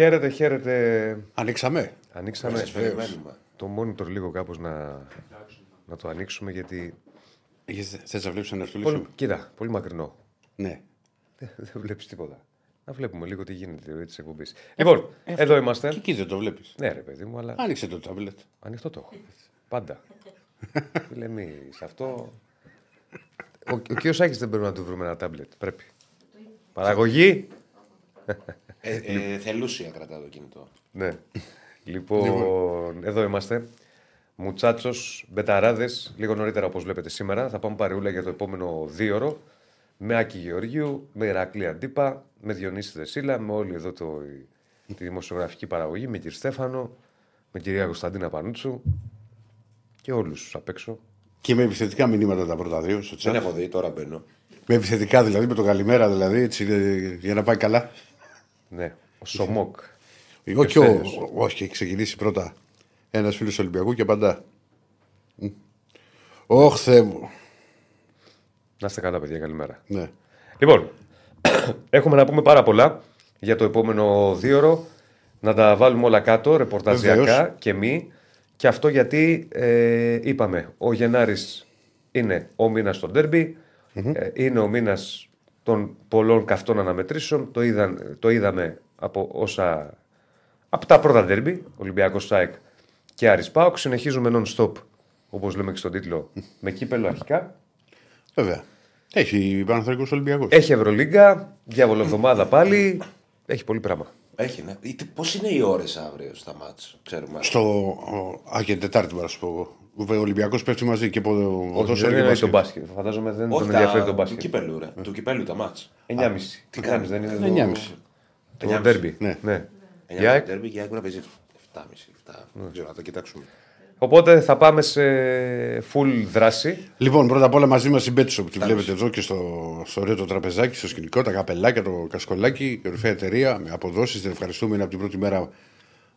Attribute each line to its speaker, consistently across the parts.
Speaker 1: Χαίρετε, χαίρετε.
Speaker 2: Ανοίξαμε.
Speaker 1: Ανοίξαμε
Speaker 3: Περιμένουμε.
Speaker 1: το monitor λίγο κάπως να, να το ανοίξουμε γιατί...
Speaker 2: Θες να βλέπεις ένα
Speaker 1: Πολύ,
Speaker 2: φίλο σου;
Speaker 1: κοίτα, πολύ μακρινό.
Speaker 2: Ναι.
Speaker 1: Δεν βλέπεις τίποτα. Να βλέπουμε λίγο τι γίνεται τη ροή της εκπομπής. Λοιπόν, εδώ είμαστε.
Speaker 2: Και εκεί δεν το βλέπεις.
Speaker 1: Ναι ρε παιδί μου, αλλά
Speaker 2: Άνοιξε το τάμπλετ.
Speaker 1: ανοιχτό το έχω. Πάντα. Φίλε μη, σε αυτό... Ο, ο κύριος Σάκης δεν πρέπει να του βρούμε ένα τάμπλετ. Πρέπει. Παραγωγή.
Speaker 3: Ε, ε, θελούσια κρατά το κινητό.
Speaker 1: Ναι. Λοιπόν, εδώ είμαστε. Μουτσάτσος, μπεταράδες, λίγο νωρίτερα όπως βλέπετε σήμερα. Θα πάμε παρεούλα για το επόμενο δίωρο. Με Άκη Γεωργίου, με Ηρακλή Αντίπα, με Διονύση Δεσίλα, με όλη εδώ το, τη δημοσιογραφική παραγωγή, με κύριο Στέφανο, με κυρία Κωνσταντίνα Πανούτσου και όλους απ' έξω.
Speaker 2: Και με επιθετικά μηνύματα τα πρώτα δύο στο
Speaker 3: Δεν
Speaker 2: chat.
Speaker 3: έχω δει, τώρα μπαίνω.
Speaker 2: Με επιθετικά δηλαδή, με το καλημέρα δηλαδή, έτσι, ε, για να πάει καλά.
Speaker 1: Ναι, ο Σομόκ.
Speaker 2: Εγώ και
Speaker 1: Ποιος
Speaker 2: ο,
Speaker 1: θέλεις;
Speaker 2: ο- όχι, έχει ξεκινήσει πρώτα ένας φίλος Ολυμπιακού και απαντά. Μ. Ωχ, Θεέ μου.
Speaker 1: Να είστε καλά, παιδιά, καλημέρα.
Speaker 2: Ναι.
Speaker 1: Λοιπόν, έχουμε να πούμε πάρα πολλά για το επόμενο δίωρο. Να τα βάλουμε όλα κάτω, ρεπορταζιακά
Speaker 2: Βεβαίως.
Speaker 1: και μη. Και αυτό γιατί ε, είπαμε, ο Γενάρης είναι ο μήνας στο ντερμπι, ε, είναι ο μήνας των πολλών καυτών αναμετρήσεων. Το, είδαν, το είδαμε από όσα. Από τα πρώτα ντερμπι, Ολυμπιακός ΣΑΕΚ και Άρης ΠΑΟΚ. Συνεχίζουμε non-stop, όπως λέμε και στον τίτλο, με κύπελο αρχικά.
Speaker 2: Βέβαια. Έχει Παναθρακό Ολυμπιακός.
Speaker 1: Έχει Ευρωλίγκα, διάβολο εβδομάδα πάλι. Έχει πολύ πράγμα.
Speaker 3: Έχει, ναι. Πώς είναι οι ώρες αύριο στα μάτς, ξέρουμε.
Speaker 2: Στο. ο- Α, και Τετάρτη μπορώ να σου πω εγώ. Ο Ολυμπιακός πέφτει μαζί και ποδόσφαιρο
Speaker 1: Όχι,
Speaker 2: και
Speaker 1: δεν είναι
Speaker 2: μπάσκετ.
Speaker 1: το μπάσκετ. Φαντάζομαι δεν
Speaker 3: Όχι
Speaker 1: τον
Speaker 3: τα...
Speaker 1: ενδιαφέρει το
Speaker 3: του
Speaker 1: μπάσκετ.
Speaker 3: κυπέλου, ρε. Του κυπέλου τα μάτς.
Speaker 1: 9.30. Τι κάνεις, δεν είναι.
Speaker 2: Είναι 9.30.
Speaker 1: Το, το ντέρμπι.
Speaker 2: Ναι.
Speaker 1: Ναι.
Speaker 3: 9
Speaker 1: Για-
Speaker 3: το τέρμι και άκουρα παίζει 7,5. 7. Δεν ξέρω, να το κοιτάξουμε.
Speaker 1: Οπότε θα πάμε σε full δράση.
Speaker 2: Λοιπόν, πρώτα απ' όλα μαζί μας η Betshop. Τη βλέπετε εδώ και στο, στο ωραίο το τραπεζάκι, στο σκηνικό, τα καπελάκια, το κασκολάκι. Κορυφαία εταιρεία με αποδόσεις. Την ευχαριστούμε. Είναι από την πρώτη μέρα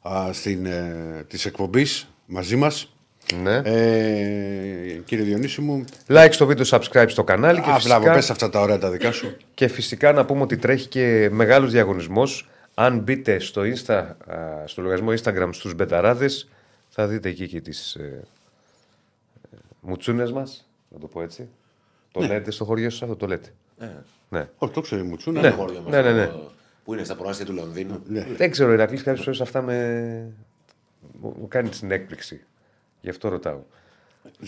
Speaker 2: α, στην, ε, της εκπομπής μαζί μας.
Speaker 1: Ναι.
Speaker 2: Ε, κύριε Διονύση μου,
Speaker 1: Like στο βίντεο, subscribe στο κανάλι και
Speaker 2: α, μπράβο,
Speaker 1: φυσικά,
Speaker 2: πες αυτά τα ωραία τα δικά σου.
Speaker 1: και φυσικά να πούμε ότι τρέχει και μεγάλος διαγωνισμός. Αν μπείτε στο, Insta, α, στο λογαριασμό Instagram στους μπεταράδες θα δείτε εκεί και τις ε, ε, μουτσούνες μας, να το πω έτσι. Το λέτε στο χωριό σας, αυτό το λέτε. Ναι.
Speaker 2: Όχι, το ξέρω, μου τσούνα.
Speaker 1: Ναι.
Speaker 3: Χώριο μας,
Speaker 1: ναι, ναι, ναι.
Speaker 3: το- Που είναι στα προάστια του Λονδίνου.
Speaker 1: Δεν ξέρω, ο Ηρακλής κάποιες φορές αυτά με... μου μου κάνει την έκπληξη. Γι' αυτό ρωτάω.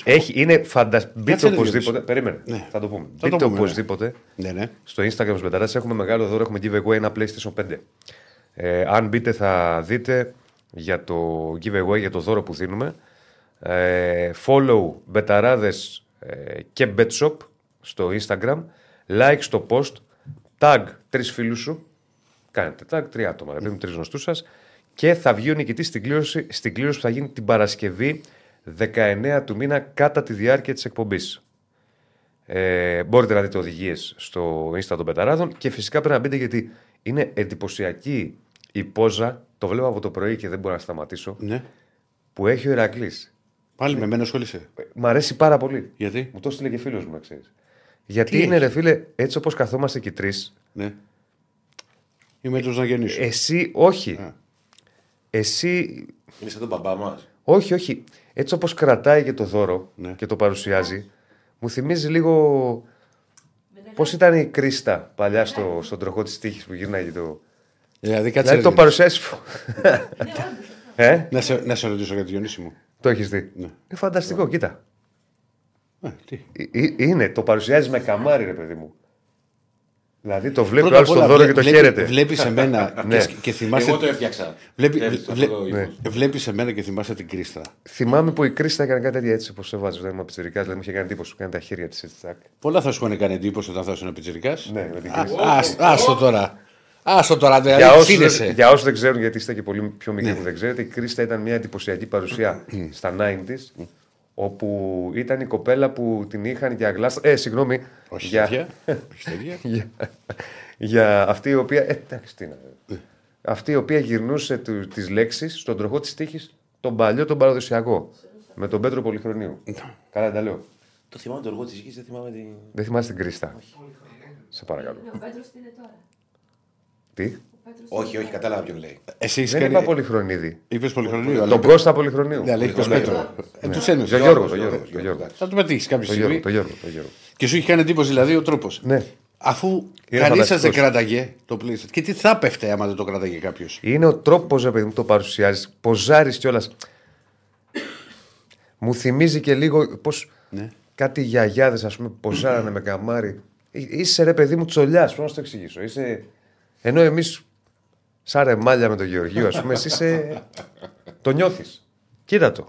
Speaker 1: Έχει, είναι φανταστικό. Μπείτε
Speaker 2: Κάτσε λίγο,
Speaker 1: οπωσδήποτε.
Speaker 2: Διονύση.
Speaker 1: Περίμενε.
Speaker 2: Ναι.
Speaker 1: Θα το πούμε.
Speaker 2: Θα το
Speaker 1: Μπείτε
Speaker 2: πούμε, ναι.
Speaker 1: οπωσδήποτε.
Speaker 2: Ναι, ναι.
Speaker 1: Στο Instagram του Μπεταράς έχουμε μεγάλο δώρο. Έχουμε giveaway ένα PlayStation 5. Ε, αν μπείτε, θα δείτε για το giveaway, για το δώρο που δίνουμε. Ε, follow Μπεταράδες ε, και BetShop στο Instagram. Like στο post. Tag τρεις φίλους σου. Κάνετε tag τρία άτομα, ρε παιδί μου, τρεις γνωστούς σας. Και θα βγει ο νικητής στην κλήρωση, στην κλήρωση που θα γίνει την Παρασκευή 19 του μήνα κατά τη διάρκεια της εκπομπής. Ε, μπορείτε να δείτε οδηγίες στο Insta των Πεταράδων και φυσικά πρέπει να μπείτε γιατί είναι εντυπωσιακή η πόζα. Το βλέπω από το πρωί και δεν μπορώ να σταματήσω.
Speaker 2: ναι.
Speaker 1: Που έχει ο Ηρακλής.
Speaker 2: Πάλι με μένα ασχολείσαι.
Speaker 1: Μ' αρέσει πάρα πολύ.
Speaker 2: Γιατί;
Speaker 1: Μου το στείλε και φίλος μου, να ξέρεις. Γιατί
Speaker 2: Τι
Speaker 1: είναι,
Speaker 2: έχει;
Speaker 1: ρε φίλε, έτσι όπως καθόμαστε και οι τρεις,
Speaker 2: Ναι. Είμαι έτοιμος να γεννήσω.
Speaker 1: εσύ όχι.
Speaker 2: Α.
Speaker 1: Εσύ.
Speaker 3: Είναι σαν τον μπαμπά μας.
Speaker 1: Όχι, όχι. Έτσι όπως κρατάει και το δώρο
Speaker 2: Ναι.
Speaker 1: και το παρουσιάζει, μου θυμίζει λίγο. Πώς ήταν η Κρίστα παλιά στο, στον τροχό της τύχης που γυρνάει το.
Speaker 2: Δηλαδή, κάτσε.
Speaker 1: Δηλαδή το
Speaker 2: ρε,
Speaker 1: παρουσιάζεις. ε,
Speaker 2: να, σε, να σε ρωτήσω για τη Διονύση μου.
Speaker 1: το έχεις δει;
Speaker 2: Ναι.
Speaker 1: Είναι φανταστικό, κοίτα.
Speaker 2: Ε, τι.
Speaker 1: Ε, ε, Είναι, το παρουσιάζει με καμάρι, ρε παιδί μου. Δηλαδή το βλέπει ο
Speaker 2: Πρώτα
Speaker 1: άλλος
Speaker 2: απ'
Speaker 1: το
Speaker 2: όλα,
Speaker 1: δώρο
Speaker 2: βλέ-
Speaker 1: και το
Speaker 2: βλέπει-
Speaker 1: χαίρεται.
Speaker 2: Βλέπεις εμένα
Speaker 1: Ναι.
Speaker 2: και, και θυμάσαι.
Speaker 3: Εγώ το έφτιαξα.
Speaker 2: Βλέπει,
Speaker 3: Έφτιαξα
Speaker 2: βλέ,
Speaker 3: αυτό το
Speaker 2: βλέ-
Speaker 3: ύφος.
Speaker 2: βλέπεις εμένα και θυμάσαι την Κρίστα.
Speaker 1: Θυμάμαι που η Κρίστα έκανε κάτι τέτοια έτσι όπως σε βάζεις. Δεν είμαι πιτσυρικά, δηλαδή μου είχε κάνει εντύπωση που κάνει τα χέρια της έτσι. Τσακ.
Speaker 2: Πολλά θα σου έχουν κάνει εντύπωση όταν θα ήσουν πιτσιρικάς.
Speaker 1: Ναι, με την Κρίστα.
Speaker 2: Άστο τώρα. Άστο τώρα,
Speaker 1: Για
Speaker 2: δηλαδή.
Speaker 1: όσου,
Speaker 2: Φύνεσαι.
Speaker 1: για όσους δεν ξέρουν, γιατί είστε και πολύ πιο μικροί
Speaker 2: Ναι.
Speaker 1: που δεν ξέρετε, η Κρίστα ήταν μια εντυπωσιακή παρουσία στα 90s, όπου ήταν η κοπέλα που την είχαν για γλάστα. Ε, συγγνώμη.
Speaker 2: Όχι
Speaker 1: για,
Speaker 2: τέτοια. Όχι τέτοια.
Speaker 1: για, για αυτή η οποία. Ε, εντάξει, τι να. Αυτή η οποία γυρνούσε του, τις λέξεις στον τροχό της τύχης, τον παλιό, τον παραδοσιακό. Με τον Πέτρο Πολυχρονίου. Καλά τα λέω.
Speaker 3: Το θυμάμαι το εργό της γης, δεν θυμάμαι την.
Speaker 1: Δεν θυμάσαι την Κρίστα. Σε παρακαλώ.
Speaker 4: Ναι, ο Πέτρος τι είναι τώρα;
Speaker 1: Τι;
Speaker 4: Ο
Speaker 3: Όχι, όχι, κατάλαβα ποιον λέει.
Speaker 2: Εσύ είσαι
Speaker 1: Δεν είπα Πολυχρονίδη.
Speaker 2: Είπες Πολυχρονίου. αλλά
Speaker 1: Τον
Speaker 2: είπε-
Speaker 1: Κώστα Πολυχρονίου.
Speaker 2: Ναι, αλλά έχει 25. Ε, τους ένωσε.
Speaker 1: Το Γιώργο, το Γιώργος. το Γιώργος.
Speaker 2: Θα του πετύχει κάποια
Speaker 1: Το Γιώργο,
Speaker 2: στιγμή.
Speaker 1: το Γιώργο, το Γιώργο.
Speaker 2: Και σου είχε κάνει εντύπωση δηλαδή ο τρόπος.
Speaker 1: Ναι.
Speaker 2: Αφού
Speaker 1: Είναι
Speaker 2: κανείς σας δεν
Speaker 1: φανταστικός.
Speaker 2: κράταγε το PlayStation. Και τι θα πέφτε άμα δεν το κράταγε κάποιος;
Speaker 1: Είναι ο τρόπος, ρε παιδί μου, το παρουσιάζεις. Ποζάρεις κιόλας. Μου θυμίζει και λίγο πώς
Speaker 2: Ναι.
Speaker 1: κάτι γιαγιάδες, ας πούμε, ποζάρανε με καμάρι. Εί- Είσαι ρε παιδί μου τσολιάς, πώς να σου το εξηγήσω. Είσαι... Ενώ εμείς, σαν ρεμάλια με τον Γεωργίο, ας πούμε, εσύ είσαι. το νιώθεις. Κοίτα το.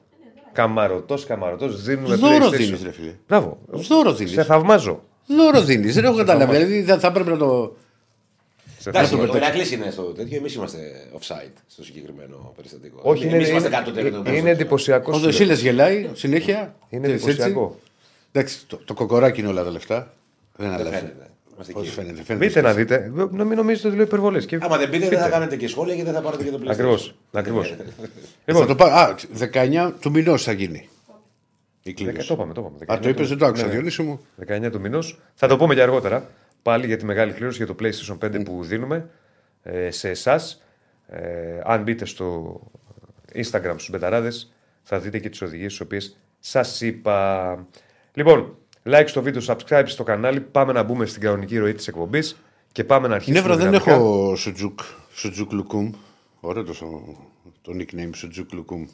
Speaker 1: Καμαρωτός, καμαρωτός, δίνουμε
Speaker 2: Δώρο
Speaker 1: PlayStation.
Speaker 2: δίνεις, ρε φίλε.
Speaker 1: Μπράβο.
Speaker 2: Δώρο δίνεις.
Speaker 1: Σε θαυμάζω.
Speaker 2: Δώρο δίνεις. Δεν έχω καταλάβει. Δηλαδή δεν θα πρέπει να το.
Speaker 1: Σε
Speaker 3: Εντάξει,
Speaker 1: θαυμάζω.
Speaker 3: ο Ηρακλή είναι στο τέτοιο. Εμείς είμαστε offside στο συγκεκριμένο περιστατικό.
Speaker 1: Όχι, είναι,
Speaker 3: Εμείς είμαστε
Speaker 1: είναι,
Speaker 3: κάτω τέλο
Speaker 1: είναι, είναι εντυπωσιακός.
Speaker 2: Ο
Speaker 1: σου λέω.
Speaker 2: Δεσίλε γελάει συνέχεια.
Speaker 1: Είναι
Speaker 2: Έτσι,
Speaker 1: εντυπωσιακό.
Speaker 2: Εντάξει, το, το κοκοράκι είναι όλα τα λεφτά. Δεν
Speaker 3: Δεν
Speaker 2: αλλάζει.
Speaker 3: Φαίνεται. Είμαστε
Speaker 2: Πώ
Speaker 3: εκεί.
Speaker 2: φαίνεται. φαίνεται.
Speaker 1: Μπείτε να δείτε. Να μην νομίζετε ότι λέω υπερβολέ.
Speaker 3: Άμα δεν πείτε, δεν θα κάνετε και σχόλια και δεν θα πάρετε και το PlayStation.
Speaker 1: Ακριβώ. Ακριβώς.
Speaker 2: Θα
Speaker 1: λοιπόν,
Speaker 2: το πάω. Α, 19 του μηνό θα γίνει. Η
Speaker 1: δεκα-
Speaker 2: κλήρωση.
Speaker 1: το είπαμε. Το είπαμε.
Speaker 2: Α, το
Speaker 1: 19
Speaker 2: είπε,
Speaker 1: του-
Speaker 2: δεν το άκουσα,
Speaker 1: ναι,
Speaker 2: Διονύση μου.
Speaker 1: 19 του μηνό. Θα το πούμε και αργότερα. Πάλι για τη μεγάλη κλήρωση για το PlayStation 5 που δίνουμε ε, σε εσά. Ε, αν μπείτε στο Instagram στους Μπεταράδες, θα δείτε και τι οδηγίες τις οποίες σας είπα. Λοιπόν, like στο βίντεο, subscribe στο κανάλι. Πάμε να μπούμε στην κανονική ροή της εκπομπής και πάμε να αρχίσουμε.
Speaker 2: Νεύρα δεν
Speaker 1: δυναμικά.
Speaker 2: έχω Σουτζούκ. Σουτζούκ Λουκούμ. Ωραίο το, το nickname Σουτζούκ Λουκούμ.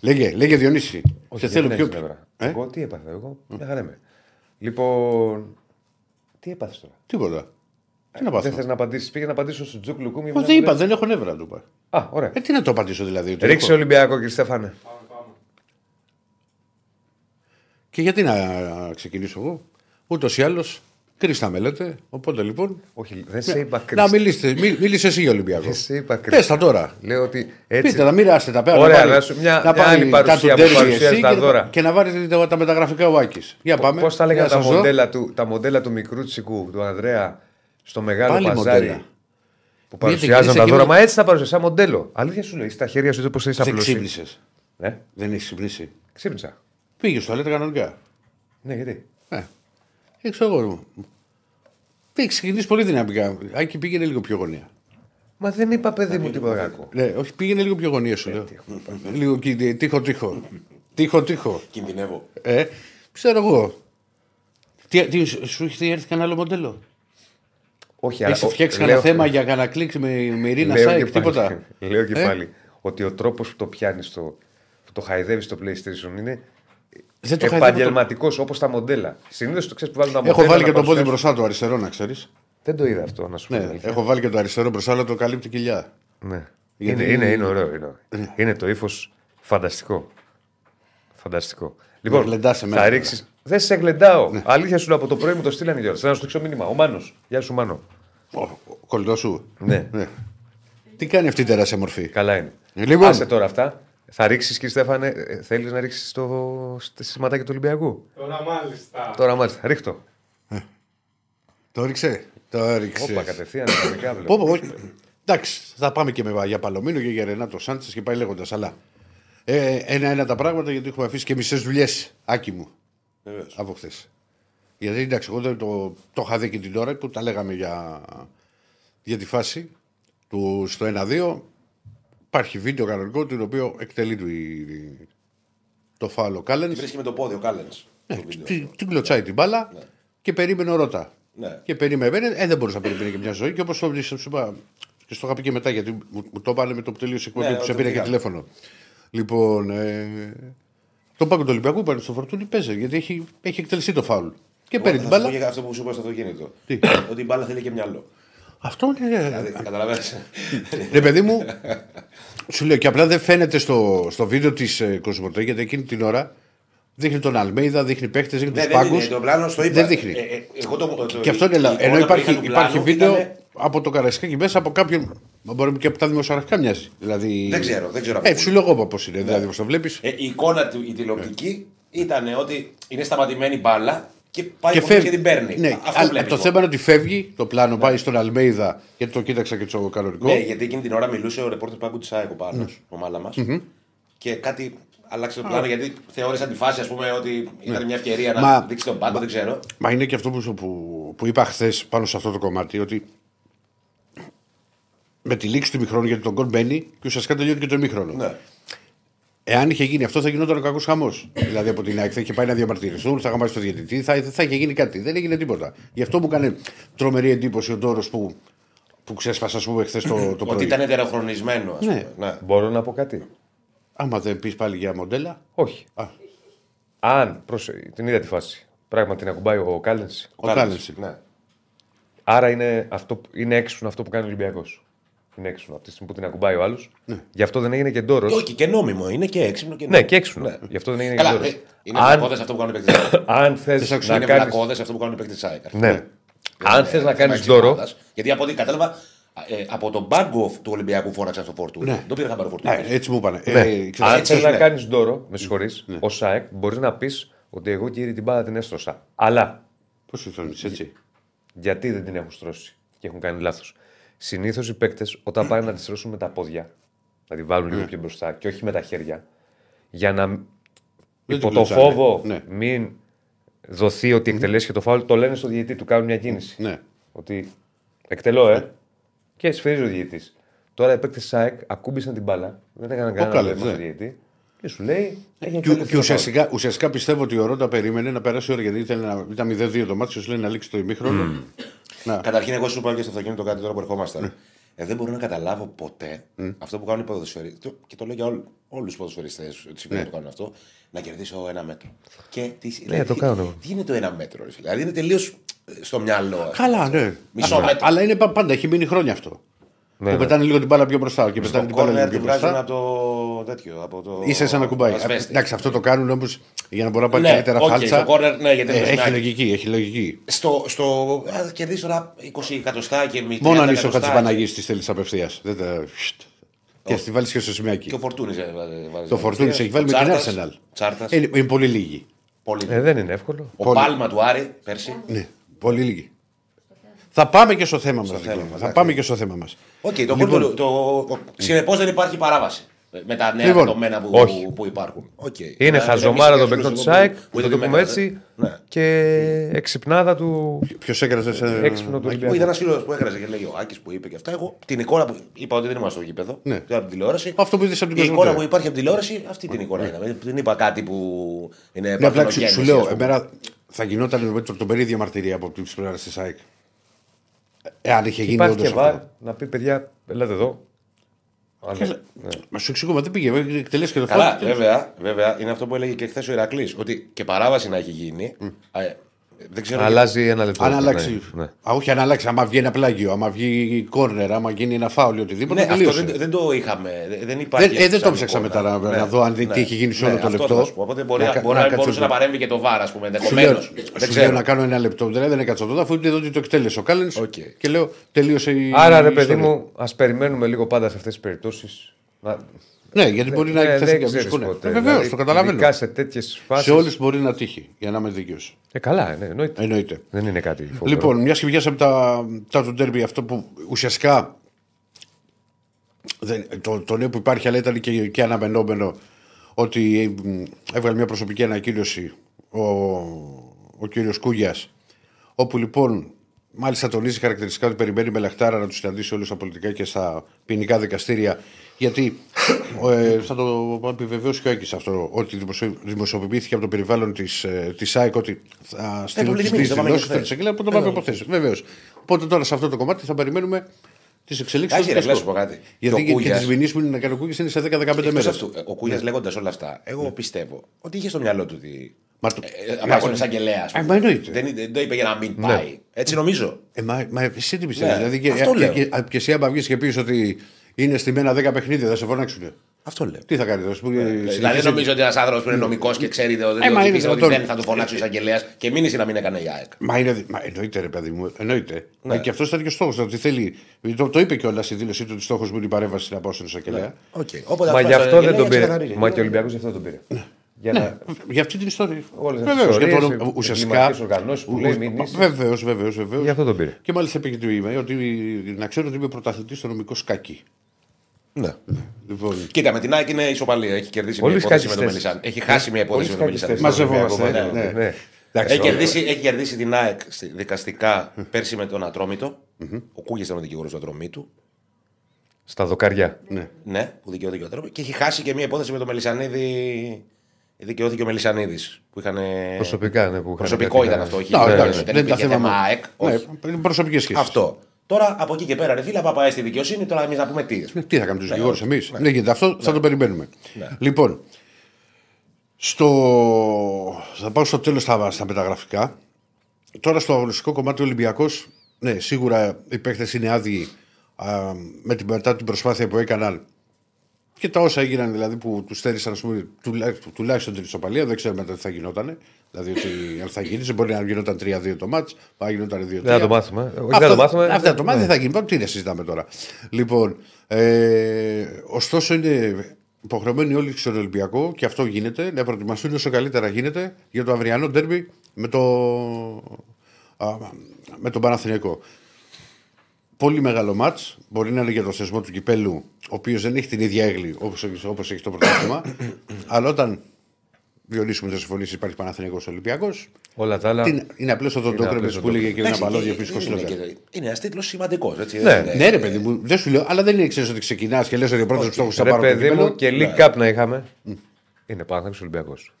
Speaker 2: Λέγε, λέγε Διονύση.
Speaker 1: Όχι,
Speaker 2: Σε θέλω
Speaker 1: δεν
Speaker 2: πιο.
Speaker 1: έχεις νεύρα.
Speaker 2: Ε;
Speaker 1: Εγώ τι έπαθα, εγώ; Μια χαρά είμαι. Λοιπόν. Τι έπαθες τώρα;
Speaker 2: Τίποτα. Τι να
Speaker 1: Δεν
Speaker 2: πάθω;
Speaker 1: θες να απαντήσεις. Πήγες να απαντήσω στο Τζουκ Λουκούμ.
Speaker 2: Πώ δεν είπα, δεν έχω νεύρα, του είπα.
Speaker 1: Α, ωραία.
Speaker 2: Ε, τι να το απαντήσω δηλαδή. ότι
Speaker 1: Ρίξε
Speaker 2: έχω.
Speaker 1: Ολυμπιακό, κύριε Στέφανε.
Speaker 2: Και γιατί να ξεκινήσω εγώ; Ούτως ή άλλως, κρίστε με λέτε. Οπότε λοιπόν.
Speaker 1: Όχι, δεν σε είπα
Speaker 2: Να
Speaker 1: κρίστη.
Speaker 2: μιλήσετε, μι, μίλησε εσύ για Ολυμπιακό.
Speaker 1: Δεν σε είπα
Speaker 2: Πες
Speaker 1: κρίστη.
Speaker 2: τα τώρα.
Speaker 1: Λέω ότι έτσι.
Speaker 2: Πείτε τα, μοιράστε τα πέρα.
Speaker 1: Ωραία,
Speaker 2: να πάρει-
Speaker 1: να σου- μια-
Speaker 2: να
Speaker 1: μια
Speaker 2: πάρει
Speaker 1: άλλη παρουσία
Speaker 2: τα
Speaker 1: που
Speaker 2: του
Speaker 1: παρουσιάζει
Speaker 2: Ντέρμπι
Speaker 1: τα
Speaker 2: εσύ και να-
Speaker 1: δώρα.
Speaker 2: Και να βάλετε τα, τα μεταγραφικά ο Άκης. Για πάμε.
Speaker 1: Πώς τα λέγανε
Speaker 2: Για
Speaker 1: τα
Speaker 2: σας δω.
Speaker 1: μοντέλα, του, τα μοντέλα του μικρού τσικού, του Ανδρέα, στο μεγάλο
Speaker 2: Πάλι
Speaker 1: παζάρι.
Speaker 2: μοντέλα.
Speaker 1: Που
Speaker 2: Μία
Speaker 1: παρουσιάζαν
Speaker 2: την
Speaker 1: τα
Speaker 2: κρίση
Speaker 1: δώρα.
Speaker 2: εκείνη-
Speaker 1: Μα έτσι τα παρουσιάζεις, σαν μοντέλο. Αλήθεια σου λέει, στα χέρια σου όπως έχει
Speaker 2: Δεν
Speaker 1: απλώσει.
Speaker 2: ξύπνησες.
Speaker 1: Ναι,
Speaker 2: Δεν έχεις ξυπνήσει.
Speaker 1: ξύπνησα.
Speaker 2: Πήγες στο αλέτα κανονικά.
Speaker 1: Ναι, γιατί;
Speaker 2: Ε, έξω εγώ. Πήγε ξεκινήσεις πολύ δυναμικά. Άκη πήγαινε λίγο πιο γωνία.
Speaker 1: Μα δεν είπα παιδί μου τίποτα κακό.
Speaker 2: Ναι, όχι, πήγαινε λίγο πιο γωνία σου λέω. Λίγο κι- τείχο, τείχο. Τείχο, τείχο.
Speaker 3: Κινδυνεύω.
Speaker 2: Ε, ξέρω εγώ. Τι, τι, σου έχει έρθει κανένα άλλο μοντέλο;
Speaker 1: Όχι, αλλά.
Speaker 2: Έχει φτιάξει
Speaker 1: λέω-
Speaker 2: κανένα θέμα για κανένα κλικ με, με Ειρήνα
Speaker 1: Λέω
Speaker 2: Σάικ,
Speaker 1: και πάλι-
Speaker 2: τίποτα;
Speaker 1: Λέω και
Speaker 2: Ε;
Speaker 1: πάλι ότι ο τρόπος που το πιάνεις, το, που το χαϊδεύεις στο PlayStation είναι
Speaker 2: Δεν το χαϊδεύω
Speaker 1: επαγγελματικός όπως τα μοντέλα. Συνήθως το ξέρεις που βάζουν τα
Speaker 2: το-
Speaker 1: μοντέλα.
Speaker 2: Έχω βάλει
Speaker 1: να
Speaker 2: και το πόδι
Speaker 1: παρουσιάσουν.
Speaker 2: μπροστά του αριστερό, να ξέρεις.
Speaker 1: Δεν το είδα αυτό, να σου πω. την
Speaker 2: Ναι,
Speaker 1: αλήθεια.
Speaker 2: έχω βάλει και το αριστερό μπροστά, αλλά το καλύπτει κοιλιά.
Speaker 1: Ναι.
Speaker 2: Γιατί-
Speaker 1: Είναι, είναι, είναι ωραίο. Είναι, ωραίο. είναι το ύφος φανταστικό. Φανταστικό. Λοιπόν,
Speaker 2: γλεντάς εμένα
Speaker 1: θα
Speaker 2: τώρα.
Speaker 1: ρίξει. Δεν σε γλεντάω. Αλήθεια σου λέω από το πρωί μου το στείλανε οι Γιώργο. Θέλω να σου δείξω μήνυμα. Ο Μάνος. Γεια σου, Μάνο.
Speaker 2: Ο κολλητός σου.
Speaker 1: Ναι,
Speaker 2: Τι κάνει αυτή η τεράστια μορφή;
Speaker 1: καλά είναι.
Speaker 2: Ε, λοιπόν.
Speaker 1: Άσε τώρα αυτά. Θα ρίξεις, κύριε Στέφανε, θέλεις να ρίξεις το στο σηματάκι του Ολυμπιακού;
Speaker 4: Τώρα μάλιστα.
Speaker 1: Τώρα μάλιστα. Ρίχτω.
Speaker 2: Το ρίξε. Το ρίξε.
Speaker 1: Όπα, κατευθείαν. ειδικά βλέπω.
Speaker 2: Πω, πω, όχι. Εντάξει, θα πάμε και με, για Παλωμίνο και για Ρενάτο Σάντσε και πάει λέγοντας. Αλλά ε, ένα-ένα τα πράγματα γιατί έχουμε αφήσει και μισές δουλειές. Άκη μου
Speaker 3: Βεβαίως.
Speaker 2: από χθες. Γιατί εντάξει, εγώ δεν το, το είχα δει και την ώρα που τα λέγαμε για, για τη φάση του στο 1-2. Υπάρχει βίντεο κανονικό το οποίο εκτελεί του, η- το φάλο Κάλενς.
Speaker 3: Βρίσκει με το πόδι ο Κάλενς.
Speaker 2: Ναι, την, την κλωτσάει την μπάλα και περίμενε ο Ρώτα.
Speaker 3: Ναι.
Speaker 2: Και περίμενε, ε, δεν μπορούσε να περιμένει και μια ζωή. Και όπως το σου είπα, και στο είχα πει και μετά, γιατί μου, μου το είπανε με το που τελείωσε η εκπομπή
Speaker 3: Ναι,
Speaker 2: που σε
Speaker 3: όταν
Speaker 2: πήρε και
Speaker 3: φύγαμε.
Speaker 2: τηλέφωνο. Λοιπόν, ε, το πάγκο του Ολυμπιακού είπανε στο φορτούνι παίζει, γιατί έχει, έχει εκτελεστεί το φάουλ. Και παίρνει την μπάλα.
Speaker 3: Για αυτό που σου είπα στο αυτοκίνητο.
Speaker 2: Τι;
Speaker 3: Ότι η μπάλα θέλει και μυαλό.
Speaker 2: Αυτό είναι.
Speaker 3: Δηλαδή, καταλαβαίνεις.
Speaker 2: Ρε παιδί μου, σου λέω και απλά δεν φαίνεται στο, στο βίντεο της ε, Κοσμοτέ, γιατί εκείνη την ώρα δείχνει τον Αλμέιδα, δείχνει παίχτε, δείχνει
Speaker 3: Ναι,
Speaker 2: τους
Speaker 3: δεν
Speaker 2: πάγκους.
Speaker 3: είναι, το πλάνο στο είπα.
Speaker 2: Δεν δείχνει.
Speaker 3: Ε, ε, εγώ το, το,
Speaker 2: Και αυτό είναι
Speaker 3: η
Speaker 2: λάθο.
Speaker 3: εικόνα
Speaker 2: Ενώ
Speaker 3: που
Speaker 2: υπάρχει,
Speaker 3: είχα του
Speaker 2: υπάρχει
Speaker 3: πλάνου
Speaker 2: βίντεο
Speaker 3: ήτανε-
Speaker 2: από το Καραϊσκάκι μέσα από κάποιον. Μπορεί και από τα δημοσιογραφικά μοιάζει. Δηλαδή...
Speaker 3: Δεν ξέρω, δεν ξέρω από
Speaker 2: Ε,
Speaker 3: πού
Speaker 2: σου λέω εγώ πώς είναι. Δηλαδή, όπως το βλέπεις.
Speaker 3: Ε, η εικόνα του, η τηλεοπτική ήταν ότι είναι σταματημένη μπάλα και πάει
Speaker 2: Και
Speaker 3: και, και
Speaker 2: φεύγει.
Speaker 3: την παίρνει.
Speaker 2: Ναι,
Speaker 3: Αυτό
Speaker 2: αλλά
Speaker 3: βλέπεις
Speaker 2: το
Speaker 3: μόνο.
Speaker 2: θέμα είναι ότι φεύγει το πλάνο, πάει στον Αλμέιδα γιατί το κοίταξα και το κανονικό.
Speaker 3: Ναι, γιατί εκείνη την ώρα μιλούσε ο ρεπόρτερ Πάγκου τη ΑΕΚ ο Πάνος, ο μάλα μας. Και κάτι άλλαξε το πλάνο γιατί θεώρησαν τη φάση ας πούμε, ότι ήταν μια ευκαιρία να
Speaker 2: Ναι. Μα-
Speaker 3: δείξει τον πάγκο, δεν ξέρω.
Speaker 2: Μα είναι και αυτό που, σου- που, που είπα χθες πάνω σε αυτό το κομμάτι, ότι με τη λήξη του μηχρόνου γιατί τον γκολ μπαίνει και ουσιαστικά τελειώνει και το μήχρονο.
Speaker 3: Ναι.
Speaker 2: Εάν είχε γίνει αυτό, θα γινόταν ο κακός χαμός. δηλαδή από την ΑΕΚ θα είχε πάει να διαμαρτυρηθούν, θα είχαμε στο διαιτητή, θα, θα είχε γίνει κάτι. Δεν έγινε τίποτα. Γι' αυτό μου έκανε τρομερή εντύπωση ο Ντόρος που, που ξέσπασε, ας πούμε, χθες το, το
Speaker 3: Ότι
Speaker 2: πρωί.
Speaker 3: ήταν ετεροχρονισμένο, ας
Speaker 2: Ναι.
Speaker 3: πούμε. Ναι.
Speaker 1: Μπορώ να πω κάτι;
Speaker 2: Άμα δεν πεις πάλι για μοντέλα.
Speaker 1: Όχι.
Speaker 2: Α,
Speaker 1: Αν προς την ίδια τη φάση πράγματι την ακουμπάει ο Κάλενς,
Speaker 2: ο Κάλενση.
Speaker 3: Ναι.
Speaker 1: άρα είναι, αυτό, είναι έξυπνο αυτό που κάνει ο Ολυμπιακός. Είναι έξυπνο από τη στιγμή που την ακουμπάει ο άλλος. Γι' αυτό δεν έγινε και ντόρος.
Speaker 3: Και όχι και νόμιμο, είναι και έξυπνο και
Speaker 1: Ναι,
Speaker 3: νόμιμο.
Speaker 1: και έξυπνο.
Speaker 3: Ναι.
Speaker 1: Γι' αυτό δεν έγινε
Speaker 3: Καλά,
Speaker 1: και ντόρος.
Speaker 3: ε, είναι
Speaker 1: Αν,
Speaker 3: βλακώδες αυτό που κάνουν οι παίκτες τη ΑΕΚ.
Speaker 1: αν θες
Speaker 2: Δεν σ'
Speaker 1: να
Speaker 3: Είναι
Speaker 1: κάνει.
Speaker 3: βλακώδες αυτό που κάνουν οι παίκτες τη ΑΕΚ.
Speaker 1: Ναι. Αν θες να κάνεις
Speaker 3: Της
Speaker 1: ντόρο.
Speaker 3: ομάδας. Γιατί από ό,τι κατάλαβα, ε, από τον πάγκο του Ολυμπιακού φώναξαν στο Φορτούνι.
Speaker 2: Ναι.
Speaker 3: Δεν το πήρε χαμπάρι ο
Speaker 2: Ναι,
Speaker 3: Φορτούνι.
Speaker 2: έτσι μου είπανε.
Speaker 1: Ναι.
Speaker 2: Ε, ξέρεις,
Speaker 1: Αν
Speaker 3: έτσι
Speaker 1: θες να
Speaker 3: είναι.
Speaker 1: κάνεις ντόρο, με συγχωρείς, ως ΣΑΕΚ μπορείς να πεις ότι εγώ κύριε την μπάλα την έστρωσα. Αλλά
Speaker 2: Πώς συμφωνεί, έτσι;
Speaker 1: γιατί δεν την έχουν στρώσει και έχουν κάνει λάθος. Συνήθως οι παίκτες όταν πάνε να τη στρώσουν με τα πόδια, να τη βάλουν λίγο πιο μπροστά και όχι με τα χέρια, για να
Speaker 2: την
Speaker 1: υπό το
Speaker 2: κλωτσάνε.
Speaker 1: φόβο
Speaker 2: Ναι.
Speaker 1: μην δοθεί ότι εκτελέσει και το φάουλ, το λένε στο διαιτή, του κάνουν μια κίνηση.
Speaker 2: Ναι.
Speaker 1: Ότι εκτελώ, ε. Και σφυρίζει ο διαιτή. Τώρα οι παίκτες ΣΑΕΚ ακούμπησαν την μπάλα, δεν έκαναν κανένα
Speaker 2: καλέ,
Speaker 1: βλέμμα στο
Speaker 2: ναι.
Speaker 1: διαιτή και σου λέει. Έχει
Speaker 2: Και,
Speaker 1: εκτελεστεί
Speaker 2: και
Speaker 1: το
Speaker 2: ουσιαστικά, ουσιαστικά πιστεύω ότι ο Ρόντα περίμενε να περάσει η ώρα γιατί ήθελε να, ήταν 0-2 το μάτι, σου λέει να λήξει το ημίχρονο. Να.
Speaker 3: Καταρχήν, εγώ σου είπα και στο αυτοκίνητο κάτι τώρα που ερχόμασταν. Ε, δεν μπορώ να καταλάβω ποτέ αυτό που κάνουν οι ποδοσφαιριστές. Και το λέω για όλους τους ποδοσφαιριστές της ναι. που κάνουν αυτό. Να κερδίσω ένα μέτρο. Και τι,
Speaker 1: Ναι, το κάνω.
Speaker 3: Τι είναι το ένα μέτρο, ρε φίλε; Δηλαδή είναι τελείως στο μυαλό.
Speaker 2: Καλά, ναι.
Speaker 3: Μισό
Speaker 2: Αλλά-
Speaker 3: μέτρο.
Speaker 2: Αλλά είναι πα- πάντα, έχει μείνει χρόνια αυτό.
Speaker 1: Ναι,
Speaker 2: που
Speaker 1: ναι.
Speaker 2: πετάνε λίγο την μπάλα πιο μπροστά και πετάνε
Speaker 3: Το
Speaker 2: την μπάλα λίγο
Speaker 3: κόρνερ
Speaker 2: πιο
Speaker 3: τη βγάζουν
Speaker 2: μπροστά.
Speaker 3: από το τέτοιο. Από το...
Speaker 2: Ίσα σαν να ακουμπάει.
Speaker 3: ασβέστη.
Speaker 2: Εντάξει, αυτό το κάνουν όμως για να μπορεί να πάει
Speaker 3: Ναι,
Speaker 2: καλύτερα
Speaker 3: οκ,
Speaker 2: φάλτσα.
Speaker 3: στο κόρνερ, ναι, γιατί
Speaker 2: Ε,
Speaker 3: είναι
Speaker 2: έχει
Speaker 3: άκρη.
Speaker 2: λογική, έχει λογική.
Speaker 3: Στο, στο, α, κερδίσει τώρα 20 εκατοστά και μη
Speaker 2: Μόνο
Speaker 3: 30
Speaker 2: αν είσαι ο
Speaker 3: εκατοστά.
Speaker 2: Χατζηπαναγή της θέλεις απευθείας. Δεν τα. Φτ. Και στη βάλεις και στο σημαίακι.
Speaker 3: Και ο Φορτούνης.
Speaker 2: Το Φορτούνης έχει βάλει με την Arsenal.
Speaker 3: Τσάρτας.
Speaker 2: Είναι, είναι πολύ λίγοι.
Speaker 3: Πολύ.
Speaker 1: Ε, δεν είναι εύκολο.
Speaker 3: Ο Πάλμα του Άρη πέρσι.
Speaker 2: Ναι, πολύ λίγοι. Θα πάμε και στο θέμα μας.
Speaker 3: θέμα μας,
Speaker 2: Θα
Speaker 3: εντάξει.
Speaker 2: πάμε και στο θέμα μας.
Speaker 3: Οκ, το
Speaker 2: Λοιπόν.
Speaker 3: λοιπόν, το, Συνεπώς δεν υπάρχει παράβαση. Με τα νέα
Speaker 2: Λοιπόν,
Speaker 3: δεδομένα που,
Speaker 1: όχι.
Speaker 3: που υπάρχουν. Οκ.
Speaker 1: Είναι
Speaker 3: Δηλαδή,
Speaker 1: χαζομάρα
Speaker 3: εμείς
Speaker 1: των παικτών τη
Speaker 3: που-
Speaker 1: ΣΑΕΚ,
Speaker 3: που
Speaker 1: να
Speaker 3: ήταν
Speaker 1: το
Speaker 3: και
Speaker 1: πούμε
Speaker 3: μέσα,
Speaker 1: έτσι,
Speaker 3: Ναι.
Speaker 1: και εξυπνάδα του
Speaker 2: Ποιο έκανε.
Speaker 1: έξυπνο του
Speaker 3: Που
Speaker 1: Ολυμπιακού.
Speaker 3: ήταν ένας φίλος που έγραψε και λέει ο Άκης που είπε και αυτά. Εγώ την εικόνα που είπα ότι δεν ήμουν στο γήπεδο.
Speaker 2: Ναι.
Speaker 3: ήταν από την τηλεόραση.
Speaker 2: Αυτό που είδες από την
Speaker 3: Η εικόνα
Speaker 2: Κοσμοτέ.
Speaker 3: που υπάρχει από την τηλεόραση, αυτή την εικόνα ήταν. Δεν είπα κάτι που είναι
Speaker 2: Ναι, απλά σου,
Speaker 3: παθογέννηση,
Speaker 2: σου
Speaker 3: ας
Speaker 2: λέω,
Speaker 3: πούμε.
Speaker 2: εμένα θα γινόταν με το, το περί διαμαρτυρία από τι πλευρά της ΣΑΕΚ. Εάν είχε γίνει
Speaker 1: Υπάρχει
Speaker 2: όντως
Speaker 1: και βάρ
Speaker 2: αυτό.
Speaker 1: να πει παιδιά, ελάτε εδώ. Αν δεν- ναι.
Speaker 2: Μα σου εξηγούμε, δεν πήγε. Εκτελέσει και το
Speaker 3: Καλά,
Speaker 2: φάουλ.
Speaker 3: βέβαια, βέβαια, είναι αυτό που έλεγε και χθες ο Ηρακλή. Ότι και παράβαση να έχει γίνει. ε, δεν ξέρω.
Speaker 1: Αλλάζει ένα λεπτό.
Speaker 2: Αν
Speaker 1: ναι,
Speaker 2: αλλάξει.
Speaker 1: ναι.
Speaker 2: Α, όχι, αν αλλάξει. Άμα βγει ένα πλάγιο, άμα βγει κόρνερ, άμα γίνει ένα φάουλ ή οτιδήποτε.
Speaker 3: Ναι, αυτό
Speaker 2: τελείωσε.
Speaker 3: δεν, δεν το είχαμε. δεν- Δεν υπάρχει.
Speaker 2: Δεν- ε, δεν το
Speaker 3: σαν
Speaker 2: ψάξα
Speaker 3: εικόνα.
Speaker 2: μετά να- να δω αν δεν- τι έχει γίνει σε όλο το
Speaker 3: αυτό
Speaker 2: λεπτό.
Speaker 3: θα σου πω. Οπότε μπορεί
Speaker 2: Να
Speaker 3: να,
Speaker 2: κα-
Speaker 3: μπορεί
Speaker 2: να
Speaker 3: να
Speaker 2: κάτσω
Speaker 3: μπορούσε
Speaker 2: το-
Speaker 3: να παρέμβει και το βάρα, ας πούμε.
Speaker 2: Σου
Speaker 3: Ενδεχομένως.
Speaker 2: λέω,
Speaker 3: Δεν
Speaker 2: σου λέω
Speaker 3: ξέρω.
Speaker 2: να κάνω ένα λεπτό. Δηλαδή δεν έκατσα τότε, αφού είδε ότι το εκτέλεσε ο Κάλεν.
Speaker 3: Οκ.
Speaker 2: Και λέω τελείωσε η.
Speaker 1: Άρα ρε
Speaker 2: η
Speaker 1: παιδί
Speaker 2: ιστορία.
Speaker 1: μου, ας περιμένουμε λίγο πάντα σε αυτές τις περιπτώσεις. Να...
Speaker 2: Ναι, γιατί μπορεί να
Speaker 1: Ναι,
Speaker 2: εκθέσει
Speaker 1: δεν
Speaker 2: και
Speaker 1: ξέρεις
Speaker 2: κάποιο
Speaker 1: ποτέ.
Speaker 2: Βεβαίως,
Speaker 1: Δηλαδή,
Speaker 2: το καταλαβαίνω.
Speaker 1: Ειδικά σε τέτοιες φάσει.
Speaker 2: Σε όλες μπορεί να τύχει, για να είμαι δίκαιος.
Speaker 1: Ε, καλά, ναι, εννοείται.
Speaker 2: Εννοείται.
Speaker 1: Δεν είναι κάτι φοβερό.
Speaker 2: Λοιπόν, μιας και πιάσαμε τα, τα του ντέρμπι, αυτό που ουσιαστικά δεν, το, το νέο που υπάρχει, αλλά ήταν και, και αναμενόμενο ότι μ, έβγαλε μια προσωπική ανακοίνωση ο, ο κύριος Κούγιας, όπου λοιπόν μάλιστα τονίζει χαρακτηριστικά ότι περιμένει με λαχτάρα να τους συναντήσει όλους στα πολιτικά και στα ποινικά δικαστήρια. Γιατί ε, θα το επιβεβαιώσει και ο Άκης αυτό, ότι δημοσιο- δημοσιοποιήθηκε από το περιβάλλον της της ΑΕΚ ότι θα στείλουν
Speaker 3: πολύ
Speaker 2: τι
Speaker 3: τιμή,
Speaker 2: τρει
Speaker 3: το είπαμε και
Speaker 2: δηλώσει
Speaker 3: χθες.
Speaker 2: τη εισαγγελέα που το πάμε από χθε. Βεβαίως. Οπότε τώρα σε αυτό το κομμάτι θα περιμένουμε τις εξελίξεις.
Speaker 3: Κάτσε, ρε, να σου πω κάτι.
Speaker 2: Γιατί
Speaker 3: Και ο
Speaker 2: και, και
Speaker 3: Κούγιας-
Speaker 2: τις μηνύσεις που είναι να κάνει ο Κούγιας είναι σε 10-15
Speaker 3: Εκτός
Speaker 2: μέρες.
Speaker 3: αυτού, ε, Ο Κούγιας λέγοντας όλα αυτά, εγώ πιστεύω ότι είχε στο μυαλό του ότι.
Speaker 2: Μα το-
Speaker 3: Ε, ε, να πάει στον εισαγγελέα, ας
Speaker 2: Ε,
Speaker 3: πούμε.
Speaker 2: μα εννοείται.
Speaker 3: Δεν, δεν το είπε για να μην πάει. Έτσι νομίζω.
Speaker 2: Ε, μα, μα εσύ τι πιστεύεις.
Speaker 3: Ναι,
Speaker 2: δηλαδή και,
Speaker 3: αυτό
Speaker 2: και,
Speaker 3: λέω.
Speaker 2: και, και εσύ άμα βγεις και πεις ότι είναι στη μένα 10 παιχνίδια, θα σε φωνάξουν.
Speaker 3: Αυτό λέω.
Speaker 2: Τι θα κάνει, θα σου πούνε,
Speaker 3: Δηλαδή δεν
Speaker 2: συνεχίζει-
Speaker 3: νομίζω ότι ένας άνθρωπος που είναι νομικός και ξέρει ότι,
Speaker 2: Ε, μα
Speaker 3: ότι
Speaker 2: είναι
Speaker 3: πιστεύω ότι
Speaker 2: δυνατόν.
Speaker 3: δεν θα του φωνάξει ο εισαγγελέα και μήνυση να μην έκανε η ΑΕΚ.
Speaker 2: Μα, είναι, μα εννοείται, ρε παιδί μου, εννοείται.
Speaker 3: Ναι.
Speaker 2: Μα και αυτός ήταν και ο στόχος. Ότι θέλει. Το, το είπε κιόλας στη δήλωσή του ότι στόχος μου είναι η παρέμβαση να πάω στον εισαγγελέα.
Speaker 3: Okay. Οπότε
Speaker 1: Μα
Speaker 3: αυτό
Speaker 1: γι'
Speaker 3: στο
Speaker 1: αυτό δεν
Speaker 3: εισαγγελέα
Speaker 1: τον πήρε.
Speaker 3: ξεκαθαρίζει.
Speaker 1: Μα και ο Ολυμπιακός γι' αυτό δεν τον πήρε. Για να.
Speaker 2: Για αυτή την ιστορία.
Speaker 1: Όλες αυτές
Speaker 2: Βεβαίως,
Speaker 1: τις
Speaker 2: για το-
Speaker 1: ιστορίες,
Speaker 2: ουσιαστικά.
Speaker 1: εγκληματικές οργανώσεις που λέει μην είσαι.
Speaker 2: Βεβαίως, βεβαίως, βεβαίως.
Speaker 1: Γι' αυτό τον πήρε.
Speaker 2: Και μάλιστα είπε και το email ότι να ξέρω ότι είμαι πρωταθλητής στο νομικό σκάκι.
Speaker 3: Ναι.
Speaker 2: Λοιπόν,
Speaker 3: Κοίτα, με την ΑΕΚ είναι ισοπαλία. Έχει κερδίσει
Speaker 1: Πολύ
Speaker 3: μια υπόθεση με τον
Speaker 1: σκακιστές.
Speaker 3: Μελισάν. Έχει χάσει μια υπόθεση με τον
Speaker 1: Πολύ
Speaker 3: Μελισάν.
Speaker 1: σκακιστές.
Speaker 2: μαζευόμαστε.
Speaker 1: Ολυμπιακό,
Speaker 2: Ναι, ναι.
Speaker 1: ναι.
Speaker 2: εντάξει,
Speaker 3: Έχει
Speaker 2: ωραία.
Speaker 3: κερδίσει, έχει κερδίσει την ΑΕΚ στη- δικαστικά πέρσι με τον Ατρόμητο. Ο Κούγε ήταν ο δικηγόρος του Ατρομήτου.
Speaker 1: Στα δοκάρια.
Speaker 2: Ναι.
Speaker 3: Ναι, που δικαιώθηκε ο τρόπο. Και έχει χάσει και μια υπόθεση με τον Μελισανίδη. Δικαιώθηκε ο Μελισανίδης. Που είχαν.
Speaker 1: Προσωπικά, ναι. Που είχαν
Speaker 3: Προσωπικό
Speaker 1: κάτι
Speaker 3: ήταν
Speaker 1: να-
Speaker 3: αυτό. όχι.
Speaker 2: Ναι,
Speaker 3: δεν-
Speaker 2: εντάξει,
Speaker 3: δεν
Speaker 2: δεν είναι τα
Speaker 3: υπήρχε
Speaker 2: θέμα.
Speaker 3: ΑΕΚ,
Speaker 2: Ναι,
Speaker 3: όχι.
Speaker 2: είναι προσωπικές σχέσεις.
Speaker 3: Αυτό. Τώρα από εκεί και πέρα, ρε φίλε, άμα πάει στη δικαιοσύνη, τώρα εμείς να πούμε τι.
Speaker 2: Ναι, τι θα κάνουμε τους δικηγόρους εμείς. Ναι, γιατί αυτό θα το περιμένουμε. Λοιπόν, στο... θα πάω στο τέλος στα, στα μεταγραφικά. Τώρα στο αγωνιστικό κομμάτι ο Ολυμπιακός, ναι, σίγουρα οι παίχτε είναι άδειοι α, με την, μετά την προσπάθεια που έκαναν και τα όσα έγιναν δηλαδή που τους στέρισαν ας πούμε, τουλάχιστον, τουλάχιστον την ισοπαλία. Δεν ξέρουμε τι θα γινόταν. Δηλαδή ότι αν θα γίνει, μπορεί να γινόταν 3-2 το μάτς, να γινόταν 2-3.
Speaker 1: Δεν θα το μάθουμε. Όχι,
Speaker 2: Αυτό-
Speaker 1: δεν θα το μάθουμε.
Speaker 2: Αυτά το μάθημα
Speaker 1: Ναι.
Speaker 2: δεν θα γίνει. Πάμε, Τι να συζητάμε τώρα. Λοιπόν, ε, ωστόσο είναι υποχρεωμένοι όλοι στον Ολυμπιακό και αυτό γίνεται να προετοιμαστούν όσο καλύτερα γίνεται για το αυριανό ντέρμπι με, το, α, με τον Παναθηναϊκό. Πολύ μεγάλο μάτς. Μπορεί να είναι για το θεσμό του κυπέλου, ο οποίος δεν έχει την ίδια έγκλη όπως έχει το πρωτάθλημα. αλλά όταν Διονύσουμε θα συμφωνήσει υπάρχει Παναθηναϊκός Ολυμπιακός.
Speaker 1: Όλα τα άλλα.
Speaker 2: Είναι απλώς ο Δοντόκρεπε
Speaker 1: απλώς
Speaker 2: που έλεγε και ένα
Speaker 3: Εντάξει,
Speaker 2: παλόδιο
Speaker 3: και-
Speaker 2: φυσικό
Speaker 3: είναι
Speaker 2: συλλογά.
Speaker 3: και- Είναι ένας τίτλος σημαντικός.
Speaker 1: Ναι.
Speaker 2: Ναι, ρε παιδί μου, δεν σου λέω, αλλά δεν είναι ξέρεις ότι ξεκινάς και λες ότι ο πρώτος στόχος θα
Speaker 1: Ρε
Speaker 2: πάρω το
Speaker 1: παιδί
Speaker 2: κύπελο.
Speaker 1: μου και League Cup να είχαμε. Είναι Παναθηναϊκός Ολυμπιακός.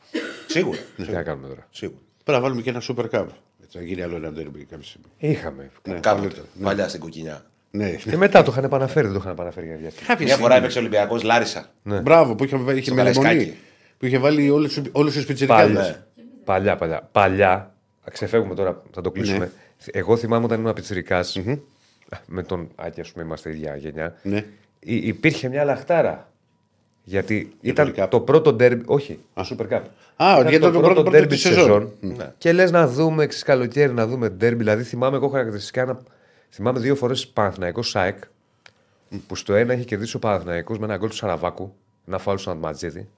Speaker 3: Σίγουρα.
Speaker 1: Τι να κάνουμε τώρα.
Speaker 3: Σίγουρα.
Speaker 2: Πρέπει να βάλουμε και ένα super cup. Έτσι, να γίνει άλλο ένα derby κάποια στιγμή.
Speaker 1: Είχαμε.
Speaker 2: Ναι,
Speaker 3: Κάποτε.
Speaker 2: καλύτερα.
Speaker 3: Παλιά στην κουκκινιά.
Speaker 2: Ναι.
Speaker 1: Και μετά το είχαν επαναφέρει, δεν το είχαν επαναφέρει για διάστημα.
Speaker 2: Κάποια
Speaker 3: Μια φορά
Speaker 2: στιγμή.
Speaker 3: έπαιξε Ολυμπιακός Λάρισα.
Speaker 2: Μπράβο, που είχε, είχε
Speaker 3: Στο
Speaker 2: με λεμονί.
Speaker 3: Καραϊσκάκι.
Speaker 2: Που είχε βάλει όλους του πιτσιρικάδε.
Speaker 1: Παλιά. Παλιά, παλιά. Παλιά. Ξεφεύγουμε τώρα, θα το κλείσουμε. Εγώ θυμάμαι όταν ήμουν πιτσιρικάς. Με τον Άκη, ας πούμε, είμαστε ίδια γενιά.
Speaker 2: Ναι.
Speaker 1: Υ- υπήρχε μια λαχτάρα. Γιατί ήταν
Speaker 2: League Cup.
Speaker 1: το πρώτο ντέρμπι. Όχι, το Super Cup.
Speaker 2: Α,
Speaker 1: Ήταν
Speaker 2: γιατί ήταν το πρώτο- πρώτο
Speaker 1: ντέρμπι
Speaker 2: της
Speaker 1: της
Speaker 2: σεζόν.
Speaker 1: Ναι. Και λες να δούμε εξ καλοκαίρι να δούμε ντέρμπι. Δηλαδή θυμάμαι εγώ χαρακτηριστικά ένα. Θυμάμαι δύο φορές Παναθηναϊκός ΣΑΕΚ που στο ένα είχε κερδίσει ο Παναθηναϊκός με ένα γκολ του Σαραβάκου. Ένα φάουλ στον Ατματζίδη.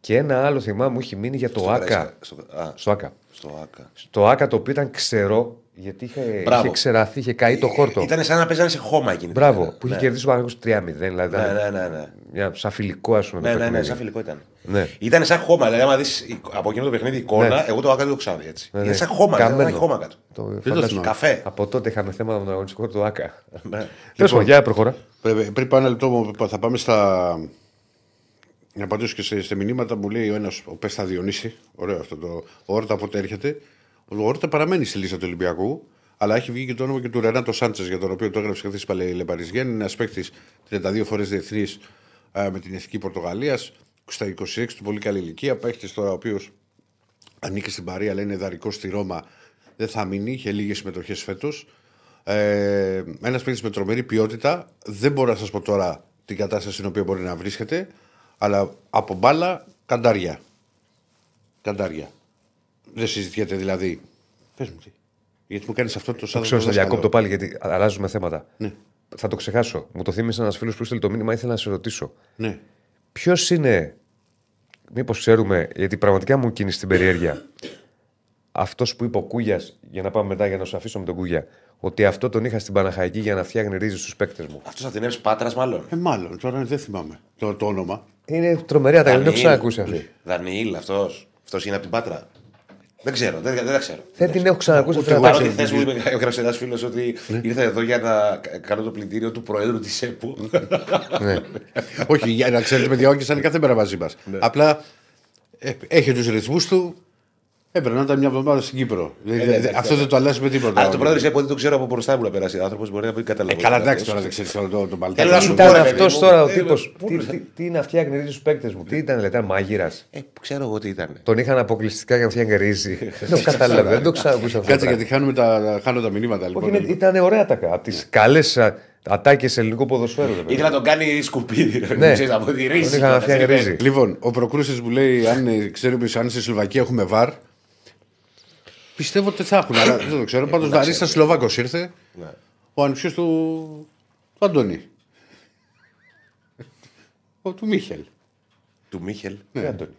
Speaker 1: Και ένα άλλο θυμάμαι μου είχε μείνει για το
Speaker 3: Στο
Speaker 1: ΑΚΑ.
Speaker 3: Καραϊσκά- στο- α,
Speaker 1: Στο ΑΚΑ.
Speaker 3: Στο ΑΚΑ.
Speaker 1: Στο ΑΚΑ το οποίο ήταν ξερό γιατί είχε,
Speaker 3: Μπράβο.
Speaker 1: είχε ξεραθεί, είχε καεί το χόρτο.
Speaker 3: Ήταν σαν να παίζανε σε χώμα εκείνη. την
Speaker 1: Μπράβο,
Speaker 3: ημέρα.
Speaker 1: που είχε
Speaker 3: Ναι.
Speaker 1: κερδίσει ο Παναθηναϊκός 3-0. Δηλαδή
Speaker 3: Ναι,
Speaker 1: ήταν
Speaker 3: ναι, ναι, ναι.
Speaker 1: μια σαν φιλικό, ας πούμε.
Speaker 3: Ναι,
Speaker 1: το
Speaker 3: ναι, ναι,
Speaker 1: παιχνίδι.
Speaker 3: σαν φιλικό ήταν.
Speaker 1: Ναι.
Speaker 3: Ήταν σαν χώμα. Δηλαδή, άμα δεις από εκείνο το παιχνίδι εικόνα,
Speaker 1: Ναι.
Speaker 3: εγώ το ΑΚΑ δεν το ξαναδεί έτσι.
Speaker 1: Ναι,
Speaker 3: Είναι
Speaker 1: ναι.
Speaker 3: σαν χώμα.
Speaker 1: Καμένο.
Speaker 3: Δεν έχει χώμα κάτω.
Speaker 1: Το
Speaker 2: το
Speaker 1: φαντάζομαι.
Speaker 2: θυμάμαι.
Speaker 3: Καφέ.
Speaker 1: Από τότε είχαμε θέματα με τον αγωνιστικό του ΑΚΑ.
Speaker 3: Ναι.
Speaker 1: Τέλος πάντων, για προχώρα.
Speaker 2: Πρέπει, πριν πάω ένα λεπτό, μου- θα πάμε στα. Να απαντήσω και σε, σε μηνύματα μου λέει ο ένας, ο Πέστα Διονύση. Ωραίο αυτό το. Ο Όρτα πότε έρχεται. Ο Όρτα παραμένει στη λίστα του Ολυμπιακού. Αλλά έχει βγει και το όνομα και του Ρενάτο Σάντσες για τον οποίο το έγραψε χθες πάλι Λεπαριζιέν. Είναι ένας παίκτης 32 φορές διεθνής με την εθνική Πορτογαλίας. Στα 26 του πολύ καλή ηλικία. Παίκτης τώρα ο οποίος ανήκει στην Παρία, αλλά είναι δαρικός στη Ρώμα. Δεν θα μείνει, είχε λίγες συμμετοχές φέτος. Ε, ένας παίκτης με τρομερή ποιότητα. Δεν μπορώ να σας πω τώρα την κατάσταση στην οποία μπορεί να βρίσκεται, αλλά από μπάλα καντάρια. Καντάρια. Δεν συζητιέται δηλαδή. Πες μου τι. Γιατί μου κάνεις αυτό το σαν
Speaker 1: Ξέρω, θα διακόπτω πάλι γιατί αλλάζουμε θέματα.
Speaker 2: Ναι.
Speaker 1: Θα το ξεχάσω. Μου το θύμισε ένας φίλος που έστειλε το μήνυμα, ήθελα να σε ρωτήσω.
Speaker 2: Ναι.
Speaker 1: Ποιος είναι, μήπως ξέρουμε, γιατί πραγματικά μου κίνησε την περιέργεια, αυτός που είπε ο Κούγιας, για να πάμε μετά για να σου αφήσω με τον Κούγια, ότι αυτό τον είχα στην Παναχαϊκή για να φτιάχνει ρίζες στους παίκτες μου.
Speaker 3: Αυτός θα την έψει Πάτρας, μάλλον;
Speaker 2: Ε, μάλλον τώρα δεν θυμάμαι το, το όνομα.
Speaker 1: Είναι τρομερή αταγή, δεν το έχω
Speaker 3: Δανιήλ.
Speaker 1: ξανακούσει αυτή.
Speaker 3: Δανιήλ, αυτός. Αυτός είναι από την Πάτρα. Δεν ξέρω, δεν, δεν τα ξέρω.
Speaker 1: Δεν την έχω ξανακούσει αυτή την
Speaker 3: Παρότι
Speaker 1: αταγή.
Speaker 3: χθε μου είπε, έγραψε ένα φίλος ότι ήρθα εδώ για να κάνω το πλυντήριο του Προέδρου της ΕΠΟ.
Speaker 1: Ναι.
Speaker 2: Όχι, για να ξέρετε, παιδιά, όχι, σαν κάθε μέρα μαζί μας. Απλά ε, έχει τους ρυθμούς του. Έπρεπε να ήταν μια εβδομάδα στην Κύπρο. Δηλαδή,
Speaker 3: ναι,
Speaker 2: δεν-
Speaker 3: ναι,
Speaker 2: αυτό
Speaker 3: ναι.
Speaker 2: δεν το αλλάζει με τίποτα.
Speaker 3: Αλλά το Πρόεδρο τη ΕΠΟ δεν το ξέρω από μπροστά μου να περάσει. Ο άνθρωπος μπορεί να μην
Speaker 2: Ε,
Speaker 3: καταλαβαίνει.
Speaker 2: καλά, εντάξει τώρα δεν ξέρεις το, το, το παλτάκι.
Speaker 3: Θέλω να σου
Speaker 1: Ήταν
Speaker 3: πω, ρε,
Speaker 1: αυτός
Speaker 3: παιδί μου,
Speaker 1: τώρα ο
Speaker 3: ε,
Speaker 1: τύπος.
Speaker 3: πού
Speaker 1: Τι,
Speaker 3: είναι;
Speaker 1: τι, τι να φτιάχνει ρίζε στου παίκτες μου, τι ήταν, λέει, ήταν μάγειρας.
Speaker 3: Ε, ξέρω εγώ τι ήταν.
Speaker 1: Τον είχαν αποκλειστικά για να φτιάχνει ρίζι. δεν το κατάλαβε, δεν το ξανακούσα αυτό.
Speaker 2: Κάτσε
Speaker 1: το
Speaker 2: γιατί χάνουμε τα, χάνω τα μηνύματα.
Speaker 1: Όχι,
Speaker 2: Λοιπόν.
Speaker 1: είναι- ήταν ωραία τα Από τις καλές ατάκες ελληνικού ποδοσφαίρου. ρε παιδί.
Speaker 3: Ήθελα να τον κάνει σκουπίδι. ρε,
Speaker 1: Ναι.
Speaker 3: ξέρεις, από τη ρίζη.
Speaker 1: Τον είχα να φτιάχνει ρίζι.
Speaker 2: Λοιπόν, ο Προκρούσης μου λέει αν ε, ξέρουμε αν στη Σλοβακία έχουμε βαρ. Πιστεύω ότι θα έχουν, αλλά δεν το ξέρω. Πάντως Βαρίστα Σλοβάκος ήρθε.
Speaker 3: Ναι.
Speaker 2: Ο ανιψιός του, του Αντώνη. Ο του Μίχελ.
Speaker 3: Του Μίχελ.
Speaker 1: Ε, Άντωνη.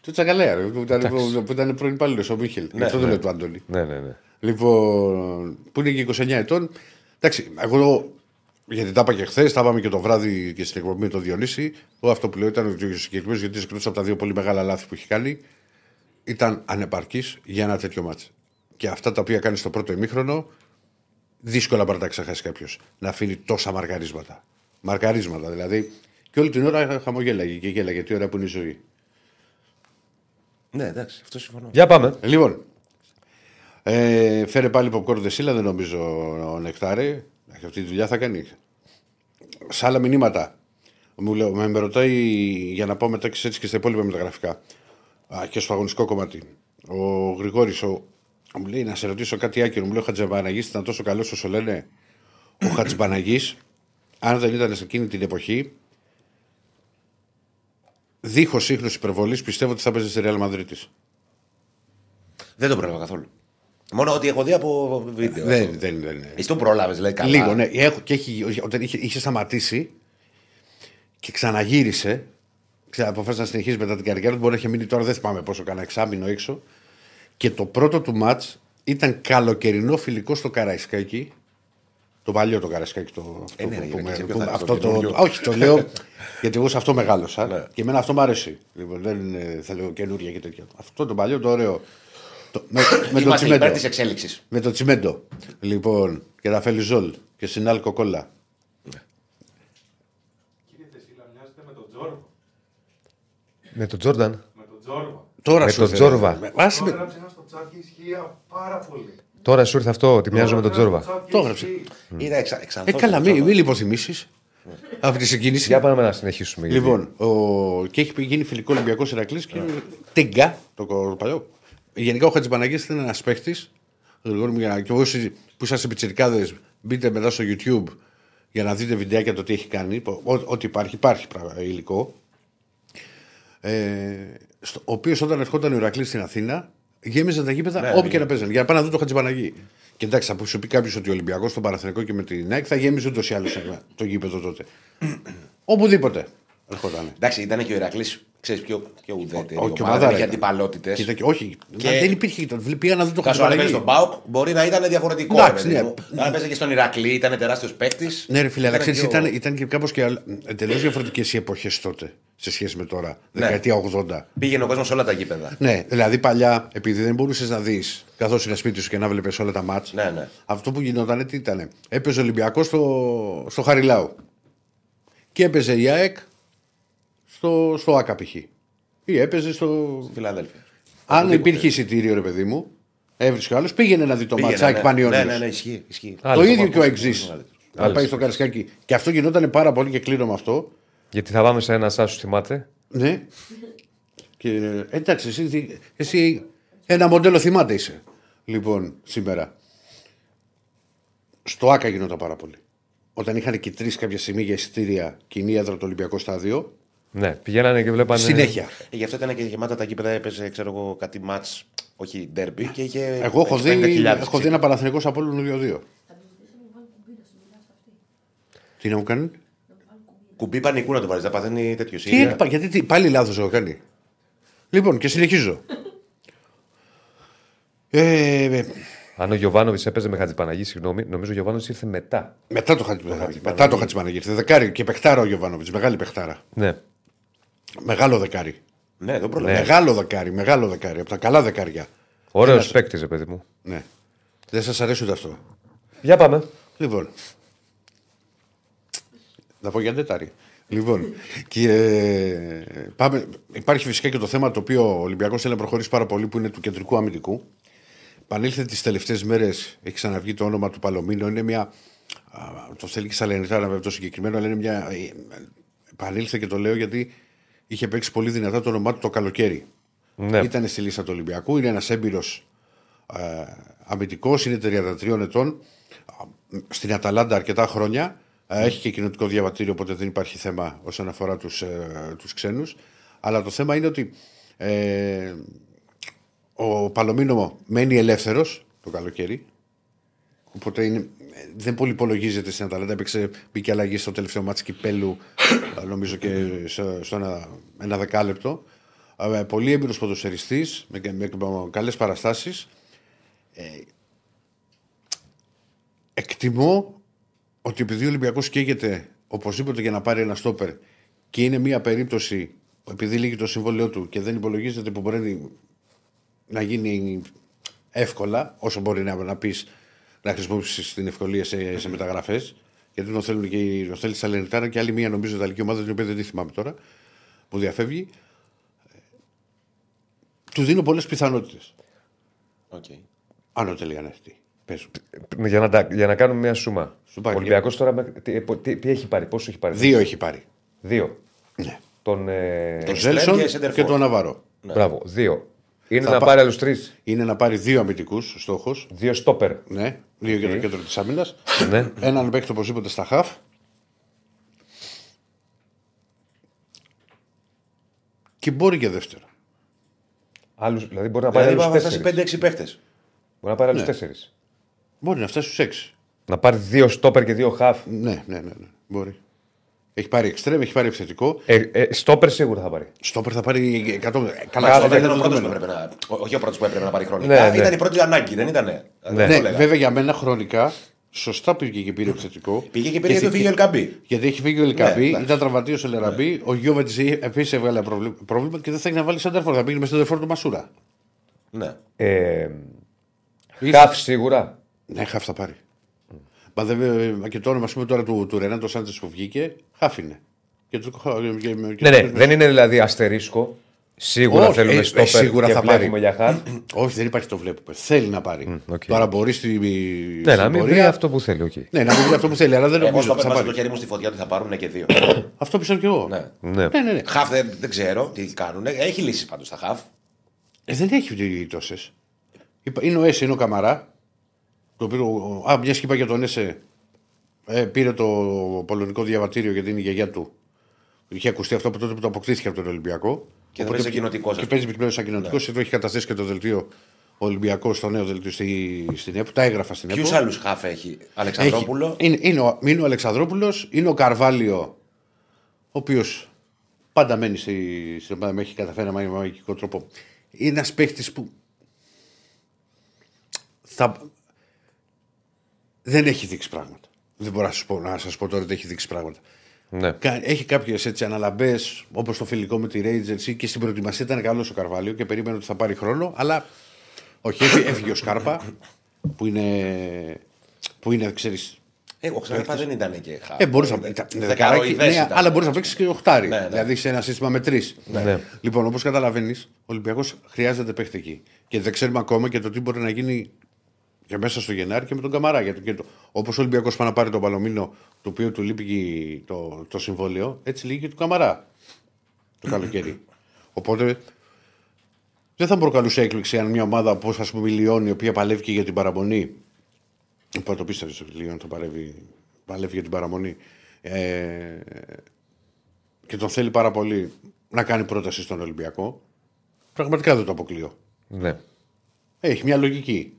Speaker 2: Του Τσακαλέα, ρε, που ήταν, που ήταν πρώην υπάλληλος ο Μίχελ. Γι' αυτό δεν λέω του Αντώνη.
Speaker 1: Ναι, ναι, ναι.
Speaker 2: Λοιπόν, που είναι και 29 ετών. Εντάξει, εγώ γιατί τα είπα και χθες, τα είπαμε και το βράδυ και στην εκπομπή με τον Διονύση. Εγώ αυτό που λέω ήταν ότι ο συγκεκριμένος γιατί εκτό από τα δύο πολύ μεγάλα λάθη που έχει κάνει, ήταν ανεπαρκής για ένα τέτοιο μάτσο. Και αυτά τα οποία κάνεις στο πρώτο ημίχρονο, δύσκολα μπορεί να τα ξεχάσει κάποιος. Να αφήνει τόσα μαργαρίσματα. Μαρκαρίσματα δηλαδή. Και όλη την ώρα χαμογέλαγε και γέλαγε. Τι ώρα που είναι η ζωή.
Speaker 3: Ναι, εντάξει, αυτό συμφωνώ.
Speaker 1: Για πάμε.
Speaker 2: Λοιπόν, ε, φέρε πάλι popcorn δεσίλα, δεν νομίζω ο Νεκτάρη. Έχει αυτή τη δουλειά θα κάνει. Σε άλλα μηνύματα. Μου λέω, με, με ρωτάει για να πάω μετά και έτσι και στα υπόλοιπα μεταγραφικά. Α, και στο αγωνιστικό κομμάτι. Ο Γρηγόρης, ο, μου λέει να σε ρωτήσω κάτι άκυρο. Μου λέει ο Χατζεμπαναγή ήταν τόσο καλός όσο λένε. Ο Χατζεμπαναγή, αν δεν ήταν σε εκείνη την εποχή, δίχως ίχνος υπερβολής, πιστεύω ότι θα παίζει στη Real Madrid.
Speaker 3: Δεν το πρόλαβα καθόλου. Μόνο ότι έχω δει από βίντεο.
Speaker 2: Δεν, δεν, δεν.
Speaker 3: Εσύ το πρόλαβες, λέει καλά.
Speaker 2: Λίγο, ναι. Έχω, και έχει, όταν είχε, είχε σταματήσει και ξαναγύρισε, ξα, αποφάσισε να συνεχίσει μετά την καριέρα του. Μπορεί να έχει μείνει τώρα, δεν θυμάμαι πόσο, κανένα εξάμεινο έξω. Και το πρώτο του ματ ήταν καλοκαιρινό φιλικό στο Καραϊσκάκι. Το παλιό το Καραϊσκάκι. Το,
Speaker 3: Ε, ναι,
Speaker 2: το,
Speaker 3: ρε,
Speaker 2: που
Speaker 3: γυναίκα,
Speaker 2: με-
Speaker 3: σε ποιο
Speaker 2: που-
Speaker 3: θα είναι,
Speaker 2: αυτό
Speaker 3: στο
Speaker 2: το,
Speaker 3: καινούριο;
Speaker 2: όχι, το λέω γιατί εγώ σε αυτό μεγάλωσα.
Speaker 3: Ναι.
Speaker 2: και εμένα αυτό μου αρέσει. Λοιπόν, δεν ε, θέλω καινούρια και τέτοια. Αυτό το παλιό το ωραίο. Το, με, με το
Speaker 3: Είμαστε υπέρ
Speaker 2: τσιμέντο.
Speaker 3: της εξέλιξης.
Speaker 2: Με το τσιμέντο. Λοιπόν, και Ραφέλη Ζολ και Σινάλκο Κόλλα.
Speaker 4: Κύριε Τεσίλα, μοιάζετε με τον Τζόρβα.
Speaker 1: Με τον Τζόρνταν.
Speaker 4: Με τον Τζόρβα.
Speaker 2: Τώρα
Speaker 1: Με
Speaker 2: σου
Speaker 1: τον
Speaker 2: θέλω.
Speaker 1: Τζόρβα.
Speaker 2: Με- άσε
Speaker 4: Το
Speaker 2: με-
Speaker 4: έγραψε ένας στο chat και ισχύει πάρα πολύ.
Speaker 1: Τώρα σου ήρθε αυτό ότι μοιάζω με τον
Speaker 4: έγραψε
Speaker 1: Τζόρβα.
Speaker 4: στο chat και
Speaker 2: Το έγραψε.
Speaker 4: ισχύει.
Speaker 3: Είδα εξα,
Speaker 2: Ε,
Speaker 3: εξανθώς
Speaker 2: καλά,
Speaker 3: τον
Speaker 2: μην,
Speaker 3: Τζόρβα.
Speaker 2: μην λιποθυμήσεις αυτή τη συγκίνηση.
Speaker 1: Για πάμε να συνεχίσουμε. γιατί-
Speaker 2: Λοιπόν, ο... και έχει γίνει φιλικό Ολυμπιακός Ηρακλής και τίγκα το, το παλιό. Γενικά ο Χατζηπαναγή ήταν ένας παίχτης. Και όσοι που είσαστε πιτσιρικάδες, μπείτε μετά στο YouTube για να δείτε βιντεάκια το τι έχει κάνει. Ό, ό,τι υπάρχει, υπάρχει πράγμα, υλικό. Ε, στο, ο οποίος όταν ερχόταν ο Ηρακλής στην Αθήνα, γέμιζε τα γήπεδα
Speaker 3: Ναι,
Speaker 2: όπου
Speaker 3: ναι.
Speaker 2: και να παίζανε. Για να πάνε να δουν το Χατζηπαναγή. Και εντάξει, θα σου πει κάποιος ότι ο Ολυμπιακός στον Παναθηνικό και με την ΑΕΚ θα γέμιζε ούτως ή άλλως το γήπεδο τότε. Οπουδήποτε ερχόταν.
Speaker 3: Εντάξει, ήταν και ο Ηρακλής, ξέρεις πιο, πιο ουδέτερη.
Speaker 2: Ο-
Speaker 3: η
Speaker 2: και
Speaker 3: ομάδα,
Speaker 2: ομάδα
Speaker 3: δεν είχε
Speaker 2: ήταν.
Speaker 3: αντιπαλότητες.
Speaker 2: Κοίτα, και- όχι,
Speaker 3: Και-
Speaker 2: δεν υπήρχε. Τον πήγα να δω το
Speaker 3: Θα σου αν έπαιζε
Speaker 2: Χατζηπαναγή.
Speaker 3: στον Μπάουκ, μπορεί να ήταν διαφορετικό.
Speaker 2: Εντάξει,
Speaker 3: ρε παιδί
Speaker 2: ναι.
Speaker 3: μου. Αν έπαιζε και στον Ηρακλή, ήταν τεράστιος παίκτης.
Speaker 2: Ναι, ρε φίλε, αλλά ξέρεις, ήταν, ήταν και κάπως και εντελώς διαφορετικές οι εποχές τότε σε σχέση με τώρα.
Speaker 3: Ναι.
Speaker 2: Δεκαετία 80.
Speaker 3: Πήγαινε ο κόσμος σε όλα τα γήπεδα.
Speaker 2: Ναι, δηλαδή παλιά, επειδή δεν μπορούσες να δεις καθώς είναι σπίτι σου και να βλέπεις όλα τα μάτς.
Speaker 3: Ναι, ναι.
Speaker 2: Αυτό που γινόταν τι ήταν. Έπαιζε ο Ολυμπιακός στο, στο Χαριλάου. Και έπαιζε η ΑΕΚ στο, στο ΑΚΑ π.χ. Ή έπαιζε στο.
Speaker 3: Φιλαδέλφια.
Speaker 2: Αν
Speaker 3: Οπουδήποτε.
Speaker 2: υπήρχε εισιτήριο, ρε παιδί μου, έβρισκε ο άλλος, πήγαινε να δει το
Speaker 3: Πήγαινε,
Speaker 2: ματσάκι
Speaker 3: ναι.
Speaker 2: Πανιόνιος.
Speaker 3: Ναι, ναι, ναι, ισχύει. ισχύει.
Speaker 1: Α,
Speaker 2: Το
Speaker 1: Άλλος
Speaker 2: ίδιο
Speaker 1: ο
Speaker 2: και ο
Speaker 3: παππούς,
Speaker 2: Εξή.
Speaker 3: μεγαλύτερος.
Speaker 2: Να
Speaker 1: Άλλος.
Speaker 2: πάει στο Καρισκάκι. Και αυτό γινόταν πάρα πολύ και κλείνω με αυτό.
Speaker 1: Γιατί θα πάμε σε ένα σάσου θυμάται;
Speaker 2: Ναι. Και ε, εντάξει, εσύ, εσύ ένα μοντέλο θυμάται είσαι. Λοιπόν, σήμερα. Στο ΑΚΑ γινόταν πάρα πολύ. Όταν είχαν και τρεις κάποια στιγμή για εισιτήρια κοινή έδρα το Ολυμπιακό Στάδιο,
Speaker 1: Ναι, πηγαίνανε και βλέπανε.
Speaker 2: συνέχεια.
Speaker 3: Ε, Γι' αυτό ήταν και γεμάτα τα γήπεδα, έπαιζε ξέρω εγώ, κάτι μάτς, όχι ντέρμπι και είχε.
Speaker 2: Εγώ έχω δει,
Speaker 3: 50.000
Speaker 2: έχω δει ένα Παναθηνικό από όλων 2-2. Τι να μου κάνουν;
Speaker 3: Κουμπί πανικού να το βάλει, θα παθαίνει τέτοιος
Speaker 2: Τι
Speaker 3: σίγουρα.
Speaker 2: έπα, γιατί τι, πάλι λάθος έχω κάνει. Λοιπόν, και συνεχίζω. Ε, ε,
Speaker 1: Αν ο Γιωβάνοβιτς έπαιζε με Χατζηπαναγή, συγγνώμη, νομίζω ο Γιωβάνοβιτς ήρθε μετά.
Speaker 2: μετά το Χατζημαναγί. Μετά το Χατζημαναγί. Ήρθε δεκάρι και παιχτάρα ο Γιωβάνοβιτς. Μεγάλη παιχτάρα.
Speaker 1: Ναι.
Speaker 2: Μεγάλο δεκάρι.
Speaker 3: Ναι, δεν προλαβαίνω.
Speaker 2: Μεγάλο δεκάρι, μεγάλο δεκάρι. Από τα καλά δεκάρια.
Speaker 1: Ωραίος
Speaker 2: Ένας-
Speaker 1: παίκτης, ρε παιδί μου.
Speaker 2: Ναι. Δεν σας αρέσει ούτε αυτό.
Speaker 1: Για πάμε.
Speaker 2: Λοιπόν. Να πω για Ντετάρι. Λοιπόν, και, ε, πάμε, υπάρχει φυσικά και το θέμα το οποίο ο Ολυμπιακός θέλει να προχωρήσει πάρα πολύ που είναι του κεντρικού αμυντικού. Πανήλθε τις τελευταίες μέρες, έχει ξαναβγεί το όνομα του Παλωμίνο. Είναι μια. α, το θέλει και Σαλενιτάρα να βέβαια το συγκεκριμένο, αλλά είναι μια. ε, Επανήλθε και το λέω γιατί είχε παίξει πολύ δυνατά το όνομά του το καλοκαίρι.
Speaker 1: Ναι.
Speaker 2: Ήταν στη λίστα του Ολυμπιακού, είναι ένας έμπειρος ε, αμυντικός, είναι 33 ετών. Α, Στην Αταλάντα αρκετά χρόνια. Ε, έχει και κοινωτικό διαβατήριο, οπότε δεν υπάρχει θέμα όσον αφορά τους τους ξένους. Αλλά το θέμα είναι ότι ε, ο Παλωμίνο μένει ελεύθερος το καλοκαίρι. Οπότε είναι, ε, δεν πολύ υπολογίζεται στην Αταλάντα. Έπαιξε, μπήκε αλλαγή στο τελευταίο μάτι κυπέλου, ε, νομίζω και στο, στο ένα, ένα δεκάλεπτο. Ε, πολύ έμπειρος ποδοσφαιριστής, με, με, με καλές παραστάσεις. Εκτιμώ ότι επειδή ο Ολυμπιακός καίγεται οπωσδήποτε για να πάρει ένα στόπερ και είναι μια περίπτωση που επειδή λύγει το συμβόλαιό του και δεν υπολογίζεται που μπορεί να γίνει εύκολα, όσο μπορεί να, να πεις να χρησιμοποιήσεις την ευκολία σε, σε μεταγραφές Γιατί τον θέλουν και οι- τον θέλει η Σαλενιτάρα και άλλη μία νομίζω ιταλική ομάδα, την οποία δεν τη θυμάμαι τώρα, που διαφεύγει. Ε, Του δίνω πολλές πιθανότητες.
Speaker 3: Οκ.
Speaker 2: Άνω τελεία να έρθει. Πες μου.
Speaker 1: Για να, τα- για να κάνουμε μια σούμα.
Speaker 2: Σου πάρει
Speaker 1: Ο Ολυμπιακός τώρα με- τι, ε, τι, τι έχει πάρει, πόσο έχει πάρει;
Speaker 2: Δύο έχει πάρει.
Speaker 1: Δύο.
Speaker 2: Ναι.
Speaker 1: Τον. Ε...
Speaker 2: Τον
Speaker 3: Extreme
Speaker 2: Ζέλσον
Speaker 3: και
Speaker 2: και,
Speaker 3: center
Speaker 2: τον
Speaker 3: forward.
Speaker 2: Ναβαρό.
Speaker 1: Μπράβο, δύο. Είναι
Speaker 2: Θα
Speaker 1: να
Speaker 2: πά-
Speaker 1: πάρει άλλους τρεις.
Speaker 2: Είναι να πάρει δύο αμυντικούς στόχος.
Speaker 1: Δύο στόπερ.
Speaker 2: Ναι, δύο για το
Speaker 1: Οκ.
Speaker 2: κέντρο της άμυνας.
Speaker 1: ναι.
Speaker 2: Έναν παίκτη οπωσδήποτε στα χαφ. Και μπορεί και δεύτερο.
Speaker 1: Άλλους, δηλαδή μπορεί να πάρει
Speaker 3: Δηλαδή
Speaker 1: άλλους
Speaker 3: θα φτάσει
Speaker 1: τέσσερις.
Speaker 3: 5-6 παίχτε.
Speaker 1: Μπορεί να πάρει άλλους
Speaker 2: Ναι.
Speaker 1: τέσσερις.
Speaker 2: Μπορεί να φτάσει στους έξι.
Speaker 1: Να πάρει δύο στόπερ και δύο χαφ.
Speaker 2: Ναι, ναι, ναι, ναι. Μπορεί. Έχει πάρει εξτρέμ, έχει πάρει επιθετικό.
Speaker 1: Ε, ε, στόπερ σίγουρα θα πάρει.
Speaker 2: Στόπερ θα πάρει 100. Καλά,
Speaker 3: Καλά,
Speaker 2: αυτό
Speaker 3: αυτό
Speaker 2: δεν
Speaker 3: ήταν
Speaker 2: είναι
Speaker 3: ο πρώτος που
Speaker 2: δεδομένο.
Speaker 3: έπρεπε να. ό- Όχι ο πρώτος που έπρεπε να πάρει χρονικά.
Speaker 1: Ναι, ναι.
Speaker 3: Ήταν η πρώτη ανάγκη, δεν ήταν.
Speaker 1: Ναι.
Speaker 2: Ναι, βέβαια για μένα χρονικά σωστά πήγε και πήρε επιθετικό.
Speaker 3: Πήγε και πήρε γιατί φύγει ο Ελκαμπή.
Speaker 2: Γιατί έχει φύγει ο Ελκαμπή,
Speaker 3: εντάξει.
Speaker 2: ήταν τραυματίο ο Ελεραμπή. Ο Γιώβετς επίσης έβγαλε προβλή- πρόβλημα και δεν θα έχει να βάλει σέντερφορ. Θα πήγαινε με σέντερφορ του Μασούρα.
Speaker 3: Ναι.
Speaker 1: Ε,
Speaker 2: Ήρθε-
Speaker 1: χαφ σίγουρα.
Speaker 2: Ναι, χαφ θα πάρει. Μα δεν βε- και το όνομα ας πούμε, τώρα του, του Ρενάτο Σάντσες που βγήκε, χαφ είναι. Και του- και- και-
Speaker 1: Ναι, ναι, δεν είναι δηλαδή αστερίσκο. Σίγουρα
Speaker 2: Όχι,
Speaker 1: θέλουμε
Speaker 2: ε, ε,
Speaker 1: στόπερ
Speaker 2: σίγουρα
Speaker 1: και
Speaker 2: θα
Speaker 1: βλέπουμε
Speaker 2: πάρει.
Speaker 1: για χαφ.
Speaker 2: Όχι, δεν υπάρχει το βλέπουμε. Θέλει να πάρει.
Speaker 1: οκ.
Speaker 2: Τώρα μπορεί στη.
Speaker 1: ναι, να μην
Speaker 2: πορεία-
Speaker 1: βρει αυτό που θέλει. οκ.
Speaker 2: Ναι, να μην βρει αυτό που θέλει, αλλά δεν
Speaker 3: Εγώ
Speaker 2: νομίζω
Speaker 3: στο
Speaker 2: ότι θα
Speaker 3: βάζω το
Speaker 2: πάρει.
Speaker 3: χέρι μου στη φωτιά ότι θα πάρουν και δύο.
Speaker 2: Αυτό πιστεύω κι εγώ.
Speaker 3: ναι.
Speaker 1: Ναι.
Speaker 2: Ναι, ναι, ναι.
Speaker 3: Χαφ δεν, δεν ξέρω τι κάνουν. Έχει λύσει πάντως τα χαφ.
Speaker 2: Ε, δεν έχει τόσες. Είναι ο Έσε, είναι ο Καμαρά. Το οποίο, α, μια και είπα για τον Έσε, ε, πήρε το πολωνικό διαβατήριο γιατί είναι η γιαγιά του. Είχε ακουστεί αυτό από τότε που το αποκτήθηκε από τον Ολυμπιακό.
Speaker 3: Και θα
Speaker 2: Οπότε-
Speaker 3: παίζει κοινοτικός,
Speaker 2: Και
Speaker 3: ας
Speaker 2: παίζει πλέον σαν κοινοτικός. Εδώ έχει καταθέσει και το δελτίο ο Ολυμπιακό στο νέο δελτίο στη, στην ΕΠΟ. Τα έγραφα στην ΕΠΟ.
Speaker 3: Ποιου άλλους χαφ έχει, Αλεξανδρόπουλο;
Speaker 2: Έχει- Είναι, είναι, ο, είναι ο Αλεξανδρόπουλος, είναι ο Καρβάλιο, ο οποίος πάντα μένει στη, στην ομάδα, με έχει καταφέρει με μαγικό τρόπο. Είναι ένας παίχτη που. Θα... Δεν έχει δείξει πράγματα. Δεν μπορώ να σας πω, να σας πω τώρα ότι έχει δείξει πράγματα.
Speaker 1: Ναι.
Speaker 2: Κα- Έχει κάποιες αναλαμπές, όπως το φιλικό με τη Rangers και στην προετοιμασία ήταν καλός ο Καρβάλιο και περίμενε ότι θα πάρει χρόνο, αλλά όχι, έφυγε, έφυγε ο Σκάρπα που είναι. που είναι, ξέρεις,
Speaker 3: Ε, ο Ξαναπά δεν ήταν και χαφ.
Speaker 2: ε, μπορείς να ήταν δεκαράκι, ναι, αλλά μπορεί να παίξει και οχτάρι.
Speaker 3: Ναι, ναι.
Speaker 2: Δηλαδή σε ένα σύστημα με τρεις.
Speaker 1: Ναι.
Speaker 2: Λοιπόν, όπως καταλαβαίνεις, ο Ολυμπιακός χρειάζεται παίχτη εκεί. Και δεν ξέρουμε ακόμα και το τι μπορεί να γίνει και μέσα στο Γενάρη και με τον Καμαρά. Γιατί και το, όπως ο Ολυμπιακός πάει να πάρει τον Παλωμίνο, το οποίο του λείπει και το, το συμβόλαιο, έτσι λύγει και του Καμαρά το καλοκαίρι. Οπότε δεν θα μου προκαλούσε έκπληξη αν μια ομάδα όπως ας πούμε η Λιόν, η οποία παλεύει και για την παραμονή. Που το πίστευες ότι η Λιόν θα παλεύει, παλεύει για την παραμονή. Ε, και τον θέλει πάρα πολύ να κάνει πρόταση στον Ολυμπιακό. Πραγματικά δεν το αποκλείω.
Speaker 1: ναι.
Speaker 2: Έχει μια λογική.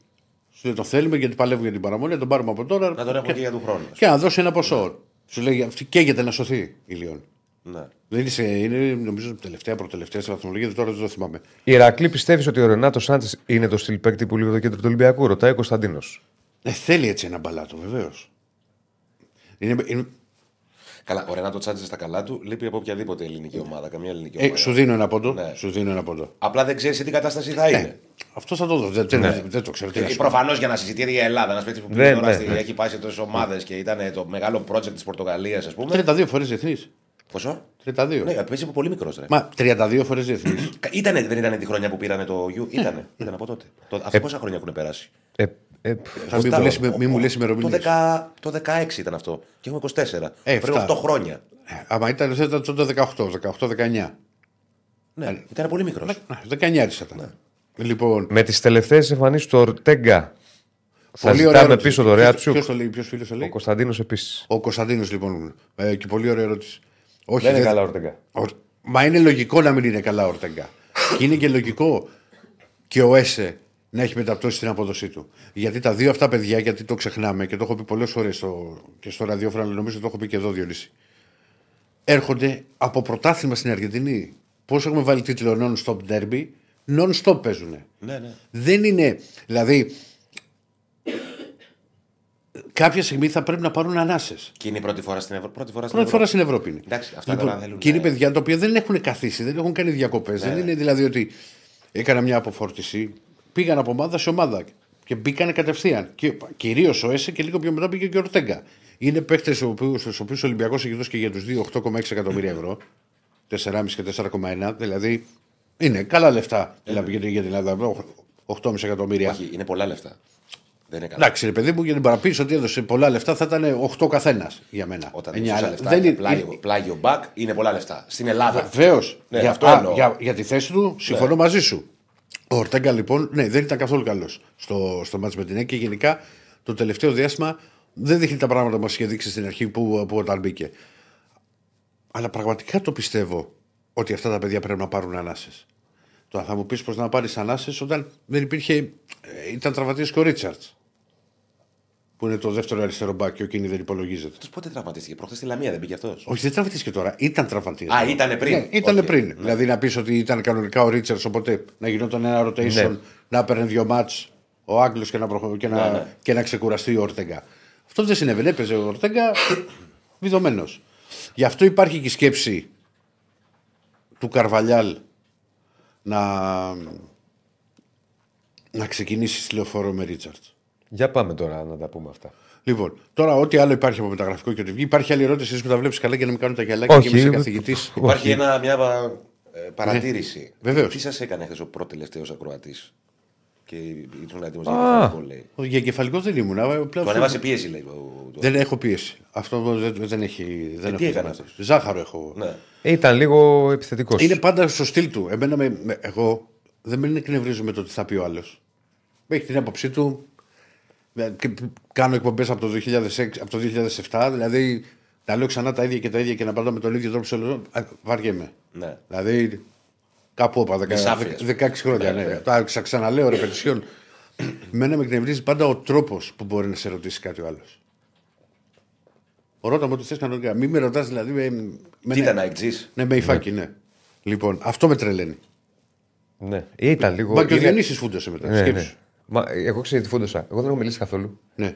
Speaker 2: Σου λέει το θέλουμε γιατί παλεύουμε για την παραμονή, να τον πάρουμε από τώρα
Speaker 3: Να τον έχουμε και για του χρόνου.
Speaker 2: και να δώσει ένα ποσό. Σου λέει αυτή καίγεται να σωθεί η Λιόν.
Speaker 3: Ναι.
Speaker 2: Δεν είναι, σε- είναι νομίζω τελευταία, προτελευταία σε βαθμολογία, τώρα δεν το θυμάμαι.
Speaker 1: Ηρακλή, πιστεύεις ότι ο Ρενάτο Σάντσε είναι το στυλ παίκτη που λείπει το κέντρο του Ολυμπιακού, ρωτάει ο Κωνσταντίνος.
Speaker 2: Ε, θέλει έτσι ένα μπαλάτο, βεβαίως. Είναι, είναι,
Speaker 3: Καλά, ο Ρενάτο Τσάντζε στα καλά του λείπει από οποιαδήποτε ελληνική ομάδα. Καμία ελληνική
Speaker 2: ε,
Speaker 3: ομάδα.
Speaker 2: σου δίνω ένα πόντο.
Speaker 3: Ναι.
Speaker 2: Σου δίνω ένα πόντο.
Speaker 3: Απλά δεν ξέρεις σε τι κατάσταση θα είναι.
Speaker 2: Αυτό θα το δω. Δεν, δεν, δεν το ξέρω. Τι να σου πω.
Speaker 3: Προφανώς για να συζητήρει η Ελλάδα, ένας παίκτης που
Speaker 1: Ναι,
Speaker 3: πήγε τώρα
Speaker 1: ναι,
Speaker 3: στη-
Speaker 1: ναι.
Speaker 3: έχει πάει σε τόσες ομάδες και ήταν το μεγάλο project της Πορτογαλίας, ας πούμε.
Speaker 2: 32 φορές διεθνής.
Speaker 3: Πόσο;
Speaker 2: 32.
Speaker 3: Ναι, παίζει από πολύ μικρός ρε.
Speaker 2: Μα 32 φορές διεθνής.
Speaker 3: Ήτανε, δεν ήταν τη χρονιά που πήρανε το U. Ήτανε, ήταν από τότε. Το, αυτό πόσα χρόνια έχουν περάσει;
Speaker 1: Ε, ε,
Speaker 2: Θα μην μου λες, μη μου λες
Speaker 3: Το,
Speaker 2: ημερομηνίες.
Speaker 3: 10, το 16 ήταν αυτό. Και έχουμε 24.
Speaker 2: Ε,
Speaker 3: Πριν
Speaker 2: εφτά.
Speaker 3: 8 χρόνια.
Speaker 2: Άμα ήταν, θα ήταν το 18, 18-19.
Speaker 3: Ναι, ήταν πολύ μικρός.
Speaker 2: 19 ήταν. Λοιπόν,
Speaker 1: με τις τελευταίες εμφανίσεις του Ορτέγκα. Θα
Speaker 2: πολύ ωραία
Speaker 1: ζητάμε
Speaker 2: ερώτηση.
Speaker 1: πίσω το
Speaker 2: Ποιος-
Speaker 1: Ρέατσουκ.
Speaker 2: Ποιος το λέει, ποιος φίλος το
Speaker 1: Ο
Speaker 2: λέει.
Speaker 1: Κωνσταντίνος επίσης.
Speaker 2: Ο Κωνσταντίνος λοιπόν. Ε, και πολύ ωραία ερώτηση. Όχι,
Speaker 1: Δεν είναι
Speaker 2: δεν-
Speaker 1: καλά ο Ορτέγκα.
Speaker 2: Ο- Μα είναι λογικό να μην είναι καλά ο Ορτέγκα. και είναι και λογικό και ο Έσε να έχει μεταπτώσει την απόδοσή του. Γιατί τα δύο αυτά παιδιά, γιατί το ξεχνάμε και το έχω πει πολλές φορές στο, και στο ραδιόφωνο, αλλά νομίζω το έχω πει και εδώ Διονύση. Έρχονται από πρωτάθλημα στην Αργεντινή. Πώς έχουμε βάλει τίτλο non-stop derby, non-stop παίζουν.
Speaker 3: Ναι, ναι.
Speaker 2: Δεν είναι. Δηλαδή, κάποια στιγμή θα πρέπει να πάρουν ανάσες.
Speaker 3: Και είναι η πρώτη φορά στην Ευρώπη. Πρώτη φορά στην
Speaker 2: Πρώτη φορά
Speaker 3: Ευρώπη.
Speaker 2: στην Ευρώπη είναι.
Speaker 3: Εντάξει, αυτά
Speaker 2: λοιπόν,
Speaker 3: τώρα θέλουν,
Speaker 2: Και είναι
Speaker 3: ναι.
Speaker 2: παιδιά τα οποία δεν έχουν καθίσει, δεν έχουν κάνει διακοπές. δεν είναι δηλαδή ότι έκανα μια αποφόρτιση, πήγαν από ομάδα σε ομάδα και μπήκαν κατευθείαν. Και κυρίως ο Έσε και λίγο πιο μετά πήγε και ο Ορτέγκα. Είναι παίκτες στους οποίου ο Ολυμπιακός έχει δώσει και για τους δύο 8,6 εκατομμύρια ευρώ. 4,5 και 4,1. Δηλαδή είναι καλά λεφτά δηλαδή, για την- για την Ελλάδα. 8,5 εκατομμύρια.
Speaker 3: Όχι, είναι πολλά λεφτά. Δεν είναι καλά.
Speaker 2: Εντάξει, ρε παιδί μου, για την παραποίηση ότι έδωσε πολλά λεφτά θα ήταν 8 καθένας για μένα.
Speaker 3: Όταν
Speaker 2: Εννιά,
Speaker 3: δίνει
Speaker 2: αλλά
Speaker 3: λεφτά
Speaker 2: δεν
Speaker 3: για
Speaker 2: είναι-
Speaker 3: πλάγιο, πλάγιο back είναι πολλά λεφτά. Στην Ελλάδα.
Speaker 2: Βεβαίως.
Speaker 3: Ναι,
Speaker 2: για,
Speaker 3: αυτό
Speaker 2: α,
Speaker 3: εννοώ.
Speaker 2: για, για τη θέση του συμφωνώ μαζί σου. Ο Ορτέγκα λοιπόν ναι, δεν ήταν καθόλου καλός στο, στο μάτς με την ΕΚ και γενικά το τελευταίο διάστημα δεν δείχνει τα πράγματα που μας είχε δείξει στην αρχή που, που όταν μπήκε. Αλλά πραγματικά το πιστεύω ότι αυτά τα παιδιά πρέπει να πάρουν ανάσες. Τώρα θα μου πεις πώς να πάρεις ανάσες όταν δεν υπήρχε. ε, Ήταν τραυματίες και ο Ρίτσαρτς. Που είναι το δεύτερο αριστερό μπακ και ο Κίνι δεν υπολογίζεται.
Speaker 3: Αυτός πότε τραυματίστηκε. Προχθές στη Λαμία δεν πήγε αυτός;
Speaker 2: Όχι, δεν τραυματίστηκε τώρα. Ήταν τραυματίας.
Speaker 3: Α, ήτανε πριν.
Speaker 2: Ναι, ήτανε
Speaker 3: Οκ.
Speaker 2: πριν. Δηλαδή να πεις ότι ήταν κανονικά ο Ρίτσαρτς, οπότε να γινόταν ένα rotation,
Speaker 1: Ναι.
Speaker 2: να έπαιρνε δύο ματς ο Άγγλος και, να προχω... και, να...
Speaker 3: Ναι, ναι.
Speaker 2: και να ξεκουραστεί ο Ορτέγκα. Αυτό δεν συνέβαινε. Έπαιζε ο Ορτέγκα βιδωμένος. Γι' αυτό υπάρχει και η σκέψη του Καρβαλιάλ να, να ξεκινήσει στη λεωφόρο με Ρίτσαρτ.
Speaker 1: Για πάμε τώρα να τα πούμε αυτά.
Speaker 2: Λοιπόν, τώρα ό,τι άλλο υπάρχει από μεταγραφικό και ότι βγει, υπάρχει άλλη ερώτηση εσείς που τα βλέπεις καλά και να μην κάνουν τα γυαλάκια
Speaker 1: Όχι,
Speaker 2: και είμαι
Speaker 1: ε,
Speaker 2: καθηγητή.
Speaker 3: Υπάρχει ένα, μια ε, παρατήρηση.
Speaker 2: Βεβαίως.
Speaker 3: Τι σας έκανε χθες ο πρώτο-τελευταίο ακροατής; Και ήσουν έτοιμος
Speaker 1: Α.
Speaker 3: για κεφαλικό, λέει.
Speaker 2: Για κεφαλικός δεν ήμουν. α, Πλέον
Speaker 3: Του
Speaker 2: αυτό-
Speaker 3: ανέβασε πίεση, λέει. ο- το-
Speaker 2: Δεν έχω πίεση. Αυτό δεν, δεν έχει. Δεν
Speaker 3: τι
Speaker 2: έχω
Speaker 3: έκανε
Speaker 2: θέμα.
Speaker 3: αυτός;
Speaker 2: Ζάχαρο έχω.
Speaker 3: Ναι.
Speaker 1: Ε, Ήταν λίγο επιθετικός.
Speaker 2: Είναι πάντα στο στυλ του. Εμένα με, με- εγώ δεν με εκνευρίζω με το τι θα πει ο άλλος. Έχει την άποψή του. Ε, και Κάνω εκπομπές από, το 2006 από το 2007, δηλαδή να λέω ξανά τα ίδια και τα ίδια και να πατάω με τον ίδιο τρόπο σε όλο. α, Βαριέμαι.
Speaker 3: Ναι.
Speaker 2: Δηλαδή κάπου όπα, δεκα-
Speaker 3: Μισάφιας.
Speaker 2: 16 χρόνια.
Speaker 3: Ναι,
Speaker 2: Ναι,
Speaker 3: ναι.
Speaker 2: Τα ξα- ξαναλέω ρεπετησιόν. Μένα με εκνευρίζει πάντα ο τρόπος που μπορεί να σε ρωτήσει κάτι ο άλλος. Ρώτα μου ό,τι θες κανονικά. Μην με ρωτάς δηλαδή. Με, με,
Speaker 3: Τι ήταν, αεκτζής.
Speaker 2: ναι, με υφάκι, ναι. Λοιπόν, αυτό με τρελαίνει.
Speaker 1: Ναι. Ήταν λίγο.
Speaker 2: Μα και ο
Speaker 1: είναι-
Speaker 2: Διονύσης φούντωσε μετά.
Speaker 1: Ναι,
Speaker 2: Σκέψου.
Speaker 1: ναι. Μα, εγώ ξέρω τι φούντοσα. Εγώ δεν έχω μιλήσει καθόλου.
Speaker 2: Ναι.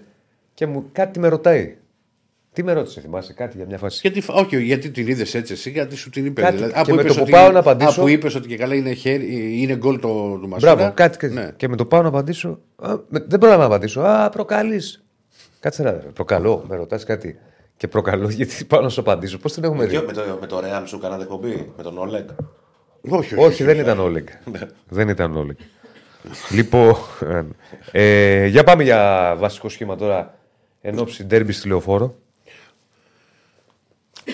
Speaker 1: Και μου κάτι με ρωτάει. Τι με ρώτησε, θυμάσαι κάτι για μια φάση.
Speaker 2: Γιατί, όχι, γιατί την είδες έτσι εσύ, γιατί σου την είπε.
Speaker 1: Κάτι-
Speaker 2: δηλαδή,
Speaker 1: και
Speaker 2: από
Speaker 1: με
Speaker 2: είπες
Speaker 1: το που
Speaker 2: ότι-
Speaker 1: πάω να απαντήσω-
Speaker 2: Α, που είπες ότι και καλά είναι, χέρι, είναι γκολ το, του Μασούρα.
Speaker 1: Μπράβο, κάτι. και-
Speaker 2: Ναι.
Speaker 1: Και με το πάω να απαντήσω. Α, με- δεν μπορώ να απαντήσω. Α, προκαλείς. Κάτσε να δω. Προκαλώ, με ρωτάς κάτι. Και προκαλώ γιατί πάω να σου απαντήσω. Πώς την έχουμε
Speaker 3: Με,
Speaker 1: δει;
Speaker 3: ποιο- με το, με το Ρεάλ σου κάνατε εκπομπή, με τον Όλεγκ.
Speaker 2: Όχι, όχι,
Speaker 1: Όχι, δεν ήταν Όλεγκ. δεν ήταν Όλεγκ. Λοιπόν, ε, για πάμε για βασικό σχήμα τώρα εν ώψη ντέρμπι στη λεωφόρο.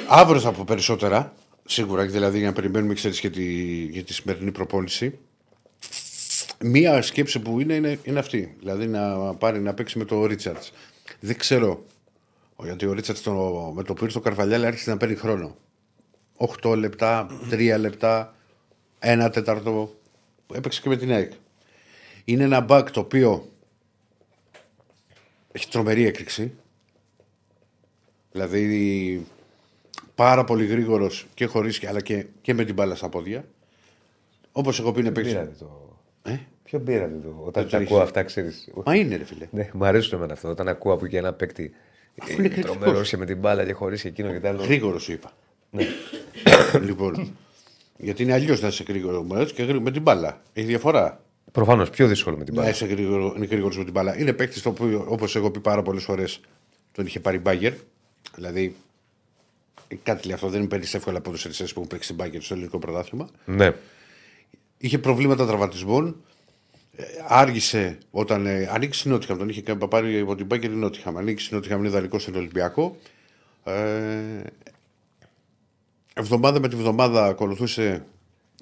Speaker 2: Αύριο θα πω περισσότερα. Σίγουρα, δηλαδή για να περιμένουμε, ξέρεις, για, τη, για τη σημερινή προπόνηση. Μία σκέψη που είναι, είναι, είναι αυτή. Δηλαδή να πάρει να παίξει με το Ρίτσαρτς. Δεν ξέρω. Γιατί ο Ρίτσαρτς με το που ήρθε ο Καρβαλιάλ άρχισε να παίρνει χρόνο. 8 λεπτά, 3 λεπτά, 1 τέταρτο. Έπαιξε και με την ΑΕΚ. Είναι ένα μπακ το οποίο έχει τρομερή έκρηξη. Δηλαδή πάρα πολύ γρήγορος και χωρίς αλλά και, και με την μπάλα στα πόδια. Όπως έχω πει είναι παίξει.
Speaker 1: Πήρατε το.
Speaker 2: Ε;
Speaker 1: Ποιο πήρατε το. Όταν
Speaker 2: το
Speaker 1: τα
Speaker 2: έχεις.
Speaker 1: ακούω αυτά, ξέρεις.
Speaker 2: Μα είναι, ρε φίλε.
Speaker 1: Ναι, μου αρέσουν εμένα αυτό. Όταν ακούω από εκεί ένα παίκτη.
Speaker 2: Αφού είναι κριτικός.
Speaker 1: Τρομερός και με την μπάλα και χωρίς και εκείνο και τα άλλο.
Speaker 2: Γρήγορος σου είπα. λοιπόν. Γιατί είναι αλλιώς να είσαι γρήγορος με και γρήγορο με την μπάλα. Έχει διαφορά.
Speaker 1: Προφανώς πιο δύσκολο με την
Speaker 2: Να
Speaker 1: μπάλα.
Speaker 2: είσαι γρήγορο, είναι γρήγορος με την μπάλα. Είναι παίκτης το οποίο, όπως έχω πει πάρα πολλές φορές, τον είχε πάρει μπάγκερ. Δηλαδή, κάτι λέει αυτό. Δεν είναι παίρνεις εύκολα από τους που έχουν παίξει μπάγκερ στο ελληνικό πρωτάθλημα.
Speaker 1: Ναι.
Speaker 2: Είχε προβλήματα τραυματισμών. Ε, άργησε όταν ε, ανοίξει στην Νότιχαμ. Τον είχε κα- πάρει από την Μπάγκερ η Νότιχαμ. Ανοίξει στην Νότιχαμ, είναι ιδανικός στον Ολυμπιακό. Ε, εβδομάδα με τη βδομάδα ακολουθούσε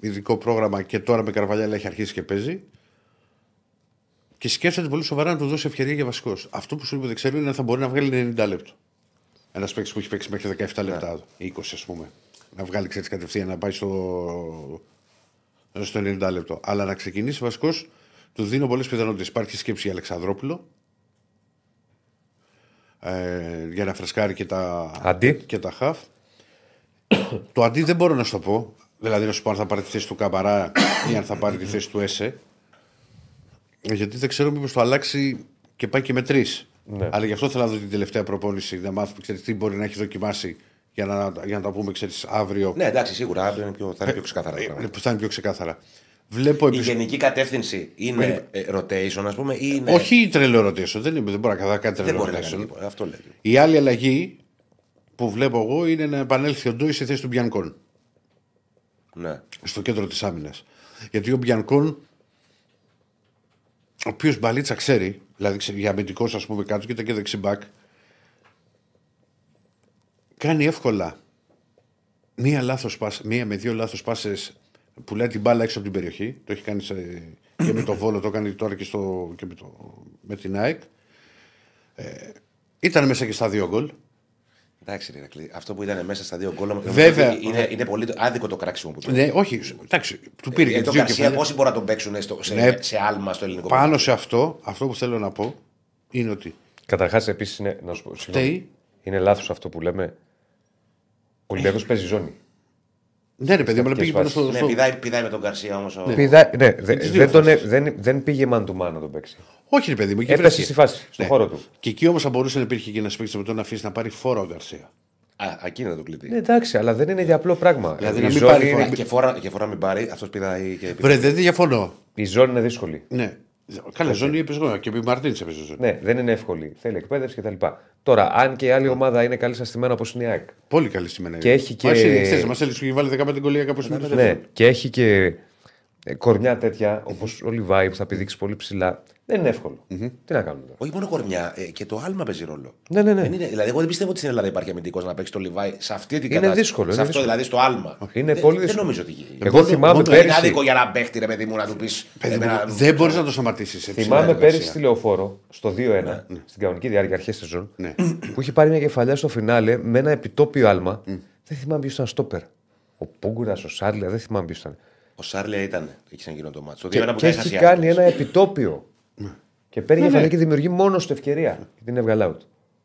Speaker 2: ειδικό πρόγραμμα και τώρα με Καρβαλιάλα έχει αρχίσει και παίζει. Και σκέφτεται πολύ σοβαρά να του δώσει ευκαιρία για βασικός. Αυτό που σου είπε δεν ξέρω είναι αν θα μπορεί να βγάλει 90 λεπτό. Ένας παίκτης που έχει παίξει μέχρι 17 λεπτά, 20 ας πούμε. Να βγάλει ξέρεις κατευθείαν να πάει στο, στο 90 λεπτό. Αλλά να ξεκινήσει βασικός, του δίνω πολλές πιθανότητες. Υπάρχει σκέψη για Αλεξανδρόπουλο. Ε, για να φρεσκάρει και τα,
Speaker 1: Αντί.
Speaker 2: και τα χαφ. το αντί δεν μπορώ να σου το πω. Δηλαδή να σου πω αν θα πάρει τη θέση του Καμπαρά ή αν θα πάρει τη θέση του Έσε. Γιατί δεν ξέρω μήπως το αλλάξει και πάει και με τρεις.
Speaker 1: Ναι.
Speaker 2: Αλλά γι' αυτό θέλω να δω την τελευταία προπόνηση, να μάθουμε ξέρεις, τι μπορεί να έχει δοκιμάσει για να, για να τα πούμε ξέρεις, αύριο.
Speaker 3: Ναι, εντάξει, σίγουρα αύριο είναι πιο, θα είναι πιο ξεκάθαρα τα
Speaker 2: Ε,
Speaker 3: πράγματα.
Speaker 2: που θα είναι πιο ξεκάθαρα. Βλέπω
Speaker 3: Η
Speaker 2: επισ...
Speaker 3: γενική κατεύθυνση είναι ε, rotation, ας πούμε, ή είναι.
Speaker 2: Όχι τρελό rotation, δεν, είναι, δεν μπορεί να κάνει
Speaker 3: δεν
Speaker 2: τρελό
Speaker 3: μπορεί να κάνει
Speaker 2: rotation.
Speaker 3: τίποτα. Αυτό λέει.
Speaker 2: Η άλλη αλλαγή που βλέπω εγώ είναι να επανέλθει ο Ντόις στη θέση του Μπιανκόν.
Speaker 3: Ναι.
Speaker 2: στο κέντρο της άμυνας. Γιατί ο Μπιανκόν, ο οποίος μπαλίτσα ξέρει, δηλαδή ξέρει, για αμυντικός, ας πούμε, κάτω και ήταν και δεξιμπάκ, κάνει εύκολα μία, λάθος πάσα, μία με δύο λάθος πάσες που λέει την μπάλα έξω από την περιοχή. Το έχει κάνει σε- και με το Βόλο, το κάνει τώρα και, στο, και με, το, με την ΑΕΚ. Ε, ήταν μέσα και στα δύο γκολ.
Speaker 3: Εντάξει, ρε, Ηρακλή, αυτό που ήταν μέσα στα δύο γκολ. νομίζω
Speaker 2: Βέβαια.
Speaker 3: ότι Είναι, είναι πολύ άδικο το κράξιμο που του
Speaker 2: Ναι, όχι, εντάξει, του πήρε
Speaker 3: Ε,
Speaker 2: και
Speaker 3: τον
Speaker 2: τις δύο
Speaker 3: Γκαρσία
Speaker 2: κεφάλια.
Speaker 3: πόσοι μπορούν να τον παίξουν στο, σε,
Speaker 2: Ναι.
Speaker 3: σε άλμα στο ελληνικό
Speaker 2: Πάνω σε αυτό, αυτό που θέλω να πω είναι ότι
Speaker 1: Καταρχάς, επίσης είναι. Να σου πω, συγγνώμη.
Speaker 2: φταίει
Speaker 1: είναι λάθος αυτό που λέμε. Ο Ολυμπιακός παίζει ζώνη.
Speaker 2: Ναι, ρε παιδί, μου, αλλά πήγε πάνω στο.
Speaker 3: Ναι,
Speaker 2: στο-
Speaker 3: πηδάει, πηδάει με τον Γκαρσία όμως.
Speaker 1: Πηδά- ναι, δε-
Speaker 2: τις δύο
Speaker 1: δεν, τον,
Speaker 2: φάσεις.
Speaker 1: δεν, δεν πήγε man to man να τον παίξει.
Speaker 2: Όχι, ρε παιδί μου, εκεί
Speaker 1: Έπεσε
Speaker 2: βρέθηκε.
Speaker 1: στη φάση, στον
Speaker 2: Ναι.
Speaker 1: χώρο του.
Speaker 2: Και εκεί όμως θα μπορούσε να υπήρχε και ένας παίκτης με τον να αφήσει να πάρει φόρο ο Γκαρσία.
Speaker 3: Α, εκεί είναι το κλειδί.
Speaker 1: Ναι, εντάξει, αλλά δεν είναι για απλό πράγμα.
Speaker 2: Δηλαδή,
Speaker 1: η,
Speaker 2: να μην
Speaker 1: ζώνη
Speaker 2: πάρει
Speaker 1: είναι,
Speaker 3: Α, και, φορά, και φορά μην πάρει, αυτός πηδάει και.
Speaker 2: Βρε, δεν διαφωνώ.
Speaker 1: η ζώνη είναι δύσκολη.
Speaker 2: Ναι. Καλά, ζώνη είπες εγώ και επί Μαρτίνς έπαιζε ζώνη.
Speaker 1: Ναι, δεν είναι εύκολη. Θέλει εκπαίδευση κτλ. Τώρα, αν και η άλλη ομάδα είναι καλή στημένα όπως είναι η ΑΕΚ.
Speaker 2: Πολύ καλή σήμερα.
Speaker 1: Και έχει και-
Speaker 2: Μα έλεγε, μα έλεγε ότι βάλει 15 γκολία κάπως στην
Speaker 1: Ναι, και έχει και ε, κορμιά τέτοια όπως ο Λιβάη που θα πηδήξει πολύ ψηλά. Δεν είναι εύκολο. Τι να κάνουμε τώρα;
Speaker 3: Όχι μόνο κορμιά, ε, και το άλμα παίζει ρόλο.
Speaker 1: Ναι, ναι, ναι.
Speaker 3: Δεν είναι, δηλαδή, εγώ δεν πιστεύω ότι στην Ελλάδα υπάρχει αμυντικός να παίξει το Λιβάη σε αυτή την
Speaker 1: Είναι
Speaker 3: κατάσταση.
Speaker 1: δύσκολο,
Speaker 3: Σε
Speaker 1: είναι
Speaker 3: αυτό
Speaker 1: δύσκολο.
Speaker 3: δηλαδή στο άλμα.
Speaker 1: Είναι
Speaker 3: δεν,
Speaker 1: πολύ
Speaker 3: Δεν
Speaker 1: δύσκολο.
Speaker 3: νομίζω ότι γίνει.
Speaker 1: Εγώ
Speaker 2: μόνο-
Speaker 1: θυμάμαι
Speaker 2: μόνο-
Speaker 3: Είναι
Speaker 1: πέρυσι.
Speaker 3: άδικο για να παίχτη, ρε παιδί μου, να του πεις.
Speaker 2: Δεν μπορείς να το σταματήσεις.
Speaker 1: Θυμάμαι πέρυσι στη λεωφόρο, στο 2-1, στην κανονική διάρκεια αρχές σεζόν,
Speaker 2: Ναι.
Speaker 1: που είχε πάρει μια κεφαλιά στο φινάλε με ένα επιτόπιο άλμα. Δεν θυμάμαι ποιος ήταν στόπερ. Ο Πούγκουρας, ο Σάρλια, δεν θυμάμαι ποιος ήταν.
Speaker 3: Ο Σάρλια ήταν εκεί σαν εκείνο το μάτσο. Το
Speaker 1: Και,
Speaker 3: 2-1 που
Speaker 1: και
Speaker 3: κάνει
Speaker 1: έχει
Speaker 3: Ασία.
Speaker 1: κάνει ένα επιτόπιο. Και παίρνει κεφαλιά και δημιουργεί μόνος του ευκαιρία. Και την έβγαλε out.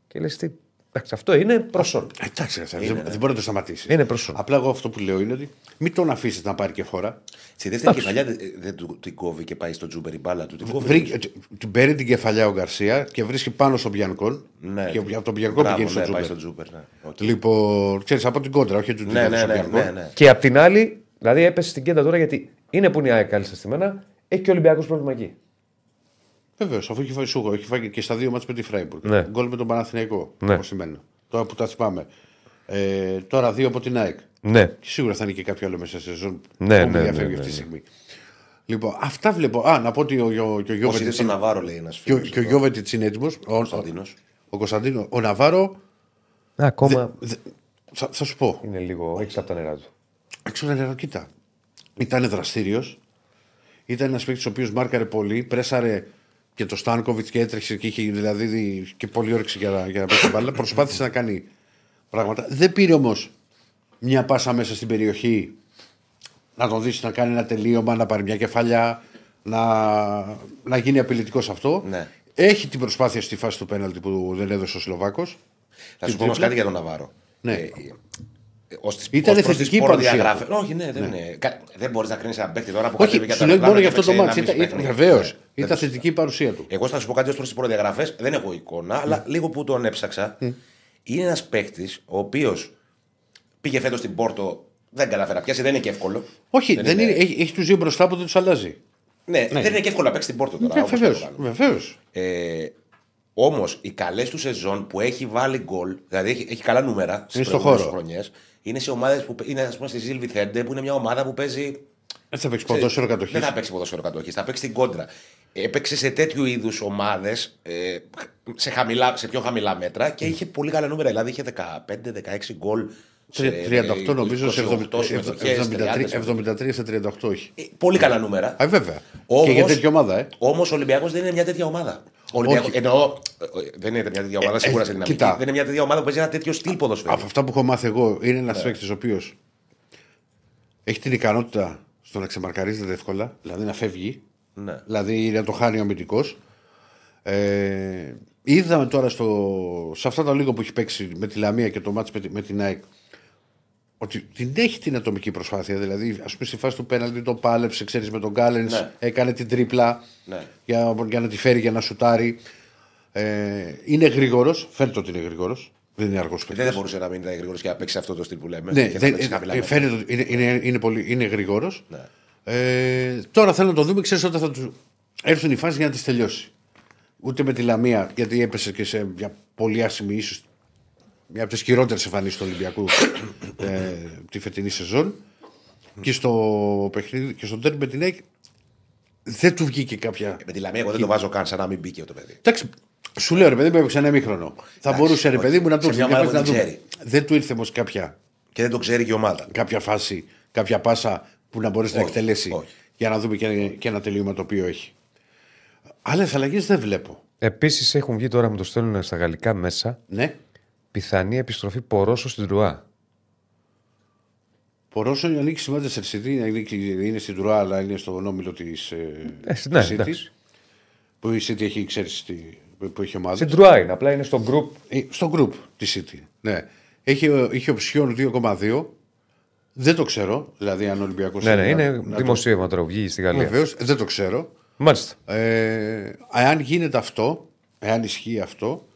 Speaker 1: Και λες τι. Εντάξει, αυτό είναι προσόν.
Speaker 2: Εντάξει, ρε, δεν, δεν μπορεί να το σταματήσει.
Speaker 1: Είναι προσόν.
Speaker 2: Απλά εγώ αυτό που λέω είναι ότι μην τον αφήσεις να πάρει και φορά.
Speaker 3: Στη δεύτερη κεφαλιά δεν δεν του την κόβει και πάει στο τζούμπερ η μπάλα του. Την κόβει.
Speaker 2: Βρήκε- Την παίρνει την κεφαλιά ο Γκαρσία και βρίσκει πάνω στον Μπιανκόν.
Speaker 3: Ναι.
Speaker 2: Και από τον Μπιανκόν
Speaker 3: Μπράβο,
Speaker 2: πηγαίνει στο
Speaker 3: ναι, πάει
Speaker 2: Τζούμπερ.
Speaker 3: στο τζούμπερ. Ναι. Οκ.
Speaker 2: Λοιπόν, ξέρεις από την κόντρα, όχι του
Speaker 3: Ναι, ναι,
Speaker 2: στον
Speaker 3: ναι,
Speaker 2: Μπιανκόν.
Speaker 3: ναι, ναι.
Speaker 1: Και απ' την άλλη, δηλαδή έπεσε στην κέντα τώρα γιατί είναι που είναι η ΑΕΚ καλή στημένα, έχει και ο Ολυμπιακός πρόβλημα εκεί.
Speaker 2: Βεβαίως, αφού έχει φάει σούγο, έχει φάει και στα δύο μάτια με τη Φράιμπουργκ.
Speaker 1: Ναι.
Speaker 2: Γκολ με τον Παναθηναϊκό.
Speaker 1: Ναι.
Speaker 2: όπως σημαίνει. Τώρα που τα θυμάμαι. Ε, τώρα δύο από την ΑΕΚ.
Speaker 1: Ναι.
Speaker 2: Και σίγουρα θα είναι και κάποιο άλλο μέσα σε σεζόν
Speaker 1: Ναι,
Speaker 2: που
Speaker 1: ναι,
Speaker 2: διαφεύγει
Speaker 1: ναι, ναι,
Speaker 2: αυτή τη
Speaker 1: ναι.
Speaker 2: στιγμή. Λοιπόν, αυτά βλέπω. Α, να πω ότι ο, ο, και ο
Speaker 3: Πώ είδε
Speaker 2: Γιώβετιτ
Speaker 3: τον Ναβάρο, λέει ένας
Speaker 2: και ο-
Speaker 3: φίλος.
Speaker 2: και ο Γιώβετιτς είναι έτοιμος. Ο, ο,
Speaker 3: Κωνσταντίνος.
Speaker 2: ο Κωνσταντίνο. Ο Ναβάρο.
Speaker 1: Ακόμα
Speaker 2: δε- θα, θα σου πω.
Speaker 1: είναι λίγο έξω από τα νερά του.
Speaker 2: Έξω να νερό, κοίτα. Ήταν δραστήριος. Ήταν ένας παίκτης ο οποίος μάρκαρε πολύ, πρέσαρε και το Στάνκοβιτ και έτρεξε και είχε δηλαδή δι- και πολύ όρεξη για, να- για να παίξει την μπάλα. Προσπάθησε να κάνει πράγματα. Δεν πήρε όμως μια πάσα μέσα στην περιοχή να τον δεις να κάνει ένα τελείωμα, να πάρει μια κεφαλιά, να, να γίνει απειλητικός σε αυτό.
Speaker 3: Ναι.
Speaker 2: Έχει την προσπάθεια στη φάση του πέναλτη που δεν έδωσε ο Σλοβάκος.
Speaker 3: Θα σου πω όμως κάτι για τον Ναβάρο.
Speaker 2: Ναι.
Speaker 3: Ε, ως τις-
Speaker 2: Ήταν
Speaker 3: ως προς
Speaker 2: θετική
Speaker 3: τις
Speaker 2: η παρουσία
Speaker 3: προδιαγράφες- Όχι, ναι, δεν είναι. Κα- Δεν μπορείς να κρίνεις ένα παίκτη τώρα που
Speaker 2: Όχι,
Speaker 3: κατέβηκε
Speaker 2: σου
Speaker 3: από
Speaker 2: λέω
Speaker 3: τα
Speaker 2: μόνο για
Speaker 3: πλάνα
Speaker 2: αυτό το
Speaker 3: και
Speaker 2: μάτι.
Speaker 3: έπαιξε ένα μισή παιχνίδι.
Speaker 2: Βεβαίως.
Speaker 3: Ναι,
Speaker 2: Ήταν
Speaker 3: δεν-
Speaker 2: θετική η παρουσία του.
Speaker 3: Εγώ θα σου πω κάτι ως προς τις προδιαγραφές. Δεν έχω εικόνα, αλλά λίγο που τον έψαξα. Είναι ένας παίκτης ο οποίος πήγε φέτος στην Πόρτο, δεν καταφέρει να πιάσει, δεν είναι και εύκολο.
Speaker 2: Όχι, δεν είναι, έχει, έχει τους δύο μπροστά που δεν τους αλλάζει.
Speaker 3: Ναι, δεν είναι και εύκολο να παίξει στην Πόρτο τώρα. όπως
Speaker 2: Βεβαίως.
Speaker 3: το κάνουμε.
Speaker 2: Βεβαίως.
Speaker 3: Ε, Όμως οι καλές του σεζόν που έχει βάλει γκολ, δηλαδή έχει, έχει καλά νούμερα στις
Speaker 2: Είναι στο
Speaker 3: προηγούμενες
Speaker 2: χώρο.
Speaker 3: χρονιές, είναι σε ομάδες που είναι ας πούμε στη Ζήλβι Θέντε που είναι μια ομάδα που παίζει.
Speaker 2: Δεν θα παίξει ποδόσφαιρο κατοχής.
Speaker 3: Δεν θα παίξει ποδόσφαιρο κατοχής, θα παίξει την κόντρα. Έπαιξε σε τέτοιου είδους ομάδες ε, σε, χαμηλά- σε πιο χαμηλά μέτρα και είχε πολύ καλά νούμερα. Δηλαδή είχε 15-16 γκολ. σε,
Speaker 2: 38 νομίζω σε
Speaker 3: 28 συμμετοχές, 30
Speaker 2: 73, 73 σε 38 όχι.
Speaker 3: Ε, Πολύ καλά νούμερα.
Speaker 2: Α, βέβαια.
Speaker 3: Όμως-
Speaker 2: Και για τέτοια ομάδα, ε.
Speaker 3: Όμως ο Ολυμπιακός δεν είναι μια τέτοια ομάδα. Ο Ολυμπιακός,
Speaker 2: Όχι.
Speaker 3: εννοώ, ε, ε, δεν είναι μια τέτοια ομάδα,
Speaker 2: Ε,
Speaker 3: σίγουρα
Speaker 2: ε,
Speaker 3: σε δυναμική.
Speaker 2: κοίτα.
Speaker 3: Δεν είναι μια τέτοια ομάδα που παίζει ένα τέτοιο στυλ ποδοσφαίρου.
Speaker 2: Από αυτά που έχω μάθει εγώ είναι
Speaker 3: Ναι.
Speaker 2: ένα παίκτης ο οποίος έχει την ικανότητα στο να ξεμαρκαρίζεται εύκολα, δηλαδή να φεύγει,
Speaker 3: Ναι.
Speaker 2: δηλαδή να το χάνει ο αμυντικός. Ε, είδαμε τώρα στο, σε αυτά τα λίγο που έχει παίξει με τη Λαμία και το μάτς με, τη- με την ΑΕΚ ότι την έχει την ατομική προσπάθεια. Δηλαδή, ας πούμε, στη φάση του πέναλτι το πάλεψε, ξέρεις, με τον Γκάλεν,
Speaker 3: Ναι.
Speaker 2: έκανε την τρίπλα
Speaker 3: Ναι.
Speaker 2: για, για να τη φέρει για να σουτάρει. Ε, είναι γρήγορος, φαίνεται ότι είναι γρήγορος. Δεν είναι αργός
Speaker 3: Δεν θα μπορούσε να μείνει γρήγορος και να παίξει αυτό το στυλ που λέμε.
Speaker 2: ναι,
Speaker 3: και να
Speaker 2: δεν,
Speaker 3: παίξει χαμηλά
Speaker 2: ε,
Speaker 3: μέτρα.
Speaker 2: φαίνεται ότι είναι, είναι, είναι, πολύ, είναι γρήγορος.
Speaker 3: Ναι.
Speaker 2: Ε, τώρα θέλω να το δούμε, ξέρεις όταν θα του έρθουν οι φάσει για να τις τελειώσει. Ούτε με τη Λαμία, γιατί έπεσε και σε μια πολύ άσχημη, ίσως μια από τις χειρότερες εμφανίσεις του Ολυμπιακού ε, τη φετινή σεζόν. Και στο παιχνίδι και στο τέρμι με την ΑΕΚ δεν του βγήκε κάποια.
Speaker 3: Με τη Λαμία, εγώ δεν το βάζω καν σαν να μην μπήκε το παιδί.
Speaker 2: Εντάξει, σου λέω ρε παιδί μου, έπαιξε ένα μήχρονο. Θα μπορούσε ρε
Speaker 3: όχι.
Speaker 2: παιδί μου να το
Speaker 3: Σε μια
Speaker 2: έρθει
Speaker 3: ομάδα
Speaker 2: να
Speaker 3: που δεν
Speaker 2: δούμε.
Speaker 3: ξέρει.
Speaker 2: Δεν του ήρθε όμως κάποια,
Speaker 3: Και δεν το ξέρει και η ομάδα.
Speaker 2: κάποια φάση, κάποια πάσα που να μπορέσει να
Speaker 3: Όχι,
Speaker 2: εκτελέσει
Speaker 3: όχι.
Speaker 2: για να δούμε και, και ένα τελείωμα το οποίο έχει. Άλλες αλλαγές δεν βλέπω.
Speaker 1: Επίσης έχουν βγει τώρα, μου το στέλνουν στα γαλλικά μέσα,
Speaker 2: Ναι.
Speaker 1: Πιθανή επιστροφή Πορόσο στην Τρουά.
Speaker 2: Πορόσο ανήκει στη Manchester City, ανήκει- είναι στην Τουρά, αλλά είναι στον όμιλο της
Speaker 1: Ε, ναι,
Speaker 2: City.
Speaker 1: εντάξει.
Speaker 2: Που η City έχει, ξέρεις, τι, που έχει ομάδα.
Speaker 1: Στην Τρουά είναι, απλά είναι στο group.
Speaker 2: Ε, Στο group της City. Ναι. Έχει, είχε οψιόν 2,2. Δεν το ξέρω. Δηλαδή, αν ο Ολυμπιακός.
Speaker 1: Ναι, ναι, είναι δημοσίευμα τώρα που βγήκε στη Γαλλία.
Speaker 2: Βεβαίως, δεν το ξέρω.
Speaker 1: Μάλιστα.
Speaker 2: Ε, εάν γίνεται αυτό, εάν ισχύει αυτό,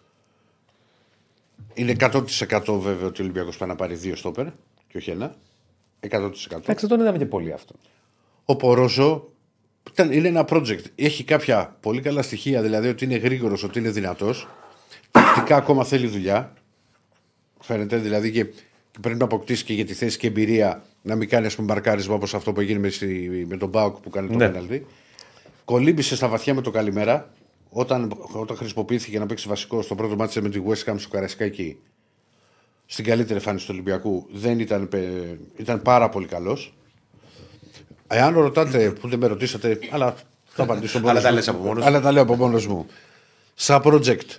Speaker 2: είναι 100% βέβαιο ότι ο Ολυμπιακός πάει να πάρει δύο στόπερ και όχι ένα. 100%.
Speaker 1: Εντάξει, δεν τον είδαμε και πολύ αυτό.
Speaker 2: Ο Πορόζο ήταν, είναι ένα project. Έχει κάποια πολύ καλά στοιχεία, δηλαδή ότι είναι γρήγορος, ότι είναι δυνατός. Τακτικά ακόμα θέλει δουλειά. Φαίνεται δηλαδή και πρέπει να αποκτήσει και για τη θέση και εμπειρία να μην κάνει ας πούμε, μαρκάρισμα όπως αυτό που έγινε με, στη- με τον Μπάουκ που κάνει το
Speaker 1: Ναι.
Speaker 2: πέναλτι. Κολύμπησε στα βαθιά με το καλημέρα. Όταν, όταν χρησιμοποιήθηκε να παίξει βασικό στο πρώτο μάτι με τη West Ham στο Καραϊσκάκι στην καλύτερη εμφάνιση του Ολυμπιακού δεν ήταν, πε- ήταν πάρα πολύ καλός. Εάν ρωτάτε, που δεν με ρωτήσατε, αλλά θα απαντήσω μόνος
Speaker 3: Αλλά τα
Speaker 2: μου.
Speaker 3: λες από μόνος
Speaker 2: Αλλά τα λέω από μόνος μου. Σαν project.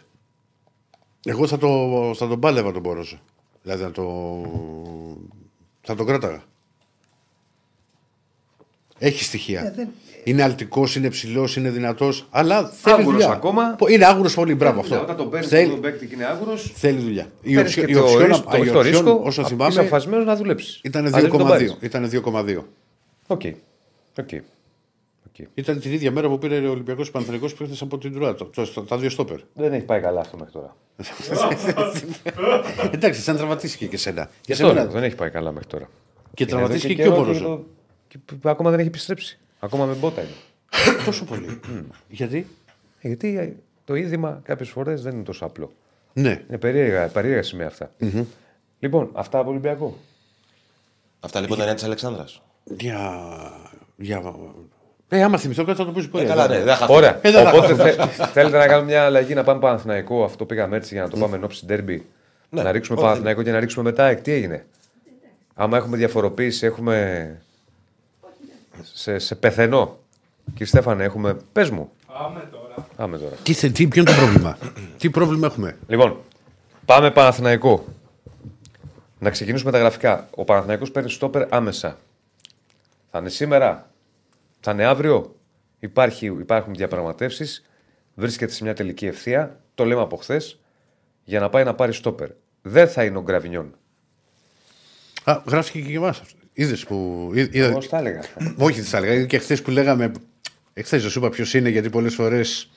Speaker 2: Εγώ θα, το, θα τον πάλευα τον Πόρος. Δηλαδή θα το, θα τον κράταγα. Έχει στοιχεία. Είναι αλτικός, είναι ψηλός, είναι δυνατός, αλλά θέλει
Speaker 1: Άγουρος
Speaker 2: δουλειά.
Speaker 1: ακόμα.
Speaker 2: Πο- Είναι άγουρος πολύ, μπράβο αυτό.
Speaker 1: Όταν τον παίρνεις
Speaker 2: Θέλει-
Speaker 1: τον παίκτη και είναι άγουρος,
Speaker 2: Θέλει δουλειά. Η
Speaker 1: παίρνεις
Speaker 2: οψιό-
Speaker 1: και
Speaker 2: η
Speaker 1: το,
Speaker 2: οψιόν-
Speaker 1: ρίσκο,
Speaker 2: η
Speaker 1: όχι το
Speaker 2: οψιόν,
Speaker 1: ρίσκο,
Speaker 2: όσο
Speaker 1: είσαι
Speaker 2: θυμάμαι,
Speaker 1: αφασμένος να δουλέψεις.
Speaker 2: ήταν
Speaker 1: Αλλιώς δεν τον
Speaker 2: 2,2.
Speaker 1: πάρεις.
Speaker 2: Ήταν 2,2.
Speaker 1: Οκ. Οκ. Οκ.
Speaker 2: Ήταν την ίδια μέρα που πήρε ο Ολυμπιακός Παναθρικό που ήρθε από την Τουρά. Το, το, τα δύο στόπερ.
Speaker 1: Δεν έχει πάει καλά αυτό μέχρι τώρα.
Speaker 2: Εντάξει, σαν τραυματίστηκε και σένα. Και,
Speaker 1: Και
Speaker 2: σένα,
Speaker 1: τώρα δεν έχει πάει καλά μέχρι τώρα.
Speaker 2: και
Speaker 1: Είναι
Speaker 2: τραυματίστηκε
Speaker 1: εδώ
Speaker 2: και ο
Speaker 1: καιρό
Speaker 2: Πορόζο.
Speaker 1: το- και π- Ακόμα δεν έχει επιστρέψει. Ακόμα με μπότα είναι.
Speaker 2: Τόσο πολύ. Γιατί;
Speaker 1: Ε, Γιατί το είδημα κάποιες φορές δεν είναι τόσο απλό.
Speaker 2: Ναι.
Speaker 1: Είναι περίεργα, περίεργα σημεία αυτά. Λοιπόν, αυτά από Ολυμπιακό.
Speaker 3: Αυτά λοιπόν τα νέα της Αλεξάνδρας.
Speaker 2: Για. για... Ε, άμα θυμηθώ κάτι θα το πεις πολύ.
Speaker 3: Ε, καλά, ναι, δεν χαθώ.
Speaker 1: Ωραία.
Speaker 2: Ε, δεν θα
Speaker 1: Οπότε θε- θέλετε να κάνουμε μια αλλαγή να πάμε Παναθηναϊκό. Αυτό πήγαμε έτσι για να το πάμε εν ώψη ντέρμπι.
Speaker 3: Ναι.
Speaker 1: Να ρίξουμε
Speaker 3: Όχι.
Speaker 1: Παναθηναϊκό και να ρίξουμε μετά. Ε, Τι έγινε; Άμα έχουμε διαφοροποίηση, έχουμε. Σε, σε πεθενό. Κύριε Στέφανε, έχουμε. Πες μου.
Speaker 4: Πάμε τώρα.
Speaker 1: Πάμε τώρα.
Speaker 2: Τι, θε- τι, ποιο είναι το πρόβλημα; τι πρόβλημα έχουμε;
Speaker 1: Λοιπόν, πάμε Παναθηναϊκό. Να ξεκινήσουμε τα γραφικά. Ο Παναθηναϊκός παίρνει στόπερ άμεσα. Θα είναι σήμερα, θα είναι αύριο; Υπάρχει, υπάρχουν διαπραγματεύσεις. Βρίσκεται σε μια τελική ευθεία. Το λέμε από χθες. Για να πάει να πάρει στόπερ. Δεν θα είναι ο Γκραβινιόν.
Speaker 2: Α, γράφτηκε και για εμάς αυτό. Είδες που. είδ- είδα-
Speaker 1: Εγώ τα έλεγα.
Speaker 2: Όχι, δεν θα έλεγα. Είδα Και χθες που λέγαμε. Εχθέ δεν σου είπα ποιος είναι, γιατί πολλές φορές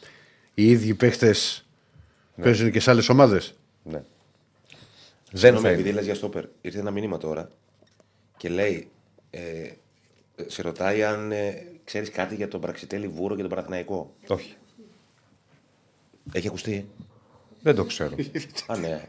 Speaker 2: οι ίδιοι παίχτες παίζουν και σε άλλες ομάδες.
Speaker 1: ναι. Δεν
Speaker 3: Συγγνώμη,
Speaker 1: θα
Speaker 3: επειδή
Speaker 1: είναι.
Speaker 3: λες για στόπερ, ήρθε ένα μήνυμα τώρα και λέει, ε, σε ρωτάει αν ε, ξέρεις κάτι για τον Πραξιτέλη Βούρο και τον Παναθηναϊκό.
Speaker 1: Όχι.
Speaker 3: Έχει ακουστεί;
Speaker 1: Δεν το ξέρω.
Speaker 3: Α, ναι.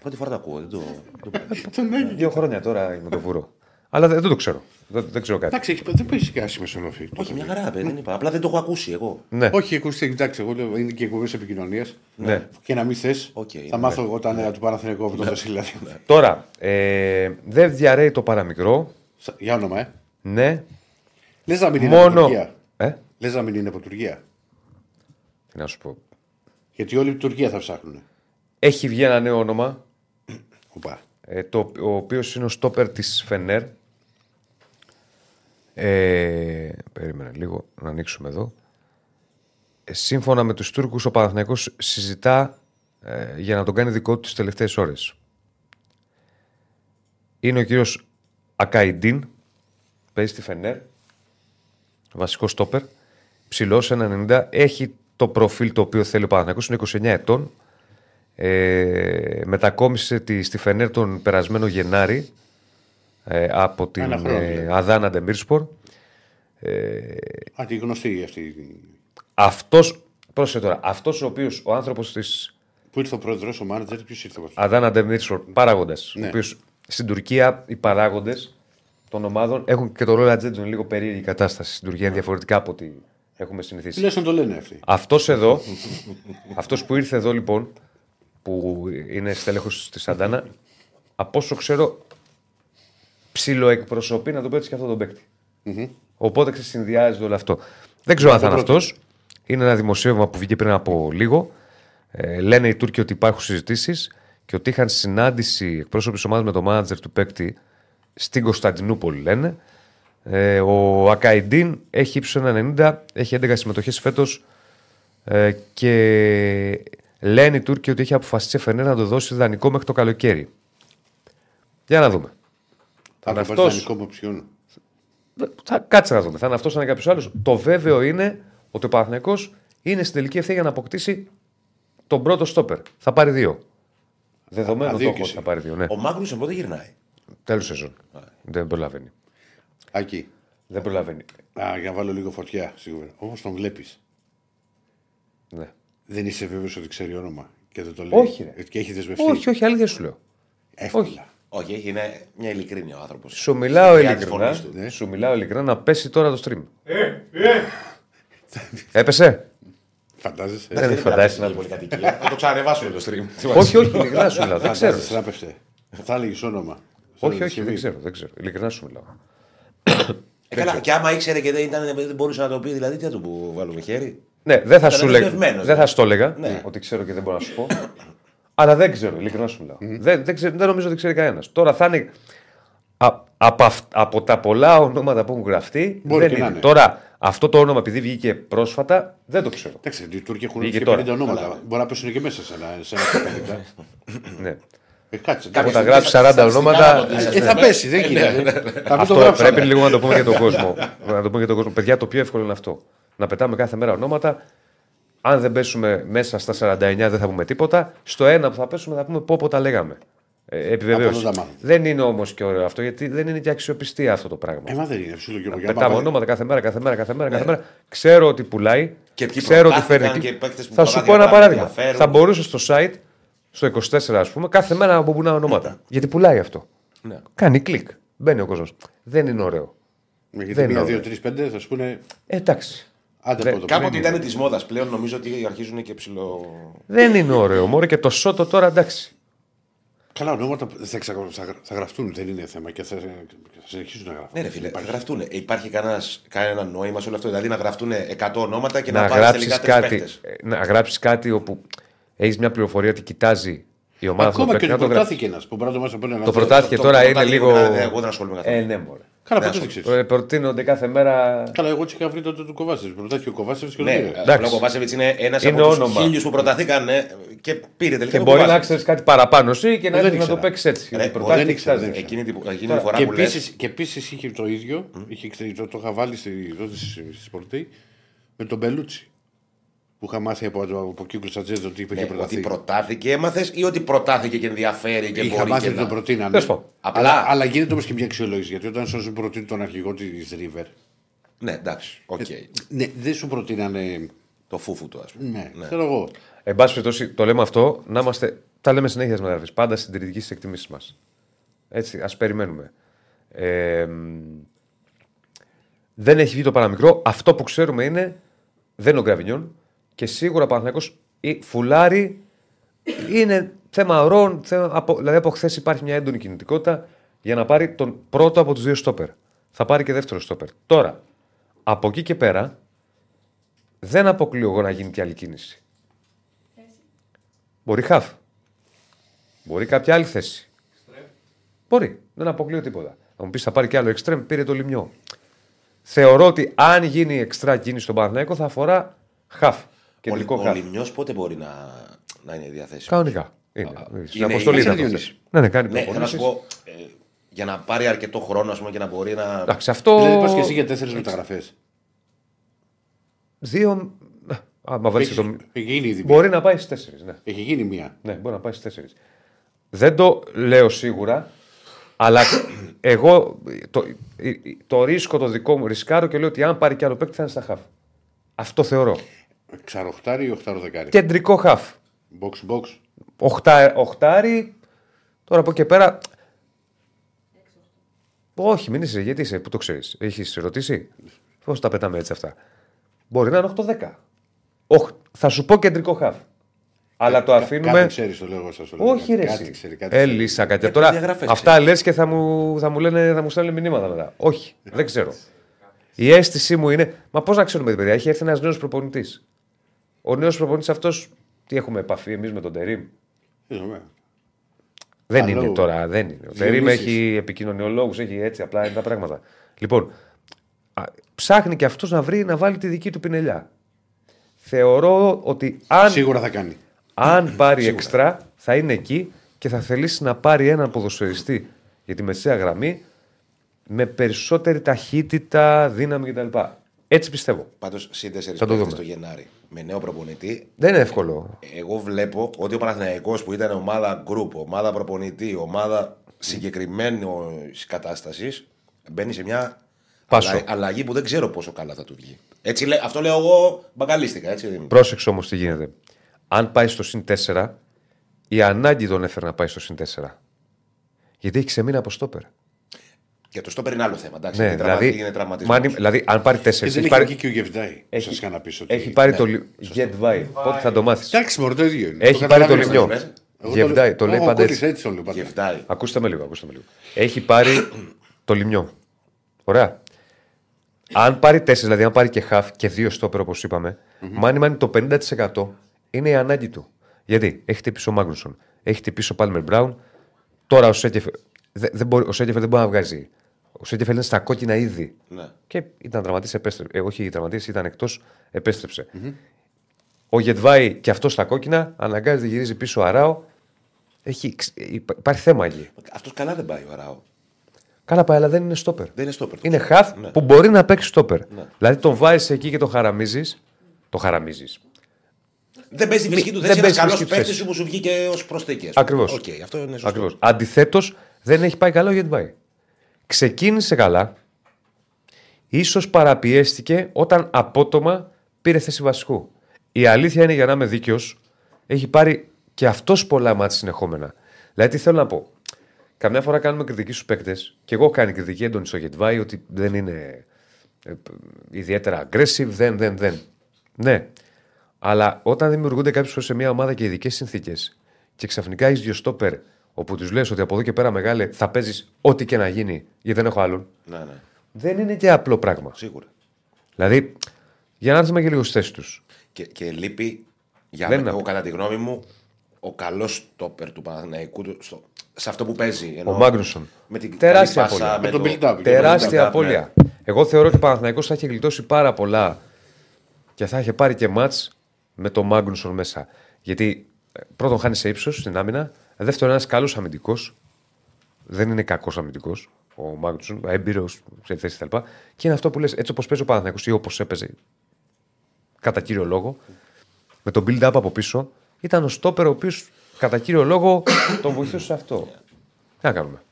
Speaker 3: Πρώτη φορά το ακούω. Δεν το, δεν το...
Speaker 1: Δύο χρόνια τώρα με το Βούρο. Αλλά δεν, δεν το ξέρω. Δεν, δεν ξέρω κάτι.
Speaker 2: Εντάξει, έχει- δεν παίζει και άσχημη σολοφή.
Speaker 3: Όχι, μια χαρά, παιδί, δεν είπα. Απλά δεν το έχω ακούσει εγώ.
Speaker 1: Ναι.
Speaker 2: Όχι, ακούστε, εντάξει, εγώ λέω είναι και εκπομπές επικοινωνίας.
Speaker 1: Ναι.
Speaker 2: Και να μην θες,
Speaker 3: Οκ,
Speaker 2: θα
Speaker 3: ναι.
Speaker 2: μάθω εγώ τα νέα του Παναθηναϊκού από τον Βασίλη.
Speaker 1: Τώρα, ε, δεν διαρρέει το παραμικρό.
Speaker 2: Σα- Για όνομα, ε.
Speaker 1: Ναι.
Speaker 2: Λες να μην είναι από
Speaker 1: Μόνο.
Speaker 2: Τουρκία.
Speaker 1: Ε,
Speaker 2: Λες να μην είναι από Τουρκία.
Speaker 1: τι να σου πω.
Speaker 2: Γιατί όλοι την Τουρκία θα ψάχνουν.
Speaker 1: Έχει βγει ένα νέο όνομα,
Speaker 2: Οπα.
Speaker 1: ε, το, ο οποίος είναι ο στόπερ της Φενέρ. Ε, περίμενε λίγο να ανοίξουμε εδώ. Ε, σύμφωνα με τους Τούρκους, ο Παναθηναϊκός συζητά ε, για να τον κάνει δικό του τις τελευταίες ώρες. Είναι ο κύριος Ακαϊντίν, παίζει στη Φενέρ, βασικό στόπερ, ψηλός 1,90, έχει το προφίλ το οποίο θέλει ο Παναθηναϊκός, είναι 29 ετών, ε, μετακόμισε τη, στη Φενέρ τον περασμένο Γενάρη ε, από την
Speaker 2: Ένα χρόνο,
Speaker 1: ε,
Speaker 2: δηλαδή.
Speaker 1: Αδάνα Ντεμίρσπορ.
Speaker 2: Α, τη γνωστή αυτή.
Speaker 1: Αυτός. Πρόσεχε τώρα. Αυτός ο οποίος ο άνθρωπος τη
Speaker 2: Πού ήρθε ο πρόεδρος, ο μάνατζερ, ποιος ήρθε από αυτό.
Speaker 1: Αδάνα Ντεμίρσορ, παράγοντας.
Speaker 2: Ναι.
Speaker 1: Ο οποίος στην Τουρκία οι παράγοντες των ομάδων έχουν και το ρόλο ατζέντζον λίγο περίεργη κατάσταση στην Τουρκία, διαφορετικά από ό,τι έχουμε συνηθίσει.
Speaker 2: Τουλάχιστον το λένε αυτοί.
Speaker 1: Αυτός εδώ, αυτός που ήρθε εδώ λοιπόν, που είναι στέλεχος της Αντάνα, από όσο ξέρω, ψιλοεκπροσωπεί να το πω έτσι και αυτό τον παίκτη. Οπότε ξεσυνδυάζεται όλο αυτό. Δεν ξέρω αν θα είναι
Speaker 2: πρώτο.
Speaker 1: αυτός. Είναι ένα δημοσίευμα που βγήκε πριν από λίγο. Ε, λένε οι Τούρκοι ότι υπάρχουν συζητήσεις και ότι είχαν συνάντηση εκπρόσωποι της ομάδας με το μάνατζερ του παίκτη στην Κωνσταντινούπολη, λένε. Ε, ο Ακαϊντίν έχει ύψος 1,90, έχει 11 συμμετοχές φέτος ε, και λένε οι Τούρκοι ότι έχει αποφασίσει η Φενέρ να το δώσει δανεικό μέχρι το καλοκαίρι. Για να δούμε.
Speaker 2: Θα
Speaker 1: είναι
Speaker 2: το
Speaker 1: αυτός.
Speaker 2: πάρει δανεικό με οψιόν.
Speaker 1: Θα κάτσε να δούμε. Θα είναι αυτός, θα είναι κάποιος άλλος. Το βέβαιο είναι ότι ο Παναθηναϊκός είναι στην τελική ευθεία για να αποκτήσει τον πρώτο στόπερ. Θα πάρει δύο. Δεδομένο το
Speaker 2: Αδίκηση.
Speaker 1: ότι θα πάρει δύο. Ναι.
Speaker 3: Ο Μάγνουσον πότε γυρνάει;
Speaker 1: Τέλος σεζόν. Δεν προλαβαίνει.
Speaker 2: Ακεί.
Speaker 1: Δεν προλαβαίνει.
Speaker 2: Α, για να βάλω λίγο φωτιά σίγουρα. Όμω τον βλέπεις.
Speaker 1: Ναι.
Speaker 2: Δεν είσαι βέβαιος ότι ξέρει όνομα. Και δεν το λέει.
Speaker 1: Όχι, ρε.
Speaker 2: Και έχει δεσμευτεί.
Speaker 1: Όχι, όχι, αλήθεια σου λέω.
Speaker 2: Εύκολα.
Speaker 1: όχι.
Speaker 3: Όχι, έχει είναι μια ειλικρίνεια ο άνθρωπος.
Speaker 1: Σου μιλάω
Speaker 3: Στην
Speaker 1: ειλικρινά.
Speaker 3: φωνής του.
Speaker 2: Ναι.
Speaker 1: Σου μιλάω ειλικρινά να πέσει τώρα το stream.
Speaker 4: Ε, ε,
Speaker 1: Έπεσε;
Speaker 2: Φαντάζεσαι.
Speaker 1: Δεν φαντάζεσαι να
Speaker 3: να πολυκατοικία. Θα το ξανανεβάσουμε το stream.
Speaker 1: όχι, όχι, ειλικρινά σου μιλάω. Δεν ξέρω.
Speaker 2: Φαντάζεσαι να πέφτε. Θα έλεγε όνομα.
Speaker 1: Όχι,
Speaker 2: Σαν
Speaker 1: όχι,
Speaker 2: συμβεί.
Speaker 1: δεν ξέρω. Δεν ξέρω. Ειλικρινά σου μιλάω.
Speaker 3: Ε, καλά, και άμα ήξερε και δεν, ήταν, δεν μπορούσε να το πει, δηλαδή τι θα του που βάλουμε χέρι;
Speaker 1: Ναι, δεν θα,
Speaker 3: Ήταν
Speaker 1: σου λέγα,
Speaker 3: δεσμευμένος,
Speaker 1: δεν
Speaker 3: ναι.
Speaker 1: θα σου το έλεγα
Speaker 3: Ναι.
Speaker 1: ότι ξέρω και δεν μπορώ να σου πω. Αλλά δεν ξέρω, ειλικρινά σου μιλάω. Δεν, δεν, ξέρω, δεν νομίζω ότι ξέρει κανένας. Τώρα θα είναι. Α, από, αυ- από τα πολλά ονόματα που έχουν γραφτεί.
Speaker 2: Μπορεί
Speaker 1: δεν
Speaker 2: και να
Speaker 1: είναι.
Speaker 2: είναι.
Speaker 1: Τώρα, αυτό το όνομα επειδή βγήκε πρόσφατα, δεν το ξέρω.
Speaker 2: Εντάξει, οι Τούρκοι έχουν
Speaker 1: Βγήκε
Speaker 2: και
Speaker 1: τώρα.
Speaker 2: 50 ονόματα. Μπορεί να πέσουν και μέσα σε ένα, σε ένα 50.
Speaker 1: ναι.
Speaker 2: Ε, κάτσε.
Speaker 3: Κάποια
Speaker 1: τα
Speaker 3: στιγμή
Speaker 1: γράψει
Speaker 3: στα-
Speaker 1: 40
Speaker 3: στατιστικά
Speaker 1: ονόματα,
Speaker 3: να το δεις, ας
Speaker 2: Ε, θα
Speaker 3: πούμε.
Speaker 2: πέσει, δεν γίνεται. Θα μην το
Speaker 1: Αυτό
Speaker 2: γράψαμε.
Speaker 1: πρέπει λίγο να το πούμε για τον κόσμο. να το πούμε για τον κόσμο. Παιδιά, το πιο εύκολο είναι αυτό. Να πετάμε κάθε μέρα ονόματα. Αν δεν πέσουμε μέσα στα 49, δεν θα πούμε τίποτα. Στο ένα που θα πέσουμε, θα πούμε πω πω τα λέγαμε. Ε,
Speaker 2: Από
Speaker 1: επιβεβαίωση.
Speaker 2: εδώ τα μάθαμε.
Speaker 1: Δεν είναι όμως και ωραίο αυτό, γιατί δεν είναι και αξιοπιστία αυτό το πράγμα.
Speaker 2: Ε, μα δεν είναι. Φίλο Γιώργο, για
Speaker 1: Πετάμε
Speaker 2: άμα-
Speaker 1: ονόματα κάθε μέρα, κάθε μέρα, κάθε μέρα. Κάθε μέρα. Ξέρω ότι πουλάει.
Speaker 3: Και ποιοι
Speaker 1: ξέρω ότι
Speaker 3: προτάθηκαν
Speaker 1: φέρνει.
Speaker 3: και παίκτες που
Speaker 1: Θα σου πω
Speaker 3: προτάθηκαν
Speaker 1: ένα
Speaker 3: πάρα
Speaker 1: παράδειγμα.
Speaker 3: ενδιαφέρον.
Speaker 1: Θα μπορούσε στο site, στο 24 ας πούμε, κάθε μέρα να μπουνά ονόματα. γιατί πουλάει αυτό.
Speaker 3: Ναι.
Speaker 1: Κάνει κλικ. Μπαίνει ο κόσμος. Δεν είναι ωραίο.
Speaker 2: Ε, Γιατί
Speaker 1: Δεν
Speaker 2: μία,
Speaker 1: είναι
Speaker 2: δύο,
Speaker 1: ωραίο.
Speaker 2: τρεις, πέντε θα σου πούνε.
Speaker 1: Ε, εντάξει.
Speaker 2: Άντε
Speaker 1: Δεν-
Speaker 2: από το
Speaker 3: Κάποτε
Speaker 2: πρωί.
Speaker 3: ήταν της μόδας πλέον, νομίζω ότι αρχίζουν και ψηλό.
Speaker 1: Δεν είναι ωραίο. Μωρέ και το σώτο τώρα εντάξει.
Speaker 2: Καλά, ονόματα θα, εξακολου- θα, γρα- θα γραφτούν, δεν είναι θέμα και θα, θα συνεχίσουν να γράφουν.
Speaker 3: Ναι, ρε φίλε, θα
Speaker 2: Υπάρχει.
Speaker 3: γραφτούν. Υπάρχει κανένας, κανένα νόημα σε όλο αυτό. Δηλαδή να γραφτούν 100 ονόματα και
Speaker 1: να
Speaker 3: να, πάρεις
Speaker 1: γράψεις
Speaker 3: τελικά τρεις
Speaker 1: κάτι,
Speaker 3: παίχτες.
Speaker 1: ε, να γράψεις κάτι όπου έχεις μια πληροφορία ότι κοιτάζει η ομάδα
Speaker 2: Ακόμα
Speaker 1: του
Speaker 2: και
Speaker 1: να
Speaker 2: ότι
Speaker 1: το γράψεις.
Speaker 2: προτάθηκε ένας που μπορεί να το μάθει από έναν
Speaker 1: Το
Speaker 2: άνθρωπο.
Speaker 1: προτάθηκε
Speaker 3: Το-
Speaker 1: τώρα
Speaker 3: το
Speaker 1: είναι
Speaker 3: προτάθηκε
Speaker 1: λίγο.
Speaker 3: εμένα, Εγώ δεν ασχολούμαι καθόλου.
Speaker 1: Ε, ναι, μωρέ.
Speaker 2: Καλά,
Speaker 3: Ναι,
Speaker 2: ποτέ δεν
Speaker 3: ας-
Speaker 2: ξέρεις.
Speaker 1: Ε, Προτείνονται κάθε μέρα.
Speaker 2: Καλά, εγώ έτσι είχα βρει τότε του Κοβάσεβιτ. Προτάθηκε ο Κοβάσεβιτ και
Speaker 3: Ναι,
Speaker 2: τον πήρε.
Speaker 1: Εντάξει.
Speaker 3: ο Κοβάσεβιτ είναι ένας
Speaker 1: Είναι
Speaker 3: από τους
Speaker 1: όνομα.
Speaker 3: χίλιους που προταθήκαν ε, και πήρε τελικά.
Speaker 1: Και
Speaker 3: ο
Speaker 1: μπορεί να
Speaker 3: Kovacevic.
Speaker 1: ξέρεις κάτι παραπάνω εσύ και να,
Speaker 2: δεν
Speaker 1: έχεις να το
Speaker 2: ήξερα.
Speaker 1: παίξεις έτσι.
Speaker 3: Ρε,
Speaker 1: Οι
Speaker 3: εγώ
Speaker 1: προτάσεις
Speaker 2: δεν ήξερα,
Speaker 1: κοιτάζεις.
Speaker 2: δεν
Speaker 3: Εκείνη, την- εκείνη τη φορά
Speaker 2: Και
Speaker 3: που λες,
Speaker 2: επίση και επίσης είχε το ίδιο, είχε, ξέρεις, το, το είχα βάλει στη, τότε στη, στη Σπορτή, με τον Μπελούτσι. Που είχα μάθει από, από κύκλου Ατζέντζ ότι είχε
Speaker 3: ναι, ότι
Speaker 2: προταθεί.
Speaker 3: προτάθηκε, έμαθες ή ότι προτάθηκε και ενδιαφέρει και
Speaker 2: Είχα
Speaker 3: μπορεί
Speaker 2: μάθει
Speaker 3: και
Speaker 2: ότι τον
Speaker 3: να...
Speaker 2: προτείνανε.
Speaker 1: Τέλος πάντων.
Speaker 3: Απλά-
Speaker 2: Αλλά, αλλά γίνεται όμως και μια αξιολόγηση. Γιατί όταν σου προτείνει τον αρχηγό της River,
Speaker 3: Ναι, εντάξει, οκ.
Speaker 2: ναι, δεν σου προτείνανε.
Speaker 3: Το φούφου του, ας πούμε.
Speaker 2: Ναι, ξέρω εγώ.
Speaker 1: Εν πάση περιπτώσει, το λέμε αυτό, να είμαστε. Τα λέμε συνέχεια στις μεταγραφές. Πάντα συντηρητικοί στις εκτιμήσεις μας. Έτσι, ας περιμένουμε. Ε, μ, δεν έχει βγει το παραμικρό. Αυτό που ξέρουμε είναι. Δεν είναι ο Γκραβινιόν. Και σίγουρα ο Παναθηναϊκός ή φουλάρει είναι θέμα ορών. Θέμα, από, δηλαδή από χθες υπάρχει μια έντονη κινητικότητα για να πάρει τον πρώτο από τους δύο στόπερ. Θα πάρει και δεύτερο στόπερ. Τώρα, από εκεί και πέρα, δεν αποκλείω εγώ να γίνει και άλλη κίνηση. Μπορεί χαφ. Μπορεί κάποια άλλη θέση. Μπορεί. Δεν αποκλείω τίποτα. Θα μου πεις θα πάρει και άλλο εξτρέμ, πήρε το λιμιό. Θεωρώ ότι αν γίνει εξτρά κίνηση στον Παναθηναϊκό θα αφορά χαφ.
Speaker 3: Ο,
Speaker 1: Κεντρικό
Speaker 3: ο
Speaker 1: χαφ.
Speaker 3: Λιμιός πότε μπορεί να, να είναι διαθέσιμος;
Speaker 1: Κανονικά. Είναι. Στην
Speaker 3: είναι-
Speaker 1: αποστολή
Speaker 3: είναι
Speaker 1: ήταν
Speaker 2: Διονύση.
Speaker 1: χθες. Ναι, ναι, κάνει
Speaker 3: Ναι, θέλω να σου
Speaker 1: προπονήσεις.
Speaker 3: πω, ε, για να πάρει αρκετό χρόνο ας πούμε, και να μπορεί να.
Speaker 1: Εντάξει, αυτό.
Speaker 2: Δηλαδή πα και εσύ για τέσσερις μεταγραφές.
Speaker 1: Δύο. Άμα βάλεις το.
Speaker 2: Έχει γίνει ήδη.
Speaker 1: Μπορεί να πάει στις τέσσερις. Ναι.
Speaker 2: Έχει γίνει μία.
Speaker 1: ναι, μπορεί να πάει στις τέσσερις. Δεν το λέω σίγουρα, αλλά εγώ το, το ρίσκο το δικό μου ρισκάρω και λέω ότι αν πάρει κι άλλο παίκτη θα είναι στα χαφ. Αυτό θεωρώ.
Speaker 2: Ξαροχτάρι ή οχταροδεκάρι;
Speaker 1: Κεντρικό χαφ.
Speaker 2: Box box.
Speaker 1: Οχτά, οχτάρι. Τώρα από εκεί και πέρα. Όχι, μην είσαι, γιατί είσαι, πού το ξέρεις. Έχεις ρωτήσει. Πώς τα πετάμε έτσι αυτά; Μπορεί να είναι 8-10. Οχ, θα σου πω κεντρικό χαφ. Αλλά το αφήνουμε.
Speaker 2: Κάτι ξέρεις, το λέω εγώ σας το λέω.
Speaker 1: Όχι, ρε.
Speaker 2: Κάτι
Speaker 1: εσύ.
Speaker 2: ξέρει, κάτι
Speaker 1: Ε,
Speaker 2: ξέρει.
Speaker 1: λύσα κάτι.
Speaker 3: Γιατί
Speaker 1: Τώρα
Speaker 3: διαγραφές
Speaker 1: αυτά λες και θα μου, θα μου λένε, θα μου στέλνουν μηνύματα μετά. Όχι, δεν ξέρω. Η αίσθησή μου είναι. Μα πώς να ξέρουμε, παιδιά, έχει έρθει ένας νέος προπονητής. Ο νέος προπονητής αυτός, τι έχουμε επαφή εμείς με τον Τερήμ;
Speaker 2: Ε, ναι.
Speaker 1: Δεν
Speaker 2: Καλό.
Speaker 1: είναι τώρα, δεν είναι. Ο
Speaker 2: Διονύσης.
Speaker 1: Τερήμ έχει επικοινωνιολόγου, έχει έτσι, απλά είναι τα πράγματα. Λοιπόν, α, ψάχνει και αυτός να βρει να βάλει τη δική του πινελιά. Θεωρώ ότι αν,
Speaker 2: Σίγουρα θα κάνει.
Speaker 1: αν πάρει εξτρά, θα είναι εκεί και θα θελήσει να πάρει έναν ποδοσφαιριστή για τη μεσαία γραμμή με περισσότερη ταχύτητα, δύναμη κτλ. Έτσι πιστεύω.
Speaker 3: Πάντως, συν τέσσερις
Speaker 1: Θα το
Speaker 3: παίχτε
Speaker 1: δούμε.
Speaker 3: το Γενάρη με νέο προπονητή.
Speaker 1: Δεν είναι εύκολο.
Speaker 3: Εγώ βλέπω ότι ο Παναθηναϊκός που ήταν ομάδα group, ομάδα προπονητή, ομάδα συγκεκριμένη κατάστασης, μπαίνει σε μια
Speaker 1: Πάσο.
Speaker 3: αλλα- αλλαγή που δεν ξέρω πόσο καλά θα του βγει. Έτσι, λέ- αυτό λέω εγώ μπαγκαλίστηκα. Έτσι, δεν είναι.
Speaker 1: Πρόσεξε όμως τι γίνεται. Αν πάει στο συν 4, η ανάγκη τον έφερε να πάει στο συν 4. Γιατί έχει ξεμείνει από στόπερ.
Speaker 3: Και το στόπερ είναι άλλο θέμα. Εντάξει,
Speaker 1: Ναι,
Speaker 3: είναι τραυμα-
Speaker 1: δηλαδή,
Speaker 3: είναι τραυματισμός.
Speaker 1: μάνι- δηλαδή, αν πάρει 4.
Speaker 2: Και δεν
Speaker 1: Έχει
Speaker 2: έχει
Speaker 1: πάρει,
Speaker 2: βγει και ο Γεβδάη.
Speaker 1: έχει-
Speaker 2: Σας είχα να πεις ότι.
Speaker 1: έχει πάρει το.
Speaker 3: Ναι,
Speaker 1: λι- Γετβάη. Πότε θα το μάθεις;
Speaker 2: Εντάξει, μωρέ, το ίδιο είναι.
Speaker 1: Έχει
Speaker 2: Το
Speaker 1: πάρει το
Speaker 2: καταλαβαίνω.
Speaker 1: λιμιό.
Speaker 3: λες.
Speaker 2: Εγώ
Speaker 1: Γεβδάη, το λέει
Speaker 2: Εγώ
Speaker 1: πάντα
Speaker 2: κόλλησα
Speaker 1: έτσι.
Speaker 2: έτσι το λέω πάντα.
Speaker 3: Γεφτάει.
Speaker 1: Ακούστε με λίγο, ακούστε με λίγο. Έχει πάρει το λιμιό. Ωραία. Αν πάρει 4, δηλαδή αν πάρει και half και δύο στόπερ όπως είπαμε, μάνι μάνι το 50% είναι η ανάγκη του. Γιατί; Έχετε πίσω ο Μάγνουσον, έχετε πίσω ο Πάλμερ Μπράουν. Τώρα ο Σέκεφερ δεν, δεν, μπορεί, ο Σέκεφερ δεν μπορεί να βγάζει. Ο Σέκεφερ είναι στα κόκκινα ήδη.
Speaker 3: Ναι.
Speaker 1: Και ήταν τραυματής, επέστρεψε. Ε, όχι τραυματής, ήταν εκτός, επέστρεψε. Ο Γετβάη και αυτός στα κόκκινα, αναγκάζεται, γυρίζει πίσω ο Αράο. Έχει, ξ- υπά- υπάρχει θέμα εκεί.
Speaker 3: Αυτός καλά δεν πάει ο Ράο.
Speaker 1: Καλά πάει, αλλά δεν είναι στόπερ.
Speaker 3: Δεν είναι στόπερ.
Speaker 1: Είναι χαφ
Speaker 3: Ναι.
Speaker 1: που μπορεί να παίξει στόπερ. Δηλαδή τον βάζεις εκεί και τον χαραμίζεις. Το χαραμίζεις.
Speaker 3: Δεν παίζει τη φυσική του
Speaker 1: δεν
Speaker 3: θέση. Ένας
Speaker 1: παίζει
Speaker 3: καλός
Speaker 1: φυσική του
Speaker 3: παίκτης
Speaker 1: θέση.
Speaker 3: που σου βγήκε ως προσθήκη.
Speaker 1: Ακριβώς.
Speaker 3: Οκ, αυτό είναι σωστό.
Speaker 1: Ακριβώς. Αντιθέτως, δεν έχει πάει καλά ο Γεντβάι. Ξεκίνησε καλά. Ίσως παραπιέστηκε όταν απότομα πήρε θέση βασικού. Η αλήθεια είναι για να είμαι δίκαιος, έχει πάρει και αυτός πολλά ματς συνεχόμενα. Δηλαδή, τι θέλω να πω. Καμιά φορά κάνουμε κριτική στους παίκτες, και εγώ κάνω κριτική έντονη στο Γεντβάι ότι δεν είναι ε, ιδιαίτερα aggressive, δεν, δεν, δεν. Ναι. Αλλά όταν δημιουργούνται κάποιες φορές σε μια ομάδα και ειδικές συνθήκες και ξαφνικά έχεις δύο στόπερ όπου τους λες ότι από εδώ και πέρα μεγάλε θα παίζεις ό,τι και να γίνει γιατί δεν έχω άλλον.
Speaker 3: Ναι, ναι.
Speaker 1: Δεν είναι και απλό πράγμα.
Speaker 3: Σίγουρα.
Speaker 1: Δηλαδή, για να έρθουμε και λίγο στις θέσεις τους.
Speaker 3: Και, και λείπει, για
Speaker 1: Δεν
Speaker 3: μένα,
Speaker 1: είναι
Speaker 3: εγώ, κατά τη γνώμη μου, ο καλός στόπερ του Παναθηναϊκού του- στο, σε αυτό που παίζει.
Speaker 1: Ο
Speaker 3: εννοώ,
Speaker 1: Μάγνουσον.
Speaker 3: Με την
Speaker 1: Τεράστια
Speaker 3: καλή πάσα,
Speaker 1: απώλεια.
Speaker 2: Με τον build-up.
Speaker 1: Τεράστια
Speaker 3: build-up,
Speaker 1: απώλεια.
Speaker 3: ναι.
Speaker 1: Εγώ θεωρώ ότι ο Παναθηναϊκός θα έχει γλιτώσει πάρα πολλά και θα είχε πάρει και μάτς με τον Μάγνουσον μέσα. Γιατί ε, πρώτον χάνει σε ύψος στην άμυνα. Δεύτερον, ένας καλός αμυντικός. Δεν είναι κακός αμυντικός ο Μάγνουσον, έμπειρος σε θέση κτλ. Και είναι αυτό που λες, έτσι όπως παίζει ο Παναθηναϊκός ή όπως έπαιζε κατά κύριο λόγο, με τον build-up από πίσω, ήταν ο στόπερ ο οποίος κατά κύριο λόγο τον βοηθούσε σε αυτό. Τι να κάνουμε.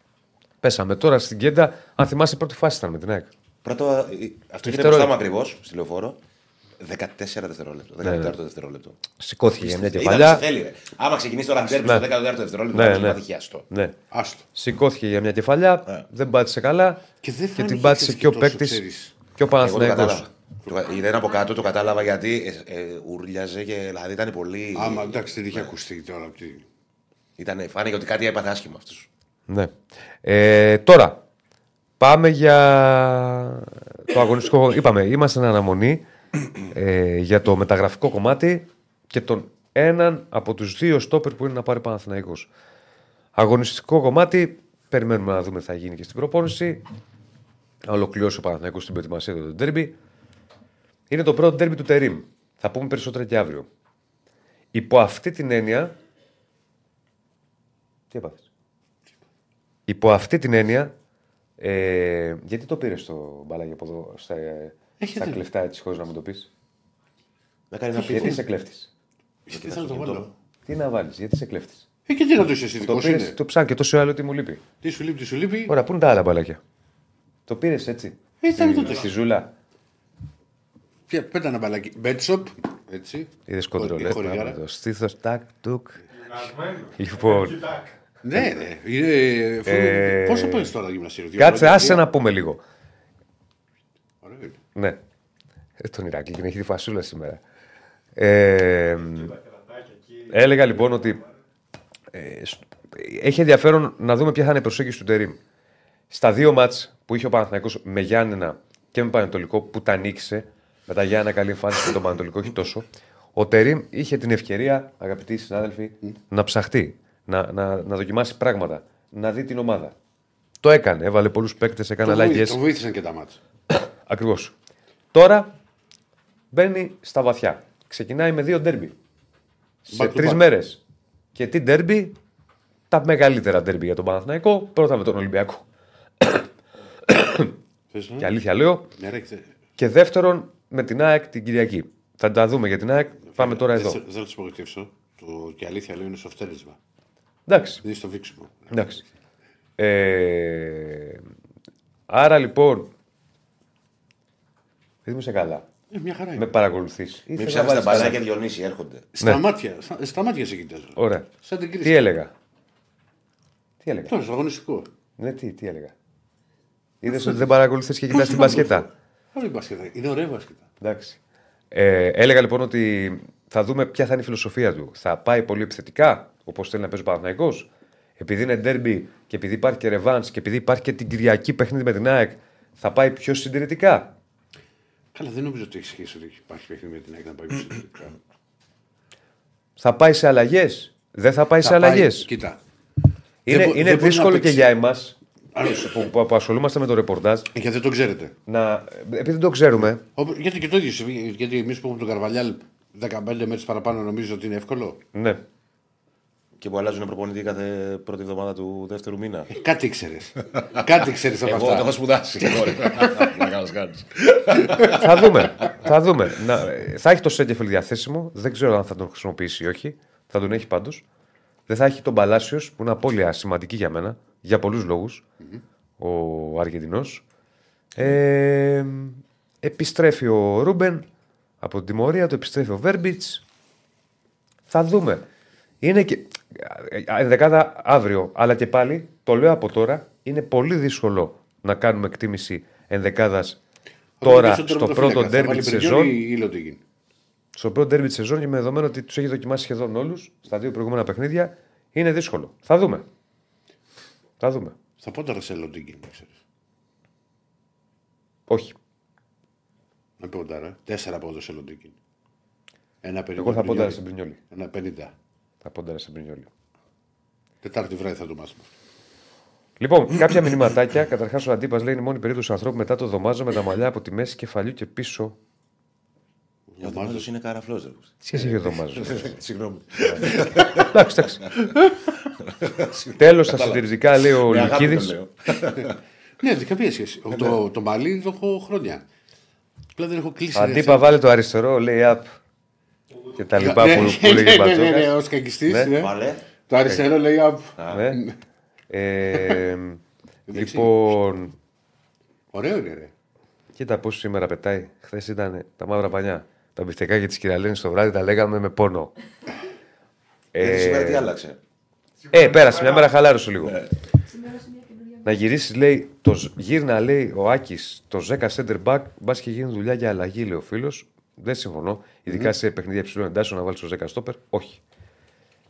Speaker 1: Πέσαμε τώρα στην κέντα. Αν θυμάσαι, η πρώτη φάση ήταν με την ΑΕΚ.
Speaker 3: Πρώτο, ε, αυτό είναι
Speaker 1: Δευτερόλεπτο.
Speaker 3: μπροστά μου ακριβώς στη λεωφόρο. 14 δευτερόλεπτο. 14
Speaker 1: ναι.
Speaker 3: δευτερόλεπτο.
Speaker 1: Σηκώθηκε για μια
Speaker 3: Είδα
Speaker 1: κεφαλιά.
Speaker 3: τι θέλει, ρε. Άμα ξεκινήσει τώρα ντέρμπι
Speaker 1: Ναι.
Speaker 3: στο 14ο δευτερόλεπτο,
Speaker 1: Ναι,
Speaker 3: θα
Speaker 1: ναι.
Speaker 3: ναι. χιαστό.
Speaker 1: Ναι.
Speaker 2: Άστο.
Speaker 1: Σηκώθηκε για μια κεφαλιά.
Speaker 3: Ναι.
Speaker 1: Δεν πάτησε καλά.
Speaker 2: Και δεν
Speaker 1: την
Speaker 2: φάνηκε
Speaker 1: πάτησε
Speaker 2: και
Speaker 1: και ο
Speaker 2: τόσο,
Speaker 1: παίκτης
Speaker 2: ξέρεις.
Speaker 1: και ο
Speaker 3: Εγώ το
Speaker 1: Παναθηναϊκός.
Speaker 3: κατάλαβα. Το- Ήταν από κάτω, το κατάλαβα γιατί ε, ε, ούρλιαζε και δηλαδή ήταν πολύ.
Speaker 2: Άμα εντάξει, δεν είχε ακουστεί τώρα. από τη-
Speaker 3: Ήτανε, φάνηκε ότι κάτι έπαθε άσχημα αυτός.
Speaker 1: Ναι. Ε, τώρα, πάμε για το αγωνιστικό. Είπαμε, είμαστε εν αναμονή ε, για το μεταγραφικό κομμάτι και τον έναν από τους δύο στόπερ που είναι να πάρει Παναθηναϊκός. Αγωνιστικό κομμάτι, περιμένουμε να δούμε τι θα γίνει και στην προπόνηση. Να ολοκληρώσει ο Παναθηναϊκός στην προετοιμασία του ντέρμπι. Είναι το πρώτο ντέρμπι του Τερίμ. Θα πούμε περισσότερα και αύριο. Υπό αυτή την έννοια. Τι έπαθες; Υπό αυτή την έννοια. Ε, γιατί το πήρες το μπαλάκι από εδώ στα, στα κλεφτά έτσι χωρίς να μου το πεις.
Speaker 3: Με κάνεις να πει.
Speaker 1: Γιατί είσαι κλέφτης.
Speaker 2: Γιατί θέλω να το βάλω.
Speaker 1: Τι να βάλεις, γιατί είσαι κλέφτης.
Speaker 2: Ε, και τι να το είσαι εσύ,
Speaker 1: Το,
Speaker 2: δικός σου
Speaker 1: πήρες,
Speaker 2: είναι.
Speaker 1: το ψάχνει και τόσο άλλο τι μου λείπει.
Speaker 2: Τι σου λείπει, τι σου λείπει.
Speaker 1: Ωραία, πού είναι τα άλλα μπαλάκια; Το πήρες έτσι.
Speaker 2: Ε, ήταν
Speaker 1: Στη-
Speaker 2: τότε.
Speaker 1: Στη ζούλα.
Speaker 2: Ποια- Πέτα ένα μπαλάκι. Bet shop, έτσι.
Speaker 1: Είδες
Speaker 2: Η
Speaker 1: κοντρολέ.
Speaker 2: χορηγάρα.
Speaker 1: Το στήθος τάκ τουκ.
Speaker 4: Γυμνασμένος.
Speaker 1: Λοιπόν,
Speaker 4: Κοιτάξτε.
Speaker 2: Ναι, ναι. Είναι...
Speaker 1: Ε,
Speaker 2: Πόσο παίρνει τώρα γυμναστήριο, δύο
Speaker 1: κάτσε,
Speaker 2: χρόνια,
Speaker 1: άσε
Speaker 2: τρία;
Speaker 1: να πούμε λίγο.
Speaker 2: Ωραίο είναι.
Speaker 1: Ναι. Ε, τον Ηράκλη την έχει τη φασούλα σήμερα. Ε,
Speaker 4: Κρατάκια εκεί.
Speaker 1: έλεγα λοιπόν ότι ε, σ- έχει ενδιαφέρον να δούμε ποια θα είναι η προσέγγιση του Τερήμ. Στα δύο μάτς που είχε ο Παναθηναϊκός με Γιάννενα και με Πανετολικό που τα νίκησε, με τα Γιάννενα καλή εμφάνιση με τον Πανετολικό όχι τόσο, ο Τερήμ είχε την ευκαιρία, αγαπητοί συνάδελφοι, να ψαχτεί, να, να, να δοκιμάσει πράγματα, να δει την ομάδα. Το έκανε, έβαλε πολλούς παίκτες, έκανε
Speaker 2: Το βοήθη-
Speaker 1: αλλαγές.
Speaker 2: Το βοήθησαν και τα μάτια.
Speaker 1: Ακριβώς. Τώρα μπαίνει στα βαθιά. Ξεκινάει με δύο ντέρμπι. Σε
Speaker 2: Back to
Speaker 1: τρεις
Speaker 2: back.
Speaker 1: μέρες. Και τι ντέρμπι, τα μεγαλύτερα ντέρμπι για τον Παναθηναϊκό. Πρώτα με τον Ολυμπιακό.
Speaker 2: Θες να-
Speaker 1: Και αλήθεια λέω.
Speaker 2: Ναι, ρε, θε-
Speaker 1: Και δεύτερον με την ΑΕΚ την Κυριακή. Θα τα δούμε για την ΑΕΚ. Πάμε τώρα
Speaker 2: δεν
Speaker 1: εδώ.
Speaker 2: θε- Δεν θα του απογοητεύσω. Το και αλήθεια λέω είναι στο φτέρισμα.
Speaker 1: Εντάξει.
Speaker 2: Δεν είναι στο βήξιμο.
Speaker 1: Εντάξει. Ε, άρα λοιπόν. Δεν είμαι σε καλά.
Speaker 2: Ε, μια χαρά είναι.
Speaker 1: Με παρακολουθεί.
Speaker 3: Μην ψάχνει τα μπαλάκια Διονύση, έρχονται.
Speaker 2: Στα μάτια, στα, στα μάτια σε κοιτάζω.
Speaker 1: Ωραία.
Speaker 2: Σαν την κρίση.
Speaker 1: Τι έλεγα; Τι έλεγα;
Speaker 2: Τώρα, στο αγωνιστικό.
Speaker 1: Ναι, τι, τι έλεγα; Είδες ότι δεν παρακολουθείς και κοιτάς την μπασκετά.
Speaker 2: Όλη η μπασκετά. Είναι ωραία μπασκετά.
Speaker 1: Εντάξει. Ε, έλεγα λοιπόν ότι θα δούμε ποια θα είναι η φιλοσοφία του. Θα πάει πολύ επιθετικά, όπως θέλει να παίζει ο Παναθναϊκό. Επειδή είναι ντέρμπι και επειδή υπάρχει και ρεβάν και επειδή υπάρχει και την Κυριακή παιχνίδι με την ΑΕΚ, θα πάει πιο συντηρητικά;
Speaker 2: Καλά, δεν νομίζω ότι έχει σχέση ότι υπάρχει παιχνίδι με την ΑΕΚ να πάει πιο συντηρητικά.
Speaker 1: Θα πάει σε αλλαγές; Δεν θα πάει σε
Speaker 2: Θα πάει-
Speaker 1: αλλαγές.
Speaker 2: Κοίτα.
Speaker 1: Είναι,
Speaker 2: δεν μπο-
Speaker 1: είναι
Speaker 2: δεν μπορεί να
Speaker 1: δύσκολο και
Speaker 2: παίξει.
Speaker 1: για εμάς
Speaker 2: Άλλος.
Speaker 1: που, που, που ασχολούμαστε με το ρεπορτάζ
Speaker 2: Γιατί δεν το ξέρετε.
Speaker 1: να. Επειδή δεν το ξέρουμε,
Speaker 2: Ο- Γιατί και το ίδιο συμβεί. Γιατί εμείς που έχουμε τον Καρβαλιάλ 15 μέρε παραπάνω νομίζω ότι είναι εύκολο;
Speaker 1: ναι.
Speaker 3: Και που αλλάζουν προπονητή κάθε πρώτη εβδομάδα του δεύτερου μήνα.
Speaker 2: Ε, Κάτι ήξερε. Κάτι ήξερε από
Speaker 3: Εγώ το έχω
Speaker 2: αυτά.
Speaker 3: σπουδάσει. εγώ, ρε. Να κάνω κάνει.
Speaker 1: θα δούμε. θα δούμε. Να, ε, θα έχει το Σέγκεφελ διαθέσιμο. Δεν ξέρω αν θα τον χρησιμοποιήσει ή όχι. Θα τον έχει πάντως. Δεν θα έχει τον Παλάσιος που είναι απώλεια σημαντική για μένα. Για πολλούς λόγους, Ο Αργεντινός. Ε, επιστρέφει ο Ρούμπεν από την τιμωρία του. Επιστρέφει ο Βέρμπιτς. Θα δούμε. Είναι και. Ενδεκάδα αύριο. Αλλά και πάλι, το λέω από τώρα, είναι πολύ δύσκολο να κάνουμε εκτίμηση ενδεκάδας τώρα στο πρώτο τέρμι της σεζόν. Στο πρώτο τέρμι της σεζόν και με δεδομένο ότι τους έχει δοκιμάσει σχεδόν όλους στα δύο προηγούμενα παιχνίδια, είναι δύσκολο. Θα δούμε. Θα δούμε.
Speaker 2: Θα πότε τώρα σε Λοντίνγκιν,
Speaker 1: Όχι.
Speaker 2: Να πω ρε. Τέσσερα από εδώ σε Λοντίνγκιν. Ένα 50.
Speaker 1: Εγώ θα
Speaker 2: ποντά
Speaker 1: σε Μπρινιόλι.
Speaker 2: Ένα
Speaker 1: 50 τα πόνταρα σε
Speaker 2: Τετάρτη βράδυ θα το μάθουμε.
Speaker 1: Λοιπόν, κάποια μηνυματάκια. Καταρχάς, ο Αντίπας λέει: Είναι μόνη περίπτωση ανθρώπου μετά το δομάζω με τα μαλλιά από τη μέση κεφαλιού και πίσω.
Speaker 3: Ο δωμάζος είναι
Speaker 1: καραφλός. Σχέση έχει ο δωμάζος;
Speaker 3: Συγγνώμη.
Speaker 1: Εντάξει, εντάξει. Τέλος, τα συντηρητικά λέει ο Λουκίδη.
Speaker 2: Ναι, δεν καμία σχέση. Ναι. Το μαλλί το έχω χρόνια. Απλά δεν έχω κλείσει.
Speaker 1: Αντίπα, βάλε το αριστερό, λέει up. Και τα λοιπά που, που λέγει
Speaker 2: Ναι, ναι, ναι, ναι,
Speaker 1: Μπατζόκα.
Speaker 2: ως κακιστή.
Speaker 1: Ναι.
Speaker 3: Βάλε.
Speaker 2: Το αριστερό λέει απ.
Speaker 1: Ναι. Ε, λοιπόν,
Speaker 2: Ωραίο είναι, ρε.
Speaker 1: κοίτα πώς σήμερα πετάει. Χθες ήταν τα μαύρα πανιά. Τα μπιφτεκάκια της Κυραλένης το βράδυ τα λέγαμε με πόνο.
Speaker 3: Ε, Σήμερα τι άλλαξε;
Speaker 1: Ε, πέρασε μια μέρα, χαλάρωσε λίγο. Να γυρίσεις, λέει, το, ζ- γύρνα, λέει ο Άκης, το 10 center back, μπας και γίνει δουλειά για αλλαγή, λέει ο φίλος. Δεν συμφωνώ. Ειδικά σε παιχνίδια υψηλών εντάσεων να βάλεις το 10 στόπερ. Όχι.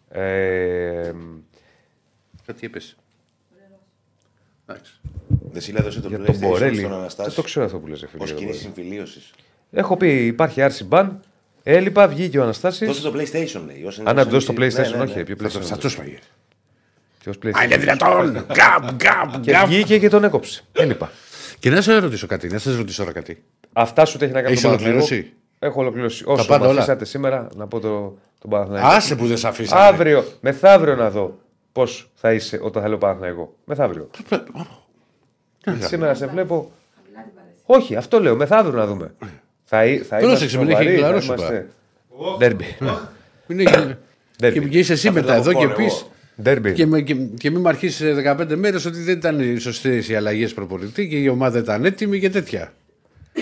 Speaker 1: Ε,
Speaker 2: Κάτι είπες; Εντάξει.
Speaker 3: Δεν συλλέδωσε έδωσε το
Speaker 1: για τον
Speaker 3: PlayStation
Speaker 1: Μπορέλη.
Speaker 3: στον
Speaker 1: Δεν
Speaker 3: Αναστάσιο.
Speaker 1: το ξέρω αυτό που λες, ρε φίλε.
Speaker 3: Ω
Speaker 1: για τον
Speaker 3: κίνηση
Speaker 1: Μπορέλη.
Speaker 3: συμφιλίωσης.
Speaker 1: Έχω πει, υπάρχει άρση μπαν. Έλειπα, βγήκε ο Αναστάσης.
Speaker 3: Δώσε το PlayStation, λέει. Όσοι είναι
Speaker 1: Αν να του
Speaker 3: στο
Speaker 1: δώσει το
Speaker 3: PlayStation,
Speaker 1: PlayStation,
Speaker 3: ναι, ναι,
Speaker 1: όχι.
Speaker 3: ναι.
Speaker 1: Ποιο
Speaker 2: Θα
Speaker 1: PlayStation.
Speaker 2: το σπαγε.
Speaker 1: Ποιος
Speaker 2: Α,
Speaker 1: PlayStation.
Speaker 2: είναι δυνατόν! Γκάμπ, γκάμπ,
Speaker 1: Και
Speaker 2: γκάμπ.
Speaker 1: βγήκε και τον έκοψε. Έλειπα.
Speaker 2: Και να σε ρωτήσω κάτι, να σας ρωτήσω τώρα κάτι.
Speaker 1: Αυτά σου τα έχει να κάνει
Speaker 2: Έχεις
Speaker 1: τον Παναθηναϊκό.
Speaker 2: ολοκληρώσει;
Speaker 1: Έχω ολοκληρώσει. Όσο
Speaker 2: πάντα
Speaker 1: με
Speaker 2: όλα.
Speaker 1: αφήσατε σήμερα να πω το, τον Παναθηναϊκό.
Speaker 2: Άσε που δεν σε αφήσαμε.
Speaker 1: Αύριο, μεθαύριο να δω πώς θα είσαι όταν θα λέω Παναθηναϊκό. Μεθαύριο. σήμερα σε βλέπω. Όχι, αυτό λέω. Μεθαύριο να δούμε. θα, εί- θα είμαστε
Speaker 2: Πρόσεξε, μην έχει
Speaker 1: σοβαροί, θα
Speaker 2: κλαρώσει,
Speaker 1: είμαστε.
Speaker 4: Εγώ-
Speaker 1: Ντέρμπι.
Speaker 2: Μην έγινε.
Speaker 1: Ντέρμπι.
Speaker 2: Και βγει εσύ
Speaker 3: Θα
Speaker 2: μετά
Speaker 3: φέρω
Speaker 2: εδώ και
Speaker 3: popcorn
Speaker 2: πει.
Speaker 3: εγώ.
Speaker 1: Ντέρμπι.
Speaker 2: Και, με, και, και μην με αρχίσεις σε 15 μέρες ότι δεν ήταν οι σωστές οι αλλαγές προπονητή και η ομάδα ήταν έτοιμη και τέτοια.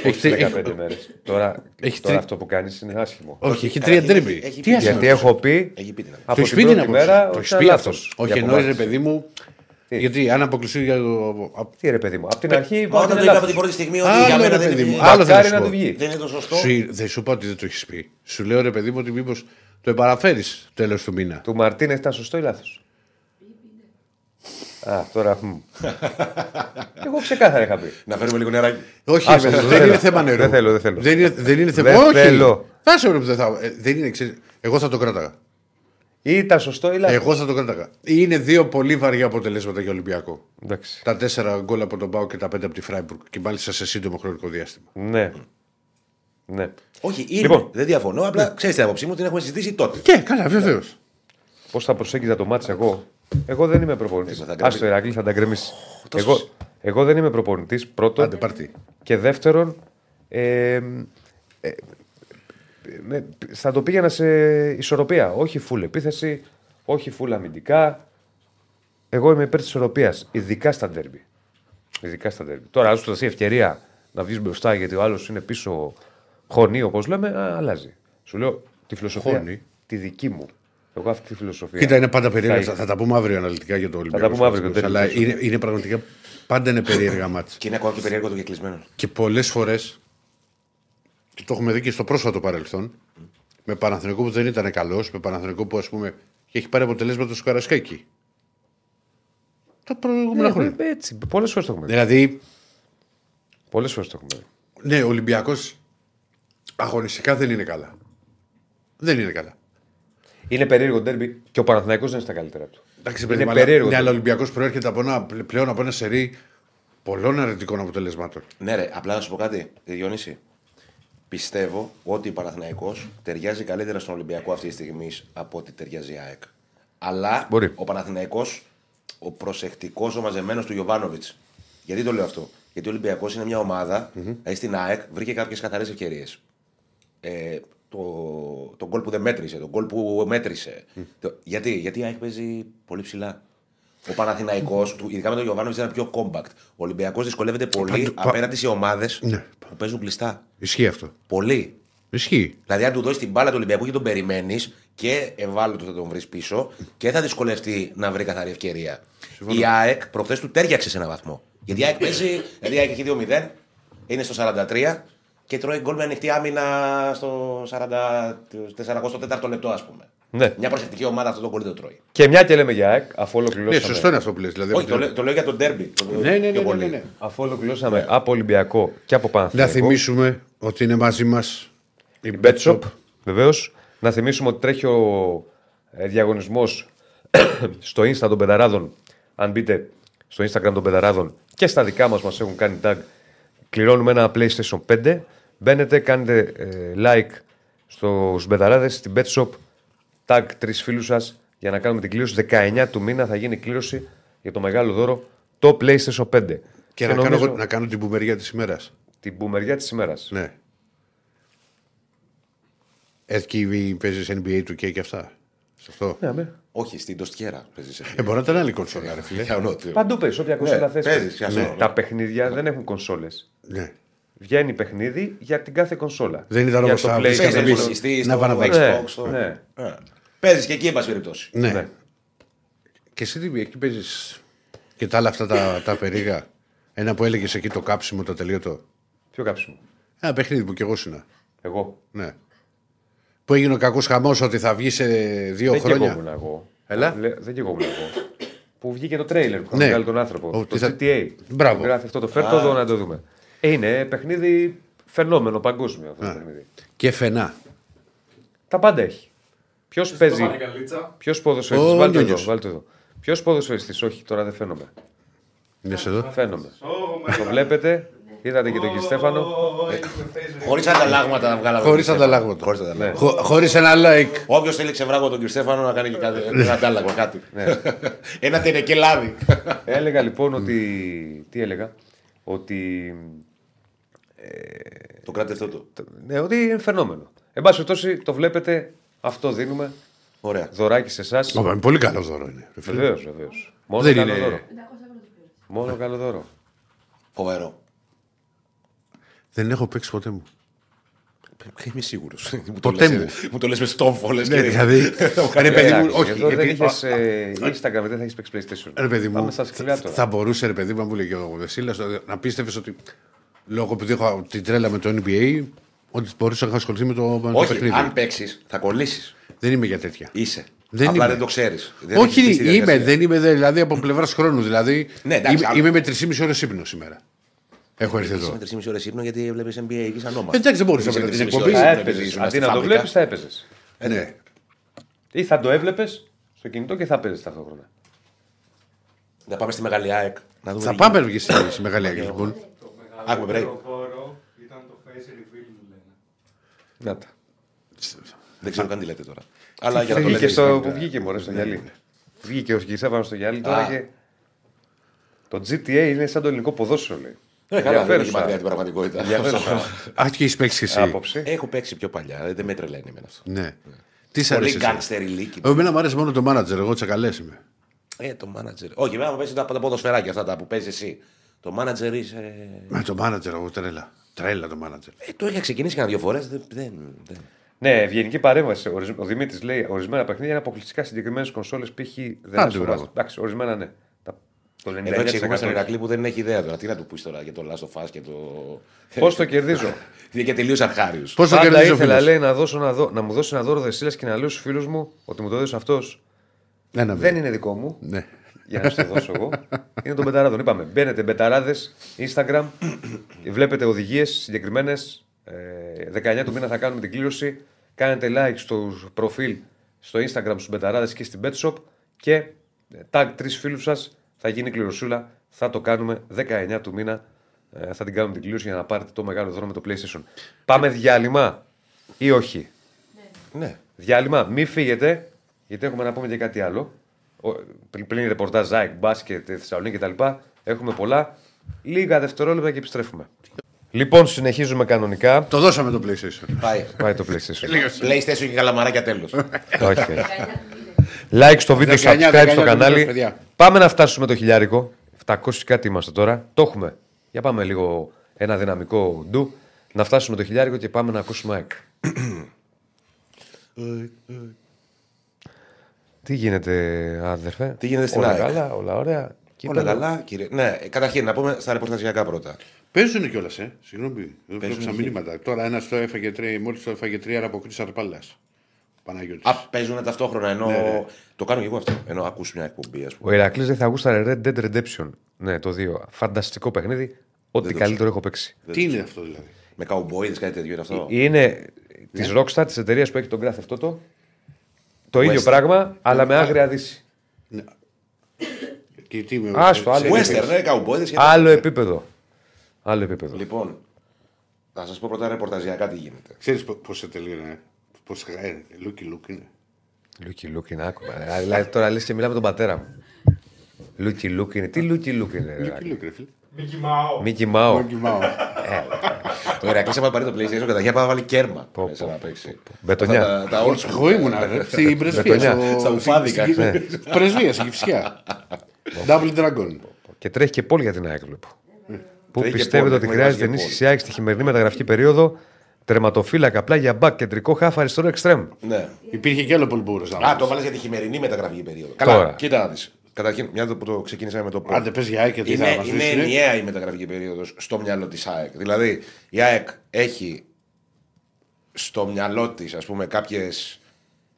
Speaker 1: Όχι
Speaker 2: Έχει-
Speaker 1: 15 μέρες. Τώρα,
Speaker 2: Έχει
Speaker 1: τώρα
Speaker 2: τρι-
Speaker 1: αυτό που κάνεις είναι άσχημο.
Speaker 2: Όχι, έχει
Speaker 3: Καταρχήν
Speaker 2: τρία ντέρμπι.
Speaker 3: έχει-
Speaker 2: Τι
Speaker 3: έχει-
Speaker 2: άσχημος.
Speaker 1: Γιατί έχω πει
Speaker 3: Έχει πει την
Speaker 1: από
Speaker 2: Το έχεις
Speaker 1: την
Speaker 2: πει την
Speaker 1: πρώτη
Speaker 2: άποψη.
Speaker 1: μέρα
Speaker 2: Το
Speaker 1: ότι
Speaker 2: έχεις
Speaker 1: ήταν
Speaker 2: πει
Speaker 1: λάθος
Speaker 2: αυτός.
Speaker 1: η
Speaker 2: Όχι, εννοείς ρε
Speaker 1: απομάκρυνση.
Speaker 2: παιδί μου.
Speaker 1: Τι;
Speaker 2: Γιατί αν αποκλειστεί για το.
Speaker 1: Τι ρε παιδί μου, από την αρχή είπα ότι
Speaker 3: Όταν
Speaker 1: είναι
Speaker 3: το είπα από
Speaker 1: λάθος.
Speaker 3: την πρώτη στιγμή ότι
Speaker 2: Άλλο,
Speaker 3: για μένα
Speaker 2: ρε
Speaker 3: δεν
Speaker 2: παιδί
Speaker 3: είναι,
Speaker 2: μου. Άλλο
Speaker 1: Μακάρι
Speaker 2: θα
Speaker 1: να
Speaker 2: σου
Speaker 1: του
Speaker 2: πω.
Speaker 1: βγει.
Speaker 3: δεν είναι το σωστό.
Speaker 2: Σου, δεν σου είπα ότι δεν το έχεις πει. Σου λέω ρε παιδί μου ότι μήπως το επαναφέρεις τέλος του μήνα.
Speaker 1: Του Μαρτίνε ήταν σωστό ή λάθος; Α, τώρα. μ. Εγώ ξεκάθαρα είχα πει.
Speaker 3: Να φέρουμε λίγο νεράκι.
Speaker 2: Όχι,
Speaker 1: Άσε,
Speaker 2: ρε,
Speaker 1: δεν
Speaker 2: δεν
Speaker 1: θέλω.
Speaker 2: είναι θέμα νερού.
Speaker 1: Δεν θέλω, δεν θέλω.
Speaker 2: Δεν είναι, δεν είναι θέμα.
Speaker 1: Δεν
Speaker 2: Όχι.
Speaker 1: θέλω.
Speaker 2: Θα σε που δεν θα. ε, Δεν είναι, ξέρεις, εγώ θα το κράταγα.
Speaker 1: Ή ήταν σωστό ή λάθος.
Speaker 2: Εγώ θα το κράταγα. Είναι δύο πολύ βαριά αποτελέσματα για Ολυμπιακό.
Speaker 1: Εντάξει.
Speaker 2: Τα τέσσερα γκολ από τον Πάο και τα πέντε από τη Φράιμπουργκ. Και μάλιστα σε σύντομο χρονικό διάστημα.
Speaker 1: Ναι. Ναι.
Speaker 3: Όχι, είναι.
Speaker 1: Λοιπόν.
Speaker 3: Δεν διαφωνώ. Απλά ξέρεις την άποψή μου, την έχουμε συζητήσει τότε.
Speaker 2: Και καλά, βεβαίως.
Speaker 1: Πώς θα προσέγγιζα το μάτς εγώ; Εγώ δεν είμαι προπονητής.
Speaker 3: Δεν θα γκρεμίσει.
Speaker 1: Άστο Ηρακλής, θα τα γκρεμίσει.
Speaker 3: τόσο-
Speaker 1: Εγώ, εγώ δεν είμαι προπονητής. Πρώτον.
Speaker 2: Άντε, πάρτι.
Speaker 1: Και δεύτερον. Ε, ε, με- θα το πήγαινα σε ισορροπία. Όχι φουλ επίθεση, όχι φουλ αμυντικά. Εγώ είμαι υπέρ της ισορροπίας, ειδικά στα ντέρμπι. Ειδικά στα ντέρμπι. Τώρα, αν σου δοθεί ευκαιρία να βγεις μπροστά γιατί ο άλλος είναι πίσω χωνί, όπως λέμε, α, αλλάζει. Σου λέω τη φιλοσοφία.
Speaker 2: Χωνί.
Speaker 1: Τη δική μου. Εγώ αυτή τη φιλοσοφία.
Speaker 2: Κοίτα, είναι πάντα περίεργα.
Speaker 1: Θα-
Speaker 2: Θα, θα τα πούμε αύριο αναλυτικά για το Ολυμπιακό.
Speaker 1: πούμε αύριο,
Speaker 2: Παναθηναϊκός,
Speaker 1: δεν
Speaker 2: Αλλά
Speaker 1: είναι
Speaker 2: είναι, είναι πραγματικά πάντα είναι περίεργα μάτια.
Speaker 3: Και είναι ακόμα και περίεργο το κεκλεισμένο.
Speaker 2: Και πολλές φορές. Και το έχουμε δει και στο πρόσφατο παρελθόν. Με Παναθηνικό που δεν ήταν καλός, με Παναθηνικό που ας πούμε έχει πάρει αποτελέσματα στο Καρασκάκι. Τα προηγούμενα
Speaker 1: Ναι,
Speaker 2: χρόνια.
Speaker 1: έτσι. Πολλές φορές το έχουμε δει.
Speaker 2: Δηλαδή,
Speaker 1: Πολλές φορές το έχουμε δει.
Speaker 2: ναι, ο Ολυμπιακός αγωνιστικά δεν είναι καλά. Δεν είναι καλά.
Speaker 1: Είναι περίεργο ντέρμπι και ο Παναθηναϊκός δεν είναι στα καλύτερα του.
Speaker 2: Εντάξει, παιδί,
Speaker 1: είναι
Speaker 2: μου, αλλά-
Speaker 1: περίεργο.
Speaker 2: Ναι, αλλά ο
Speaker 1: ντέρμπι.
Speaker 2: Ολυμπιακός προέρχεται από ένα, πλέον από ένα σερί πολλών αρνητικών αποτελεσμάτων.
Speaker 3: Ναι, ρε, απλά να σου πω κάτι, Διονύση. Πιστεύω ότι ο Παναθηναϊκός ταιριάζει καλύτερα στον Ολυμπιακό αυτή τη στιγμή από ότι ταιριάζει η ΑΕΚ. Αλλά
Speaker 1: Μπορεί.
Speaker 3: ο Παναθηναϊκός, ο προσεκτικός, ο μαζεμένος του Γιωβάνοβιτς. Γιατί το λέω αυτό; Γιατί ο Ολυμπιακός είναι μια ομάδα, δηλαδή στην ΑΕΚ βρήκε κάποιες καθαρές ευκαιρίες. Ε, το, το γκολ που δεν μέτρησε, το γκολ που μέτρησε. Το- γιατί, γιατί η ΑΕΚ παίζει πολύ ψηλά. Ο Παναθηναϊκός, του- ειδικά με τον Γιωβάνοβιτ, ήταν πιο compact. Ο Ολυμπιακός δυσκολεύεται πολύ
Speaker 2: Πάντου- πα-
Speaker 3: απέναντι σε ομάδες
Speaker 2: Ναι.
Speaker 3: που παίζουν κλειστά.
Speaker 2: Ισχύει αυτό.
Speaker 3: Πολύ.
Speaker 2: Ισχύει.
Speaker 3: Δηλαδή, αν του δώσεις την μπάλα του Ολυμπιακού και τον περιμένεις και ευάλωτος θα τον βρεις πίσω και θα δυσκολευτεί να βρει καθαρή ευκαιρία. Η ΑΕΚ προχθές του τέριαξε σε έναν βαθμό. Γιατί η ΑΕΚ παίζει, δηλαδή η ΑΕΚ έχει 2-0, είναι στο 43 και τρώει γκολ με ανοιχτή άμυνα στο 44ο λεπτό, ας πούμε.
Speaker 1: Ναι.
Speaker 3: Μια προσεκτική ομάδα αυτό το γκολ δεν το τρώει.
Speaker 1: Και μια και λέμε για ΑΕΚ, αφού
Speaker 2: Ναι,
Speaker 1: ολοκληρώσαμε,
Speaker 2: σωστό είναι αυτό που λες. Δηλαδή,
Speaker 3: Όχι, το, λέω- το λέω για τον Ντέρμπι. το-
Speaker 2: Ναι, ναι, ναι,
Speaker 3: πιο
Speaker 2: ναι,
Speaker 3: πολύ.
Speaker 2: ναι, ναι.
Speaker 1: αφού ολοκληρώσαμε από Ολυμπιακό και από
Speaker 2: Να
Speaker 1: Παναθηναϊκό.
Speaker 2: θυμίσουμε ότι είναι μαζί μας η
Speaker 1: Η BetShop, βεβαίως. Να θυμίσουμε ότι τρέχει ο ε, διαγωνισμός στο Insta των Πενταράδων. Αν μπείτε στο Instagram των Πενταράδων και στα δικά μας μας έχουν κάνει tag, κληρώνουμε ένα PlayStation 5. Μπαίνετε, κάνετε ε, like στου Πενταράδε στην BetShop. Tag τρεις φίλους σας για να κάνουμε την κλήρωση. 19 του μήνα θα γίνει η κλήρωση για το μεγάλο δώρο το PlayStation 5.
Speaker 2: Και, να, κάνω,
Speaker 1: νομίζω
Speaker 2: εγώ- να κάνω την πουμεριά της ημέρας.
Speaker 1: την μπουμεριά της ημέρας.
Speaker 2: Ναι. Εκεί παίζεις NBA του και αυτά. Σε αυτό.
Speaker 1: Ναι, ναι.
Speaker 3: Όχι, στην Τοστιέρα παίζεις.
Speaker 2: Ε, μπορεί να ήταν άλλη κονσόλα, ρε φίλε.
Speaker 1: Παντού παίζεις, όποια κονσόλα θες
Speaker 3: παίζεις,
Speaker 1: παίζεις.
Speaker 3: για αυτό.
Speaker 1: Τα παιχνίδια δεν έχουν κονσόλες.
Speaker 2: Ναι.
Speaker 1: Βγαίνει παιχνίδι για την κάθε κονσόλα.
Speaker 2: Δεν ήταν
Speaker 1: Για
Speaker 2: όπως
Speaker 1: το
Speaker 2: τα-
Speaker 1: PlayStation.
Speaker 3: Παίζει
Speaker 2: Παίζεις
Speaker 3: στον
Speaker 2: εμείς.
Speaker 3: υπολογιστή,
Speaker 2: Να
Speaker 3: στο
Speaker 2: πάνε να
Speaker 3: Xbox.
Speaker 1: Ναι,
Speaker 3: στο-
Speaker 1: ναι.
Speaker 3: Ε. Παίζεις και εκεί, εν πάση περιπτώσει.
Speaker 2: Ναι.
Speaker 1: Ναι.
Speaker 2: Και εσύ τι εκεί παίζεις και τα άλλα αυτά τα, τα περίγα. Ένα που έλεγες εκεί το κάψιμο, το τελείωτο.
Speaker 1: Ποιο κάψιμο;
Speaker 2: Ένα παιχνίδι που κι εγώ συνα.
Speaker 1: Εγώ.
Speaker 2: Ναι. Που έγινε ο κακός χαμός ότι θα βγει σε δύο
Speaker 1: δεν
Speaker 2: χρόνια.
Speaker 1: καίγόμουν εγώ.
Speaker 2: Έλα.
Speaker 1: Λε- δεν καίγόμουν εγώ. Που βγήκε το τρέιλερ που
Speaker 2: Ναι.
Speaker 1: είχαμε βγάλει τον άνθρωπο.
Speaker 2: Ο,
Speaker 1: το
Speaker 2: τι θα-
Speaker 1: GTA.
Speaker 2: Μπράβο.
Speaker 1: Που Γράφει αυτό το φέρτο εδώ να το δούμε. Ε, είναι παιχνίδι φαινόμενο παγκόσμιο αυτό
Speaker 2: Ναι.
Speaker 1: το παιχνίδι.
Speaker 2: Και φενά.
Speaker 1: Τα πάντα έχει. Ποιος παίζει.
Speaker 4: Βάλε καλίτσα.
Speaker 1: Ποιος ποδοσφαιριστή.
Speaker 2: Ο
Speaker 1: Βάλτε το εδώ.
Speaker 2: Νιόνιος.
Speaker 1: Βάλτε το εδώ. Ποιος ποδοσφαιριστή. Όχι, τώρα δεν φαίνομαι.
Speaker 2: Είναι εδώ.
Speaker 1: Φαίνομαι.
Speaker 4: Ω, μα-
Speaker 1: Το βλέπετε. Είδατε και τον κύριο Στέφανο.
Speaker 4: Ω, έχει με Facebook.
Speaker 3: Χωρίς ανταλλάγματα να βγάλαμε.
Speaker 2: Χωρίς ανταλλάγματα.
Speaker 3: Χωρίς ανταλλάγματα.
Speaker 1: Ναι.
Speaker 2: Χωρίς ένα like.
Speaker 3: Όποιος θέλει ξεβράγω τον κύριο Στέφανο να κάνει και κάτι, ένα αντάλλαγμα, κάτι. ένα τενεκελάδι.
Speaker 1: Έλεγα λοιπόν ότι. Τι έλεγα; Ότι.
Speaker 3: Το κράτη αυτό το.
Speaker 1: Ναι, ότι είναι φαινόμενο. Εν πάση περιπτώσει, το βλέπετε, αυτό δίνουμε.
Speaker 3: Ωραία.
Speaker 1: Δωράκι σε εσάς.
Speaker 2: Ω, είναι πολύ καλό δώρο είναι. ρε φίλε.
Speaker 1: Βεβαίως, βεβαίως. Μόνο
Speaker 2: Δεν
Speaker 1: καλό
Speaker 2: είναι-
Speaker 1: δώρο. Μόνο καλό δώρο.
Speaker 3: Φοβερό.
Speaker 2: Δεν έχω παίξει ποτέ μου.
Speaker 3: Είμαι σίγουρος.
Speaker 2: Ποτέ μου.
Speaker 3: Μου το λες με στόμφο, λες.
Speaker 2: Ναι, δηλαδή. Ρε παιδί μου,
Speaker 1: Εντάξει,
Speaker 2: όχι.
Speaker 1: Εδώ δεν
Speaker 2: επειδή-
Speaker 1: είχες Instagram, δεν θα έχεις παίξει PlayStation.
Speaker 2: Ρε παιδί μου,
Speaker 1: Πάμε στα σκληρά τώρα.
Speaker 2: θα μπορούσε ρε παιδί μου, αν μου λέγε ο Βεσίλα, να πίστευες ότι λόγω επειδή έχω την τρέλα με το NBA, ότι μπορούσα να είχα ασχοληθεί με το, με το
Speaker 3: Όχι,
Speaker 2: παιχνίδι.
Speaker 3: αν παίξεις, θα κολλήσεις.
Speaker 2: Δεν είμαι για τέτοια.
Speaker 3: Είσαι.
Speaker 2: Δεν
Speaker 3: Απλά
Speaker 2: είμαι.
Speaker 3: δεν το ξέρεις.
Speaker 2: Όχι, είμαι, δεν είμαι δε- δηλαδή από πλευράς χρόνου. Δηλαδή
Speaker 3: Ναι, εντάξει,
Speaker 2: είμαι,
Speaker 3: άλλο.
Speaker 2: είμαι με 3,5 ώρες ύπνος σήμερα. Έχω έρθει εδώ.
Speaker 3: Με 3,5 ώρες ύπνος γιατί βλέπεις NBA εκεί σαν όνομα.
Speaker 2: Εντάξει, δεν μπορούσα
Speaker 3: Είσαι
Speaker 2: μετά την
Speaker 3: 3,5
Speaker 2: εκπομπή.
Speaker 3: ώρες
Speaker 1: Θα
Speaker 3: ύπνος επειδή
Speaker 1: έπαιζες.
Speaker 3: ήσουν
Speaker 1: Αντί
Speaker 3: στη
Speaker 1: να το
Speaker 3: φάμπρικα.
Speaker 1: βλέπεις, θα έπαιζες.
Speaker 2: Ναι.
Speaker 1: Ή θα το έβλεπες στο κινητό και θα παίζεις ταυτόχρονα.
Speaker 3: Να πάμε στη Μεγάλη ΑΕΚ. Να δούμε
Speaker 2: Θα
Speaker 3: τι
Speaker 2: πάμε και στη, στη Μεγάλη Αγγλική λοιπόν.
Speaker 4: Το
Speaker 3: Άκουμε, break.
Speaker 4: μεγαλύτερο δώρο ήταν το face reveal μου λένε.
Speaker 1: Να τα.
Speaker 3: γίνεται. Δεν ξέρω καν τι λέτε τώρα. Αλλά για να το
Speaker 1: Βγήκε
Speaker 3: λέτε.
Speaker 1: στο,
Speaker 3: εσείς,
Speaker 1: που βγήκε μωρέ στο γυαλί. Βγήκε ο Κισέφανο στο γυαλί τώρα
Speaker 3: Α.
Speaker 1: και. Το GTA είναι σαν το ελληνικό ποδόσφαιρο λέει.
Speaker 3: Ε, καλά, δεν είναι
Speaker 1: Ενδιαφέρουσα-
Speaker 3: μακριά την πραγματικότητα.
Speaker 1: ενδιαφέρουσα
Speaker 2: Α, και έχεις παίξει και εσύ.
Speaker 1: άποψη.
Speaker 3: Έχω παίξει πιο παλιά, δεν με τρελαίνει εμένα αυτό.
Speaker 2: Ναι. Τι σ'
Speaker 3: Πολύ
Speaker 2: αρέσει. εσένα;
Speaker 3: γκάνστερ ηλίκη.
Speaker 2: Εμένα μου άρεσε μόνο το manager, εγώ τσακαλές είμαι.
Speaker 3: Ε, το manager. Όχι, βέβαια παίζει τα, τα ποδοσφαιράκια αυτά τα που παίζει εσύ. Το manager είσαι.
Speaker 2: Με το manager, εγώ τρέλα. Τρέλα το manager.
Speaker 3: Ε, το είχα ξεκινήσει κανένα δύο φορές. Δεν, δεν, δεν.
Speaker 1: Ναι, ευγενική παρέμβαση. Ορισ- Ο Δημήτρης λέει ορισμένα παιχνίδια είναι αποκλειστικά συγκεκριμένες κονσόλες π.χ. δεν
Speaker 2: Άντε,
Speaker 1: είναι στο
Speaker 2: μπράβο.
Speaker 1: βάζ. Εντάξει, ορισμένα ναι. Τα- Το 99%.
Speaker 3: Εδώ εξηγούμε στον Ηρακλή που δεν έχει ιδέα τώρα. Τι να του πεις τώρα για το Last of Us και το.
Speaker 1: Πώς το κερδίζω;
Speaker 3: Είναι και τελείω αρχάριο.
Speaker 2: Πώς το
Speaker 1: Πάντα
Speaker 2: κερδίζεις ο
Speaker 1: ήθελα
Speaker 2: φίλος;
Speaker 1: λέει, να, δώσω, να, δω, να μου δώσει ένα δώρο δεσίλας και να λέω στους φίλους μου ότι μου το έδωσε αυτός.
Speaker 2: Ένα
Speaker 1: Δεν
Speaker 2: βήμα.
Speaker 1: είναι δικό μου.
Speaker 2: Ναι.
Speaker 1: Για να σου το δώσω εγώ. Είναι των πεταράδων. Είπαμε. Μπαίνετε μπεταράδες, Instagram, βλέπετε οδηγίες συγκεκριμένες. Ε, 19 του μήνα θα κάνουμε την κλήρωση. Κάνετε like στο προφίλ στο Instagram στους μπεταράδες και στην Betshop και ε, tag τρεις φίλους σας. Θα γίνει κληρωσούλα. Θα το κάνουμε 19 του μήνα. Ε, θα την κάνουμε την κλήρωση για να πάρετε το μεγάλο δώρο με το PlayStation. Πάμε διάλειμμα ή όχι;
Speaker 3: Ναι.
Speaker 1: Διάλειμμα, μην φύγετε, γιατί έχουμε να πούμε και κάτι άλλο. Ο- Πριν, πριν ρεπορτάζ ΑΕΚ, μπάσκετ, Θεσσαλονίκη κτλ. Έχουμε πολλά. Λίγα δευτερόλεπτα και επιστρέφουμε. Λοιπόν, συνεχίζουμε κανονικά.
Speaker 2: Το δώσαμε το PlayStation.
Speaker 3: Πάει.
Speaker 1: Πάει το PlayStation.
Speaker 3: PlayStation και καλαμαράκια τέλος.
Speaker 1: όχι, όχι. Like στο βίντεο,
Speaker 2: 19,
Speaker 1: subscribe στο
Speaker 2: 19
Speaker 1: κανάλι.
Speaker 2: παιδιά.
Speaker 1: Πάμε να φτάσουμε το χιλιάρικο. 700 κάτι είμαστε τώρα. Το έχουμε. Για πάμε λίγο ένα δυναμικό ντου. Να φτάσουμε το χιλιάρικο και πάμε να ακούσουμε ΑΕΚ. Τι γίνεται, άδερφε;
Speaker 3: Τι γίνεται στην
Speaker 1: όλα
Speaker 3: ΑΕΚ;
Speaker 1: καλά, όλα ωραία.
Speaker 3: Όλα
Speaker 1: Κύπελλο.
Speaker 3: καλά, κύριε. Ναι, καταρχήν να πούμε στα ρεπορταζιακά πρώτα.
Speaker 2: Παίζουν κιόλας, ε. Συγγνώμη. Δεν
Speaker 3: Παίζουν
Speaker 2: βλέπω
Speaker 3: και-
Speaker 2: μηνύματα. Τώρα ένας το έφαγε τρία, μόλις το έφαγε τρία από κρίση Αρπάλας. Παναγιώτης.
Speaker 3: Α, παίζουν ταυτόχρονα ενώ.
Speaker 2: Ναι, ναι.
Speaker 3: Το κάνω και εγώ αυτό. Ενώ ακούς μια εκπομπή, ας
Speaker 1: Ο
Speaker 3: πούμε.
Speaker 1: Ηρακλής δεν θα γούσταρε Red Dead Redemption. Ναι, το 2. Φανταστικό παιχνίδι. Ό,τι
Speaker 3: το
Speaker 1: καλύτερο έχω παίξει.
Speaker 2: Τι είναι αυτό δηλαδή;
Speaker 3: Με καουμπόιδες, κάτι τέτοιο είναι αυτό;
Speaker 1: Είναι της Rockstar, της εταιρείας που έχει τον Grand Theft Auto. Το ίδιο πράγμα, αλλά με άγρια δύση.
Speaker 2: Και τι με
Speaker 1: Άστο, άλλο.
Speaker 3: Western, ναι, καουμπόιδες.
Speaker 1: Άλλο επίπεδο. Άλλο επίπεδο.
Speaker 3: Λοιπόν, θα σας πω πρώτα ρεπορταζιακά τι γίνεται.
Speaker 2: Ξέρεις πώς σε τελείω είναι. Πώ ε, λούκι λούκι είναι.
Speaker 1: Λούκι Λούκι είναι άκουμα. Ε, Δηλαδή τώρα λες και μιλάμε τον πατέρα μου. Λούκι Λούκι είναι. Τι Λούκι Λούκι είναι.
Speaker 2: Λούκι λούκι, ρε φίλε.
Speaker 4: Μίκη Μάο.
Speaker 1: Μίκη Μάο.
Speaker 2: Λούκι Μάο.
Speaker 3: Το Ηρακλή, άμα πάρει το PlayStation, καταρχήν πάει να βάλει κέρμα μέσα να παίξει.
Speaker 1: Μπετονιά.
Speaker 3: Αυτά Τα, τα old school.
Speaker 2: Εγώ ήμουνα ρε, στην πρεσβεία.
Speaker 1: Μπετονιά.
Speaker 2: στο-
Speaker 3: Στα ουφάδικα.
Speaker 2: στην-
Speaker 1: Ναι.
Speaker 2: Πρεσβεία, στην Κυφσιά. Double Dragon.
Speaker 1: Και τρέχει και πόλη για την ΑΕΚ βλέπω. Πού
Speaker 3: Τρέχει και
Speaker 1: πιστεύετε
Speaker 3: πόλη,
Speaker 1: ότι
Speaker 3: έχουμε
Speaker 1: χρειάζεται
Speaker 3: ετοιμάσει και
Speaker 1: ενίσχυση ΑΕΚ στη χειμερινή μεταγραφική περίοδο; Τερματοφύλακα, απλά για μπακ, κεντρικό χάφ, αριστερό εξτρέμ.
Speaker 3: Ναι.
Speaker 2: Υπήρχε και άλλο πολύ μπούρο.
Speaker 3: Α, το βάλες για τη χειμερινή μεταγραφική περίοδο.
Speaker 1: Τώρα.
Speaker 3: Καλά, κοίτα να δεις. Καταρχήν, μια που το ξεκίνησαμε με το πώ.
Speaker 2: Άντε πες για ΑΕΚ και τι θα
Speaker 3: Είναι,
Speaker 2: μας
Speaker 3: είναι
Speaker 2: πεις, είναι.
Speaker 3: ενιαία η μεταγραφική περίοδος στο μυαλό της ΑΕΚ. Δηλαδή, η ΑΕΚ έχει στο μυαλό της, ας πούμε, κάποιες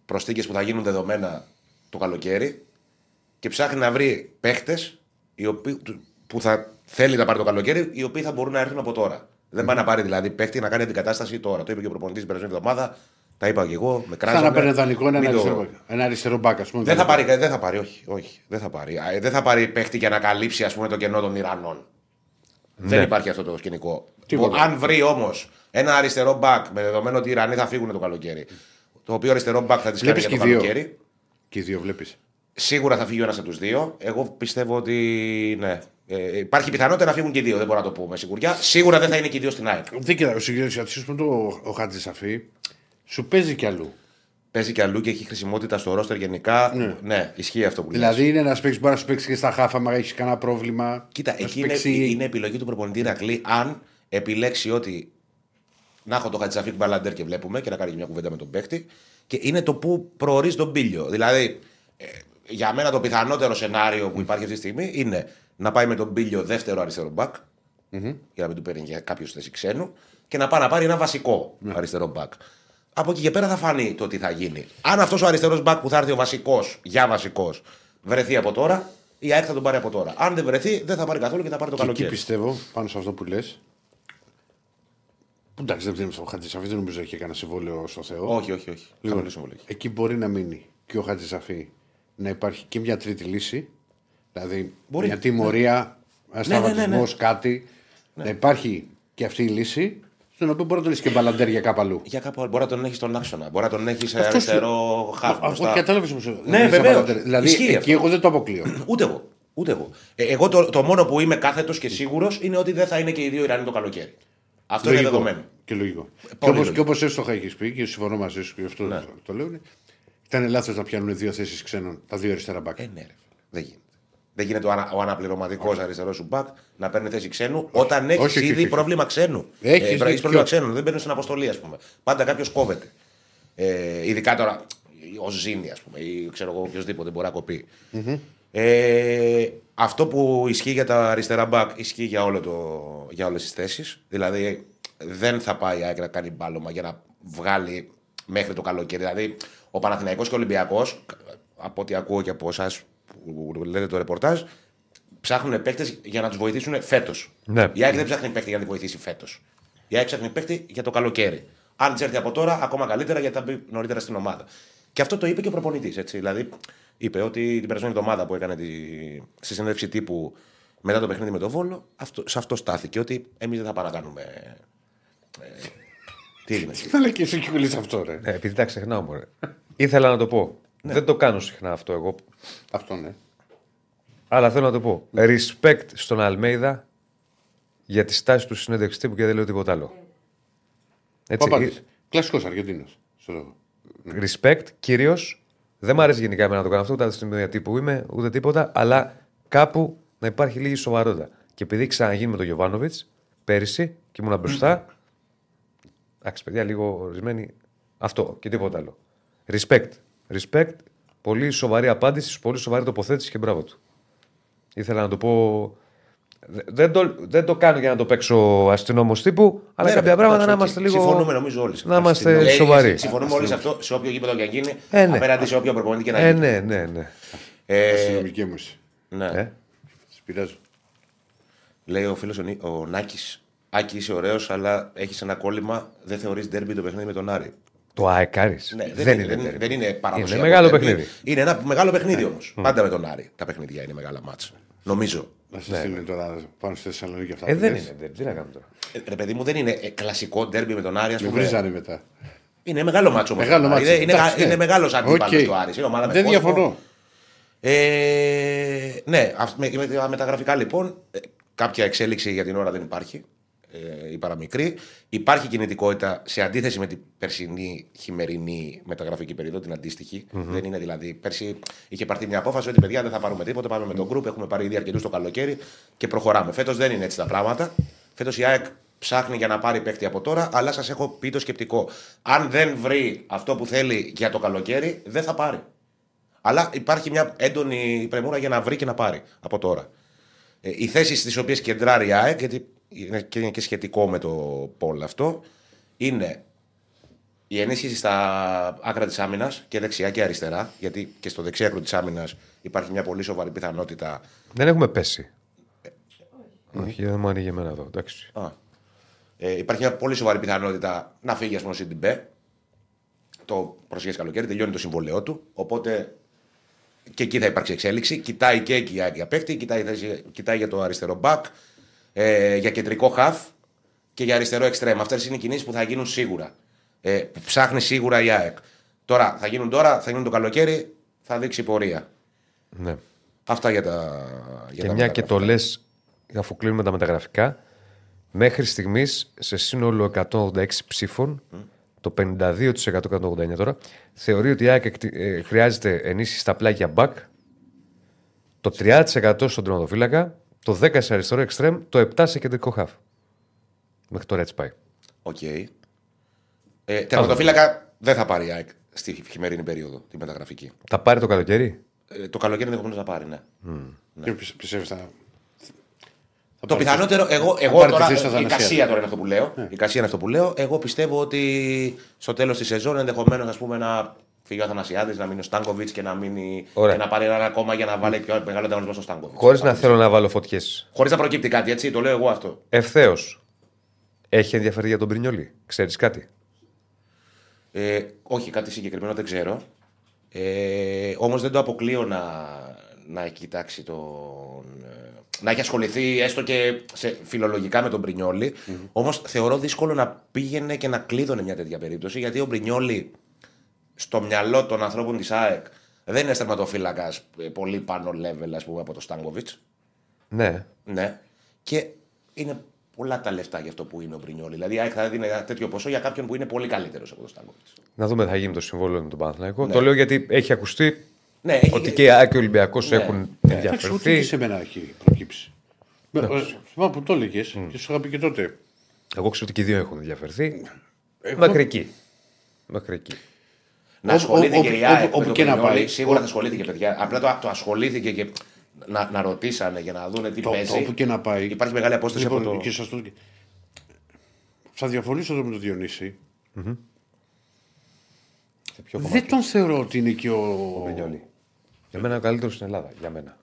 Speaker 3: προσθήκες που θα γίνουν δεδομένα το καλοκαίρι και ψάχνει να βρει παίχτες που θα θέλει να πάρει το καλοκαίρι, οι οποίοι θα μπορούν να έρθουν από τώρα. Δεν πάει να πάρει δηλαδή παίχτη να κάνει αντικατάσταση τώρα. Το είπε και ο προπονητής την περασμένη εβδομάδα. Τα είπα και εγώ. Με
Speaker 2: Σαν
Speaker 3: κράζανε.
Speaker 2: να παίρνει δανεικό ένα
Speaker 3: Μην το-
Speaker 2: αριστερό, ένα αριστερό μπακ, ας πούμε.
Speaker 3: δεν θα πάρει, δεν θα πάρει, όχι, όχι. Δεν θα πάρει. Α, Δεν θα πάρει παίχτη για να καλύψει ας πούμε, το κενό των Ιρανών. Δεν υπάρχει αυτό το σκηνικό.
Speaker 2: Τίποτα.
Speaker 3: Αν βρει όμως ένα αριστερό μπακ με δεδομένο ότι οι Ιρανοί θα φύγουν το καλοκαίρι, το οποίο αριστερό μπακ θα τη κάνει
Speaker 2: Βλέπεις
Speaker 3: για το
Speaker 2: και δύο.
Speaker 3: καλοκαίρι,
Speaker 2: Και οι δύο βλέπεις.
Speaker 3: σίγουρα θα φύγει ο ένας από τους δύο. Εγώ πιστεύω ότι ναι. Ε, υπάρχει πιθανότητα να φύγουν και οι δύο, δεν μπορώ να το πω με σιγουριά. Σίγουρα δεν θα είναι και οι δύο στην ΑΕΚ.
Speaker 2: Δεν κοιτάω, ο συγκεκριμένο ο Χατζη Σαφή σου παίζει κι αλλού.
Speaker 3: παίζει και αλλού και έχει χρησιμότητα στο ρόστερ γενικά. Ναι, ισχύει αυτό που λέει.
Speaker 2: Δηλαδή είναι ένας παίκτης που μπορεί να σου παίξει και στα χάφα, άμα έχεις κανένα πρόβλημα.
Speaker 3: Κοίτα,
Speaker 2: Να σου
Speaker 3: εκεί είναι,
Speaker 2: παίξει-
Speaker 3: είναι επιλογή του προπονητή Ρακλή αν επιλέξει ότι να έχω το Χατζαφίκ Μπαλαντέρ και βλέπουμε και να κάνει και μια κουβέντα με τον παίκτη. Και είναι το που προορίζει τον πύλιο. Δηλαδή, ε, για μένα το πιθανότερο σενάριο που υπάρχει αυτή τη στιγμή είναι να πάει με τον πύλιο δεύτερο αριστερό μπακ, για να μην του παίρνει για κάποιος θέση ξένου, και να πάει να πάρει ένα βασικό
Speaker 2: Ναι.
Speaker 3: αριστερό μπακ. Από εκεί και πέρα θα φανεί το τι θα γίνει. Αν αυτός ο αριστερός μπακ που θα έρθει ο βασικός, για βασικός, βρεθεί από τώρα, η ΑΕΚ θα τον πάρει από τώρα. Αν δεν βρεθεί, δεν θα πάρει καθόλου και θα πάρει το
Speaker 2: Και εκεί
Speaker 3: καλοκαίρι.
Speaker 2: πιστεύω, πάνω σε αυτό που λες. Που εντάξει, δεν ξέρει ο Χατζησαφής, δεν νομίζω έχει κανένα συμβόλαιο στο Θεό.
Speaker 3: Όχι, όχι, όχι.
Speaker 2: Λοιπόν,
Speaker 3: Χαμηλό συμβολίο.
Speaker 2: εκεί μπορεί να μείνει και ο Χατζησαφή να υπάρχει και μια τρίτη λύση. Δηλαδή
Speaker 3: Μπορεί.
Speaker 2: μια τιμωρία, ένα
Speaker 3: Ναι, ναι, ναι,
Speaker 2: τραυματισμό,
Speaker 3: ναι.
Speaker 2: κάτι. Να υπάρχει και αυτή η λύση, στον οποίο μπορεί να το λύσει και μπαλαντέρ για κάπου αλλού.
Speaker 3: Για κάπου άλλο. Μπορεί να τον έχεις στον άξονα. Μπορεί να τον έχεις σε
Speaker 2: Αυτό σου-
Speaker 3: αριστερό χάφ.
Speaker 2: Αυτό
Speaker 3: μπροστά.
Speaker 2: κατάλαβες όμως.
Speaker 3: Ναι, βεβαίως.
Speaker 2: Δηλαδή
Speaker 3: Ισχύει
Speaker 2: εκεί
Speaker 3: αυτό.
Speaker 2: εγώ δεν το αποκλείω.
Speaker 3: Ούτε εγώ. Ούτε εγώ. Ε, εγώ το, το μόνο που είμαι κάθετος και σίγουρος είναι ότι δεν θα είναι και οι δύο Ιρανοί το καλοκαίρι. Αυτό είναι δεδομένο.
Speaker 2: Και λογικό. Και
Speaker 3: Πολύ
Speaker 2: όπως,
Speaker 3: λογικό.
Speaker 2: και όπως εύστοχα έχεις πει και συμφωνώ μαζί σου και γι' αυτό
Speaker 3: Ναι.
Speaker 2: το, το λέω. είναι, Ήταν λάθος να πιάνουν δύο θέσεις ξένων, τα δύο αριστερά μπακ.
Speaker 3: Ε, ναι, ρε. φίλε. Δεν γίνεται. Δεν γίνεται ο, ανα, ο αναπληρωματικός αριστερός σου μπακ να παίρνει θέση ξένου όταν έχεις
Speaker 2: Όχι, όχι,
Speaker 3: ήδη
Speaker 2: όχι.
Speaker 3: πρόβλημα ξένου.
Speaker 2: Έχεις
Speaker 3: ε,
Speaker 2: δίκιο.
Speaker 3: έχεις πρόβλημα ξένου. Δεν μπαίνουν στην αποστολή, ας πούμε. Πάντα κάποιος κόβεται. Ε, ειδικά τώρα ο Ζήνη, ας πούμε, ή ξέρω εγώ οποιοδήποτε μπορεί να κοπει Ε, αυτό που ισχύει για τα αριστερά μπακ ισχύει για, όλο το, για όλες τις θέσεις. Δηλαδή δεν θα πάει η ΑΕΚ να κάνει μπάλωμα για να βγάλει μέχρι το καλοκαίρι. Δηλαδή ο Παναθηναϊκός και ο Ολυμπιακός, από ό,τι ακούω και από εσάς που λέτε το ρεπορτάζ, ψάχνουν παίκτες για να τους βοηθήσουν φέτος.
Speaker 1: Ναι.
Speaker 3: Η ΑΕΚ δεν ψάχνει παίκτη για να τη βοηθήσει φέτος. Η ΑΕΚ ψάχνει παίκτη για το καλοκαίρι. Αν της έρθει από τώρα, ακόμα καλύτερα γιατί θα μπει νωρίτερα στην ομάδα. Και αυτό το είπε και ο προπονητής. Δηλαδή, είπε ότι την περασμένη εβδομάδα που έκανε τη... στη συνέντευξη τύπου μετά το παιχνίδι με τον Βόλο, αυτό, σε αυτό στάθηκε. Ότι εμείς δεν θα πάμε να κάνουμε. Ε, τι έγινε.
Speaker 2: Αλλά και εσύ κυκλεί αυτό, ρε.
Speaker 1: Ε, επειδή τα ξεχνάω, μωρέ. Ήθελα να το πω. Δεν το κάνω συχνά αυτό εγώ.
Speaker 2: Αυτό ναι.
Speaker 1: Αλλά θέλω να το πω. Respect στον Αλμέιδα για τη στάση του στη συνέντευξη τύπου και δεν λέω τίποτα άλλο. Έτσι,
Speaker 2: Παπάδης. Κλασικός Αργεντίνος. Στο λόγο.
Speaker 1: respect κυρίως. Δεν μου αρέσει γενικά εμένα να το κάνω αυτό, ούτε στην mediatή που είμαι, ούτε τίποτα, αλλά κάπου να υπάρχει λίγη σοβαρότητα. Και επειδή ξαναγίνει με τον Γιωβάνοβιτς πέρυσι και ήμουν μπροστά. Εντάξει, παιδιά, λίγο ορισμένοι. Αυτό και τίποτα άλλο. Respect. Respect. Πολύ σοβαρή απάντηση, πολύ σοβαρή τοποθέτηση και μπράβο του. Ήθελα να το πω. Δε- Δεν το, δεν το κάνω για να το παίξω αστυνόμος τύπου, αλλά
Speaker 3: Ναι, ρε,
Speaker 1: κάποια πράγματα να
Speaker 3: εντάξει,
Speaker 1: είμαστε λίγο.
Speaker 3: Συμφωνούμε νομίζω όλοι. σε
Speaker 1: Να
Speaker 3: αυτό.
Speaker 1: είμαστε
Speaker 3: Ε,
Speaker 1: σοβαροί.
Speaker 3: Συμφωνούμε όλοι σε αυτό, σε όποιο γήπεδο και αν γίνει,
Speaker 1: Ε, ναι.
Speaker 3: απέναντι σε όποιο προπονητή και να
Speaker 1: Ε,
Speaker 3: γίνει.
Speaker 1: ναι, ναι, ναι.
Speaker 3: Ε,
Speaker 2: Αστυνομική μου είσαι.
Speaker 3: ναι.
Speaker 1: Ε;
Speaker 2: Σας πειράζω.
Speaker 3: Λέει ο φίλος ο, Νί- ο Νάκης. Άκη, είσαι ωραίος, αλλά έχεις ένα κόλλημα. Δεν θεωρείς ντέρμπι το παιχνίδι με τον Άρη.
Speaker 1: Το αεκάρι.
Speaker 3: Ναι,
Speaker 1: δεν, είναι.
Speaker 3: δεν,
Speaker 1: derby.
Speaker 3: δεν είναι παραδοσιακό.
Speaker 1: Είναι μεγάλο
Speaker 3: ντέρμπι.
Speaker 1: παιχνίδι.
Speaker 3: Είναι ένα μεγάλο παιχνίδι όμως. Πάντα με τον Άρη. Τα παιχνίδια είναι μεγάλα ματς. Νομίζω.
Speaker 2: Να σας στείλουν τώρα πάνω στη Θεσσαλονίκη αυτά.
Speaker 1: Ναι. Ε,
Speaker 2: που
Speaker 1: δεν
Speaker 2: λες.
Speaker 1: είναι. ντέρμπι. Τι να κάνουμε τώρα.
Speaker 3: Ε, ρε παιδί μου, δεν είναι ε, κλασικό ντέρμπι με τον Άρη. Ας
Speaker 2: Με
Speaker 3: πούμε.
Speaker 2: βρίζανε μετά.
Speaker 3: Είναι μεγάλο ματς όμως.
Speaker 2: Μεγάλο ματς.
Speaker 3: Είναι, είναι,
Speaker 2: Εντάξει,
Speaker 3: είναι
Speaker 2: ναι.
Speaker 3: μεγάλο αντίπαλος
Speaker 2: Οκ.
Speaker 3: του Άρη. Είναι ομάδα με
Speaker 2: Δεν
Speaker 3: κόσμο.
Speaker 2: διαφωνώ.
Speaker 3: Ε, ναι, αυ- με, με τα μεταγραφικά λοιπόν, ε, κάποια εξέλιξη για την ώρα δεν υπάρχει. Ε, η παραμικρή. Υπάρχει κινητικότητα σε αντίθεση με την περσινή χειμερινή μεταγραφική περίοδο, την αντίστοιχη Δεν είναι δηλαδή. Πέρσι είχε πάρθει μια απόφαση ότι παιδιά δεν θα πάρουμε τίποτα, πάμε με τον group, έχουμε πάρει ήδη αρκετούς το καλοκαίρι και προχωράμε. Φέτος δεν είναι έτσι τα πράγματα. Φέτος η ΑΕΚ ψάχνει για να πάρει παίκτη από τώρα, αλλά σας έχω πει το σκεπτικό. Αν δεν βρει αυτό που θέλει για το καλοκαίρι, δεν θα πάρει. Αλλά υπάρχει μια έντονη πρεμούρα για να βρει και να πάρει από τώρα. Ε, οι θέσεις στις οποίες κεντράρει η ΑΕΚ, γιατί είναι και, είναι και σχετικό με το πόλ αυτό, είναι η ενίσχυση στα άκρα της άμυνας και δεξιά και αριστερά. Γιατί και στο δεξί άκρο της άμυνας υπάρχει μια πολύ σοβαρή πιθανότητα.
Speaker 1: Δεν έχουμε πέσει. Όχι, δεν μου ανοίγει εμένα εδώ. Εντάξει.
Speaker 3: Α, ε, υπάρχει μια πολύ σοβαρή πιθανότητα να φύγει, ας πούμε, ο Σιντιμπέ. Το προσχέσει καλοκαίρι, τελειώνει το συμβολέο του. Οπότε και εκεί θα υπάρξει εξέλιξη. Κοιτάει και εκεί η ΑΕΚ για παίκτη, κοιτάει, θέση- κοιτάει για το αριστερό μπακ, ε, για κεντρικό χαφ και για αριστερό εξτρέμ. Αυτές είναι οι κινήσεις που θα γίνουν σίγουρα. Ε, που ψάχνει σίγουρα η ΑΕΚ. Τώρα θα γίνουν τώρα, θα γίνουν το καλοκαίρι, θα δείξει πορεία.
Speaker 1: Ναι.
Speaker 3: Αυτά για τα. Για
Speaker 1: Και
Speaker 3: τα
Speaker 1: μια και το
Speaker 3: μεταγραφικά.
Speaker 1: λες, αφού κλείνουμε τα μεταγραφικά, μέχρι στιγμής σε σύνολο 186 ψήφων, το 52% 189 τώρα, θεωρεί ότι η ΑΕΚ εκτι- ε, χρειάζεται ενίσχυση στα πλάγια back, το 30% στον τερματοφύλακα, το 10% σε αριστερό εξτρέμ, το 7% σε κεντρικό χαφ. Μέχρι τώρα έτσι πάει.
Speaker 3: Οκ. Ε, τερματοφύλακα δεν θα πάρει η ΑΕΚ στη χειμερινή περίοδο, τη μεταγραφική.
Speaker 1: Θα πάρει το καλοκαίρι;
Speaker 3: Ε, το καλοκαίρι ενδεχομένως να πάρει, ναι.
Speaker 2: Και πισε- πιστεύεις θα. θα
Speaker 3: Το
Speaker 2: πάρει-
Speaker 3: πιθανότερο, εγώ,
Speaker 2: θα
Speaker 3: εγώ
Speaker 2: πάρει τη
Speaker 3: τώρα,
Speaker 2: θέση του
Speaker 3: η
Speaker 2: Αθανασιάδη.
Speaker 3: εικασία τώρα είναι αυτό που λέω. Εικασία είναι αυτό που λέω. Εγώ πιστεύω ότι στο τέλος της σεζόν ενδεχομένως να φύγει ο Αθανασιάδης, να μείνει ο Στάνκοβιτς και να, μείνει,
Speaker 1: Ωραία.
Speaker 3: και να πάρει έναν ακόμα για να βάλει πιο μεγάλο ανταγωνισμό στο Στάνκοβιτς.
Speaker 1: Χωρίς να θέλω να βάλω φωτιές.
Speaker 3: Χωρίς να προκύπτει κάτι, έτσι, το λέω εγώ αυτό.
Speaker 1: Ευθέως. Έχει ενδιαφέρει για τον Πρινιόλη. Ξέρεις κάτι;
Speaker 3: Ε, όχι, κάτι συγκεκριμένο δεν ξέρω. Ε, Όμως δεν το αποκλείω να, να κοιτάξει τον. ε, να έχει ασχοληθεί έστω και σε, φιλολογικά με τον Μπρινιόλη. Όμως θεωρώ δύσκολο να πήγαινε και να κλείδωνε μια τέτοια περίπτωση γιατί ο Μπρινιόλη στο μυαλό των ανθρώπων της ΑΕΚ δεν είναι τερματοφύλακα πολύ πάνω level ας πούμε, από το Στάνκοβιτς.
Speaker 1: Ναι.
Speaker 3: Ναι. Και είναι πολλά τα λεφτά για αυτό που είναι ο Μπρινιόλη. Δηλαδή η ΑΕΚ θα δίνει ένα τέτοιο ποσό για κάποιον που είναι πολύ καλύτερος από τον Στάνκοβιτς.
Speaker 1: Να δούμε τι θα γίνει το συμβόλαιο με τον Παναθηναϊκό.
Speaker 3: Ναι.
Speaker 1: Το λέω γιατί έχει ακουστεί
Speaker 3: Ναι, έχει-
Speaker 1: ότι και η ΑΕΚ και ο Ολυμπιακός
Speaker 3: Ναι.
Speaker 1: έχουν
Speaker 2: Εντάξει, ούτε και
Speaker 1: ενδιαφερθεί.
Speaker 2: σε μένα έχει προκύψει. Με- ε, Θυμάμαι που το έλεγες και σου είχα πει και τότε.
Speaker 1: Εγώ ξέρω ότι και οι δύο έχουν ενδιαφερθεί.
Speaker 2: Εγώ-
Speaker 1: Μέχρι εκεί. Μέχρι εκεί.
Speaker 3: Να
Speaker 2: Όπου-
Speaker 3: ασχολήθηκε
Speaker 2: όπου-
Speaker 3: η ΑΕΚ
Speaker 2: όπου-
Speaker 3: με
Speaker 2: όπου
Speaker 3: τον
Speaker 2: και να
Speaker 3: Πρινιόλη,
Speaker 2: πάει.
Speaker 3: Σίγουρα θα ασχολήθηκε, παιδιά. Απλά το, το ασχολήθηκε και να, να ρωτήσανε για να δούνε τι
Speaker 2: Το,
Speaker 3: παίζει.
Speaker 2: το όπου και να πάει.
Speaker 3: Υπάρχει μεγάλη απόσταση
Speaker 2: Λοιπόν,
Speaker 3: από το.
Speaker 2: και σας το... Θα διαφωνήσω εδώ με τον Διονύση.
Speaker 1: Σε ποιο
Speaker 2: Δεν τον θεωρώ ότι είναι και ο.
Speaker 1: Πρινιόλη. Για μένα ο καλύτερος στην Ελλάδα. Για μένα.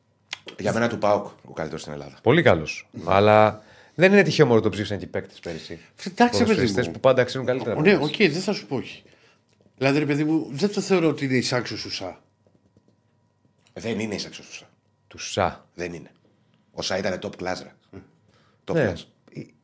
Speaker 3: Για μένα του ΠΑΟΚ ο καλύτερος στην Ελλάδα.
Speaker 1: Πολύ καλός. Αλλά δεν είναι τυχαίο μόνο το ψήφισαν και οι παίκτες πέρυσι.
Speaker 2: Εντάξει, παιδί
Speaker 1: Ποδοσφαιριστές
Speaker 2: μου.
Speaker 1: που πάντα αξίζουν καλύτερα.
Speaker 2: Ναι, οκ, δεν θα σου πω όχι. Δηλαδή, ρε παιδί μου, δεν το θεωρώ ότι είναι ισάξιο του Σα.
Speaker 3: Δεν είναι ισάξιος του Σα.
Speaker 1: Του Σα.
Speaker 3: Δεν είναι. Ο Σα ήταν top class. Ρε. Top
Speaker 1: Ναι.
Speaker 3: class.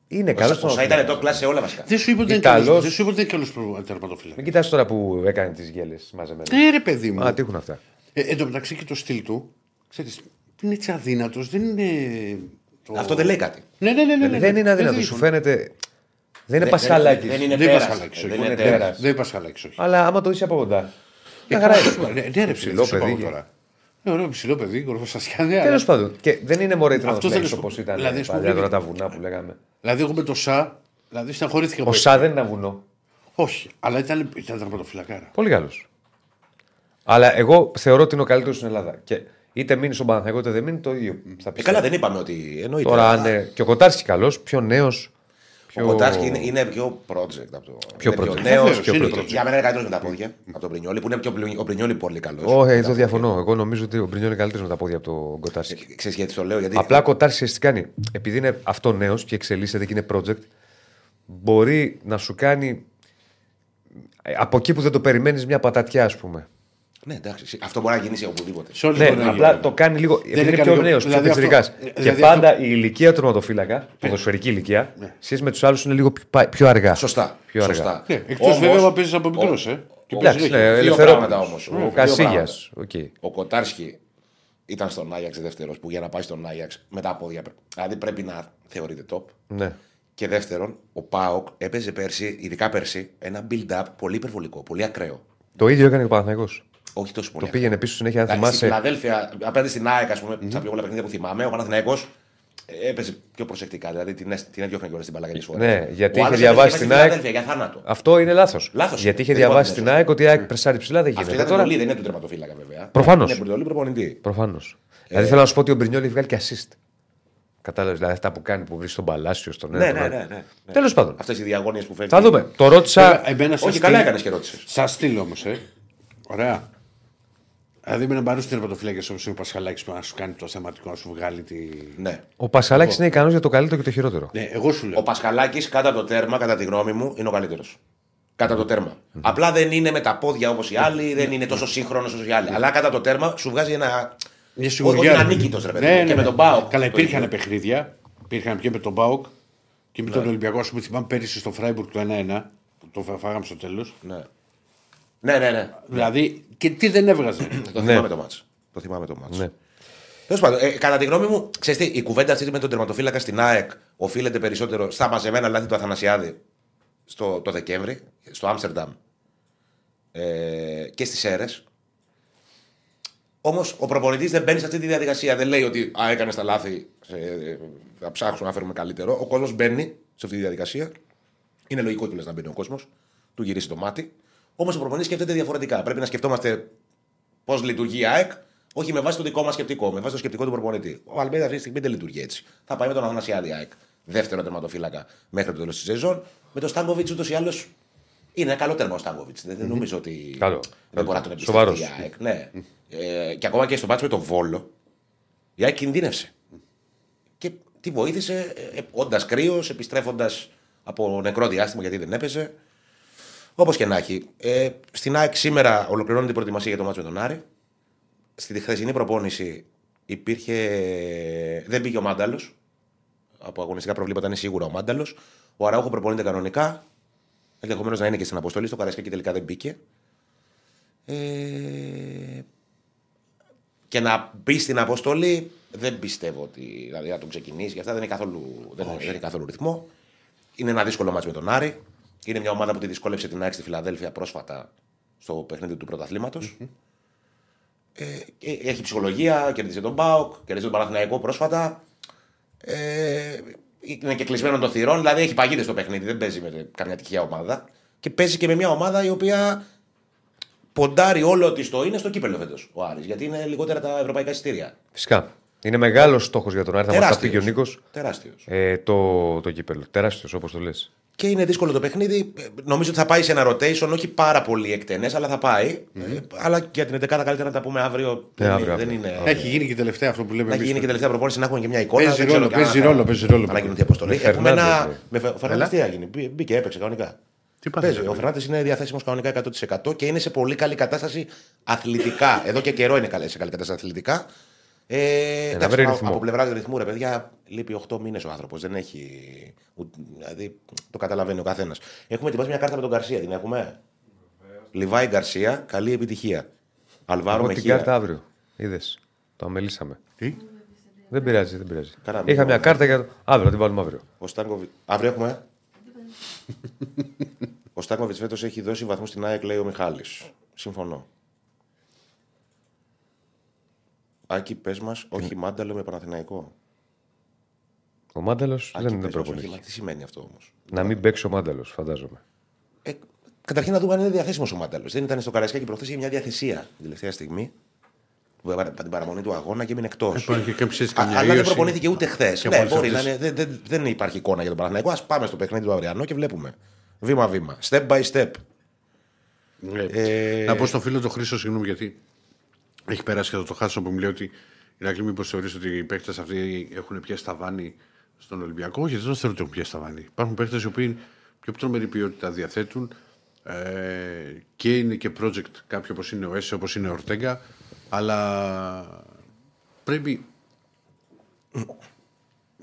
Speaker 1: Είναι
Speaker 3: Ο
Speaker 1: καλός.
Speaker 3: Σα- Ο Σα ήταν top class σε όλα βασικά.
Speaker 2: Δεν σου είπα ότι
Speaker 1: Ή
Speaker 2: δεν είναι
Speaker 1: καλός.
Speaker 2: καλός- δεν σου είπα ότι δεν είναι καλό τερματοφύλακα.
Speaker 1: Μην κοιτάς τώρα που έκανε τις γκέλες μαζεμένα.
Speaker 2: Ε, ρε παιδί μου.
Speaker 1: Α, τι έχουν αυτά.
Speaker 2: Ε, εν τω μεταξύ και το στυλ του, ξέρεις, είναι έτσι αδύνατος, δεν είναι. Το...
Speaker 3: Αυτό δεν λέει κάτι.
Speaker 2: Ναι, ναι, ναι. ναι, ναι.
Speaker 1: Δεν είναι αδύνατο.
Speaker 2: Δεν
Speaker 1: Σου φαίνεται. Δεν είναι
Speaker 3: Δεν-
Speaker 1: πασχαλάκι.
Speaker 3: δεν είναι
Speaker 2: Δεν είναι
Speaker 3: πέρας.
Speaker 2: Πασχαλάκης,
Speaker 3: Δεν
Speaker 2: όχι.
Speaker 3: είναι
Speaker 2: Δεν-
Speaker 3: πέρας.
Speaker 2: Δεν είναι Πασχαλάκης, όχι.
Speaker 1: Αλλά άμα το είσαι από κοντά.
Speaker 2: Ε,
Speaker 1: Μια χαρά
Speaker 2: καλά,
Speaker 1: είναι.
Speaker 2: Ναι, ναι, ρε,
Speaker 1: Ψηλό
Speaker 2: ψηλό παιδί.
Speaker 1: παιδί.
Speaker 2: Τώρα. Ναι, ωραίο ψηλό παιδί, κορφοσασιάνε.
Speaker 1: Τέλος πάντων. Και δεν είναι μωρέ
Speaker 2: Αυτός
Speaker 1: τραγουδιστή
Speaker 2: θέλω να
Speaker 1: όπως
Speaker 2: σου-
Speaker 1: ήταν
Speaker 2: δηλαδή, σου
Speaker 1: παλιά
Speaker 2: πει-
Speaker 1: τώρα τα βουνά που λέγαμε.
Speaker 2: Δηλαδή, εγώ με το Σα, δηλαδή στεναχωρήθηκα.
Speaker 1: Ο
Speaker 2: πολύ.
Speaker 1: Σα δεν είναι ένα βουνό.
Speaker 2: Όχι, αλλά ήταν, ήταν τερματοφυλακάρα.
Speaker 1: Πολύ καλός. Αλλά εγώ θεωρώ ότι είναι ο καλύτερος στην Ελλάδα. Και είτε μείνει στον Παναθηναϊκό είτε δεν μείνει, το ίδιο θα
Speaker 3: Ε,
Speaker 1: πει.
Speaker 3: καλά, δεν είπαμε ότι εννοείται.
Speaker 1: Τώρα,
Speaker 3: Αλλά
Speaker 1: αν είναι και ο Κοτάρσκι καλός, πιο νέος.
Speaker 3: Ο Κοτάρσκι είναι, είναι πιο project από το.
Speaker 1: Πιο
Speaker 3: είναι
Speaker 1: project.
Speaker 3: Πιο νέος.
Speaker 2: Βεβαίως, είναι project.
Speaker 3: Για μένα είναι καλύτερος με τα πόδια από τον Πρινιόλη, που είναι πιο πλου- ο Πρινιόλη πολύ καλός.
Speaker 1: Όχι, εδώ διαφωνώ. Εγώ νομίζω ότι ο Μπρινιόν είναι καλύτερος με τα πόδια από τον Κοτάρσκι.
Speaker 3: Ξέρεις γιατί το λέω, γιατί.
Speaker 1: Απλά ο Κοτάρσκι τι κάνει. Επειδή είναι αυτό νέος και εξελίσσεται και είναι project, μπορεί να σου κάνει ε, από εκεί που δεν το περιμένεις μια πατατιά, ας πούμε.
Speaker 3: Ναι, εντάξει. Αυτό μπορεί να γίνει σε οπουδήποτε.
Speaker 2: Σε όλες
Speaker 1: Ναι,
Speaker 2: μπορεί να
Speaker 1: απλά
Speaker 2: γίνει.
Speaker 1: το κάνει λίγο. Επειδή είναι
Speaker 2: είναι
Speaker 1: πιο
Speaker 2: κάνει-
Speaker 1: νέος, πιο
Speaker 2: δηλαδή αυτό-
Speaker 1: πιτσιρικάς.
Speaker 2: ε,
Speaker 1: Και
Speaker 2: δηλαδή
Speaker 1: πάντα
Speaker 2: αυτό-
Speaker 1: η ηλικία του τερματοφύλακα, ποδοσφαιρική ηλικία, σχέση με τους άλλους είναι λίγο πιο- πιο αργά.
Speaker 3: Σωστά.
Speaker 1: Πιο αργά.
Speaker 3: Σωστά.
Speaker 2: Ναι, εκτός
Speaker 3: Όμως,
Speaker 2: βέβαια να παίζεις από μικρός, ε. Και
Speaker 1: Εντάξει,
Speaker 2: παίζει
Speaker 1: ναι,
Speaker 2: συνέχεια.
Speaker 3: Δύο
Speaker 1: ελευθερόπουλος.
Speaker 3: πράγματα όμως.
Speaker 1: Ο
Speaker 3: Δύο
Speaker 1: Κασίγια.
Speaker 3: πράγματα. Ο Κοτάρσκι ήταν στον Άγιαξ δεύτερος, που για να πάει στον Άγιαξ με τα πόδια. πρέ- Δηλαδή πρέπει να θεωρείται top.
Speaker 1: Ναι.
Speaker 3: Και δεύτερον, ο Πάοκ έπαιζε πέρσι, ειδικά πέρσι, ένα build-up πολύ υπερβολικό, πολύ ακραίο.
Speaker 1: Το ίδιο έκανε και ο Παναθηναϊκός.
Speaker 3: Όχι τόσο πολύ.
Speaker 1: Το πήγαινε πίσω συνέχεια, αν
Speaker 3: Δηλαδή, Στη
Speaker 1: θυμάσαι.
Speaker 3: Φιλαδέλφια, απέναντι στην ΑΕΚ, ας πούμε, στα πιο πολλά παιχνίδια που θυμάμαι, ο Παναθηναϊκός έπαιζε πιο προσεκτικά. Δηλαδή την, έσ- την έδιωχνε κιόλας στην μπαλά για
Speaker 1: Ναι, γιατί
Speaker 3: Ο
Speaker 1: είχε
Speaker 3: άλλος
Speaker 1: διαβάσει
Speaker 3: έπαιζε
Speaker 1: στην
Speaker 3: στη
Speaker 1: ΑΕΚ.
Speaker 3: Φιλαδέλφια για θάνατο.
Speaker 1: Αυτό είναι λάθος.
Speaker 3: Λάθος.
Speaker 1: Γιατί είχε
Speaker 3: Δεν είπα
Speaker 1: διαβάσει
Speaker 3: ότι
Speaker 1: στην
Speaker 3: είναι
Speaker 1: ΑΕΚ ότι η ΑΕΚ πρεσάρει ψηλά δεν
Speaker 3: Αυτό
Speaker 1: γίνεται.
Speaker 3: ήταν
Speaker 1: Τώρα
Speaker 3: εντολή, δεν είναι του τερματοφύλακα βέβαια.
Speaker 1: Προφανώς.
Speaker 3: Είναι εντολή προπονητή.
Speaker 1: προφανώς. Δηλαδή θέλω να σου πω ότι ο Μπρινιόλ έχει βγάλει και assist. Κατάλαβες δηλαδή αυτά που κάνει που βρίσκει στον Παλάσιο, στον
Speaker 3: Ναι, ναι, ναι. ναι, ναι.
Speaker 1: Τέλος πάντων.
Speaker 3: Αυτές οι διαγώνιε που φέρνει.
Speaker 1: Θα δούμε. Το ρώτησα.
Speaker 2: Βέβαια, Εμένα σαν
Speaker 3: Όχι, καλά
Speaker 2: στυλ-
Speaker 3: έκανες και ρώτησες.
Speaker 2: Σαν στυλ όμως, ε. Ωραία. Δηλαδή με έναν παρόν τερματοφύλακα όπως είναι ο Πασχαλάκης που να σου κάνει το θεματικό, να σου βγάλει τη.
Speaker 3: Ναι.
Speaker 1: Ο Πασαλάκη είναι ικανός για το καλύτερο και το χειρότερο.
Speaker 2: Ναι, εγώ σου λέω.
Speaker 3: Ο Πασχαλάκης κατά το τέρμα, κατά τη γνώμη μου, είναι ο καλύτερος. Κατά το τέρμα. Απλά δεν είναι με τα πόδια όπως οι άλλοι, δεν είναι τόσο σύγχρονος όσο οι άλλοι. Αλλά κατά το τέρμα σου βγάζει ένα.
Speaker 2: Μια
Speaker 3: Όχι
Speaker 2: σιγουριά.
Speaker 3: είναι
Speaker 2: ρε.
Speaker 3: ανίκητος, ρε παιδί.
Speaker 2: Ναι,
Speaker 3: μου.
Speaker 2: ναι,
Speaker 3: Και
Speaker 2: ναι.
Speaker 3: με τον Πάοκ.
Speaker 2: Καλά,
Speaker 3: το
Speaker 2: υπήρχαν
Speaker 3: ίδιο.
Speaker 2: παιχνίδια. Υπήρχαν και με τον Μπάουκ και με τον Ολυμπιακό. Α πούμε, θυμάμαι πέρυσι στο Φράιμπουργκ το 1-1. που Το φα- φάγαμε στο τέλος.
Speaker 3: Ναι. Ναι, ναι, ναι.
Speaker 2: Δηλαδή, και τι δεν έβγαζε.
Speaker 3: Το θυμάμαι το μάτς. Το θυμάμαι το μάτς.
Speaker 1: Ναι.
Speaker 3: Τέλος πάντων, ε, κατά τη γνώμη μου, ξέρεις τι, η κουβέντα αυτή με τον τερματοφύλακα στην ΑΕΚ οφείλεται περισσότερο στα μαζεμένα λάθη του Αθανασιάδη στο, το Δεκέμβρη. στο Άμστερνταμ ε, και στις αίρε. Όμως ο προπονητής δεν μπαίνει σε αυτή τη διαδικασία. Δεν λέει ότι α, έκανες τα λάθη, ε, θα ψάξουμε να φέρουμε καλύτερο. Ο κόσμος μπαίνει σε αυτή τη διαδικασία. Είναι λογικό κιόλα να μπαίνει ο κόσμος, του γυρίσει το μάτι. Όμως ο προπονητής σκέφτεται διαφορετικά. Πρέπει να σκεφτόμαστε πώς λειτουργεί η ΑΕΚ, όχι με βάση το δικό μας σκεπτικό, με βάση το σκεπτικό του προπονητή. Ο Αλμπέδα αυτή τη στιγμή δεν λειτουργεί έτσι. Θα πάει με τον Αθανασιάδη ΑΕΚ, δεύτερο τερματοφύλακα μέχρι το τέλος της σεζόν. Με τον Στάνκοβιτς ούτως ή άλλως είναι ένα καλό τέρμα ο Στάνκοβιτς. Δεν, δεν νομίζω ότι
Speaker 1: Καλό.
Speaker 3: δεν μπορεί να τον εμπιστευτεί
Speaker 1: Σοβαρός.
Speaker 3: η ΑΕΚ. Ναι. Ε, και ακόμα και στο μάτσο με τον Βόλο, η ΑΕΚ κινδύνευσε. Και τη βοήθησε ε, όντας κρύος, επιστρέφοντας από νεκρό διάστημα γιατί δεν έπαιζε. Όπως και να έχει. Ε, στην ΑΕΚ σήμερα ολοκληρώνεται η προετοιμασία για το μάτσο με τον Άρη. Στη χθεσινή προπόνηση υπήρχε. Δεν πήγε ο Μάνταλος. Από αγωνιστικά προβλήματα είναι σίγουρα ο Μάνταλος. Ο Αραούχο προπονείται κανονικά. Ενδεχομένως να είναι και στην αποστολή. Στο Καρασκάκι τελικά δεν μπήκε. Ε, και να μπει στην αποστολή δεν πιστεύω ότι δηλαδή, να τον ξεκινήσει. Γι' αυτά δεν είναι καθόλου, δεν, δεν είναι καθόλου ρυθμό. Είναι ένα δύσκολο μάτσο με τον Άρη. Είναι μια ομάδα που τη δυσκόλεψε την ΑΕΚ στη Φιλαδέλφια πρόσφατα στο παιχνίδι του πρωταθληματο Ε, και έχει ψυχολογία, κέρδισε τον Μπάουκ, κέρδισε τον Παναθηναϊκό πρόσφατα. Ε, είναι και κλεισμένο των θυρών, δηλαδή έχει παγίδες στο παιχνίδι, δεν παίζει με καμιά τυχαία ομάδα. Και παίζει και με μια ομάδα η οποία ποντάρει όλο ότι στο είναι στο κύπελο φέτος ο Άρης, γιατί είναι λιγότερα τα ευρωπαϊκά εισιτήρια.
Speaker 1: Φυσικά. Είναι μεγάλος στόχος για τον Άρη. Θα μας τα πει και ο Νίκος.
Speaker 3: Τεράστιος.
Speaker 1: Ε, το, το κύπελο. Τεράστιος, όπως το λες.
Speaker 3: Και είναι δύσκολο το παιχνίδι. Ε, Νομίζω ότι θα πάει σε ένα rotation, όχι πάρα πολύ εκτενές, αλλά θα πάει. Ε, αλλά για την 11 καλύτερα να τα πούμε αύριο. δεν,
Speaker 1: αύριο,
Speaker 3: δεν
Speaker 1: αύριο.
Speaker 3: είναι.
Speaker 2: Έχει γίνει και τελευταία αυτό που λέμε
Speaker 3: Να έχει
Speaker 2: εμείς.
Speaker 3: γίνει και τελευταία προπόνηση, να έχουμε και μια εικόνα.
Speaker 2: Παίζει
Speaker 3: Δεν ξέρω
Speaker 2: ρόλο,
Speaker 3: καν
Speaker 2: παίζει
Speaker 3: αν θα-
Speaker 2: ρόλο, παίζει ρόλο.
Speaker 3: Θα γίνει η αποστολή.
Speaker 1: Με
Speaker 3: Έχουμε
Speaker 1: Φερνάντες,
Speaker 3: ένα.
Speaker 1: ναι.
Speaker 3: Με Φε- ο Φερνάντες τι έγινε; Μπή- Μπήκε, έπαιξε κανονικά.
Speaker 2: Τι πάθες,
Speaker 3: Παίζει.
Speaker 2: ρε,
Speaker 3: Ο Φερνάντες είναι διαθέσιμος κανονικά 100% και είναι σε πολύ καλή κατάσταση αθλητικά. Εδώ και καιρό είναι καλή- σε καλή κατάσταση αθλητικά. Ε, εντάξει,
Speaker 1: βρει
Speaker 3: από-
Speaker 1: ρυθμό.
Speaker 3: από πλευράς ρυθμού, ρε παιδιά, λείπει 8 μήνες ο άνθρωπος. Δεν έχει. ου- Δηλαδή το καταλαβαίνει ο καθένας. Έχουμε ετοιμάσει μια κάρτα με τον Γκαρσία. Την έχουμε; Λιβάη Γκαρσία, καλή επιτυχία. Αλβάρο
Speaker 1: Εγώ την
Speaker 3: Μεχία.
Speaker 1: κάρτα αύριο. Είδες. Το αμελήσαμε.
Speaker 2: Τι;
Speaker 1: Δεν πειράζει, δεν πειράζει.
Speaker 3: Κάναμε.
Speaker 1: Είχα μια κάρτα για. Αύριο, θα την βάλουμε αύριο.
Speaker 3: Ο Στάνκοβιτ. Αύριο έχουμε; ο Στάνκοβιτς φέτος έχει δώσει βαθμού στην ΑΕΚ, λέει ο Μιχάλης. Συμφωνώ. Άκη, πες μας, όχι μάνταλο με Παναθηναϊκό.
Speaker 1: Ο Μάνταλος
Speaker 3: Άκη,
Speaker 1: δεν είναι
Speaker 3: πες μας, όχι,
Speaker 1: προπονητή.
Speaker 3: μα Τι σημαίνει αυτό όμως;
Speaker 1: Να μην παίξει ο Μάνταλος, φαντάζομαι.
Speaker 3: Ε, καταρχήν να δούμε αν είναι διαθέσιμος ο Μάνταλος. Δεν ήταν στο Καραϊσκάκι προχθές για μια διαθεσία την τελευταία στιγμή. που έβαλε την παραμονή του αγώνα και έμεινε εκτός.
Speaker 2: Υπάρχει και κάποια σχέση, καμιά
Speaker 3: Αλλά δεν
Speaker 2: ίωση.
Speaker 3: προπονήθηκε ούτε χθες.
Speaker 2: Και
Speaker 3: Ναι,
Speaker 2: μόλις
Speaker 3: μπορεί να
Speaker 2: αυτές.
Speaker 3: είναι, δεν, δεν, δεν υπάρχει εικόνα για τον Παναθηναϊκό. Α πάμε στο παιχνίδι του αυριανό και βλέπουμε. Βήμα-βήμα. Step by step.
Speaker 2: Ναι.
Speaker 3: Ε,
Speaker 2: Να πω στον φίλο του Χρήστο, συγγνώμη γιατί έχει περάσει και το, το χάσο που μου λέει ότι Ηρακλή, μήπως θεωρείς ότι οι παίκτες αυτοί έχουν πιάσει τα βάνη στον Ολυμπιακό; Γιατί δεν θεωρώ ότι έχουν πιάσει τα βάνη. Υπάρχουν παίκτες οι οποίοι πιο τρομερή ποιότητα διαθέτουν ε, και είναι και project κάποιοι όπως είναι ο Έσε, όπως είναι ο Ορτέγκα. Αλλά πρέπει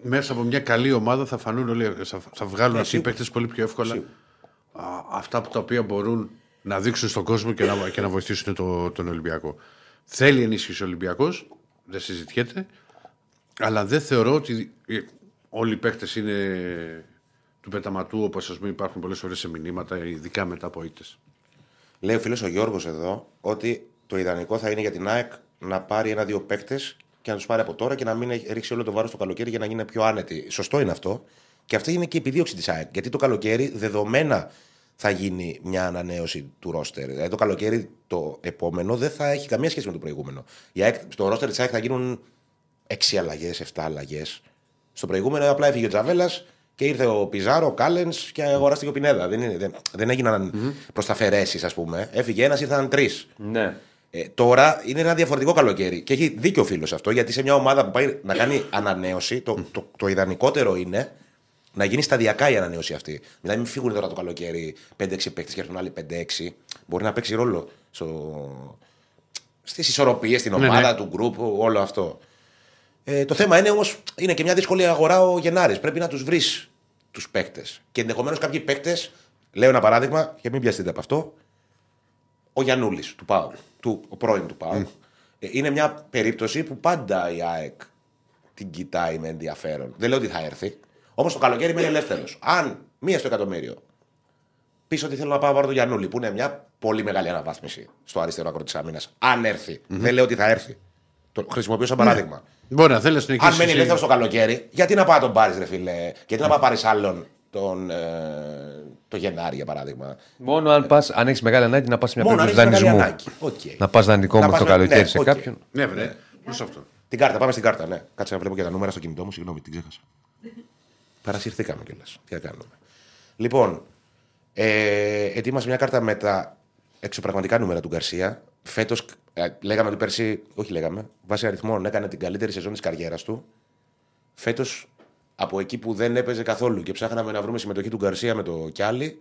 Speaker 2: μέσα από μια καλή ομάδα θα φανούν όλοι, θα, θα βγάλουν αυτοί οι παίκτες πολύ πιο εύκολα α, αυτά που τα οποία μπορούν να δείξουν στον κόσμο και να, και να βοηθήσουν το, τον Ολυμπιακό. Θέλει ενίσχυση ο Ολυμπιακός, δεν συζητιέται, αλλά δεν θεωρώ ότι ε, όλοι οι παίκτες είναι του πεταματού όπως α πούμε υπάρχουν πολλές φορές σε μηνύματα, ειδικά μετά από ήττε.
Speaker 3: Λέει ο φίλος ο Γιώργος εδώ ότι το ιδανικό θα είναι για την ΑΕΚ να πάρει ένα-δύο παίκτες και να τους πάρει από τώρα και να μην έχει- ρίξει όλο το βάρος στο καλοκαίρι για να γίνει πιο άνετη. Σωστό είναι αυτό. Και αυτή είναι και η επιδίωξη της ΑΕΚ. Γιατί το καλοκαίρι δεδομένα θα γίνει μια ανανέωση του ρόστερ. Δηλαδή το καλοκαίρι το επόμενο δεν θα έχει καμία σχέση με το προηγούμενο. Η ΑΕΚ, στο ρόστερ της ΑΕΚ θα γίνουν 6 αλλαγές, 7 αλλαγές. Στο προηγούμενο απλά έφυγε ο Τζαβέλας και ήρθε ο Πιζάρο, ο Κάλενς και αγοράστηκε ο Πινέδα. Δεν, είναι, δεν, δεν έγιναν mm-hmm. προς τα φερέσει, ας πούμε. Έφυγε ένας, ήρθαν τρεις.
Speaker 1: Ναι.
Speaker 3: Ε, τώρα είναι ένα διαφορετικό καλοκαίρι. Και έχει δίκιο ο φίλος αυτό, γιατί σε μια ομάδα που πάει να κάνει ανανέωση, το, το, το ιδανικότερο είναι να γίνει σταδιακά η ανανέωση αυτή. Δηλαδή, μην φύγουν τώρα το καλοκαίρι 5-6 παίκτες και έρθουν άλλοι 5-6. Μπορεί να παίξει ρόλο στο... στις ισορροπίες, στην
Speaker 2: Ναι,
Speaker 3: ομάδα
Speaker 2: ναι.
Speaker 3: του γκρουπ, όλο αυτό. Ε, το θέμα είναι όμως, είναι και μια δύσκολη αγορά ο Γενάρης. Πρέπει να τους βρεις τους παίκτες. Και ενδεχομένως κάποιοι παίκτες, λέω ένα παράδειγμα, και μην πιαστείτε από αυτό, ο Γιανούλη του ΠΑΟΚ, του, ο πρώην του ΠΑΟΚ. Ε, είναι μια περίπτωση που πάντα η ΑΕΚ την κοιτάει με ενδιαφέρον. Δεν λέω ότι θα έρθει. Όμως το καλοκαίρι είναι ελεύθερος. Αν μία στο εκατομμύριο πεις ότι θέλω να πάω να πάρω τον Γιαννούλη, που είναι μια πολύ μεγάλη αναβάθμιση στο αριστερό άκρο της άμυνα. Αν έρθει Δεν λέω ότι θα έρθει. Το χρησιμοποιώ σαν παράδειγμα.
Speaker 2: Μπορεί να θέλεις να συνεχίσεις.
Speaker 3: Αν μένει ελεύθερος το καλοκαίρι, γιατί να πάει να τον πάρεις, ρε φίλε; Γιατί να πάει πάρεις άλλον τον, ε, το Γενάρη, για παράδειγμα;
Speaker 1: Μόνο αν, πας, αν έχεις μεγάλη ανάγκη να πας σε μια
Speaker 3: Μόνο αν
Speaker 1: περίπτωση
Speaker 3: έχεις μεγάλη
Speaker 1: δανεισμού.
Speaker 3: ανάγκη. Οκ.
Speaker 1: Να πας δανεικό
Speaker 3: Να
Speaker 1: με
Speaker 3: πας
Speaker 1: το
Speaker 3: με-
Speaker 1: καλοκαίρι
Speaker 3: ναι,
Speaker 1: σε
Speaker 3: οκ.
Speaker 1: κάποιον.
Speaker 2: Ναι, βρε. Προς αυτό.
Speaker 3: Την κάρτα, πάμε στην κάρτα, ναι. Κάτσε να βλέπω και τα νούμερα στο κινητό μου. Συγγνώμη, την ξέχασα. Παρασυρθήκαμε κιόλας. Τι να κάνουμε. Λοιπόν, ε, ετοίμασε μια κάρτα με τα εξωπραγματικά νούμερα του Γκαρσία. Φέτος, λέγαμε ότι πέρσι, όχι λέγαμε, βάσει αριθμών έκανε την καλύτερη σεζόν της καριέρας του. Φέτος, από εκεί που δεν έπαιζε καθόλου και ψάχναμε να βρούμε συμμετοχή του Γκαρσία με το Κιάλι,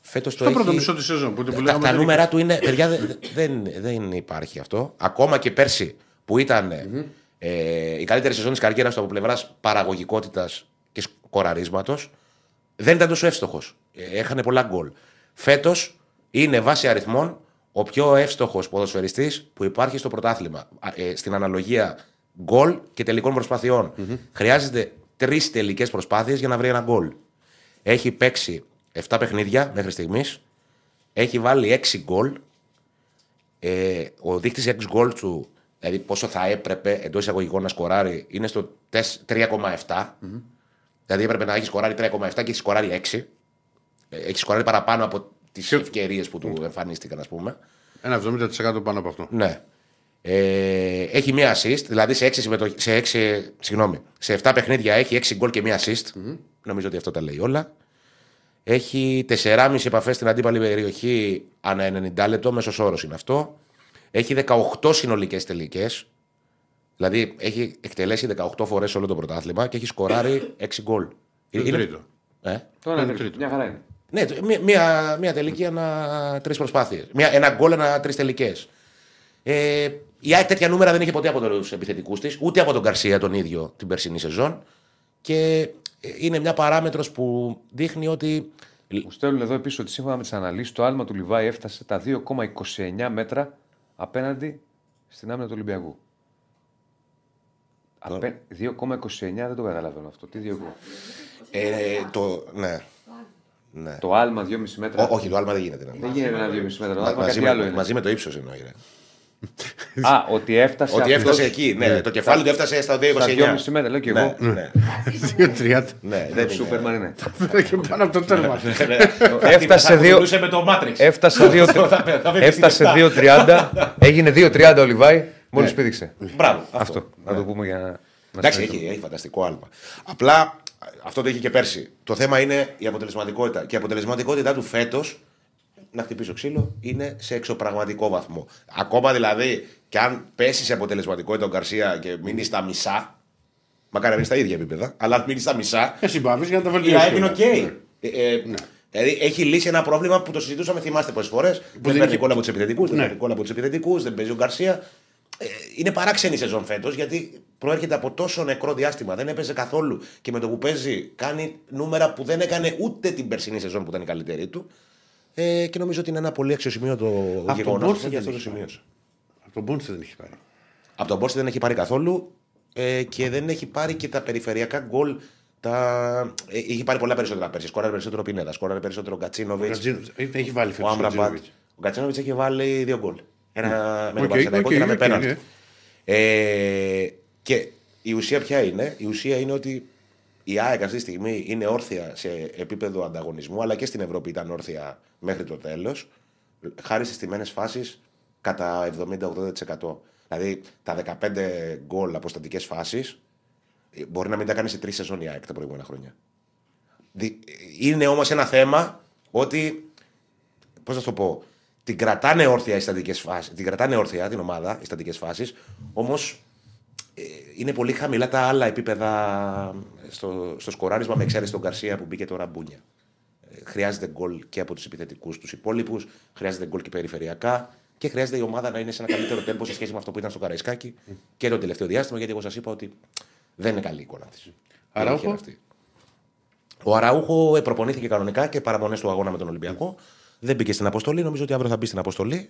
Speaker 3: φέτος το
Speaker 2: Στο
Speaker 3: έχει...
Speaker 2: πρώτο μισό της σεζόν που, που
Speaker 3: Τα,
Speaker 2: λέγαμε.
Speaker 3: τα
Speaker 2: δεν-
Speaker 3: νούμερα του είναι. Παιδιά, δε- δε- δεν, δεν υπάρχει αυτό. Ακόμα και πέρσι που ήταν ε, η καλύτερη σεζόν της καριέρας του από πλευράς παραγωγικότητας και σκοραρίσματο, δεν ήταν τόσο εύστοχος. Έχανε πολλά γκολ. Φέτος είναι βάσει αριθμών ο πιο εύστοχος ποδοσφαιριστής που υπάρχει στο πρωτάθλημα. Α, ε, στην αναλογία γκολ και τελικών προσπαθειών. Χρειάζεται τρεις τελικές προσπάθειες για να βρει ένα γκολ. Έχει παίξει 7 παιχνίδια μέχρι στιγμής. Έχει βάλει 6 γκολ. Ε, ο δείκτης 6 γκολ του, δηλαδή πόσο θα έπρεπε εντός εισαγωγικών να σκοράρει, είναι στο 3,7. Δηλαδή έπρεπε να έχεις σκοράρει 3,7 και έχεις σκοράρει 6. Ε, Έχεις σκοράρει παραπάνω από τις ευκαιρίες που του εμφανίστηκαν, ας πούμε.
Speaker 2: Ένα 70% πάνω από αυτό.
Speaker 3: Ναι. Ε, έχει μία assist, δηλαδή σε 6, συμμετοχ... σε, 6, συγγνώμη, σε 7 παιχνίδια έχει 6 γκολ και μία assist. Νομίζω ότι αυτό τα λέει όλα. Έχει 4,5 επαφές στην αντίπαλη περιοχή ανά 90 λεπτό, μέσος όρος είναι αυτό. Έχει 18 συνολικές τελικές. Δηλαδή έχει εκτελέσει 18 φορές όλο το πρωτάθλημα και έχει σκοράρει 6 γκολ.
Speaker 2: Το τρίτο.
Speaker 3: Ε;
Speaker 1: Τώρα
Speaker 2: Είναι
Speaker 1: είναι
Speaker 2: τρίτο.
Speaker 1: μια χαρά είναι.
Speaker 3: Ναι, το- μία, μία, μία τελική ανά τρεις προσπάθειες. Ένα γκολ ανά τρεις τελικές. Ε, η ΑΕΚ τέτοια νούμερα δεν είχε ποτέ από τους επιθετικούς της, ούτε από τον Καρσία τον ίδιο την περσινή σεζόν. Και ε, είναι μια παράμετρος που δείχνει ότι.
Speaker 1: Μου στέλνουν εδώ επίση ότι σύμφωνα με τις αναλύσεις, το άλμα του Λιβάη έφτασε τα 2,29 μέτρα απέναντι στην άμυνα του Ολυμπιακού. Απέ... 2,29 δεν το καταλαβαίνω αυτό. Τι 2...
Speaker 3: Ε, το, ναι. ναι.
Speaker 1: Το άλμα 2,5 μέτρα.
Speaker 3: Ό, όχι, το άλμα δεν γίνεται. Ναι.
Speaker 1: Δεν γίνεται ένα 2,5 μέτρα. Το
Speaker 3: Μα-
Speaker 1: άλμα
Speaker 3: μαζί,
Speaker 1: κάτι άλλο
Speaker 3: με,
Speaker 1: είναι.
Speaker 3: μαζί με το ύψος εννοεί. Ρε.
Speaker 1: Α, ότι έφτασε.
Speaker 3: Ότι
Speaker 1: αυτός
Speaker 3: έφτασε εκεί. Ναι, το κεφάλι του έφτασε στα 2,29.
Speaker 1: Στα 2,5 μέτρα, λέω και
Speaker 3: Ναι,
Speaker 1: εγώ.
Speaker 3: ναι,
Speaker 2: 2-30.
Speaker 3: ναι, δεν είναι.
Speaker 1: Σούπερμαν είναι.
Speaker 2: Και πάνω από το τέρμα.
Speaker 1: Έφτασε δύο-
Speaker 3: Μιλούσε με το Matrix.
Speaker 1: Έφτασε 2 έφτασε 2,30. Έγινε 2,30 ο Λιβάη. Μόλις πήδηξε.
Speaker 3: Μπράβο.
Speaker 1: Αυτό. Να το πούμε για να. να
Speaker 3: Εντάξει,
Speaker 1: συνεχίσουμε.
Speaker 3: έχει, έχει φανταστικό άλμα. Απλά αυτό το είχε και πέρσι. Το θέμα είναι η αποτελεσματικότητα. Και η αποτελεσματικότητά του φέτος, να χτυπήσω ξύλο, είναι σε εξωπραγματικό βαθμό. Ακόμα δηλαδή, και αν πέσει σε αποτελεσματικότητα ο Γκαρσία και μείνει στα μισά, μακάρι να μείνει στα ίδια επίπεδα, αλλά αν μείνει στα μισά,
Speaker 2: Εσύ πάμε για να τα
Speaker 3: η
Speaker 2: βελτιώσει.
Speaker 3: ΑΕΚ είναι οκ. Ε, ε, Δηλαδή έχει λύσει ένα πρόβλημα που το συζητούσαμε, θυμάστε πολλές φορές. Δεν
Speaker 2: δεν
Speaker 3: παίρνει
Speaker 2: είχε-
Speaker 3: γκολ από τους επιθετικούς, δεν
Speaker 2: Ναι.
Speaker 3: παίρνει γκολ από τους επιθετικούς, δεν παίζει ο Γκαρσία. Ε, είναι παράξενη η σεζόν φέτος γιατί προέρχεται από τόσο νεκρό διάστημα. Δεν έπαιζε καθόλου και με το που παίζει κάνει νούμερα που δεν έκανε ούτε την περσινή σεζόν που ήταν η καλύτερη του. Ε, και νομίζω ότι είναι ένα πολύ αξιοσημείωτο
Speaker 2: τον
Speaker 3: γεγονός.
Speaker 2: Πόνσε
Speaker 3: και
Speaker 2: δεν
Speaker 3: αυτό το
Speaker 2: έχει
Speaker 3: σημείωσα.
Speaker 2: Από τον Πόνσε δεν έχει πάρει.
Speaker 3: Από τον Πόνσε δεν έχει πάρει καθόλου ε, και δεν έχει πάρει και τα περιφερειακά γκολ. Τα... Ε, είχε πάρει πολλά περισσότερα πέρσι. Σκόραρε περισσότερο Πινέδα, σκόραρε περισσότερο
Speaker 2: Ο
Speaker 3: Γκατσίνοβιτς.
Speaker 2: Γκατσίνο- Έχει βάλει
Speaker 3: Ο
Speaker 2: φέτος ο
Speaker 3: Άμραμπατ.
Speaker 2: Γκατσίνοβιτς.
Speaker 3: Ο Γκατσίνοβιτς έχει βάλει δύο γκολ. Ένα με τον
Speaker 2: Οκ,
Speaker 3: Παναθηναϊκό
Speaker 2: οκ,
Speaker 3: και ένα με
Speaker 2: οκ,
Speaker 3: πέναλτι.
Speaker 2: ναι.
Speaker 3: Ε, και η ουσία ποια είναι, η ουσία είναι ότι η ΑΕΚ αυτή τη στιγμή είναι όρθια σε επίπεδο ανταγωνισμού, αλλά και στην Ευρώπη ήταν όρθια μέχρι το τέλος, χάρη στις τιμένε φάσεις κατά 70-80%. Δηλαδή τα 15 γκολ από στατικέ φάσει μπορεί να μην τα κάνει σε τρεις σεζόν η ΑΕΚ τα προηγούμενα χρόνια. Δι- Είναι όμως ένα θέμα ότι. Πώς να σου το πω. Την κρατάνε όρθια οι στατικές φάσεις, την κρατάνε όρθια την ομάδα, οι στατικές φάσεις, όμως είναι πολύ χαμηλά τα άλλα επίπεδα στο, στο σκοράρισμα με εξαίρεση τον Καρσία που μπήκε τώρα μπούνια. Ε, Χρειάζεται γκολ και από τους επιθετικούς τους υπόλοιπους, χρειάζεται γκολ και περιφερειακά και χρειάζεται η ομάδα να είναι σε ένα καλύτερο τέμπο σε σχέση με αυτό που ήταν στο Καραϊσκάκι και το τελευταίο διάστημα, γιατί εγώ σας είπα ότι δεν είναι καλή η εικόνα της.
Speaker 2: Αράουχο;
Speaker 3: Ο Αραούχο ε, προπονήθηκε κανονικά και παραμονές του αγώνα με τον Ολυμπιακό. Δεν μπήκε στην αποστολή. Νομίζω ότι αύριο θα μπει στην αποστολή.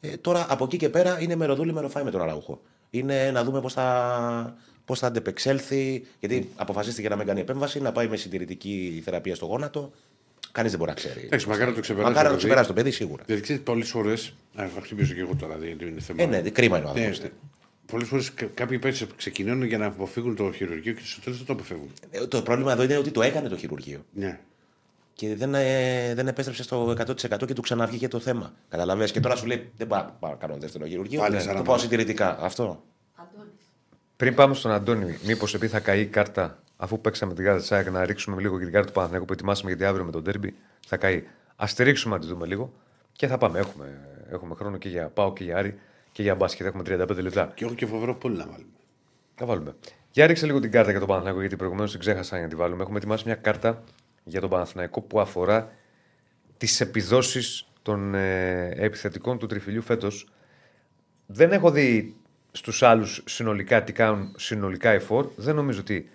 Speaker 3: Ε, τώρα από εκεί και πέρα είναι μεροδούλη μεροφάι με τον Αραούχο. Είναι να δούμε πώς θα, πώς θα αντεπεξέλθει. Γιατί αποφασίστηκε να μην κάνει επέμβαση, να πάει με συντηρητική θεραπεία στο γόνατο. Κανείς δεν μπορεί να ξέρει.
Speaker 2: Εντάξει, μακάρι να το ξεπεράσει.
Speaker 3: Μακάρι να το
Speaker 2: παιδί.
Speaker 3: ξεπεράσει το παιδί σίγουρα.
Speaker 2: Γιατί ξέρεις, πολλές φορές. Θα χτυπήσω και εγώ τώρα, γιατί είναι θέμα.
Speaker 3: Ε, ναι, κρίμα είναι ο
Speaker 2: Ναι,
Speaker 3: άνθρωπο.
Speaker 2: Πολλές φορές κάποιοι παίκτε ξεκινούν για να αποφύγουν το χειρουργείο και στο τέλος δεν το αποφεύγουν.
Speaker 3: Ε, Το πρόβλημα εδώ είναι ότι το έκανε το χειρουργείο.
Speaker 2: Ναι.
Speaker 3: Και δεν, ε, δεν επέστρεψε στο 100% και του ξαναβγήκε το θέμα. Καταλαβαίνεις. Και τώρα σου λέει: Δεν πάω πάω να κάνω δεύτερο χειρουργείο.
Speaker 2: Πάλι
Speaker 3: Ναι,
Speaker 2: σαν
Speaker 3: το
Speaker 2: να
Speaker 3: πάω
Speaker 2: πάω.
Speaker 3: συντηρητικά. Αυτό.
Speaker 1: Πριν πάμε στον Αντώνη, μήπως επειδή θα καεί η κάρτα, αφού παίξαμε την κάρτα της ΑΕΚ, να ρίξουμε λίγο και την κάρτα του Παναθηναϊκού που ετοιμάσαμε γιατί αύριο με τον Τέρμπι θα καεί. Α τη ρίξουμε να τη δούμε λίγο και θα πάμε. Έχουμε, έχουμε χρόνο και για Πάο και για Άρη και για μπάσκετ. Έχουμε 35 λεπτά.
Speaker 2: Και έχω και φοβερό πολύ να βάλουμε.
Speaker 1: Θα βάλουμε. Για ρίξε λίγο την κάρτα για τον Παναθηναϊκό, γιατί προηγουμένως την ξέχασα για να τη βάλουμε. Έχουμε ετοιμάσει μια κάρτα για τον Παναθηναϊκό που αφορά τις επιδόσεις των ε, επιθετικών του τριφυλιού φέτος. Δεν έχω δει στους άλλους συνολικά τι κάνουν συνολικά οι φόρ. Δεν νομίζω ότι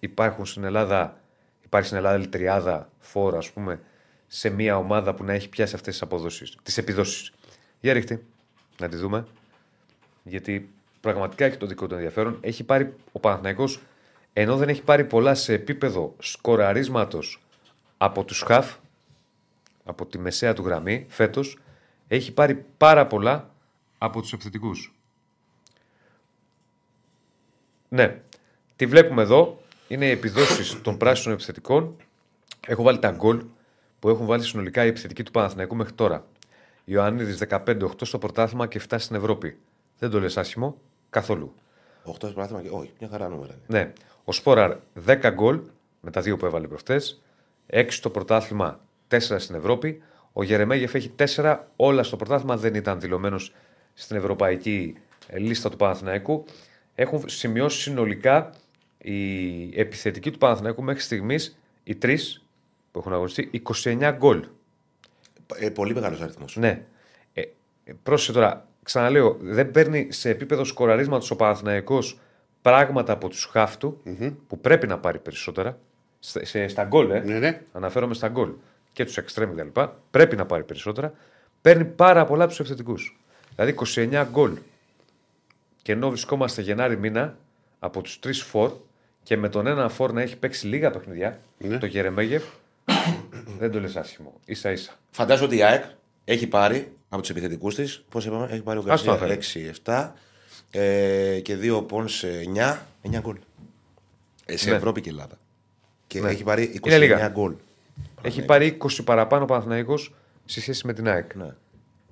Speaker 1: υπάρχουν στην Ελλάδα, υπάρχει στην Ελλάδα άλλη τριάδα φόρ, ας πούμε, σε μια ομάδα που να έχει πιάσει αυτές τις αποδόσεις, τις επιδόσεις. Για ρίχτε, να τη δούμε γιατί πραγματικά έχει το δικό του ενδιαφέρον. Έχει πάρει ο Παναθηναϊκός ενώ δεν έχει πάρει πολλά σε επίπεδο σκοραρίσματος από τους χαφ, από τη μεσαία του γραμμή φέτος, έχει πάρει πάρα πολλά από τους επιθετικούς. Ναι, τη βλέπουμε εδώ. Είναι οι επιδόσεις των πράσινων επιθετικών. Έχω βάλει τα γκολ που έχουν βάλει συνολικά οι επιθετικοί του Παναθηναϊκού μέχρι τώρα. Ιωαννίδη 15-8 στο πρωτάθλημα και 7 στην Ευρώπη. Δεν το λες άσχημο καθόλου.
Speaker 3: 8 στο πράγμα και. Όχι, μια χαρά νούμερα. είναι.
Speaker 1: Ναι. Ο Σπόραρ 10 γκολ με τα δύο που έβαλε προχτές. 6 στο πρωτάθλημα, 4 στην Ευρώπη. Ο Γερεμέγεφ έχει 4 όλα στο πρωτάθλημα. Δεν ήταν δηλωμένος στην ευρωπαϊκή ε, λίστα του Παναθηναϊκού. Έχουν σημειώσει συνολικά οι επιθετικοί του Παναθηναϊκού μέχρι στιγμής οι τρεις που έχουν αγωνιστεί 29 γκολ.
Speaker 3: Ε, πολύ μεγάλος αριθμός.
Speaker 1: Ναι. Ε, ε, πρόσεχε τώρα, ξαναλέω, δεν παίρνει σε επίπεδο σκοραρίσματος ο Παναθηναϊκός πράγματα από τους χαφ του, που πρέπει να πάρει περισσότερα. Στα, σε, στα γκολ, ε.
Speaker 2: Ναι, ναι.
Speaker 1: Αναφέρομαι στα γκολ και τους εξτρέμ κτλ. Πρέπει να πάρει περισσότερα. Παίρνει πάρα πολλά από τους επιθετικούς. Δηλαδή 29 γκολ. Και ενώ βρισκόμαστε Γενάρη μήνα από τους τρεις φορ και με τον ένα φορ να έχει παίξει λίγα παιχνιδιά,
Speaker 2: Ναι.
Speaker 1: το Γερεμέγεφ, δεν το λες άσχημο. σα ίσα.
Speaker 3: Φαντάζομαι ότι η ΑΕΚ έχει πάρει από τους επιθετικούς της. Πώς είπαμε, έχει πάρει ο
Speaker 1: Ας το
Speaker 3: Γκαρσία
Speaker 1: αναφέρει.
Speaker 3: 6-7 ε, και δύο πόνς 9, 9 γκολ. Ε, σε
Speaker 1: Ναι.
Speaker 3: Ευρώπη και Ελλάδα. Και έχει πάρει 29
Speaker 1: Είναι λίγα.
Speaker 3: γκολ.
Speaker 1: Έχει πάρει 20 παραπάνω ο Παναθηναϊκός σε σχέση με την ΑΕΚ.
Speaker 3: Ναι.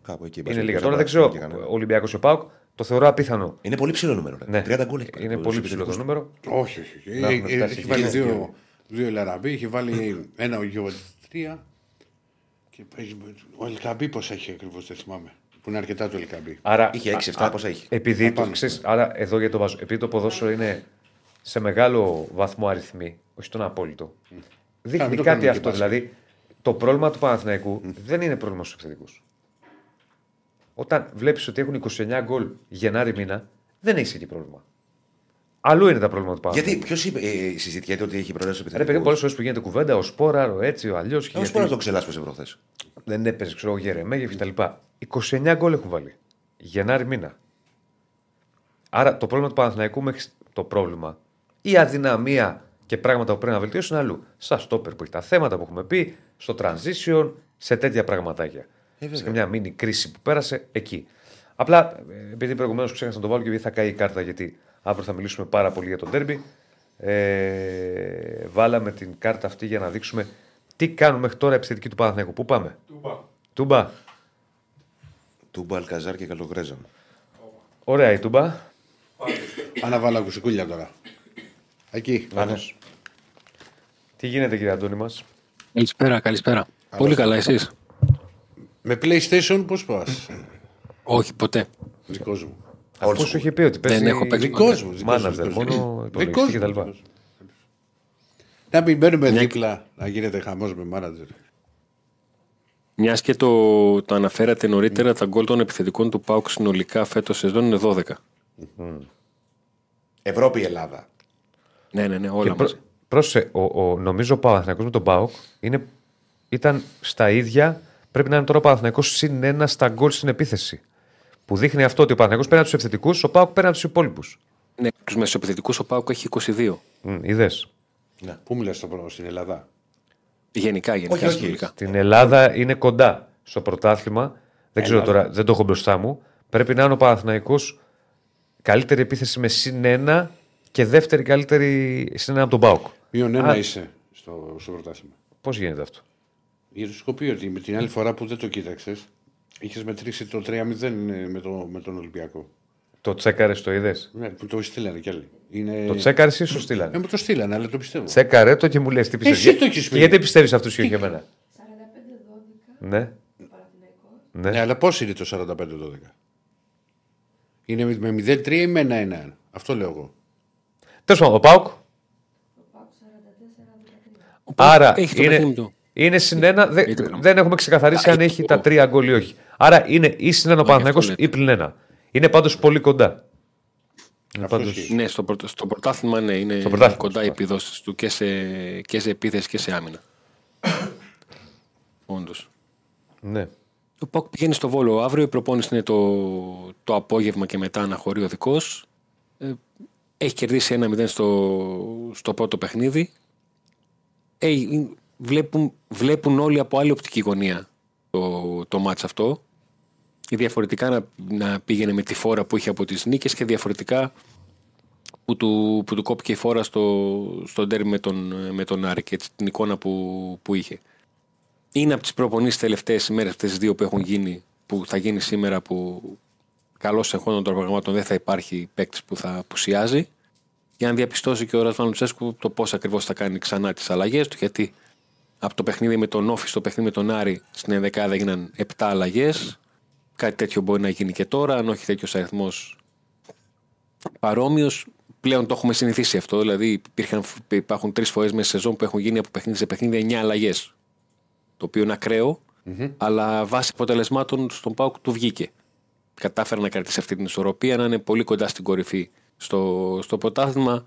Speaker 3: Κάπου εκεί.
Speaker 1: Είναι
Speaker 3: μπας,
Speaker 1: λίγα.
Speaker 3: μπας,
Speaker 1: Τώρα δεν
Speaker 3: μπας,
Speaker 1: ξέρω.
Speaker 3: και έκανε.
Speaker 1: Ο Ολυμπιακός και ο Πάουκ το θεωρώ απίθανο.
Speaker 3: Είναι πολύ ψηλό νούμερο. ρε.
Speaker 1: Ναι.
Speaker 3: 30 γκολ έχει πάρει.
Speaker 1: Είναι
Speaker 3: από
Speaker 1: πολύ
Speaker 3: τους
Speaker 1: ψηλό το
Speaker 3: επιθετικούς.
Speaker 1: νούμero.
Speaker 2: Όχι, όχι. όχι.
Speaker 1: Να
Speaker 2: Ε,
Speaker 1: έχουμε
Speaker 2: ε,
Speaker 1: φτάσει
Speaker 2: Έχει
Speaker 1: εκεί.
Speaker 2: βάλει
Speaker 3: Είναι
Speaker 2: δύο, δύο Λαραμπή, έχει βάλει ένα ο Γεωβατρία. Και έχει- ο Ελκαμπή πώς έχει ακριβώς, δεν θυμάμαι. Που είναι αρκετά το Ελκαμπή.
Speaker 1: Άρα,
Speaker 3: Είχε 6-7,
Speaker 1: α-
Speaker 3: πόσα έχει.
Speaker 1: Επειδή το,
Speaker 2: Παραπάνω.
Speaker 1: ξέρεις, άρα εδώ για το βάζω. Επειδή το ποδόσφαιρο είναι σε μεγάλο βαθμό αριθμοί, όχι στον απόλυτο.
Speaker 2: Α,
Speaker 1: Δείχνει
Speaker 2: μην το
Speaker 1: κάτι
Speaker 2: κάνουμε και
Speaker 1: αυτό.
Speaker 2: μπάσκετ.
Speaker 1: Δηλαδή, το πρόβλημα του Παναθηναϊκού δεν είναι πρόβλημα στους επιθετικού. Όταν βλέπεις ότι έχουν 29 γκολ Γενάρη μήνα, δεν έχει εκεί πρόβλημα. Αλλού είναι τα προβλήματα του
Speaker 3: Γιατί
Speaker 1: Παναθηναϊκού.
Speaker 3: ποιο ε, συζητιέται ότι έχει προέλευση
Speaker 1: Ρε παιδί,
Speaker 3: επιθετικού.
Speaker 1: πολλές φορές που γίνεται κουβέντα, ο Σπόρα, ο έτσι, ο αλλιώς.
Speaker 3: Εγώ σπορά τον ξελάσπωσε προχθές.
Speaker 1: δεν έπαιζε, ξέρω εγώ, Γερεμέγεφ κτλ. 29 γκολ έχουν βάλει. Γενάρη μήνα. Άρα το πρόβλημα του Παναθηναϊκού μέχρι το πρόβλημα, η αδυναμία και πράγματα που πρέπει να βελτιώσουν είναι αλλού. Στα στόπερ που έχει τα θέματα που έχουμε πει, στο transition, σε τέτοια πραγματάκια.
Speaker 3: βέβαια.
Speaker 1: σε μια μίνι κρίση που πέρασε εκεί. Απλά, ε, επειδή προηγουμένως ξέχασα να το βάλω και επειδή θα καεί η κάρτα, γιατί αύριο θα μιλήσουμε πάρα πολύ για τον τέρμπι. Ε, βάλαμε την κάρτα αυτή για να δείξουμε τι κάνουν μέχρι τώρα οι επιθετικοί του Παναθηναϊκού. Πού πάμε,
Speaker 4: Τούμπα.
Speaker 1: Τούμπα.
Speaker 3: Τούμπα, Αλκαζάρ και Καλογρέζαν.
Speaker 1: Ωραία η Τούμπα.
Speaker 2: Άνα βάλω ακουσικούλια τώρα. Εκεί.
Speaker 1: Βάνος. Τι γίνεται κύριε Αντώνη μας;
Speaker 5: Καλησπέρα, καλησπέρα. Πολύ καλά, εσείς;
Speaker 2: Με PlayStation πώς πας;
Speaker 5: Όχι, ποτέ.
Speaker 2: Δικός μου.
Speaker 1: Αφού σου είχε πει ότι παίζει
Speaker 5: έχω παίξει
Speaker 2: Δικός μου. δικός μου,
Speaker 1: μάναζερ,
Speaker 2: δικός μου.
Speaker 1: μόνο
Speaker 2: Δικός
Speaker 1: υπολογιστή
Speaker 2: μου,
Speaker 1: κτλ.
Speaker 2: δικός μου. Να μην μπαίνουμε
Speaker 5: Μια-
Speaker 2: δίπλα να γίνεται χαμός με μάνατζερ.
Speaker 5: Μιας και το, το αναφέρατε νωρίτερα, τα γκολ των επιθετικών του Πάουκ συνολικά φέτος σεζόν είναι 12.
Speaker 3: Ευρώπη, Ελλάδα.
Speaker 5: Ναι, ναι, ναι,
Speaker 1: Και
Speaker 5: όλα
Speaker 1: πρό-
Speaker 5: μαζί.
Speaker 1: Πρόσε, ο, ο, νομίζω ο Παναθηναϊκός με τον Πάοκ είναι, ήταν στα ίδια. Πρέπει να είναι τώρα ο Παναθηναϊκός συν ένα στα γκολ στην επίθεση. Που δείχνει αυτό ότι ο Παναθηναϊκός παίρνει από τους επιθετικούς, ο Πάοκ παίρνει από τους υπόλοιπους.
Speaker 5: Ναι, τους μεσοεπιθετικούς ο Πάουκ έχει 22.
Speaker 1: Είδες.
Speaker 2: Πού μιλάς στο πρώτο, στην Ελλάδα;
Speaker 5: Γενικά, γενικά.
Speaker 3: Όχι, όχι.
Speaker 5: συνολικά.
Speaker 1: Στην Ελλάδα είναι κοντά στο πρωτάθλημα. Δεν ξέρω
Speaker 2: Ελλάδα.
Speaker 1: τώρα, δεν το έχω μπροστά μου. Πρέπει να είναι ο Παναθηναϊκός καλύτερη επίθεση με συν ένα και δεύτερη καλύτερη συν ένα από τον Μπάουκ.
Speaker 2: Μείον ένα
Speaker 1: Α.
Speaker 2: είσαι στο, στο πρωτάθλημα;
Speaker 1: Πώς γίνεται αυτό;
Speaker 2: Γιατί σου έχω πει ότι με την άλλη φορά που δεν το κοίταξες, είχες μετρήσει το 3-0 με, το, με τον Ολυμπιακό.
Speaker 1: Το τσέκαρες, το είδες;
Speaker 2: Ναι, που το στείλανε κι άλλοι. Είναι...
Speaker 1: Το τσέκαρες ή σου
Speaker 2: Ε,
Speaker 1: στείλανε.
Speaker 2: μου το στείλανε, αλλά το πιστεύω.
Speaker 1: Τσέκαρε το και μου λες τι πιστεύεις.
Speaker 2: Εσύ το έχεις πει.
Speaker 1: Γιατί πιστεύεις αυτούς και όχι εμένα.
Speaker 6: 45-12
Speaker 1: Ναι.
Speaker 6: Παναθηναϊκός.
Speaker 2: Ναι,
Speaker 1: ναι.
Speaker 2: αλλά πώς είναι το 45-12. Είναι με 0-3 ή με 1-1. Αυτό λέω εγώ.
Speaker 1: Τέλος πάντων, ο Πάουκ.
Speaker 6: Ο Πάουκ 44-13.
Speaker 1: Άρα
Speaker 5: έχει το παιχνίδι
Speaker 1: είναι,
Speaker 5: του.
Speaker 1: είναι συν ένα. δε-
Speaker 5: Γιατί πράγμα.
Speaker 1: δεν έχουμε ξεκαθαρίσει
Speaker 5: Α,
Speaker 1: αν
Speaker 5: έχει
Speaker 1: έχει
Speaker 5: το-
Speaker 1: τα τρία γκολ ή όχι. Άρα είναι ή συν ένα ο
Speaker 5: Όχι, αυτό
Speaker 1: Παναθηναϊκός
Speaker 5: λέτε.
Speaker 1: ή πλην ένα. Είναι πάντως πολύ κοντά. Είναι
Speaker 2: Αυτό
Speaker 1: πάντως-
Speaker 2: ισχύει.
Speaker 5: Ναι, στο, πρωτο- στο πρωτάθλημα ναι, είναι
Speaker 1: Στο πρωτάθλημα,
Speaker 5: κοντά οι
Speaker 1: στο
Speaker 5: επιδόσεις του και σε, και σε επίθεση και σε άμυνα. Όντως.
Speaker 1: Ναι.
Speaker 5: Ο Πάουκ πηγαίνει στο Βόλο αύριο. Η προπόνηση είναι το, το απόγευμα και μετά αναχωρεί ο δικός. Ε, έχει κερδίσει 1-0 στο, στο πρώτο παιχνίδι. Ε, ε, βλέπουν, βλέπουν όλοι από άλλη οπτική γωνία το, το μάτς αυτό. Ή διαφορετικά να, να πήγαινε με τη φόρα που είχε από τις νίκες και διαφορετικά που του, που του κόπηκε η φόρα στο, στο ντέρμπι με τον, με τον Άρη και έτσι την εικόνα που, που είχε. Είναι από τις προπονήσεις τελευταίες ημέρες αυτές τις δύο που έχουν γίνει, που θα γίνει σήμερα, που καλώς εγχώνων των προγραμμάτων δεν θα υπάρχει παίκτης που θα απουσιάζει. Για να διαπιστώσει και ο Ρασβάν Λουτσέσκου το πώς ακριβώς θα κάνει ξανά τις αλλαγές του, γιατί από το παιχνίδι με τον Όφη στο παιχνίδι με τον Άρη στην ενδεκάδα έγιναν 7 αλλαγές. Κάτι τέτοιο μπορεί να γίνει και τώρα, αν όχι τέτοιος αριθμός παρόμοιος. Πλέον το έχουμε συνηθίσει αυτό. Δηλαδή, υπήρχαν, υπάρχουν τρεις φορές μέσα σε σεζόν που έχουν γίνει από παιχνίδι σε παιχνίδι 9 αλλαγές. Το οποίο είναι ακραίο, αλλά βάσει αποτελεσμάτων στον Πάουκ του βγήκε. Κατάφερε να κρατήσει αυτή την ισορροπία, να είναι πολύ κοντά στην κορυφή στο, στο πρωτάθλημα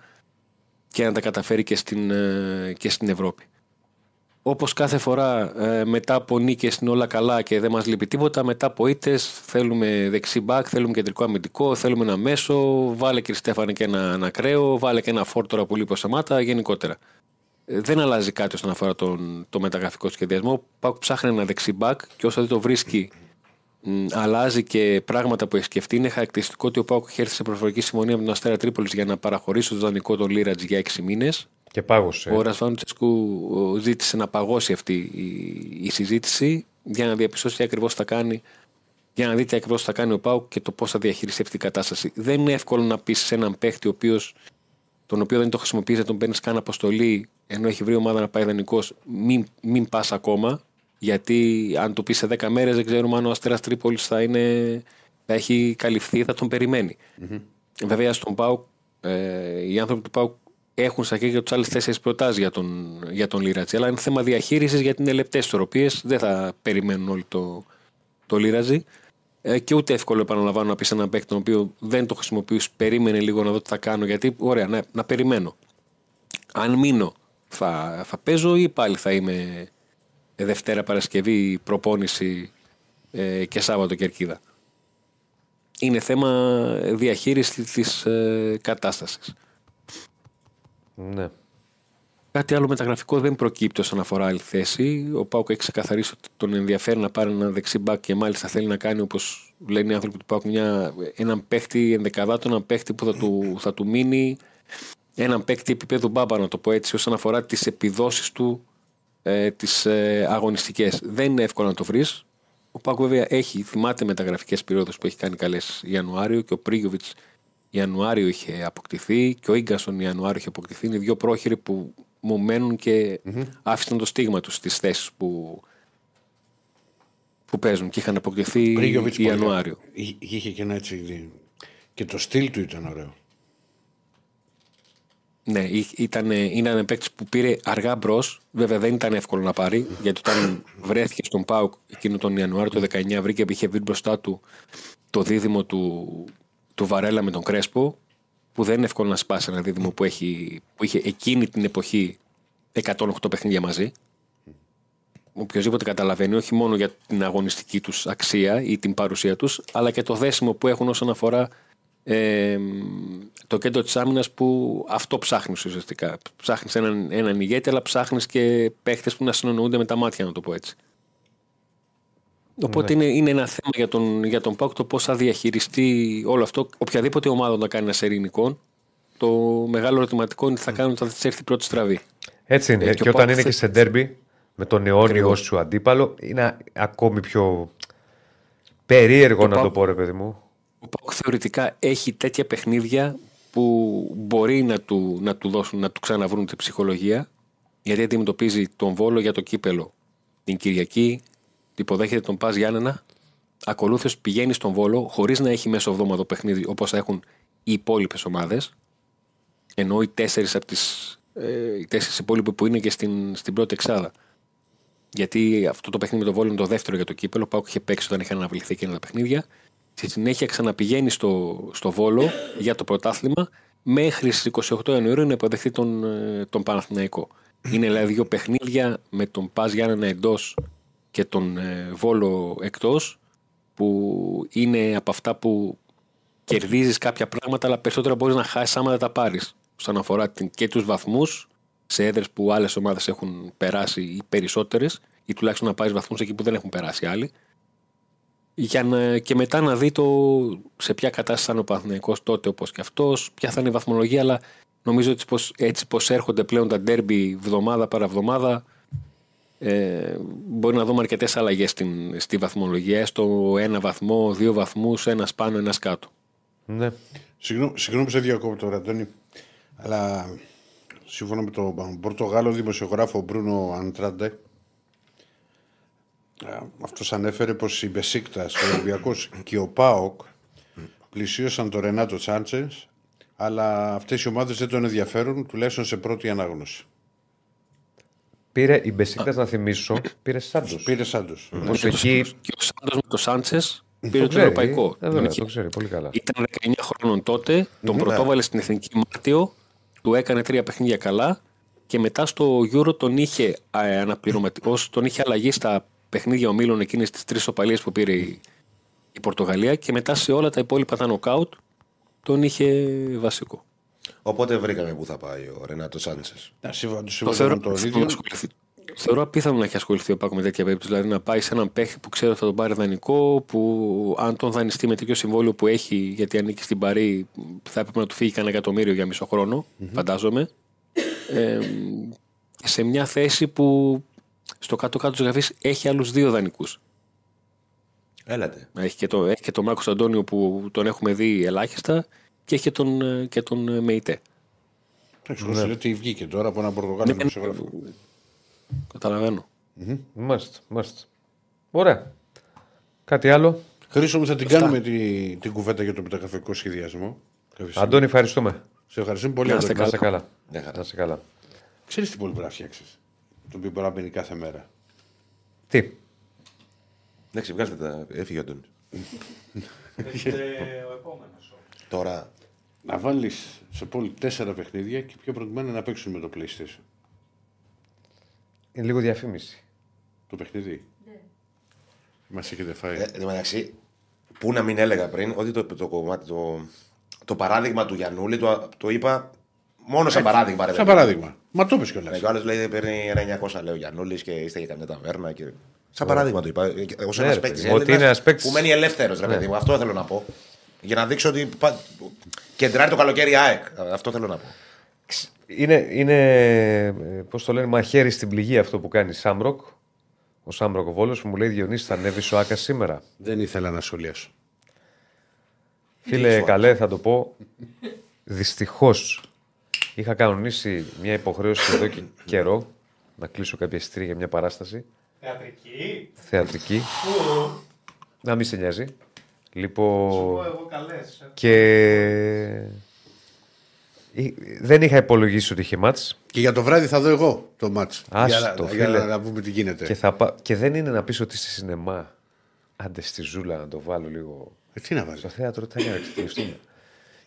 Speaker 5: και να τα καταφέρει και στην, ε, και στην Ευρώπη. Όπως κάθε φορά ε, μετά από νίκες είναι όλα καλά και δεν μας λείπει τίποτα. Μετά από ήττες θέλουμε δεξί μπακ, θέλουμε κεντρικό αμυντικό, θέλουμε ένα μέσο. Βάλε κύριε Στέφανε και ένα, ένα ακραίο, βάλε και ένα φόρτορα που λείπει ο Σαμάτα γενικότερα. Ε, δεν αλλάζει κάτι όσον αφορά τον, το μεταγραφικό σχεδιασμό. Ο Πάουκ ψάχνει ένα δεξί μπακ και όσο δεν το βρίσκει, μ, αλλάζει και πράγματα που έχεις σκεφτεί. Είναι χαρακτηριστικό ότι ο Πάουκ έχει έρθει σε προφορική συμφωνία με τον Αστέρα Τρίπολης για να παραχωρήσει το δανεικό τον Λίρατζ για 6 μήνες.
Speaker 1: Και πάγωσε.
Speaker 5: Ο Ρασβάν Τσέσκου ζήτησε να παγώσει αυτή η, η συζήτηση για να διαπιστώσει τι ακριβώς θα κάνει, για να δει τι ακριβώς θα κάνει ο Πάουκ και το πώς θα διαχειριστεί αυτή την κατάσταση. Δεν είναι εύκολο να πεις σε έναν παίχτη ο οποίος, τον οποίο δεν το χρησιμοποιείς, δεν τον παίρνεις καν αποστολή, ενώ έχει βρει ομάδα να πάει δανεικός, μην, μην πας ακόμα. Γιατί αν του πεις σε 10 μέρες, δεν ξέρουμε αν ο Αστέρας Τρίπολης θα, είναι, θα έχει καλυφθεί, θα τον περιμένει. Βέβαια στον ΠΑΟΚ, ε, οι άνθρωποι του ΠΑΟΚ έχουν στα χέρια τους άλλες τέσσερις προτάσεις για τον, για τον Λίρατζη. Αλλά είναι θέμα διαχείρισης γιατί είναι λεπτές ισορροπίες. Δεν θα περιμένουν όλοι το, το Λίρατζη. Ε, και ούτε εύκολο επαναλαμβάνω να πεις σε έναν παίκτη τον οποίο δεν το χρησιμοποιείς, περίμενε λίγο να δω τι θα κάνω. Γιατί, ωραία, να, να περιμένω. Αν μείνω, θα, θα παίζω ή πάλι θα είμαι Δευτέρα Παρασκευή προπόνηση ε, και Σάββατο Κερκίδα. Είναι θέμα διαχείρισης της ε, κατάστασης.
Speaker 1: Ναι.
Speaker 5: Κάτι άλλο μεταγραφικό δεν προκύπτει όσον αφορά άλλη θέση. Ο Πάουκ έχει ξεκαθαρίσει ότι τον ενδιαφέρει να πάρει ένα δεξί μπακ και μάλιστα θέλει να κάνει όπως λένε οι άνθρωποι του Πάουκ μια, έναν παίχτη ενδεκαδάτο, έναν παίχτη που θα του, θα του μείνει, έναν παίχτη επίπεδου μπάμπα, να το πω έτσι, όσον αφορά τις επιδόσεις του ε, τις ε, αγωνιστικές. Δεν είναι εύκολο να το βρεις. Ο Πάουκ βέβαια έχει, θυμάται μεταγραφικές περιόδου που έχει κάνει καλές Ιανουάριο και ο Πρίγιοβιτς Ιανουάριο είχε αποκτηθεί και ο γκασον Ιανουάριο είχε αποκτηθεί. Είναι δύο πρόχειροι που μου μένουν και άφησαν το στίγμα τους στις θέσεις που, που παίζουν και είχαν αποκτηθεί
Speaker 2: Πρίγιοβιτς πολύ
Speaker 5: Ιανουάριο.
Speaker 2: Εί- Είχε και ένα έτσι. Και το στυλ του ήταν ωραίο.
Speaker 5: Ναι, ή- ήταν, είναι ένα παίκτης που πήρε αργά μπρος. Βέβαια δεν ήταν εύκολο να πάρει, γιατί όταν βρέθηκε στον Πάουκ εκείνο τον Ιανουάριο του 19, βρήκε είχε βρει μπροστά του το δίδυμο του, του Βαρέλα με τον Κρέσπο, που δεν είναι εύκολο να σπάσει ένα δίδυμο που, έχει, που είχε εκείνη την εποχή 108 παιχνίδια μαζί. Οποιοδήποτε καταλαβαίνει, όχι μόνο για την αγωνιστική τους αξία ή την παρουσία τους, αλλά και το δέσιμο που έχουν όσον αφορά ε, το κέντρο της άμυνας που αυτό ψάχνεις ουσιαστικά. Ψάχνεις έναν, έναν ηγέτη, αλλά ψάχνεις και παίχτες που να συνονοούνται με τα μάτια, να το πω έτσι. Οπότε είναι, είναι ένα θέμα για τον, για τον Πάουκ το πώς θα διαχειριστεί όλο αυτό. Οποιαδήποτε ομάδα να κάνει ένα σερηνικό, το μεγάλο ερωτηματικό είναι τι θα κάνουν όταν θα της έρθει η πρώτη στραβή.
Speaker 1: Έτσι είναι.
Speaker 5: Ε,
Speaker 1: και,
Speaker 5: και ο
Speaker 1: όταν
Speaker 5: Πάουκ
Speaker 1: είναι
Speaker 5: θε-
Speaker 1: και σε ντέρμπι με τον αιώνιο
Speaker 5: Ακριβώς.
Speaker 1: σου αντίπαλο, είναι ακόμη πιο περίεργο
Speaker 5: Το
Speaker 1: να το
Speaker 5: Πάουκ-
Speaker 1: πω, ρε παιδί μου.
Speaker 5: Ο Πάουκ θεωρητικά έχει τέτοια παιχνίδια που μπορεί να του, να του δώσουν, να του ξαναβρούν την ψυχολογία. Γιατί αντιμετωπίζει τον Βόλο για το κύπελο την Κυριακή, υποδέχεται τον Πας Γιάννενα. Ακολούθως πηγαίνει στον Βόλο χωρίς να έχει μέσο εβδόμαδο παιχνίδι όπως έχουν οι υπόλοιπες ομάδες. Ενώ οι τέσσερις από τις ε, οι τέσσερις υπόλοιποι που είναι και στην, στην πρώτη εξάδα. Γιατί αυτό το παιχνίδι με τον Βόλο είναι το δεύτερο για το κύπελο. Πάω και είχε παίξει όταν είχαν αναβληθεί εκείνα τα παιχνίδια. Στη συνέχεια ξαναπηγαίνει στο, στο Βόλο για το πρωτάθλημα μέχρι στις 28 Ιανουαρίου να υποδεχθεί τον, ε, τον Παναθηναϊκό. Είναι δηλαδή δύο παιχνίδια με τον Πας Γιάννενα εντός και τον ε, Βόλο εκτός που είναι από αυτά που κερδίζεις κάποια πράγματα αλλά περισσότερα μπορείς να χάσεις άμα δεν τα πάρεις όσον αφορά την, και τους βαθμούς σε έδρες που άλλες ομάδες έχουν περάσει ή περισσότερες ή τουλάχιστον να πάρεις βαθμούς εκεί που δεν έχουν περάσει άλλοι για να, και μετά να δει το σε ποια κατάσταση θα είναι ο Παναθηναϊκός τότε όπως και αυτός, ποια θα είναι η βαθμολογία αλλά νομίζω έτσι πως, έτσι πως έρχονται πλέον τα ντέρμπι βδομάδα παρά βδομάδα ε, μπορεί να δούμε αρκετές αλλαγές στη βαθμολογία. Στο ένα βαθμό, δύο βαθμούς, ένας πάνω, ένας κάτω.
Speaker 1: Ναι.
Speaker 2: Συγγνώμη, συγγνώμη που σε διακόπτω τώρα, Αντώνη. Αλλά σύμφωνα με τον Πορτογάλο δημοσιογράφο Μπρούνο Αντράντε, αυτός ανέφερε πως η Μπεσίκτας, ο Ολυμπιακός και ο ΠΑΟΚ πλησίωσαν τον Ρενάτο Σάντσες, αλλά αυτές οι ομάδες δεν τον ενδιαφέρουν, τουλάχιστον σε πρώτη ανάγνωση.
Speaker 1: Πήρε η Μπεσίκτας, να θυμίσω, πήρε Σάντος.
Speaker 2: Πήρε Σάντος.
Speaker 1: Όπως εκεί
Speaker 5: Και ο Σάντος με το Σάντσες πήρε το
Speaker 1: ξέρει,
Speaker 5: ευρωπαϊκό.
Speaker 1: ε, βέβαια,
Speaker 5: Νίκη.
Speaker 1: το ξέρει πολύ καλά.
Speaker 5: Ήταν 19 χρόνων τότε, τον πρωτόβαλε στην Εθνική Μάρτιο, του έκανε τρία παιχνίδια καλά και μετά στο Euro τον είχε αναπληρωματικός, τον είχε αλλαγή στα παιχνίδια ομίλων εκείνες τις τρεις οπαλίες που πήρε η, η Πορτογαλία και μετά σε όλα τα υπόλοιπα τα νοκάουτ τον είχε βασικό.
Speaker 3: Οπότε βρήκαμε πού θα πάει ο Ρενάτο Σάντσες.
Speaker 2: Να σύμφωνα
Speaker 5: Το
Speaker 2: σύμφωνα
Speaker 5: θεωρώ,
Speaker 2: με το
Speaker 5: απίθανο
Speaker 2: ίδιο.
Speaker 5: να ασχοληθεί. θεωρώ απίθανο να έχει ασχοληθεί ο Πάκο με τέτοια περίπτωση. Δηλαδή να πάει σε έναν παίχτη που ξέρει ότι θα τον πάρει δανεικό, που αν τον δανειστεί με τέτοιο συμβόλαιο που έχει, γιατί ανήκει στην Παρή, θα έπρεπε να του φύγει κανένα εκατομμύριο για μισό χρόνο, φαντάζομαι. Ε, σε μια θέση που στο κάτω-κάτω της γραφής έχει άλλους δύο δανεικούς.
Speaker 3: Έλατε.
Speaker 5: Έχει και, το, έχει και τον Μάρκος Αντώνιο που τον έχουμε δει ελάχιστα και έχει και τον, ε, και τον ε, Μεϊτέ.
Speaker 2: Εντάξει, εγώ σου λέω τι βγήκε τώρα από έναν Πορτογάλο
Speaker 5: Ναι,
Speaker 2: δημοσιογράφο.
Speaker 5: Καταλαβαίνω.
Speaker 1: Μάλιστα, μάλιστα. Ωραία. Κάτι άλλο;
Speaker 2: Χρήσο μου θα την κάνουμε τη, την κουβέντα για το μεταγραφικό σχεδιασμό. κάποια στιγμή.
Speaker 1: Αντώνη, ευχαριστούμε.
Speaker 2: Σε ευχαριστούμε πολύ.
Speaker 5: Να είστε
Speaker 2: Αντώνη.
Speaker 1: Να είσαι καλά.
Speaker 3: Μια χαρά.
Speaker 1: Να είσαι καλά.
Speaker 2: Ξέρεις τι πολύ μπορεί να φτιάξεις; Το οποίο μπορεί να μπαίνει κάθε μέρα.
Speaker 1: Τι;
Speaker 3: Εντάξει, βγάζετε τα. Έφυγε ο Αντώνη.
Speaker 4: Έρχεται ο επόμενος.
Speaker 3: Τώρα.
Speaker 2: Να βάλεις σε πόλη τέσσερα παιχνίδια και πιο προτιμένα να παίξουν με το PlayStation.
Speaker 1: Είναι λίγο διαφήμιση.
Speaker 2: Το παιχνίδι;
Speaker 6: Ναι.
Speaker 2: Μας έχετε φάει.
Speaker 3: Ε, εν τω μεταξύ, πού να μην έλεγα πριν ότι το, το, κομμάτι, το, το παράδειγμα του Γιανούλη το, το είπα μόνο σαν παράδειγμα. Ρε,
Speaker 2: Σαν
Speaker 3: παιδί.
Speaker 2: παράδειγμα. Μα το είπες κιόλας.
Speaker 3: Ναι, και ο άλλο λέει παίρνει ένα 900 λέει ο Γιανούλης και είστε για καμιά ταβέρνα. Και... Σαν παράδειγμα το είπα. Ω
Speaker 1: Ναι,
Speaker 3: ένας
Speaker 1: ρε,
Speaker 3: παίκτης
Speaker 1: παιδί μου, ότι είναι ένας παίκτης-
Speaker 3: που μένει ελεύθερος, ρε παιδί μου. Αυτό θέλω να πω. Για να δείξω ότι. πα- Κεντράρει το καλοκαίρι η ΑΕΚ. Αυτό θέλω να πω.
Speaker 1: Είναι, είναι πώς το λένε, μαχαίρι στην πληγή αυτό που κάνει Σάμροκ. Ο Σάμροκ ο Βόλος που μου λέει Διονύση θα ανέβει ο Άκα σήμερα.
Speaker 2: Δεν ήθελα να σχολιάσω.
Speaker 1: Φίλε, καλέ, θα το πω. Δυστυχώς είχα κανονίσει μια υποχρέωση εδώ και καιρό να κλείσω κάποια εισιτήρια για μια παράσταση
Speaker 4: Θεατρική.
Speaker 1: θεατρική.
Speaker 4: Πού;
Speaker 1: Να μην σε νοιάζει.
Speaker 4: Σου πω
Speaker 1: Λοιπόν.
Speaker 4: εγώ καλές. ε.
Speaker 1: Και. Εί- Δεν είχα υπολογίσει ότι είχε μάτς
Speaker 2: Και για το βράδυ θα δω εγώ το μάτς.
Speaker 1: Άστο,
Speaker 2: για, να- για
Speaker 1: φίλε.
Speaker 2: να, να πούμε τι γίνεται.
Speaker 1: και, θα πά... και δεν είναι να πεις ότι στη σινεμά. Άντε στη ζούλα να το βάλω λίγο.
Speaker 2: Ε, τι να βάλεις;
Speaker 1: Στο θέατρο τι θα είναι να ξεφτυλιστούμε.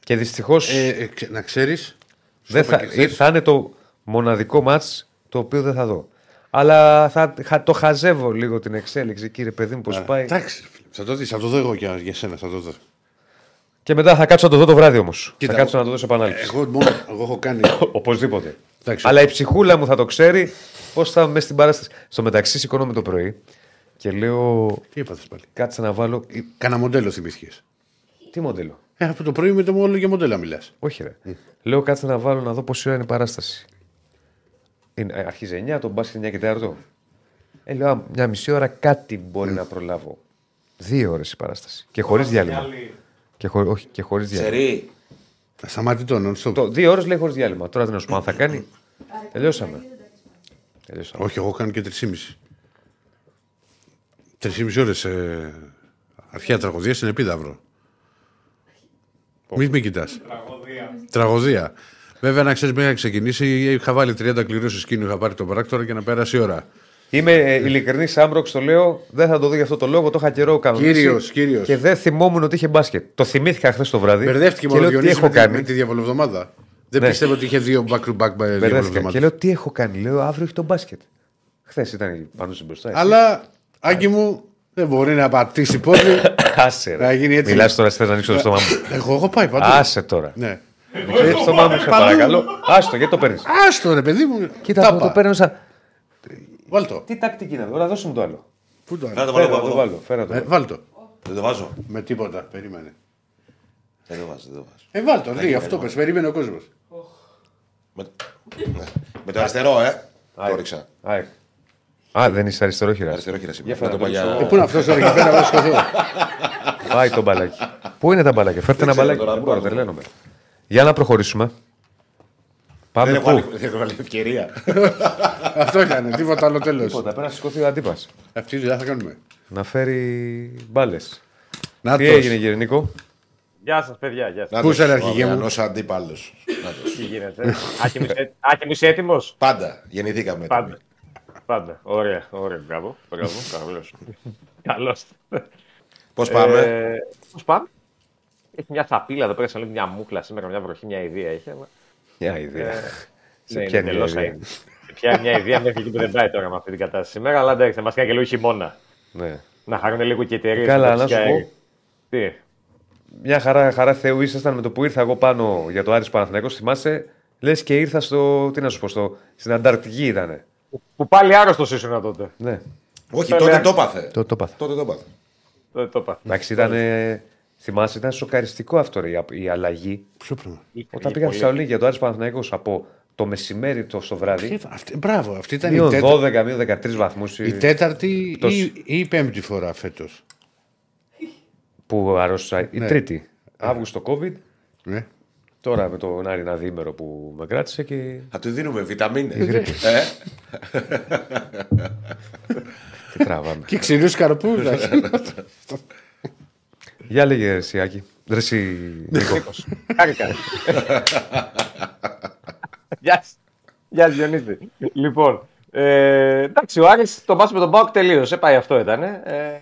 Speaker 1: Και δυστυχώ
Speaker 2: Ε, ε, ξε- να ξέρεις.
Speaker 1: Δεν θα, ε, θα είναι το μοναδικό μάτς το οποίο δεν θα δω. Αλλά θα, θα το χαζεύω λίγο την εξέλιξη, κύριε παιδί μου, πώς πάει.
Speaker 2: Εντάξει, φίλε. θα το δεις, θα το δω εγώ για, για σένα. Θα το δω.
Speaker 1: Και μετά θα κάτσω να το δω το βράδυ όμως. Θα
Speaker 2: Κοίτα,
Speaker 1: κάτσω να το δω σε επανάληψη.
Speaker 2: Εγώ, μόνο, εγώ έχω κάνει.
Speaker 1: Οπωσδήποτε.
Speaker 2: Εντάξει.
Speaker 1: Αλλά η ψυχούλα μου θα το ξέρει πώς θα είμαι στην παράσταση. Στο μεταξύ, σηκώνομαι το πρωί και λέω.
Speaker 2: Τι έπαθε πάλι;
Speaker 1: Κάτσε να βάλω.
Speaker 2: Κάνα μοντέλο θυμήθηκες.
Speaker 1: Τι μοντέλο;
Speaker 2: Ε, από το πρωί με το όλο για μοντέλα μιλάς.
Speaker 1: Όχι, ρε. Λέω κάτσε να βάλω να δω πόση ώρα είναι η παράσταση. Είναι, ε, αρχίζει 9, το μπάσκετ 9 και 4. Ε, λέω, «Α, μια μισή ώρα κάτι μπορεί να προλάβω. Δύο ώρες η παράσταση. Και χωρίς διάλειμμα. Και, χω, όχι, και χωρίς διάλειμμα.
Speaker 3: Σερή.
Speaker 2: Σταματητό, non-stop.
Speaker 1: Το, δύο ώρες λέει χωρίς διάλειμμα. Τώρα τι να σου πω αν θα κάνει. Τελειώσαμε. Τελειώσαμε.
Speaker 2: Όχι, εγώ έχω κάνει και 3,5. 3,5 ώρες ε, αρχαία τραγωδία στην επίδαυρο. Μην με κοιτάς. Τραγωδία. Βέβαια, να ξέρεις, μέχρι να ξεκινήσει, είχα βάλει 30 κληρώσεις στο σκηνή, είχα πάρει τον πράκτορα και να πέρασε η ώρα.
Speaker 1: Είμαι ε, ειλικρινής, Άμπροξ το λέω. Δεν θα το δω για αυτό το λόγο. Το είχα καιρό κανονίσει.
Speaker 2: Κύριος, κύριος.
Speaker 1: Και δεν θυμόμουν ότι είχε μπάσκετ. Το θυμήθηκα χθες το βράδυ.
Speaker 2: Μπερδεύτηκε
Speaker 1: και
Speaker 2: μόνο
Speaker 1: λέω
Speaker 2: ο
Speaker 1: τι
Speaker 2: Διονύσης
Speaker 1: έχω
Speaker 2: με, τη-
Speaker 1: κάνει.
Speaker 2: με τη διαβολοβδομάδα. Δεν
Speaker 1: Ναι.
Speaker 2: πιστεύω ότι είχε δύο back to back
Speaker 1: Μπερδεύτηκα.
Speaker 2: διαβολοβδομάδα.
Speaker 1: Και λέω τι έχω κάνει. Λέω αύριο έχει το μπάσκετ. Χθες ήταν πάνω στην μπροστά. έτσι.
Speaker 2: Αλλά, Άγγι μου, δεν μπορεί να πατήσει πόδι.
Speaker 1: Άσε.
Speaker 2: Να γίνει έτσι.
Speaker 1: Μιλάς τώρα, θες να ανοίξω το στόμα μου.
Speaker 2: Εγώ έχω πάει παντού.
Speaker 1: Άσε τώρα.
Speaker 2: Ναι.
Speaker 1: Ανοίξω το στόμα μου, σε παρακαλώ. Άστο, γιατί το παίρνεις;
Speaker 2: Άστο ρε παιδί μου.
Speaker 1: Κοίτα,
Speaker 2: Τάπα.
Speaker 1: το, το παίρνω σαν.
Speaker 2: Βάλτο.
Speaker 1: Τι τακτική είναι, τώρα δώσε μου το άλλο.
Speaker 2: Πού το
Speaker 3: Φέρε
Speaker 2: άλλο.
Speaker 3: το βάλω
Speaker 1: Φέρα,
Speaker 3: από
Speaker 1: το
Speaker 3: εδώ.
Speaker 1: βάλω. Φέρα το.
Speaker 2: Ε, Βάλτο.
Speaker 3: Δεν το βάζω.
Speaker 2: Με τίποτα. Περίμενε.
Speaker 3: Δεν το βάζω. Δεν το βάζω.
Speaker 2: Ε, βάλτο. Λέει αυτό πες. Περίμενε ο κόσμος.
Speaker 3: Με, ναι. Με το αριστερό, ε. Το ρίξα.
Speaker 1: Α, ε. Α, δεν είσαι αριστερόχειρας.
Speaker 3: Αριστερό χείρα σήμερα.
Speaker 1: Για
Speaker 3: Να το
Speaker 1: φέρε
Speaker 3: πάω
Speaker 1: το
Speaker 3: για-
Speaker 2: Πού είναι αυτός τώρα εκεί πέρα, να σκοτώ.
Speaker 1: Πάει το μπαλάκι. Πού είναι τα μπαλάκια, φέρτε ένα
Speaker 3: ξέρω
Speaker 1: μπαλάκι.
Speaker 3: τώρα,
Speaker 1: Δεν
Speaker 3: πού
Speaker 1: μπορώ,
Speaker 3: να το
Speaker 1: τρελαίνομαι. Για να προχωρήσουμε.
Speaker 3: Δεν
Speaker 1: Πάμε
Speaker 3: έχω άλλη-
Speaker 1: πού.
Speaker 3: δεν έχω άλλη ευκαιρία.
Speaker 2: Αυτό ήταν. Τίποτα άλλο τέλος.
Speaker 1: Τίποτα, πρέπει να σηκωθεί ο αντίπας.
Speaker 2: Αυτή τη δουλειά θα κάνουμε.
Speaker 1: Να φέρει μπάλες.
Speaker 2: Να
Speaker 1: Τι έγινε, κύριε Νίκο;
Speaker 4: Γεια σας, παιδιά. Γεια σας.
Speaker 3: Να
Speaker 2: Πού
Speaker 3: το,
Speaker 2: είσαι, ρε,
Speaker 3: ο
Speaker 2: αρχηγέ μου;
Speaker 3: αυριανός αντίπαλος. Να το.
Speaker 4: Τι γίνεται; Άκη μου, είσαι- Άκη μου, είσαι έτοιμος;
Speaker 3: Πάντα γεννηθήκαμε.
Speaker 4: Πάντα. Πάντα. Ωραία, ωραία. Μπράβο. Μπράβο. Καλώς. Καλώς.
Speaker 3: Πώς πάμε;
Speaker 4: Πώς πάμε; Έχει μια σαπίλα εδώ πέρα, σαν λέει μια μούκλα σήμερα, μια βροχή, μια ιδέα έχει. Αλλά...
Speaker 1: Μια ιδέα. Σε
Speaker 4: ναι,
Speaker 1: ποια
Speaker 4: είναι
Speaker 1: είναι η
Speaker 4: τελώς
Speaker 1: ιδέα;
Speaker 4: αή- Πια μια ιδέα μέχρι εκεί που δεν πάει τώρα με αυτή την κατάσταση σήμερα, αλλά εντάξει, θα μας κάνει και λίγο χειμώνα.
Speaker 1: Ναι.
Speaker 4: Να χαρούν λίγο και εταιρείες.
Speaker 1: Καλά, να σου πω.
Speaker 4: Τι;
Speaker 1: Μια χαρά, χαρά Θεού ήσασταν με το που ήρθα εγώ πάνω για το Άρης Παναθηναϊκός. Θυμάσαι, λες και ήρθα στο. Τι να σου πω, στο, στην Ανταρκτική ήτανε.
Speaker 4: Που πάλι άρρωστος ήσουν τότε.
Speaker 1: Ναι,
Speaker 3: Όχι,
Speaker 4: το
Speaker 3: τότε
Speaker 4: λέω.
Speaker 3: το έπαθε.
Speaker 1: το, το πάθα.
Speaker 3: Τότε το έπαθε.
Speaker 4: Δεν το είπα.
Speaker 1: Εντάξει, ήταν. Θυμάσαι, ήταν σοκαριστικό αυτό ρε, η, η αλλαγή.
Speaker 2: Ποιο πράγμα.
Speaker 1: Όταν πήγα στη Θεσσαλονίκη για το Άρης Παναθηναϊκός από το μεσημέρι το στο βράδυ.
Speaker 2: Ε, αυτή- Μπράβο, αυτή ήταν η,
Speaker 1: Μείον
Speaker 2: τέτα...
Speaker 1: 12, μείον 13 βαθμούς.
Speaker 2: η τέταρτη
Speaker 1: Το-
Speaker 2: ή, ή η πέμπτη φορά φέτος.
Speaker 1: Που αρρώστησα. Η
Speaker 2: Ναι.
Speaker 1: τρίτη. Αύγουστο COVID.
Speaker 2: Ναι.
Speaker 1: Τώρα με τον Άρη ένα διήμερο που με κράτησε και.
Speaker 3: Θα του δίνουμε βιταμίνες.
Speaker 1: γρήπη.
Speaker 3: Ε,
Speaker 1: Τι τραβάμε.
Speaker 2: Και ξηρούς καρπού.
Speaker 1: Για λέγε εσύ, Άκη. Ρε εσύ, Νίκος.
Speaker 4: Χάρηκα. Γεια σας. Γεια σας Διονύση. Λοιπόν, ε, εντάξει, ο Άρης το μάτς με τον Μπάουκ τελείωσε, πάει αυτό ήταν. Ε,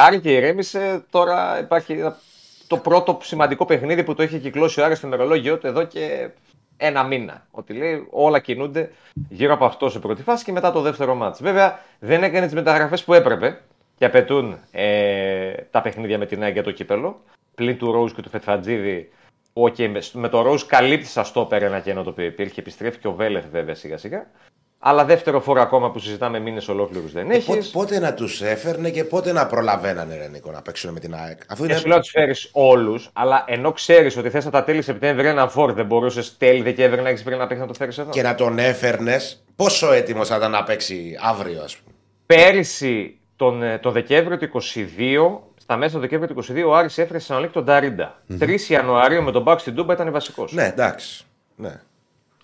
Speaker 4: χάρηκε, ηρέμησε, τώρα υπάρχει ένα- το πρώτο σημαντικό παιχνίδι που το είχε κυκλώσει ο Άρης στο ημερολόγιο του εδώ και ένα μήνα. Ότι λέει όλα κινούνται γύρω από αυτό σε πρώτη φάση και μετά το δεύτερο μάτς. Βέβαια δεν έκανε τις μεταγραφές που έπρεπε και απαιτούν ε, τα παιχνίδια με την ΑΕΚ για το κύπελο. Πλην του Ρόουζ και του Φετφατζίδη Okay, με, με το Ρόουζ καλύπτει στα στόπερ ένα κενό το οποίο υπήρχε. Επιστρέφει και ο Βέλεθ βέβαια σιγά σιγά. Αλλά δεύτερο φόρο ακόμα που συζητάμε μήνες ολόκληρους δεν έχεις.
Speaker 3: πότε, πότε να τους έφερνε και πότε να προλαβαίνανε, ρε Νίκο, να παίξουν με την ΑΕΚ. Αφού
Speaker 4: Δεν
Speaker 3: είναι.
Speaker 4: σου λέω να του φέρεις όλους, αλλά ενώ ξέρεις ότι θες από τα τέλη Σεπτέμβρη έναν φόρ, δεν μπορούσες τέλη Δεκέμβρη να έχεις πριν να παίξει να το φέρεις εδώ;
Speaker 3: Και να τον έφερνες, πόσο έτοιμος θα ήταν να παίξει αύριο, ας πούμε;
Speaker 4: Πέρυσι τον, ε, τον Δεκέμβριο του 22, στα μέσα του Δεκέμβριο του 22, ο Άρης έφερε στην Αναλύκη τον Ταρίντα. 3 Ιανουαρίου με τον Μπάουκ στην Τούμπα ήταν βασικός.
Speaker 3: Ναι, εντάξει. Ναι.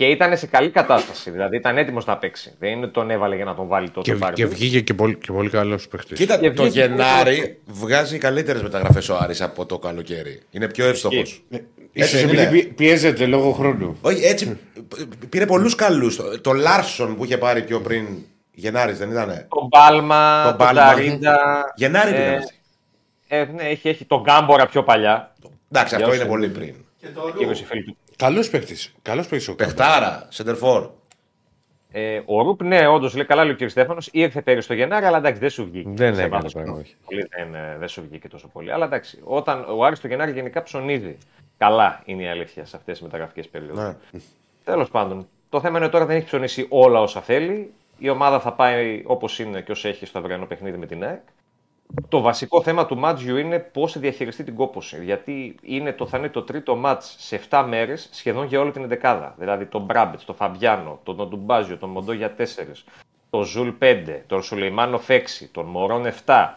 Speaker 4: Και ήταν σε καλή κατάσταση. Δηλαδή ήταν έτοιμος να παίξει. Δεν είναι ότι τον έβαλε για να τον βάλει τότε.
Speaker 2: και,
Speaker 4: πάρει
Speaker 2: και
Speaker 4: το.
Speaker 2: βγήκε και πολύ, και πολύ καλός παίχτης.
Speaker 3: Κοίτα,
Speaker 4: Και
Speaker 3: το
Speaker 4: βγήκε
Speaker 3: Γενάρη βγάζει καλύτερες μεταγραφές ο Άρης από το καλοκαίρι. Είναι πιο εύστοχος.
Speaker 2: σω
Speaker 3: δεν
Speaker 2: επειδή
Speaker 3: είναι.
Speaker 2: πι- πιέζεται λόγω χρόνου.
Speaker 3: Όχι, έτσι. Πήρε πολλούς καλούς. Το, το Λάρσον που είχε πάρει πιο πριν. Γενάρης δεν ήτανε;
Speaker 4: Τον Πάλμα,
Speaker 3: Τον
Speaker 4: τον,
Speaker 3: Πάλμα.
Speaker 4: Ταρίντα.
Speaker 3: Γενάρη
Speaker 4: ε,
Speaker 3: πήγαν αυτοί.
Speaker 4: ε, ναι, έχει, έχει τον Γκάμπορα πιο παλιά.
Speaker 3: Εντάξει, αυτό
Speaker 4: Γεια
Speaker 3: είναι
Speaker 4: σου.
Speaker 3: πολύ πριν.
Speaker 4: Και 20 φίλοι του.
Speaker 2: Καλός παίχτη. Καλός παίχτη ο Κάμπα.
Speaker 3: Πεχτάρα, σεντερφόρ.
Speaker 4: Ε, ο Ρουπ, ναι, όντως λέει καλά, λέει ο κ. Στέφανος, ήρθε πέρυσι το Γενάρη, αλλά εντάξει, δεν σου βγήκε.
Speaker 1: Δεν
Speaker 4: Σε
Speaker 1: έκανε
Speaker 4: βάθος
Speaker 1: πράγμα,
Speaker 4: χρόνου.
Speaker 1: όχι.
Speaker 4: Πολύ δεν, ε, δεν σου βγήκε τόσο πολύ. Αλλά εντάξει, όταν ο Άρης το Γενάρη γενικά ψωνίζει. Καλά είναι η αλήθεια σε αυτές τις μεταγραφικές περιόδους.
Speaker 3: Ναι.
Speaker 4: Τέλος πάντων, το θέμα είναι τώρα δεν έχει ψωνίσει όλα όσα θέλει. Η ομάδα θα πάει όπως είναι και όσο έχει στο αυριανό παιχνίδι με την ΑΕΚ. Το βασικό θέμα του Μάτζιου είναι πώς θα διαχειριστεί την κόπωση. Γιατί είναι το, θα είναι το τρίτο ματς σε 7 μέρες σχεδόν για όλη την δεκάδα. Δηλαδή τον Μπράμπετς, τον Φαμπιάνο, τον Νοντουμπάζιο, τον Μοντό για 4, τον Ζουλ 5, τον Σουλεϊμάνο 6, τον Μωρόν 7.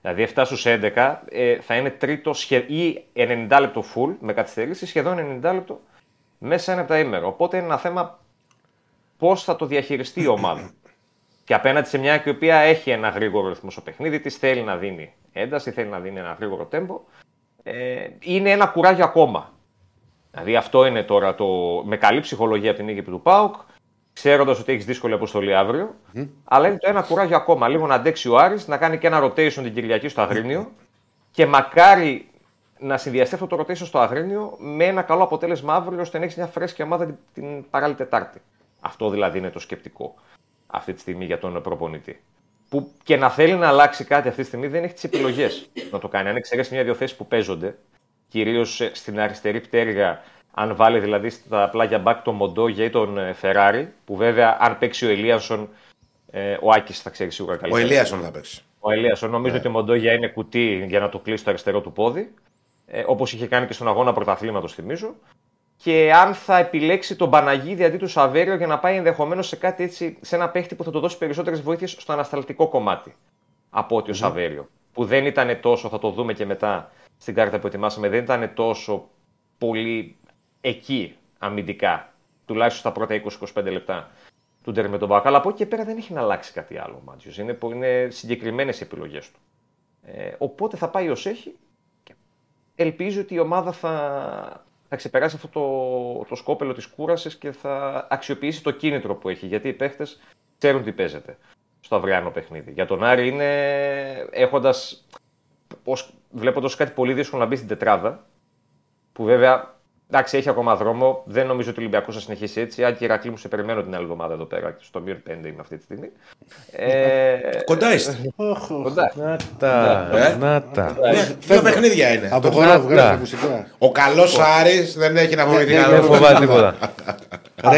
Speaker 4: Δηλαδή 7 στους 11 ε, θα είναι τρίτο σχε... ή 90 λεπτό full με καθυστερήσει σχεδόν 90 λεπτό μέσα ένα επταήμερο. Οπότε είναι ένα θέμα πώς θα το διαχειριστεί η ομάδα. Και απέναντι σε μια η οποία έχει ένα γρήγορο ρυθμό στο παιχνίδι της, θέλει να δίνει ένταση, θέλει να δίνει ένα γρήγορο τέμπο. Ε, είναι ένα κουράγιο ακόμα. Δηλαδή αυτό είναι τώρα το. με καλή ψυχολογία από την νίκη του Πάουκ, ξέροντας ότι έχεις δύσκολη αποστολή αύριο. Αλλά είναι το ένα κουράγιο ακόμα. Λίγο να αντέξει ο Άρης, να κάνει και ένα rotation την Κυριακή στο Αγρίνιο και μακάρι να συνδυαστεί αυτό το rotation στο Αγρίνιο με ένα καλό αποτέλεσμα αύριο ώστε να έχεις μια φρέσκια ομάδα την, την παράλληλη Τετάρτη. Αυτό δηλαδή είναι το σκεπτικό αυτή τη στιγμή για τον προπονητή. Που και να θέλει να αλλάξει κάτι αυτή τη στιγμή δεν έχει τις επιλογές να το κάνει. Αν εξαιρέσεις μια-δύο θέσεις που παίζονται, κυρίως στην αριστερή πτέρυγα, αν βάλει δηλαδή στα πλάγια μπακ τον Μοντόγια ή τον ε, Φεράρι, που βέβαια αν παίξει ο Ελίασον, ε, ο Άκης θα ξέρει σίγουρα
Speaker 3: Ο
Speaker 4: καλύτερα.
Speaker 3: Ελίασον θα παίξει.
Speaker 4: Ο Ελίασον νομίζω ότι ο Μοντόγια είναι κουτί για να το κλείσει το αριστερό του πόδι. Ε, Όπως είχε κάνει και στον αγώνα πρωταθλήματος, θυμίζω. Και αν θα επιλέξει τον Παναγίδη αντί του Σαβέριο για να πάει ενδεχομένως σε κάτι έτσι, σε ένα παίχτη που θα του δώσει περισσότερες βοήθειες στο ανασταλτικό κομμάτι από ότι ο Σαβέριο. Που δεν ήταν τόσο, θα το δούμε και μετά στην κάρτα που ετοιμάσαμε, δεν ήταν τόσο πολύ εκεί αμυντικά. Τουλάχιστον στα πρώτα 20-25 λεπτά του Ντέρ με τον Πάοκ. Αλλά από εκεί και πέρα δεν έχει να αλλάξει κάτι άλλο ο Μάτζιο. Είναι, πο- είναι συγκεκριμένες οι επιλογές του. Ε, οπότε θα πάει ως έχει και ελπίζει ότι η ομάδα θα, θα ξεπεράσει αυτό το, το σκόπελο της κούρασης και θα αξιοποιήσει το κίνητρο που έχει. Γιατί οι παίχτες ξέρουν τι παίζεται στο αυριανό παιχνίδι. Για τον Άρη είναι έχοντας. Βλέποντας κάτι πολύ δύσκολο να μπει στην τετράδα, που βέβαια εντάξει, έχει ακόμα δρόμο. Δεν νομίζω ότι ο Ολυμπιακός θα συνεχίσει έτσι. Αν και η Ηρακλή μου σε περιμένω την άλλη εβδομάδα εδώ πέρα, στο μείον 5 είμαι αυτή τη στιγμή. Ε,
Speaker 3: Κοντά είστε.
Speaker 4: κοντά.
Speaker 1: Να τα,
Speaker 3: Ε.
Speaker 1: να τα.
Speaker 3: Ναι, Δύο παιχνίδια είναι.
Speaker 2: Από
Speaker 1: Να
Speaker 2: χώρα
Speaker 1: τα.
Speaker 2: βγάζει τα ακουστικά.
Speaker 3: Ο καλός Άρης δεν έχει να φοβηθεί
Speaker 2: ναι,
Speaker 1: Δεν
Speaker 3: κανένα.
Speaker 1: φοβάται τίποτα.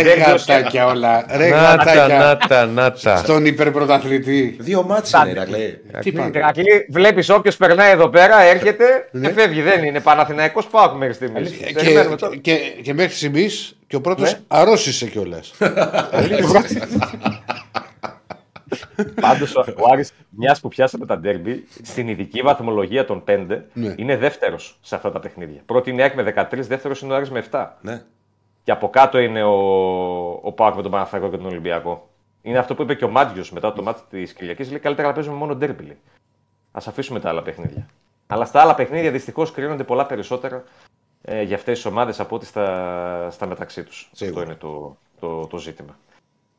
Speaker 2: Ρε γατάκια όλα. Ρε
Speaker 1: Να τα, να
Speaker 2: γατάκια.
Speaker 1: τα, να τα.
Speaker 2: Στον υπερπρωταθλητή.
Speaker 3: Δύο μάτς είναι, Ηρακλή.
Speaker 2: Τι πάνε.
Speaker 4: Ηρακλή, βλέπεις όποιος περνάει εδώ πέρα, έρχεται και φεύγει. Δεν είναι Παναθηναϊκός Πάοκ μέχρι στιγμής. Περιμένουμε τώρα.
Speaker 2: Και, και, και μέχρι στιγμής και ο πρώτος
Speaker 3: Ναι.
Speaker 2: αρρώστησε κιόλας.
Speaker 4: Πάντως, ο Άρης, μιας που πιάσαμε τα ντέρμπι, στην ειδική βαθμολογία των 5
Speaker 2: Ναι.
Speaker 4: είναι δεύτερος σε αυτά τα παιχνίδια. Πρώτη είναι η ΑΕΚ με 13, δεύτερος είναι ο Άρης με 7.
Speaker 3: Ναι.
Speaker 4: Και από κάτω είναι ο, ο Πάοκ με τον Παναθηναϊκό και τον Ολυμπιακό. Είναι αυτό που είπε και ο Μάτζιο μετά το μάτι της Κυριακής. Λέει καλύτερα να παίζουμε μόνο ντέρμπι. Α αφήσουμε τα άλλα παιχνίδια. Αλλά στα άλλα παιχνίδια δυστυχώς κρίνονται πολλά περισσότερα ε, για αυτές τις ομάδες από ό,τι στα, στα μεταξύ τους. Αυτό
Speaker 3: Σίγουρα.
Speaker 4: είναι το, το, το ζήτημα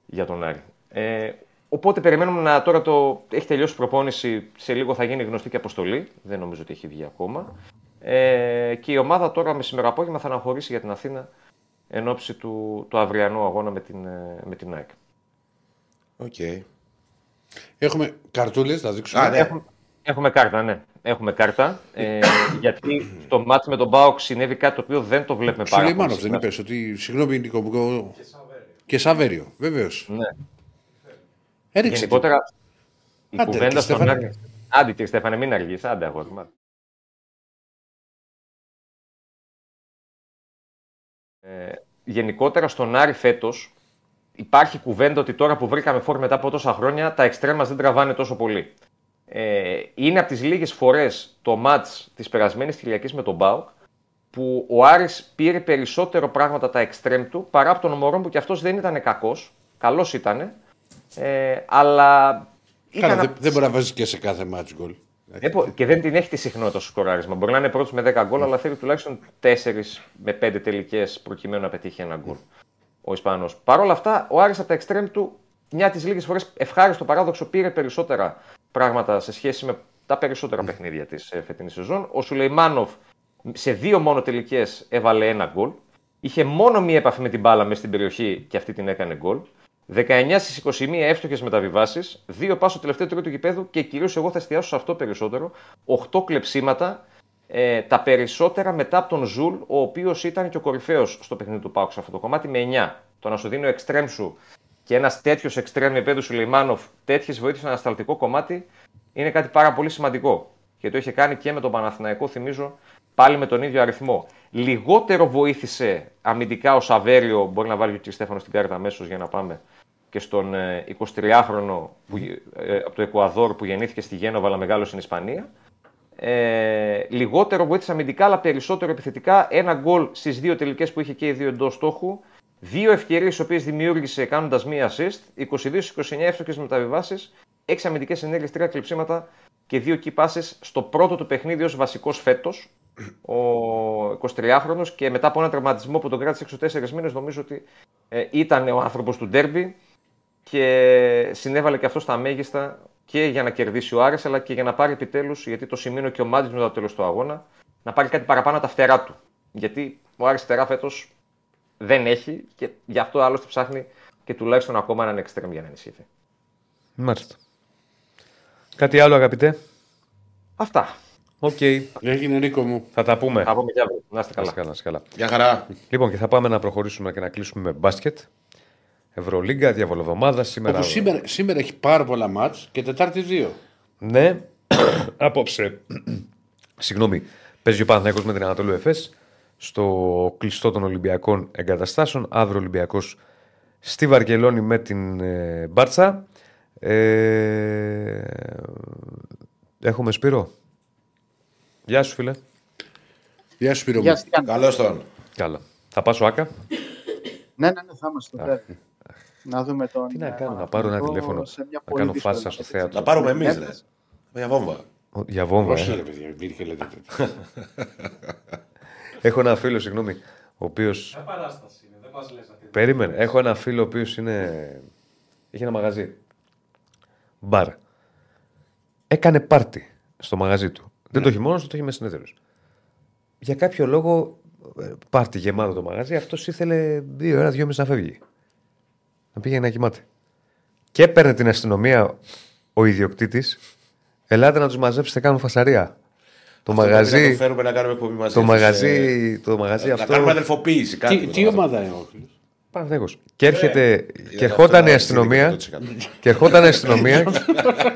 Speaker 4: για τον Άρη. Ε, οπότε περιμένουμε να τώρα το. Έχει τελειώσει η προπόνηση. Σε λίγο θα γίνει γνωστή και αποστολή. Δεν νομίζω ότι έχει βγει ακόμα. Ε, και η ομάδα τώρα με σήμερα απόγευμα θα αναχωρήσει για την Αθήνα εν ώψη του, του αυριανού αγώνα με την, ε, με την ΑΕΚ.
Speaker 3: Οκ.
Speaker 2: Έχουμε καρτούλες, θα δείξουμε.
Speaker 3: Α, ναι.
Speaker 4: Έχουμε, έχουμε κάρτα, ναι. Έχουμε κάρτα. Ε, γιατί στο ματς με τον ΠΑΟΚ συνέβη κάτι το οποίο δεν το βλέπουμε πάρα πολύ.
Speaker 2: Σουλεϊμάνοφ δεν
Speaker 4: συχνά.
Speaker 2: είπες ότι. Συγγνώμη, Νίκο. που εγώ- Και Σαβέριο, βεβαίως.
Speaker 4: Ναι.
Speaker 2: Έριξε.
Speaker 4: Γενικότερα, η
Speaker 2: Άντε,
Speaker 4: κουβέντα
Speaker 2: κύριε
Speaker 4: στον
Speaker 2: Στέφανε.
Speaker 4: Άρη. Άντε, κύριε Στέφανε, μην αργείς. Άντε, αγόρι. μου. Ε, γενικότερα στον Άρη φέτος υπάρχει κουβέντα ότι τώρα που βρήκαμε φόρ μετά από τόσα χρόνια τα εξτρέμ μας δεν τραβάνε τόσο πολύ. Ε, είναι από τις λίγες φορές το μάτς της περασμένης Κυριακής με τον Μπάουκ που ο Άρης πήρε περισσότερο πράγματα τα εξτρέμ του παρά από τον Ομορόν που και αυτός δεν ήταν κακός. Καλός ήταν. Ε, αλλά ήταν
Speaker 2: Καλά, δεν,
Speaker 4: απ'
Speaker 2: δεν μπορεί να βάζει και σε κάθε match goal.
Speaker 4: ε, πο- και δεν την έχει τη συχνότητα στο σκοράρισμα. Μπορεί να είναι πρώτος με 10 γκολ, αλλά θέλει τουλάχιστον 4 με 5 τελικές προκειμένου να πετύχει ένα γκολ. Ο Ισπανός. Παρ' όλα αυτά, ο Άρης από τα εξτρέμ του, μια τις λίγες φορές ευχάριστο παράδοξο, πήρε περισσότερα πράγματα σε σχέση με τα περισσότερα παιχνίδια της φετινής σεζόν. Ο Σουλεϊμάνοφ σε δύο μόνο τελικές έβαλε ένα γκολ. Είχε μόνο μία επαφή με την μπάλα μέσα στην περιοχή και αυτή την έκανε γκολ. 19 στις 21 εύστοχες μεταβιβάσεις, 2 πάσες στο τελευταίο τρίτο του γηπέδου και κυρίως εγώ θα εστιάσω σε αυτό περισσότερο. 8 κλεψίματα, ε, τα περισσότερα μετά από τον Ζουλ, ο οποίος ήταν και ο κορυφαίος στο παιχνίδι του ΠΑΟΚ σ' αυτό το κομμάτι με 9. Το να σου δίνει ο εξτρέμ σου και ένας τέτοιος εξτρέμ επίπεδου σου Λιμάνοφ, τέτοιες βοήθειες στο ανασταλτικό κομμάτι, είναι κάτι πάρα πολύ σημαντικό. Και το είχε κάνει και με τον Παναθηναϊκό, θυμίζω, πάλι με τον ίδιο αριθμό. Λιγότερο βοήθησε αμυντικά ο Σαβέριο, μπορεί να βάλει και ο Στέφανος στην κάρτα αμέσως για να πάμε και στον ε, 23χρονο που, ε, από το Εκουαδόρ που γεννήθηκε στη Γένοβα αλλά μεγάλο στην Ισπανία. Ε, λιγότερο βοήθησε αμυντικά αλλά περισσότερο επιθετικά. Ένα γκολ στις δύο τελικές που είχε και οι δύο εντός στόχου. Δύο ευκαιρίες οι οποίες δημιούργησε κάνοντας μία assist. 22-29 εύστοχες μεταβιβάσεις. 6 αμυντικές ενέργειες, 3 κλειψίματα και δύο key passes στο πρώτο του παιχνίδι ως βασικός φέτος. Ο 23χρονο και μετά από ένα τραυματισμό που τον κράτησε έξω 4 μήνες, νομίζω ότι ε, ήταν ο άνθρωπος του ντέρμπι και συνέβαλε και αυτό στα μέγιστα και για να κερδίσει ο Άρης αλλά και για να πάρει επιτέλους, γιατί το σημείο και ο Μάτζη μετά το τέλος του αγώνα, να πάρει κάτι παραπάνω από τα φτερά του. Γιατί ο Άρης φτερά φέτος δεν έχει και γι' αυτό άλλωστε ψάχνει και τουλάχιστον ακόμα έναν εξτρέμ για να ενισχυθεί.
Speaker 1: Μάλιστα. Κάτι άλλο, αγαπητέ;
Speaker 4: Αυτά.
Speaker 1: Οκ.
Speaker 2: Έγινε Νίκο μου.
Speaker 1: Θα τα πούμε.
Speaker 4: Θα πούμε και αύριο. Να είστε
Speaker 1: Να είσαι
Speaker 4: καλά.
Speaker 1: καλά, να είσαι καλά.
Speaker 3: Γεια χαρά.
Speaker 1: Λοιπόν, και θα πάμε να προχωρήσουμε και να κλείσουμε με μπάσκετ. Ευρωλίγκα, διαβολοβδομάδα. Σήμερα.
Speaker 2: Όπου σήμερα, σήμερα έχει πάρα πολλά ματς και Τετάρτη δύο.
Speaker 1: Ναι, απόψε. Συγγνώμη. Παίζει ο Παναθηναϊκός με την Ανατολού Εφές στο κλειστό των Ολυμπιακών εγκαταστάσεων. Αύριο Ολυμπιακός στη Βαρκελόνη με την ε, Μπάρτσα. Ε, έχουμε Σπύρο. Γεια σου φίλε.
Speaker 2: Γεια σου Σπύρο μου.
Speaker 7: Γεια σας, τι κάνετε.
Speaker 3: Καλώς τον.
Speaker 1: Καλά. Θα πας ο Άκα;
Speaker 7: Ναι, ναι, ναι, θα είμαστε στο τέλος. Να δούμε τον.
Speaker 1: Τι να
Speaker 7: ε,
Speaker 1: κάνω, να πάρω ένα
Speaker 7: Παναθηναϊκό
Speaker 1: τηλέφωνο,
Speaker 7: σε μια
Speaker 1: να
Speaker 7: πολύ
Speaker 1: κάνω
Speaker 7: δύσκολη
Speaker 1: φάσα στο
Speaker 7: κατάσταση.
Speaker 1: θέατρο.
Speaker 3: Να πάρουμε εμείς, ρε.
Speaker 7: Έφτασε.
Speaker 3: Για βόμβα.
Speaker 1: Ο- Για βόμβα,
Speaker 2: Όχι
Speaker 1: ε. Έχω ένα φίλο, συγγνώμη, ο οποίο. Περίμενε. Έχω ένα φίλο ο οποίος είναι. Είχε ένα μαγαζί. Μπαρ. Έκανε πάρτι στο μαγαζί του. Δεν το έχει μόνος του, το έχει με συνέδριος. Για κάποιο λόγο, ε, πάρτι γεμάτο το μαγαζί, αυτός ήθελε δύο ώρα, δυόμιση να φεύγει. Να πήγαινε να κοιμάται. Και έπαιρνε την αστυνομία ο ιδιοκτήτης. Ελάτε να τους μαζέψετε, κάνουν φασαρία. Το
Speaker 3: Αυτό πρέπει Να
Speaker 1: μαγαζί.
Speaker 3: το φέρουμε να κάνουμε εκπομπή μαζί.
Speaker 1: Το
Speaker 3: τους,
Speaker 1: μαγαζί,
Speaker 3: ε,
Speaker 1: το μαγαζί
Speaker 3: Να
Speaker 1: αυτό.
Speaker 3: κάνουμε αδελφοποίηση. Κάτι
Speaker 2: Τι,
Speaker 3: με
Speaker 2: τι
Speaker 3: τον
Speaker 2: ομάδα είναι ο Όχλης;
Speaker 1: Παναθηναϊκός. Και έρχεται. και
Speaker 3: αυτό
Speaker 1: ερχόταν η
Speaker 3: να
Speaker 1: αστυνομία.
Speaker 3: είναι 100%.
Speaker 1: και ερχόταν η αστυνομία.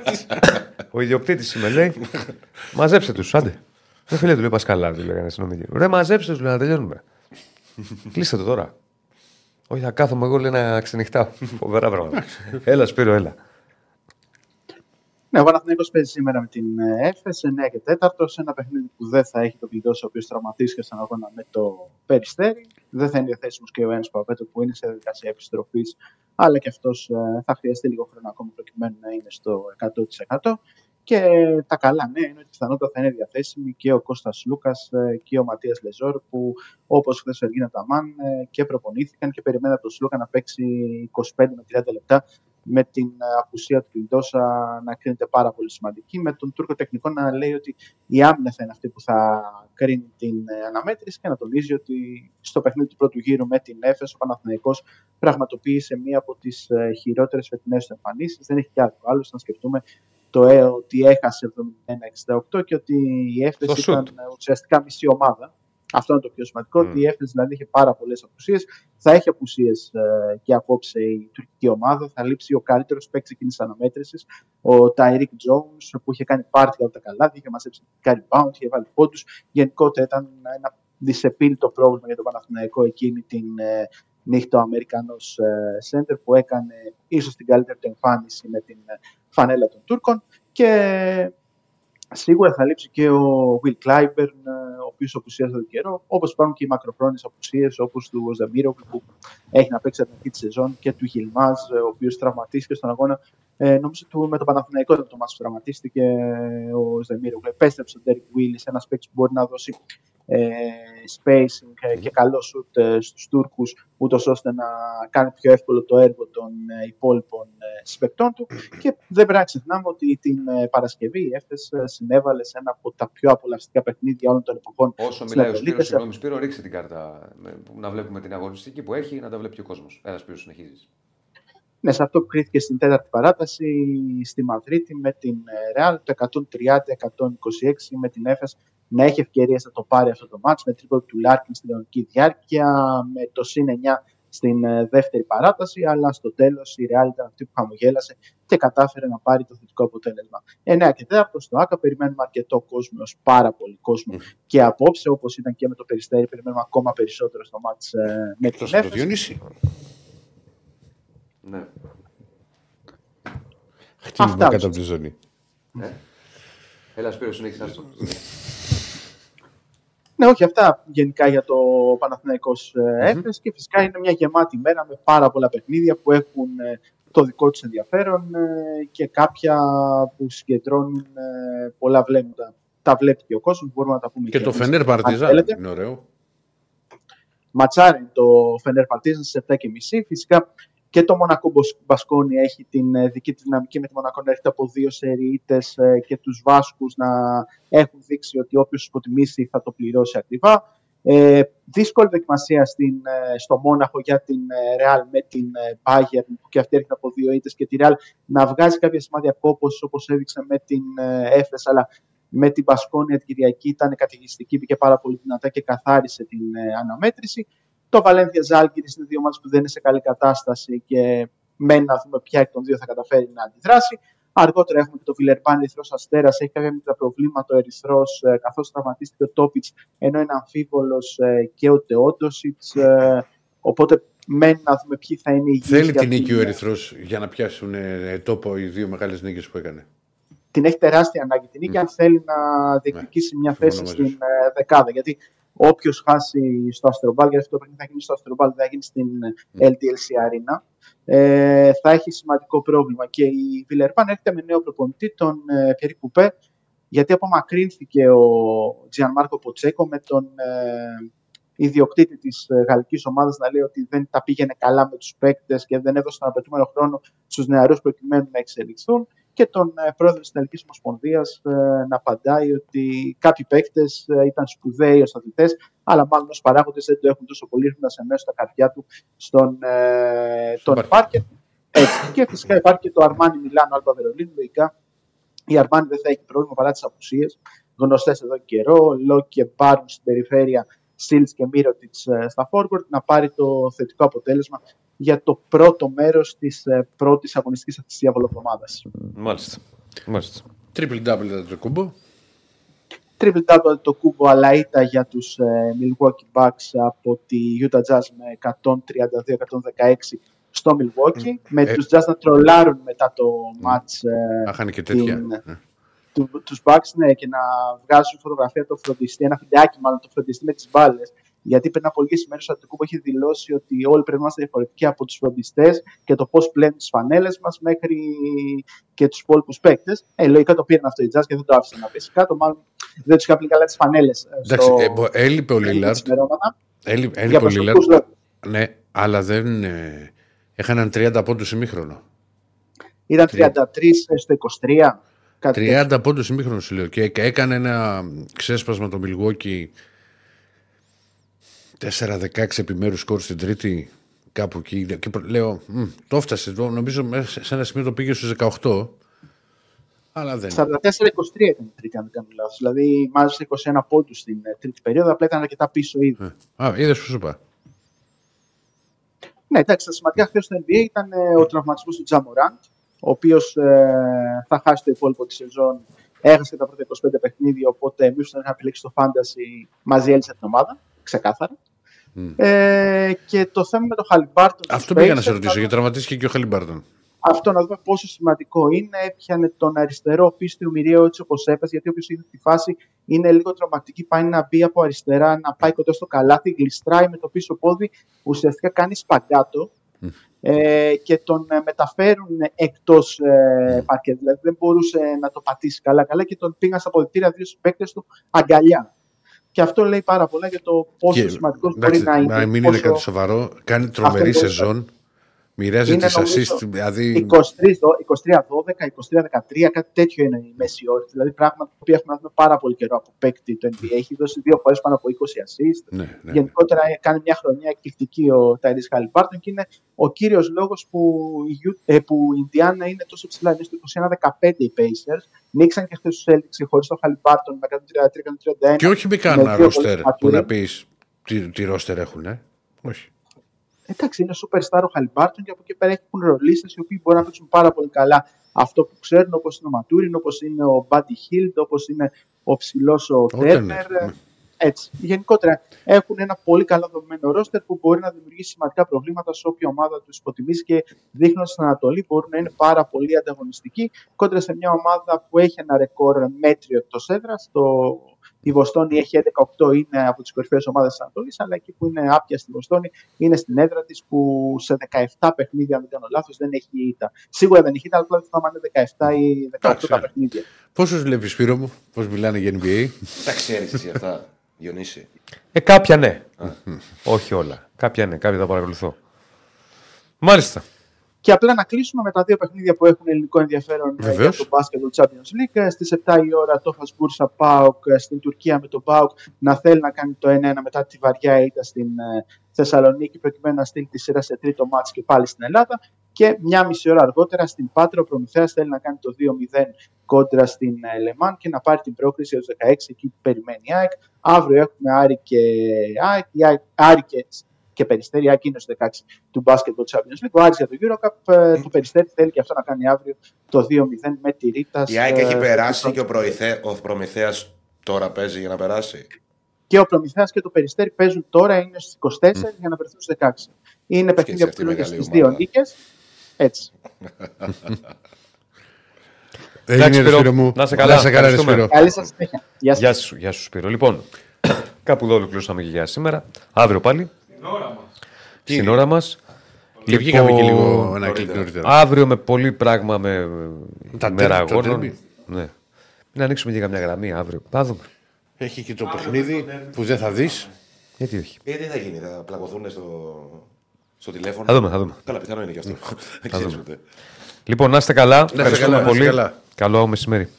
Speaker 1: ο ιδιοκτήτης με λέει. Μαζέψτε τους, άντε. Δεν φίλε του λέει Πασκαλά, του λέγανε αστυνομικοί. Ρε, μαζέψτε τους, λέει να τελειώνουμε. Κλείστε το τώρα. Όχι, θα κάθομαι εγώ λέει να ξενυχτάω. Φοβερά πράγματα. έλα, Σπύρο, έλα.
Speaker 7: Ναι, ο Παναθηναϊκός παίζει σήμερα με την ε, ΕΦΕΣ 9 και 4 σε ένα παιχνίδι που δεν θα έχει τον κλειδό ο οποίος τραυματίστηκε στον αγώνα με το Περιστέρι. Δεν θα είναι διαθέσιμος και ο Ένα Παπέτο που είναι σε διαδικασία επιστροφής, αλλά και αυτός θα χρειαστεί λίγο χρόνο ακόμα προκειμένου να είναι στο 100%. Και τα καλά νέα είναι ότι πιθανότατα θα είναι διαθέσιμοι και ο Κώστας Λούκας ε, και ο Ματίας Λεζόρ που όπως χθες ο Εργίνα Ταμάν ε, και προπονήθηκαν και περιμένουν από τον Σλούκα να παίξει 25 με 30 λεπτά με την ε, απουσία του Λιντόσα να κρίνεται πάρα πολύ σημαντική. Με τον Τούρκο τεχνικό να λέει ότι η άμυνα θα είναι αυτή που θα κρίνει την ε, αναμέτρηση και να τονίζει ότι στο παιχνίδι του πρώτου γύρου με την Έφες ο Παναθηναϊκός πραγματοποίησε μία από τις ε, χειρότερες φετινές του εμφανίσεις. Δεν έχει κι άλλο. Άλλο να σκεφτούμε το ε, ότι έχασε 71-68 και ότι η Έφες
Speaker 1: Στο
Speaker 7: ήταν
Speaker 1: σουτ.
Speaker 7: ε, ουσιαστικά μισή ομάδα. Αυτό είναι το πιο σημαντικό,
Speaker 1: Μμ.
Speaker 7: ότι η Έφες δηλαδή είχε πάρα πολλές απουσίες. Θα έχει απουσίες ε, και απόψε η τουρκική ομάδα. Θα λείψει ο καλύτερος παίκτης εκείνης της αναμέτρησης, ο Τάιρικ Jones, που είχε κάνει πάρτι από τα καλά, είχε μαζέψει κάτι rebound, είχε βάλει πόντους. Γενικότερα ήταν ένα δυσεπίλητο πρόβλημα για τον Παναθηναϊκό εκείνη την ε, νύχτα ο Αμερικανός ε, center που έκανε ίσως την καλύτερη του εμφάνιση με την ε, φανέλα των Τούρκων και σίγουρα θα λείψει και ο Will Clyburn, ε, ο οποίος απουσίασε τον καιρό, όπως υπάρχουν και οι μακροχρόνιες απουσίες όπως του Ζαμίρο που έχει να παίξει από την αρχή τη σεζόν και του Γιλμάζ, ε, ο οποίος τραυματίστηκε στον αγώνα ε, νομίζω του, με τον Παναθηναϊκό ήταν το μάτι που τραυματίστηκε ε, ο Ζεμίρο. Επέστρεψε ο Ντέρικ Βίλι, ένας παίκτης που μπορεί να δώσει ε, spacing ε, και καλό σουτ ε, στους Τούρκους, ούτως ώστε να κάνει πιο εύκολο το έργο των ε, υπόλοιπων ε, συμπαικτών του. Και δεν πρέπει να ξεχνάμε ότι την ε, Παρασκευή η Έφες ε, συνέβαλε σε ένα από τα πιο απολαυστικά παιχνίδια όλων των εποχών.
Speaker 1: Όσο
Speaker 7: στην
Speaker 1: μιλάει ο
Speaker 7: Ευρωλίγα.
Speaker 1: Σπύρος, συγγνώμη Σπύρο, ρίξε την κάρτα. με- Να βλέπουμε την αγωνιστική που έχει, να τα βλέπει και ο κόσμος. Ένα Σπύρο συνεχίζεις.
Speaker 7: Ναι, σε αυτό που κρίθηκε στην τέταρτη παράταση στη Μαδρίτη με την ε, Real, το 130-126 με την Έφες να έχει ευκαιρίες να το πάρει αυτό το ματς με τρίποντο του Λάρκιν στην κανονική διάρκεια, με το συν 9 στην ε, δεύτερη παράταση, αλλά στο τέλος η Real ήταν αυτή που χαμογέλασε και κατάφερε να πάρει το θετικό αποτέλεσμα. 9 και 4 στο ΆΚΑ περιμένουμε αρκετό κόσμο, ως πάρα πολύ κόσμο και απόψε, όπως ήταν και με το Περιστέρι, περιμένουμε ακόμα περισσότερο στο μάτς ε, με την
Speaker 2: Εκτός από το
Speaker 7: Έφες.
Speaker 2: Διονύση.
Speaker 1: Ναι.
Speaker 2: Χτύπημα
Speaker 7: Αυτά,
Speaker 2: κάτω από τη ζώνη.
Speaker 1: Έλα, Σπύρος, συνέχισε άστο.
Speaker 7: Ναι, όχι, αυτά γενικά για το Παναθηναϊκός ε, Έφες και φυσικά είναι μια γεμάτη μέρα με πάρα πολλά παιχνίδια που έχουν ε, το δικό τους ενδιαφέρον ε, και κάποια που συγκεντρώνουν ε, πολλά βλέμματα. Τα βλέπει και ο κόσμος, μπορούμε να τα πούμε
Speaker 2: Και το
Speaker 7: εμείς,
Speaker 2: Φενέρ
Speaker 7: αν
Speaker 2: Παρτιζάν
Speaker 7: θέλετε.
Speaker 2: είναι ωραίο.
Speaker 7: Ματσάρι το Φενέρ Παρτίζαν στις 7.30. Φυσικά και το Μονακό Μπος- Μπασκόνη έχει την ε, δική του δυναμική με τη Μονακό να έρχεται από δύο σεριίτες ε, και τους Βάσκους να έχουν δείξει ότι όποιος τους υποτιμήσει θα το πληρώσει ακριβά. Ε, δύσκολη δοκιμασία στην, ε, στο Μόναχο για την ε, Real με την ε, Bayern που και αυτή έρχεται από δύο ήττες και τη Real να βγάζει κάποια σημάδια κόπος όπως έδειξε με την ε, Έφες αλλά με την Πασκόνια την Κυριακή ήταν κατηγιστική, μπήκε πάρα πολύ δυνατά και καθάρισε την ε, αναμέτρηση. Το Βαλένθια Ζάλγκυρη είναι δύο ομάδε που δεν είναι σε καλή κατάσταση και μένει να δούμε ποια εκ των δύο θα καταφέρει να αντιδράσει. Αργότερα έχουμε και το Βιλερμπάν Ερυθρός Αστέρας. Έχει κάποια μικρά προβλήματα ο Ερυθρός, καθώς τραυματίστηκε ο Τόπιτ, ενώ είναι αμφίβολος και ο Τεόντοσιτ. Οπότε μένει να δούμε ποιοι θα είναι οι υγιείς
Speaker 2: Θέλει
Speaker 7: για
Speaker 2: την νίκη ο
Speaker 7: την-
Speaker 2: Ερυθρός για να πιάσουν ε, τόπο οι δύο μεγάλες νίκες που έκανε.
Speaker 7: την έχει τεράστια ανάγκη την νίκη αν θέλει να διεκδικήσει μια θέση
Speaker 2: συμφωνώ μαζί
Speaker 7: στην ε, δεκάδα. Γιατί όποιος χάσει στο Αστρομπάλ, γιατί αυτό το παιχνίδι θα γίνει στο Αστρομπάλ, δεν θα γίνει στην ε, LTLC Arena, ε, θα έχει σημαντικό πρόβλημα. Και η Βιλερπάν έρχεται με νέο προπονητή, τον ε, Πιερή Κουπέ, γιατί απομακρύνθηκε ο Τζιαν Μάρκο Ποτσέκο με τον ε, ιδιοκτήτη της γαλλικής ομάδας να λέει ότι δεν τα πήγαινε καλά με τους παίκτες και δεν έδωσε τον απαιτούμενο χρόνο στους νεαρούς προκειμένου να εξελιχθούν και τον ε, πρόεδρο της Ιταλική Ομοσπονδίας να απαντάει ότι κάποιοι παίκτες ήταν σπουδαίοι ω αθλητέ, αλλά μάλλον ως παράγοντες δεν το έχουν τόσο πολύ έρχοντα μέσα στα καρδιά του στον ε, τον
Speaker 2: Πάρκερ.
Speaker 7: Πάρκερ. Έτσι. Και φυσικά υπάρχει και το Αρμάνι Μιλάνο Αλμπα Βερολίνου. Λογικά η Αρμάνι δεν θα έχει πρόβλημα παρά τις απουσίες. Γνωστές εδώ και καιρό. Λό και Μπάρν στην περιφέρεια, Σίλτς και Μύρωτιτς στα forward να πάρει το θετικό αποτέλεσμα για το πρώτο μέρος της πρώτης αγωνιστικής αυτής της διαβολοβδομάδας.
Speaker 1: Μάλιστα. Μάλιστα.
Speaker 2: Triple double το κουμπό.
Speaker 7: Triple double το κούμπο αλλά ήταν για τους ε, Milwaukee Bucks από τη Utah Jazz με 132-116 στο Milwaukee. Με
Speaker 2: Ε.
Speaker 7: τους Jazz να τρολάρουν μετά το match ε,
Speaker 2: Άχανε και τέτοια.
Speaker 7: την-
Speaker 2: Ε.
Speaker 7: του, τους Bucks ναι, και να βγάζουν φωτογραφία το φροντιστή, ένα βιντεάκι μάλλον το φροντιστή με τις μπάλες. Γιατί πριν από λίγες ημέρε ο Αντικούμπο έχει δηλώσει ότι όλοι πρέπει να είμαστε διαφορετικοί από τους φροντιστές και το πώς πλένουν τις φανέλες μας μέχρι και τους υπόλοιπους παίκτες. Ε, λογικά το πήραν αυτό οι Jazz και δεν το άφησαν να πέσει κάτω. Μάλλον δεν τους είχα πει καλά τις φανέλες.
Speaker 2: Εντάξει, ε, μπο- έλειπε ο Λίλαρτ. Έλει-
Speaker 7: Για
Speaker 2: Έλειπε ο
Speaker 7: προσωπικούς
Speaker 2: Λίλαρτ.
Speaker 7: λόγους.
Speaker 2: Ναι, αλλά δεν. Ε, έχαναν 30 πόντους ημίχρονο.
Speaker 7: Ήταν 33 στο 23. Κάτι τέτοιο.
Speaker 2: 30 πόντους ημίχρονο σου λέω. Και έκανε ένα ξέσπασμα το Milwaukee 4-16 επιμέρους σκορ στην τρίτη. Κάπου εκεί. Και προ- λέω, «Μμ, το έφτασες. Το, νομίζω μέσα σε ένα σημείο το πήγε στους 18. Αλλά δεν.
Speaker 7: 44-23 ήταν η τρίτη, αν δεν κάνω λάθος. Δηλαδή, μάζεψε 21 πόντους στην ε, τρίτη περίοδο, απλά ήταν αρκετά πίσω ήδη.
Speaker 2: Ε, Α, είδες που σου είπα.
Speaker 7: Ναι, εντάξει, τα σημαντικά χθες στο NBA ήταν ε, ο τραυματισμός του Τζαμοράντ, ο οποίος θα χάσει το υπόλοιπο της σεζόν. Έχασε και τα πρώτα 25 παιχνίδια, οπότε εμείς τον είχαμε επιλέξει στο Fantasy, μαζί έλυσε την ομάδα, ξεκάθαρα. Ε, και το θέμα με το Χαλιμπάρτον.
Speaker 2: Αυτό πήγα να σε ρωτήσω, γιατί τραυματίστηκε και ο Χαλιμπάρτον.
Speaker 7: Αυτό να δούμε πόσο σημαντικό είναι. Έπιανε τον αριστερό πίστιο μοιραίο έτσι όπως έπεσε, γιατί όποιος είδε τη φάση είναι λίγο τρομακτική. Πάει να μπει από αριστερά, να πάει κοντά στο καλάθι, γλιστράει με το πίσω πόδι, ουσιαστικά κάνει σπαγκάτο ε, και τον ε, μεταφέρουν εκτός ε, παρκέ. Δηλαδή δεν μπορούσε να το πατήσει καλά-καλά και τον πήγαν στα αποδητήρια δύο συμπαίκτες του αγκαλιά. Και αυτό λέει πάρα πολλά για το πόσο
Speaker 2: Και,
Speaker 7: σημαντικός μπορεί
Speaker 2: εντάξει,
Speaker 7: να είναι.
Speaker 2: μην
Speaker 7: πόσο...
Speaker 2: είναι κάτι σοβαρό. Κάνει τρομερή
Speaker 7: Αυτός είναι
Speaker 2: σεζόν. Μοιράζει
Speaker 7: Είναι,
Speaker 2: τις
Speaker 7: νομίζω,
Speaker 2: assist. Δηλαδή.
Speaker 7: 23-12, 23-13, κάτι τέτοιο είναι η μέση όρη. Δηλαδή πράγματα που έχουμε να δούμε πάρα πολύ καιρό από παίκτη το NBA. Έχει δώσει δύο φορές πάνω από 20 assist.
Speaker 2: Ναι, ναι.
Speaker 7: Γενικότερα ε, κάνει μια χρονιά εκπληκτική ο Ταϊρή Χαλιμπάρτον και είναι ο κύριος λόγος που, η Ιου- ε, που η Ινδιάνα είναι τόσο ψηλά. Είναι στο 21-15 οι Pacers. Νίξαν και χθες τους Celtics χωρίς τον Χαλιμπάρτον με 133-131.
Speaker 2: Και όχι με
Speaker 7: με
Speaker 2: κανένα
Speaker 7: δύο
Speaker 2: ρόστερ
Speaker 7: πολλές
Speaker 2: που
Speaker 7: ματιές.
Speaker 2: να πεις τι, τι ρόστερ έχουν, ε. Όχι.
Speaker 7: Εντάξει, είναι superstar ο Χαλιμπάρτον και από εκεί πέρα έχουν ρολίστες οι οποίοι μπορούν να παίξουν πάρα πολύ καλά αυτό που ξέρουν, όπως είναι ο Ματούριν, όπως είναι ο Μπάντι Χίλντ, όπως είναι ο ψηλός ο
Speaker 2: Τέρνερ,
Speaker 7: Τέρνερ.
Speaker 2: ναι.
Speaker 7: Έτσι. Γενικότερα έχουν ένα πολύ καλά δομημένο ρόστερ που μπορεί να δημιουργήσει σημαντικά προβλήματα σε όποια ομάδα τους υποτιμήσει και δείχνοντας στην Ανατολή μπορούν να είναι πάρα πολύ ανταγωνιστικοί κόντρα σε μια ομάδα που έχει ένα ρεκόρ μέτριο εκτός έδρας. Το... Η Βοστόνη έχει 11-8, είναι από τις κορυφαίες ομάδες της Ανατολής, αλλά εκεί που είναι άπια στη Βοστόνη είναι στην έδρα της που σε 17 παιχνίδια, αν δεν κάνω λάθος, δεν έχει ήττα. Σίγουρα δεν έχει ήττα, αλλά δεν θυμάμαι αν είναι 17 ή 18
Speaker 2: Εντάξει,
Speaker 7: τα
Speaker 2: ναι.
Speaker 7: παιχνίδια.
Speaker 2: Πόσους βλέπεις, Σπύρο μου, πώς μιλάνε για NBA.
Speaker 3: Τα ξέρεις εσύ αυτά, Διονύση.
Speaker 1: Ε, κάποια ναι. Όχι όλα. Κάποια ναι, κάποια τα παρακολουθώ. Μάλιστα.
Speaker 7: Και απλά να κλείσουμε με τα δύο παιχνίδια που έχουν ελληνικό ενδιαφέρον ε, για
Speaker 2: Βεβαίως.
Speaker 7: το Basketball Champions League. Στι 7 η ώρα το Φασμπούρσα Πάουκ ε, στην Τουρκία με τον Πάουκ να θέλει να κάνει το 1-1 μετά τη βαριά ήττα στην ε, Θεσσαλονίκη προκειμένου να στείλει τη σειρά σε τρίτο μάτς και πάλι στην Ελλάδα. Και μια μισή ώρα αργότερα στην Πάτρα ο Προμηθέας θέλει να κάνει το 2-0 κόντρα στην ε, Λεμάν και να πάρει την πρόκριση έως 16 εκεί που περιμένει η ΑΕΚ. Αύριο έχουμε Άρη και, ΑΕΚ, η ΑΕΚ- Άρη και, και Περιστέρη, ΑΕΚ είναι στους 16 του Basketball Champions League. Ο Άρης για το EuroCup, ε, το Περιστέρη θέλει και αυτό να κάνει αύριο το 2-0 με τη Ρίτα.
Speaker 3: Η ΑΕΚ έχει
Speaker 7: ε,
Speaker 3: περάσει
Speaker 7: στο-
Speaker 3: και ο, προηθε... ο Προμηθέας τώρα παίζει για να περάσει;
Speaker 7: και ο Προμηθέας και το Περιστέρι παίζουν τώρα, είναι στις 24 για να βρεθούν στις 16. Είναι παιχνίδια που
Speaker 3: αυτή η
Speaker 7: κινούνται
Speaker 3: μεγάλη
Speaker 7: στις δύο
Speaker 3: ομάδα.
Speaker 7: νίκες. Έτσι.
Speaker 2: Έγινε, ρε
Speaker 1: Σπύρο.
Speaker 2: Σπύρο μου.
Speaker 1: Να είσαι καλά.
Speaker 2: Να είσαι καλά, ρε
Speaker 1: Ευχαριστούμε.
Speaker 2: Σπύρο.
Speaker 7: Καλή σας συνέχεια. Γεια σας.
Speaker 1: Γεια σου, γεια σου Σπύρο. Λοιπόν, κάπου εδώ ολοκληρώσαμε και για σήμερα. Αύριο πάλι. Στην ώρα μας.
Speaker 2: Και βγήκαμε και λίγο ένα κλικ νωρίτερα.
Speaker 1: Αύριο με πολύ πράγμα με
Speaker 2: Τα
Speaker 1: μέρα
Speaker 2: τέρ- το
Speaker 1: αγώνων.
Speaker 2: τέρμι.
Speaker 1: Ναι. Μην ανοίξουμε και καμιά γραμμή αύριο. Θα δούμε.
Speaker 2: Έχει και το παιχνίδι που δεν θα δεις.
Speaker 1: Γιατί όχι.
Speaker 3: Ε, τι θα γίνει, θα πλακωθούν στο, στο τηλέφωνο.
Speaker 1: Θα δούμε, θα δούμε.
Speaker 3: Καλά, πιθανό είναι και αυτό. Δεν ξέρεις ποτέ.
Speaker 1: Λοιπόν, να είστε καλά. Ευχαριστούμε
Speaker 2: καλά, να είστε
Speaker 1: πολύ.
Speaker 2: καλά.
Speaker 1: Καλό μεσημέρι.